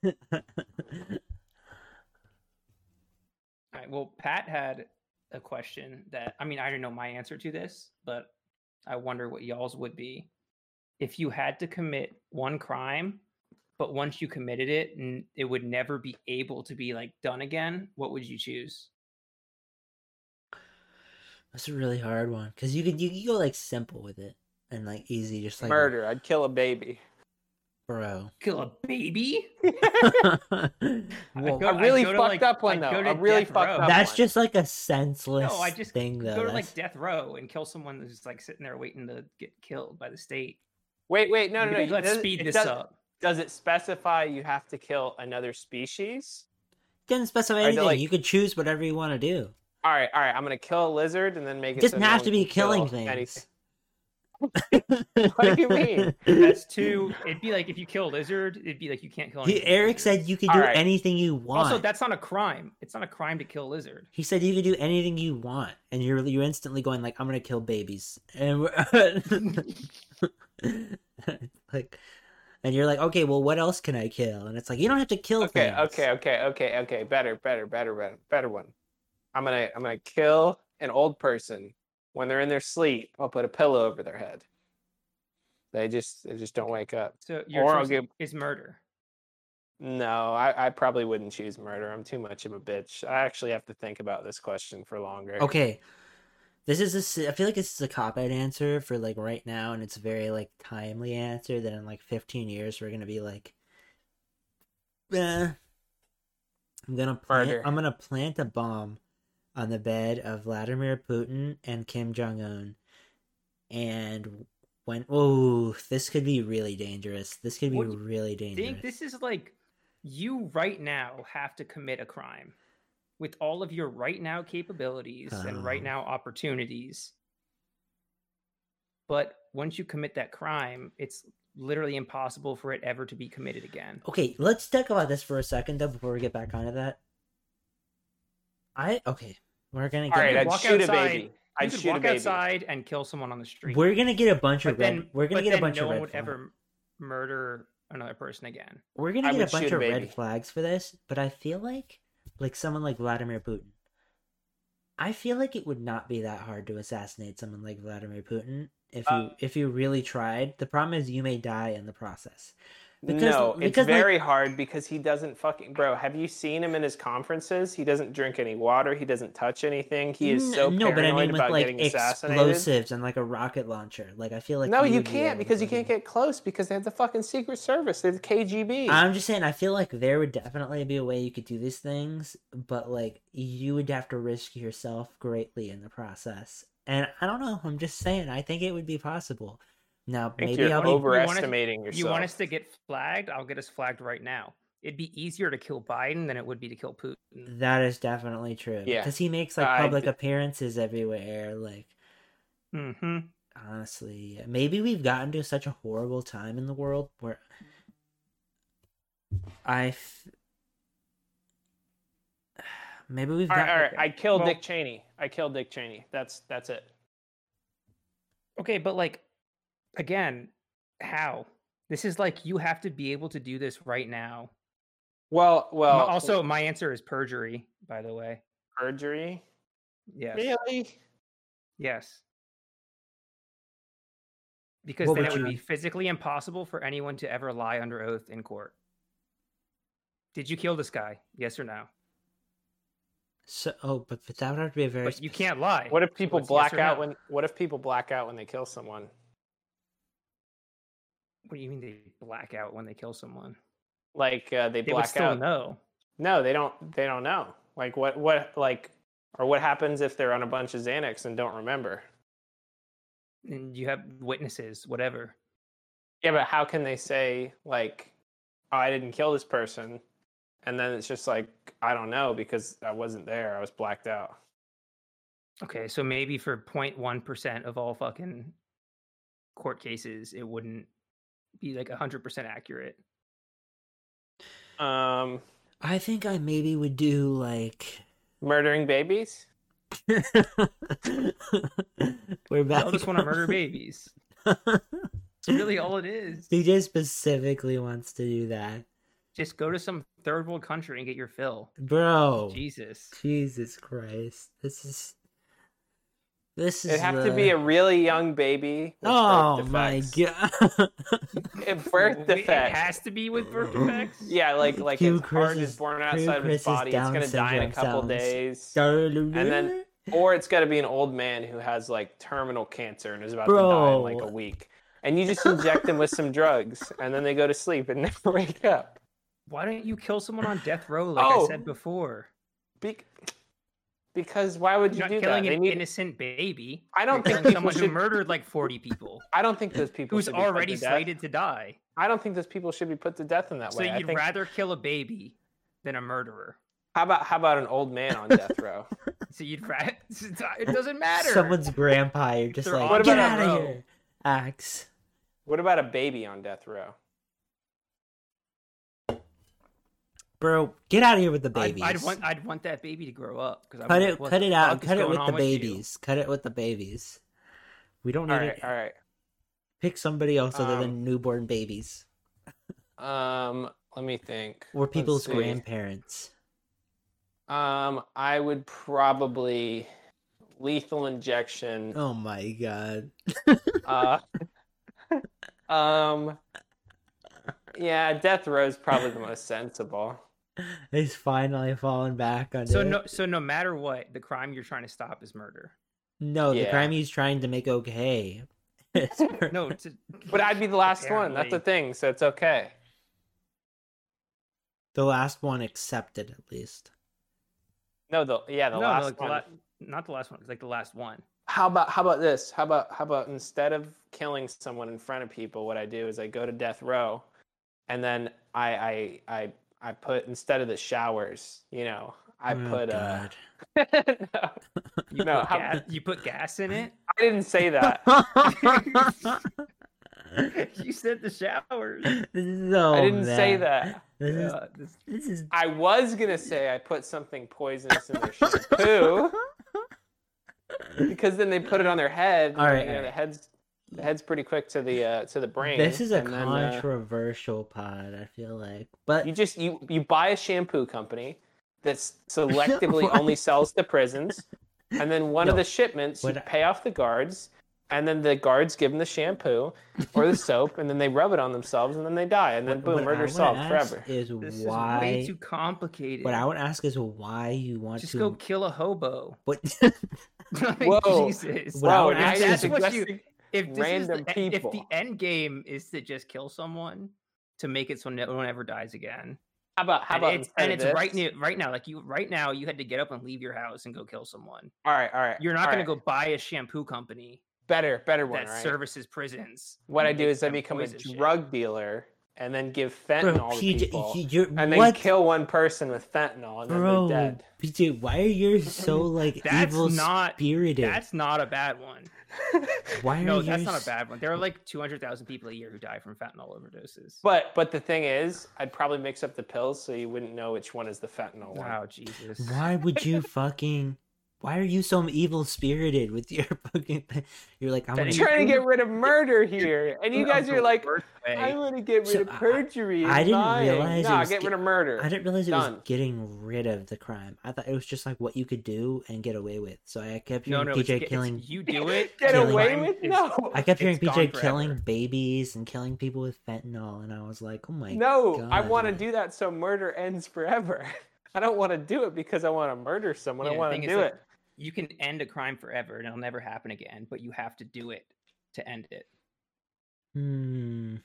Speaker 4: right. Well, Pat had a question that I mean I don't know my answer to this, but I wonder what y'all's would be if you had to commit one crime, but once you committed it, n- it would never be able to be like done again. What would you choose?
Speaker 1: That's a really hard one because you could you, you go like simple with it and like easy, just like
Speaker 2: murder i'd kill a baby
Speaker 1: bro.
Speaker 4: Kill a baby?
Speaker 1: Well,
Speaker 4: go-
Speaker 2: a
Speaker 4: I'd
Speaker 2: really
Speaker 4: go to,
Speaker 2: fucked
Speaker 4: like-
Speaker 2: up one
Speaker 4: I'd
Speaker 2: though.
Speaker 4: to
Speaker 2: A really
Speaker 4: death
Speaker 2: fucked
Speaker 4: row.
Speaker 2: up.
Speaker 1: that's
Speaker 2: one.
Speaker 1: just like a senseless
Speaker 4: No, I just
Speaker 1: thing, though.
Speaker 4: go to
Speaker 1: That's-
Speaker 4: like death row and kill someone who's like sitting there waiting to get killed by the state.
Speaker 2: Wait, wait, no, no, no.
Speaker 4: Maybe Let's
Speaker 2: does-
Speaker 4: speed
Speaker 2: it
Speaker 4: this
Speaker 2: does-
Speaker 4: up.
Speaker 2: Does it specify you have to kill another species?
Speaker 1: didn't specify
Speaker 2: Are they,
Speaker 1: anything.
Speaker 2: like-
Speaker 1: you could choose whatever you want to do.
Speaker 2: All right, all right. I'm gonna kill a lizard and then make
Speaker 1: It
Speaker 2: it.
Speaker 1: doesn't
Speaker 2: so
Speaker 1: have
Speaker 2: one
Speaker 1: to be
Speaker 2: can
Speaker 1: killing
Speaker 2: kill
Speaker 1: things.
Speaker 2: What do you mean?
Speaker 4: That's too. It'd be like if you kill a lizard, it'd be like you can't kill.
Speaker 1: He, Eric said you could do
Speaker 2: Alright.
Speaker 1: anything you want.
Speaker 4: Also, that's not a crime. It's not a crime to kill a lizard.
Speaker 1: He said you could do anything you want, and you're you're instantly going like, "I'm gonna kill babies," and like, and you're like, "Okay, well, what else can I kill?" And it's like you don't have to kill
Speaker 2: Okay,
Speaker 1: things.
Speaker 2: okay, okay, okay, okay. Better, better, better, better, better one. I'm gonna, I'm gonna kill an old person when they're in their sleep. I'll put a pillow over their head. They just, they just don't wake up.
Speaker 4: So your
Speaker 2: Or
Speaker 4: choice
Speaker 2: give-
Speaker 4: is murder.
Speaker 2: No, I, I probably wouldn't choose murder. I'm too much of a bitch. I actually have to think about this question for longer.
Speaker 1: Okay, this is a. s- I feel like this is a cop out answer for like right now, and it's a very like timely answer that in like 15 years we're gonna be like, eh, I'm gonna plant.
Speaker 2: Murder.
Speaker 1: I'm gonna plant a bomb on the bed of Vladimir Putin and Kim Jong Un, and when oh, this could be really dangerous. This could be
Speaker 4: What
Speaker 1: really
Speaker 4: I
Speaker 1: dangerous.
Speaker 4: think this is like you right now have to commit a crime with all of your right now capabilities and right
Speaker 1: Oh.
Speaker 4: now opportunities. But once you commit that crime, it's literally impossible for it ever to be committed again.
Speaker 1: Okay, let's talk about this for a second though before we get back onto that. I okay, we're gonna get
Speaker 2: right, I'd
Speaker 4: walk
Speaker 2: shoot a
Speaker 4: outside-
Speaker 2: baby. I'd
Speaker 4: could
Speaker 2: shoot a baby.
Speaker 4: outside and kill someone on the street.
Speaker 1: we're gonna get a bunch of
Speaker 4: but
Speaker 1: red.
Speaker 4: then
Speaker 1: we're gonna get a bunch
Speaker 4: no
Speaker 1: of
Speaker 4: one would
Speaker 1: flags.
Speaker 4: ever murder another person again.
Speaker 1: We're gonna
Speaker 2: I
Speaker 1: get a bunch
Speaker 2: shoot a
Speaker 1: of red flags for this, but I feel like, like someone like Vladimir Putin. I feel like it would not be that hard to assassinate someone like Vladimir Putin if you
Speaker 2: Uh,
Speaker 1: if you really tried. The problem is you may die in the process. Because-
Speaker 2: no, it's
Speaker 1: because, like-
Speaker 2: very hard because he doesn't fucking bro. Have you seen him in his conferences? He doesn't drink any water. He doesn't touch anything. He is so
Speaker 1: no, but I
Speaker 2: paranoid
Speaker 1: mean with
Speaker 2: about
Speaker 1: like
Speaker 2: getting
Speaker 1: explosives and like a rocket launcher. Like I feel like
Speaker 2: no, you can't because you can't get close because they have the fucking Secret Service. They're the KGB.
Speaker 1: I'm just saying, I feel like there would definitely be a way you could do these things, but like you would have to risk yourself greatly in the process. And I don't know. I'm just saying. I think it would be possible. Now
Speaker 2: I
Speaker 1: maybe
Speaker 2: you're
Speaker 1: I'll be.
Speaker 2: overestimating yourself.
Speaker 4: You want us to get flagged? I'll get us flagged right now. It'd be easier to kill Biden than it would be to kill Putin.
Speaker 1: That is definitely true.
Speaker 2: Yeah.
Speaker 1: because he makes like public
Speaker 2: d-
Speaker 1: appearances everywhere. Like
Speaker 4: Mm-hmm.
Speaker 1: honestly, maybe we've gotten to such a horrible time in the world where I. F- Maybe we've
Speaker 2: All
Speaker 1: got.
Speaker 2: right, all right. I killed
Speaker 4: Well-
Speaker 2: Dick Cheney. I killed Dick Cheney. That's that's it.
Speaker 4: Okay, but like again, how? This is like you have to be able to do this right now.
Speaker 2: Well, well.
Speaker 4: also my answer is perjury, by the way.
Speaker 2: perjury.
Speaker 4: Yes.
Speaker 2: Really?
Speaker 4: Yes. Because
Speaker 1: What
Speaker 4: then
Speaker 1: would
Speaker 4: it would be physically impossible for anyone to ever lie under oath in court. Did you kill this guy? Yes or no?
Speaker 1: So, oh, but, but that would have to be a very.
Speaker 4: But you can't lie.
Speaker 2: What if people
Speaker 4: it's yes
Speaker 2: black
Speaker 4: or
Speaker 2: out
Speaker 4: no.
Speaker 2: when? What if people black out when they kill someone?
Speaker 4: What do you mean they black out when they kill someone?
Speaker 2: Like uh, they
Speaker 4: They
Speaker 2: black
Speaker 4: still
Speaker 2: out.
Speaker 4: know.
Speaker 2: No, they don't. They don't know. Like what? What? Like, or what happens if they're on a bunch of Xanax and don't remember?
Speaker 4: And you have witnesses, whatever.
Speaker 2: Yeah, but how can they say like, "Oh, I didn't kill this person," and then it's just like, I don't know because I wasn't there. I was blacked out.
Speaker 4: Okay, so maybe for 0.1% of all fucking court cases, it wouldn't be like 100% accurate.
Speaker 2: Um,
Speaker 1: I think I maybe would do like.
Speaker 2: murdering babies.
Speaker 1: We're back.
Speaker 4: I just want to murder babies. It's really all it is.
Speaker 1: he just specifically wants to do that,
Speaker 4: Just go to some third world country and get your fill.
Speaker 1: bro.
Speaker 4: Jesus.
Speaker 1: Jesus Christ, this is. This is.
Speaker 2: It'd have to be a really young baby. with
Speaker 1: Oh my god.
Speaker 2: If birth
Speaker 4: It has to be with birth defects.
Speaker 2: Yeah, like like
Speaker 1: Cue
Speaker 2: his heart
Speaker 1: Chris's-
Speaker 2: is born
Speaker 1: cue
Speaker 2: outside of his
Speaker 1: Chris's
Speaker 2: body. It's
Speaker 1: Down
Speaker 2: gonna die in a couple
Speaker 1: sounds.
Speaker 2: days.
Speaker 1: and
Speaker 2: then- Or it's got to be an old man who has like terminal cancer and is about to die in like a week. And you just inject them with some drugs, and then they go to sleep and never wake up.
Speaker 4: Why don't you kill someone on death row like
Speaker 2: Oh.
Speaker 4: I said before?
Speaker 2: Be- because why would you
Speaker 4: You're not
Speaker 2: do
Speaker 4: killing
Speaker 2: that? They
Speaker 4: an
Speaker 2: need-
Speaker 4: innocent baby.
Speaker 2: I don't
Speaker 4: You're
Speaker 2: think
Speaker 4: killing
Speaker 2: people
Speaker 4: someone who murdered like 40 people
Speaker 2: I don't think those people
Speaker 4: who's
Speaker 2: should be put
Speaker 4: already
Speaker 2: to death.
Speaker 4: slated to die.
Speaker 2: I don't think those people should be put to death in that
Speaker 4: So
Speaker 2: way. I
Speaker 4: you'd
Speaker 2: think,
Speaker 4: rather kill a baby than a murderer.
Speaker 2: how about how about an old man on death row?
Speaker 4: So you'd rather it doesn't matter.
Speaker 1: Someone's grandpa, you're just
Speaker 4: They're
Speaker 1: like, get out of here. Axe.
Speaker 2: what about a baby on death row?
Speaker 1: Bro, get out of here with the
Speaker 4: I'd,
Speaker 1: babies.
Speaker 4: I'd want I'd want that baby to grow up because
Speaker 1: cut it, cut it out. Cut it with the babies. Cut it with the babies. We don't need
Speaker 2: All right,
Speaker 1: it.
Speaker 2: all right.
Speaker 1: Pick somebody else other
Speaker 2: Um,
Speaker 1: than newborn babies
Speaker 2: Um, let me think.
Speaker 1: or people's grandparents.
Speaker 2: Um, I would probably lethal injection.
Speaker 1: Oh my god.
Speaker 2: Uh, um, yeah, death row is probably the most sensible.
Speaker 1: He's finally falling back on
Speaker 4: So
Speaker 1: it.
Speaker 4: no, so no matter what, the crime you're trying to stop is murder.
Speaker 1: No, the crime he's trying to make okay.
Speaker 4: No, it's a,
Speaker 2: But I'd be the last one. That's the thing, so it's okay.
Speaker 1: the last one accepted at least.
Speaker 2: No, the yeah, the
Speaker 4: no,
Speaker 2: last
Speaker 4: like the
Speaker 2: one.
Speaker 4: la- not the last one, like the last one.
Speaker 2: How about how about this? How about how about instead of killing someone in front of people, what I do is I go to death row, and then I I I I put instead of the showers, you know, I
Speaker 1: Oh,
Speaker 2: put uh.
Speaker 1: God.
Speaker 2: no,
Speaker 4: You
Speaker 2: No,
Speaker 4: put gas, you put gas in it.
Speaker 2: I didn't say that.
Speaker 4: you said the showers.
Speaker 1: no,
Speaker 2: I didn't say that.
Speaker 1: This is,
Speaker 4: Uh, this-
Speaker 1: this is
Speaker 2: I was gonna say I put something poisonous in their shampoo because then they put it on their head.
Speaker 1: All right,
Speaker 2: you know,
Speaker 1: all
Speaker 2: the head's head's pretty quick to the uh, to the brain.
Speaker 1: this is a
Speaker 2: and then, uh,
Speaker 1: controversial pod. I feel like, but
Speaker 2: You just you you buy a shampoo company that selectively only sells to prisons, and then one of the shipments you
Speaker 1: I-
Speaker 2: pay off the guards, and then the guards give them the shampoo or the soap, and then they rub it on themselves, and then they die, and then
Speaker 1: what-
Speaker 2: boom,
Speaker 1: what
Speaker 2: murder
Speaker 1: wanna
Speaker 2: solved
Speaker 1: ask
Speaker 2: forever.
Speaker 1: Is
Speaker 4: this is
Speaker 1: why?
Speaker 4: way too complicated.
Speaker 1: what I would ask is why you want to
Speaker 4: Just
Speaker 1: to
Speaker 4: go kill a hobo.
Speaker 1: What?
Speaker 4: Like,
Speaker 2: Whoa.
Speaker 4: Jesus.
Speaker 1: What I
Speaker 2: Whoa,
Speaker 1: would
Speaker 2: now
Speaker 1: ask
Speaker 2: you're
Speaker 1: is-
Speaker 4: that's what you-
Speaker 2: suggesting-
Speaker 4: if this
Speaker 2: random
Speaker 4: is the, e- if the end game is to just kill someone to make it so no one ever dies again.
Speaker 2: How about how
Speaker 4: and
Speaker 2: about
Speaker 4: it's, and
Speaker 2: of
Speaker 4: it's right
Speaker 2: this-
Speaker 4: now, right now, like you, right now, you had to get up and leave your house and go kill someone.
Speaker 2: All right, all right.
Speaker 4: You're not
Speaker 2: all
Speaker 4: going to go buy a shampoo company
Speaker 2: better, better one.
Speaker 4: that
Speaker 2: right?
Speaker 4: services prisons.
Speaker 2: What I do is I become a
Speaker 4: poison shit.
Speaker 2: drug dealer and then give
Speaker 1: Bro,
Speaker 2: fentanyl to
Speaker 1: PJ,
Speaker 2: people,
Speaker 1: you're,
Speaker 2: and then
Speaker 1: what?
Speaker 2: kill one person with fentanyl, and then
Speaker 1: Bro,
Speaker 2: they're dead.
Speaker 1: PJ, why are you so like
Speaker 4: That's
Speaker 1: evil
Speaker 4: not-
Speaker 1: spirited?
Speaker 4: That's not a bad one.
Speaker 1: Why are you No,
Speaker 4: that's not a bad one. There are like 200,000 people a year who die from fentanyl overdoses.
Speaker 2: but but the thing is, I'd probably mix up the pills so you wouldn't know which one is the fentanyl one.
Speaker 4: Wow, Jesus.
Speaker 1: Why would you fucking? Why are you so evil spirited with your fucking? thing? You're like I'm
Speaker 4: That
Speaker 2: I'm
Speaker 1: gonna.
Speaker 4: you-
Speaker 2: trying to get rid of murder here, and you guys are like, I'm gonna get rid
Speaker 1: So,
Speaker 2: of perjury. and
Speaker 1: I didn't
Speaker 2: lying.
Speaker 1: realize it
Speaker 2: Nah,
Speaker 1: was
Speaker 2: get
Speaker 1: ge-
Speaker 2: rid of murder.
Speaker 1: I didn't realize it was getting rid of the crime. I thought it was just like what you could do and get away with. So I kept
Speaker 4: No,
Speaker 1: hearing
Speaker 4: no, it's,
Speaker 1: PJ
Speaker 4: it's-
Speaker 1: killing.
Speaker 4: you do it.
Speaker 2: Get
Speaker 1: killing-
Speaker 2: away with no.
Speaker 1: I kept hearing
Speaker 4: it's
Speaker 1: PJ killing babies and killing people with fentanyl, and I was like, oh my god
Speaker 2: No, I want to do that so murder ends forever. I don't want to do it because I want to murder someone.
Speaker 4: Yeah,
Speaker 2: I want to do
Speaker 4: like,
Speaker 2: it.
Speaker 4: You can end a crime forever and it'll never happen again, but you have to do it to end it.
Speaker 1: Hmm.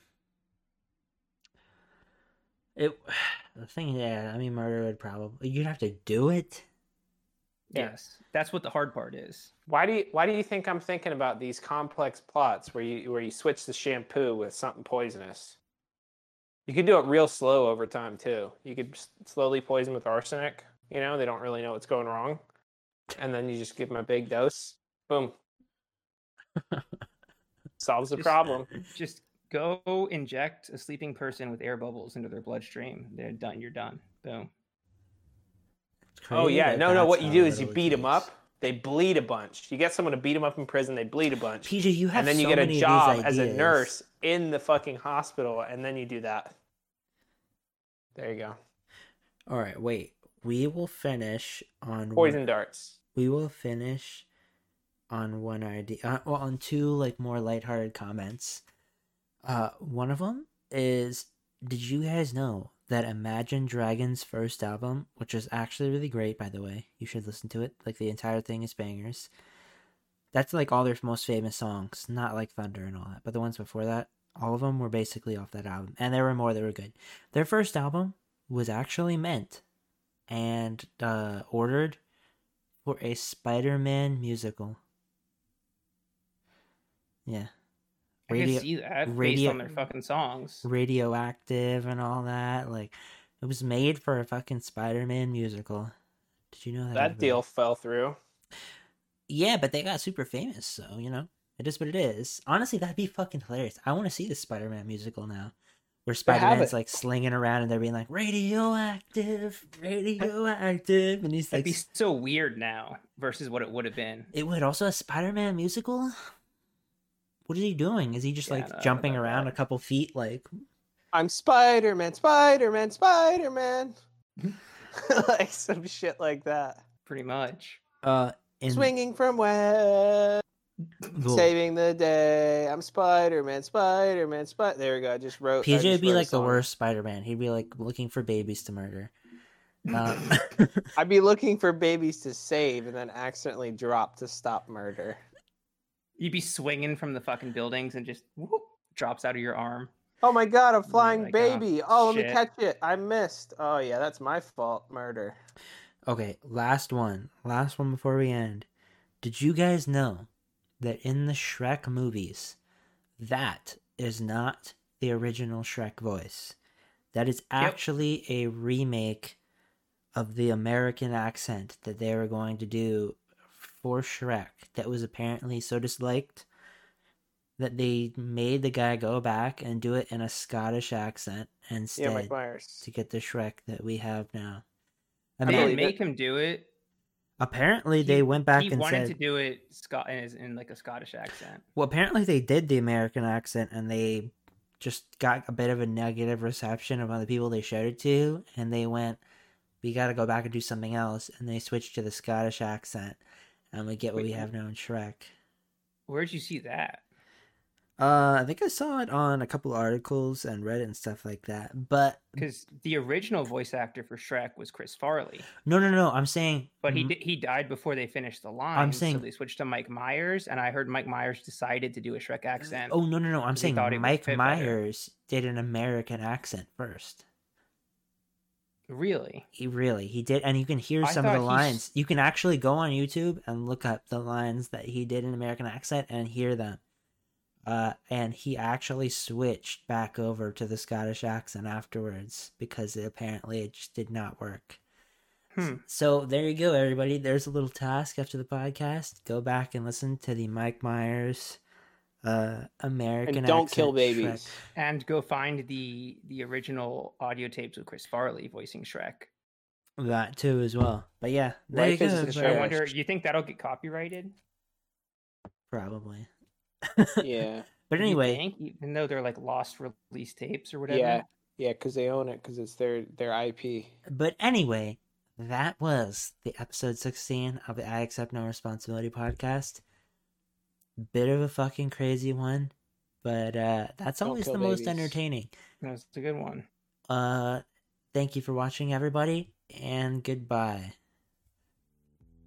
Speaker 1: It. The thing, yeah. I mean, murder would probably. You'd have to do it.
Speaker 2: Yeah.
Speaker 4: Yes. That's what the hard part is.
Speaker 2: Why do you Why do you think I'm thinking about these complex plots where you where you switch the shampoo with something poisonous? You could do it real slow over time too. You could slowly poison with arsenic. You know, they don't really know what's going wrong, and then you just give them a big dose. Boom. Solves the
Speaker 4: Just-
Speaker 2: problem.
Speaker 4: Just go inject a sleeping person with air bubbles into their bloodstream. They're done. You're done. Boom.
Speaker 2: Oh yeah, no, no.
Speaker 1: that's
Speaker 2: What you do
Speaker 1: it
Speaker 2: is you beat them up. They bleed a bunch. You get someone to beat them up in prison. They bleed a bunch,
Speaker 1: PJ, you have
Speaker 2: and then you
Speaker 1: so
Speaker 2: get a job as a nurse in the fucking hospital, and then you do that. There you go.
Speaker 1: All right, wait. We will finish on one-
Speaker 2: Poison darts.
Speaker 1: We will finish on one idea uh, well on two like more lighthearted comments. Uh one of them is did you guys know that imagine dragons first album which is actually really great by the way you should listen to it like the entire thing is bangers. That's like all their most famous songs not like thunder and all that but the ones before that all of them were basically off that album and there were more that were good. Their first album was actually meant and uh ordered for a Spider-Man musical. Yeah.
Speaker 4: I can see that based on their fucking songs.
Speaker 1: radioactive and all that. Like it was made for a fucking Spider-Man musical. Did you know that?
Speaker 2: That deal fell through.
Speaker 1: Yeah, but they got super famous, so you know it is what it is. Honestly, that'd be fucking hilarious. I want to see the Spider-Man musical now, where Spider-Man's like slinging around and they're being like radioactive, radioactive, and he's like, It'd
Speaker 4: be so weird now versus what it would have been.
Speaker 1: It would also a Spider-Man musical. What is he doing? Is he just
Speaker 4: Yeah,
Speaker 1: like
Speaker 4: don't
Speaker 1: jumping
Speaker 4: about
Speaker 1: around
Speaker 4: that.
Speaker 1: a couple feet? Like,
Speaker 2: I'm Spider Man, Spider Man, Spider Man. like some shit like that.
Speaker 4: Pretty much.
Speaker 1: uh, in
Speaker 2: Swinging from west,
Speaker 1: Cool.
Speaker 2: saving the day. I'm Spider Man, Spider Man, Spider. There we go. I just wrote.
Speaker 1: PJ
Speaker 2: just
Speaker 1: would be
Speaker 2: wrote
Speaker 1: like the worst Spider-Man. He'd be like looking for babies to murder. Um,
Speaker 2: I'd be looking for babies to save and then accidentally drop to stop murder.
Speaker 4: You'd be swinging from the fucking buildings and just whoop, drops out of your arm.
Speaker 2: Oh my god, a flying
Speaker 4: like, oh,
Speaker 2: baby. Oh, let me catch it. I missed. Oh yeah, that's my fault. Murder.
Speaker 1: okay, last one. Last one before we end. Did you guys know that in the Shrek movies, that is not the original Shrek voice? That is actually a remake of the American accent that they were going to do for Shrek that was apparently so disliked that they made the guy go back and do it in a Scottish accent
Speaker 2: Yeah,
Speaker 1: instead
Speaker 2: Mike Myers.
Speaker 1: to get the Shrek that we have now. I
Speaker 2: I
Speaker 4: They
Speaker 1: mean,
Speaker 2: believe
Speaker 4: didn't
Speaker 2: it.
Speaker 4: make him do it.
Speaker 1: Apparently
Speaker 4: He-
Speaker 1: they went back
Speaker 4: he
Speaker 1: and
Speaker 4: wanted
Speaker 1: said,
Speaker 4: to do it Scot in, in like a Scottish accent.
Speaker 1: well, apparently they did the American accent and they just got a bit of a negative reception of the people they showed it to, and they went, we got to go back and do something else, and they switched to the Scottish accent, and we get what
Speaker 4: Wait,
Speaker 1: we have now in Shrek.
Speaker 4: Where'd you see that?
Speaker 1: Uh, I think I saw it on a couple articles and Reddit and stuff like that. But
Speaker 4: Because the original voice actor for Shrek was Chris Farley,
Speaker 1: no, no, no. I'm saying,
Speaker 4: but he he died before they finished the line.
Speaker 1: I'm saying-
Speaker 4: so they switched to Mike Myers, and I heard Mike Myers decided to do a Shrek accent.
Speaker 1: Oh no, no, no. I'm saying
Speaker 4: thought it would
Speaker 1: Mike
Speaker 4: fit better.
Speaker 1: Myers did an American accent first.
Speaker 4: really?
Speaker 1: He really he did, and you can hear
Speaker 4: I
Speaker 1: some of the
Speaker 4: he's-
Speaker 1: lines. You can actually go on YouTube and look up the lines that he did in American accent and hear them. Uh, and he actually switched back over to the Scottish accent afterwards because it, apparently it just did not work.
Speaker 4: Hmm.
Speaker 1: So there you go, everybody. There's a little task after the podcast. Go back and listen to the Mike Myers uh, American
Speaker 2: And don't
Speaker 1: accent
Speaker 2: kill
Speaker 1: Shrek.
Speaker 2: babies.
Speaker 4: And go find the the original audio tapes with Chris Farley voicing Shrek.
Speaker 1: That too as well. But yeah, there
Speaker 2: Life
Speaker 1: you go.
Speaker 4: I wonder, you think that'll get copyrighted?
Speaker 1: Probably.
Speaker 2: Yeah,
Speaker 1: But anyway,
Speaker 4: think? even though they're like lost release tapes or whatever.
Speaker 2: yeah, yeah, because they own it because it's their their IP.
Speaker 1: But anyway, that was the episode 16 of the I Accept No Responsibility podcast. Bit of a fucking crazy one, but uh that's
Speaker 2: Don't
Speaker 1: always
Speaker 2: kill
Speaker 1: the most
Speaker 2: babies.
Speaker 1: entertaining.
Speaker 4: That's a good one.
Speaker 1: Uh thank you for watching everybody and goodbye.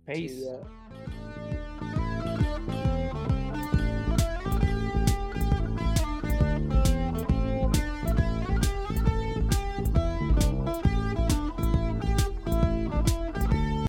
Speaker 4: Peace.
Speaker 2: See ya.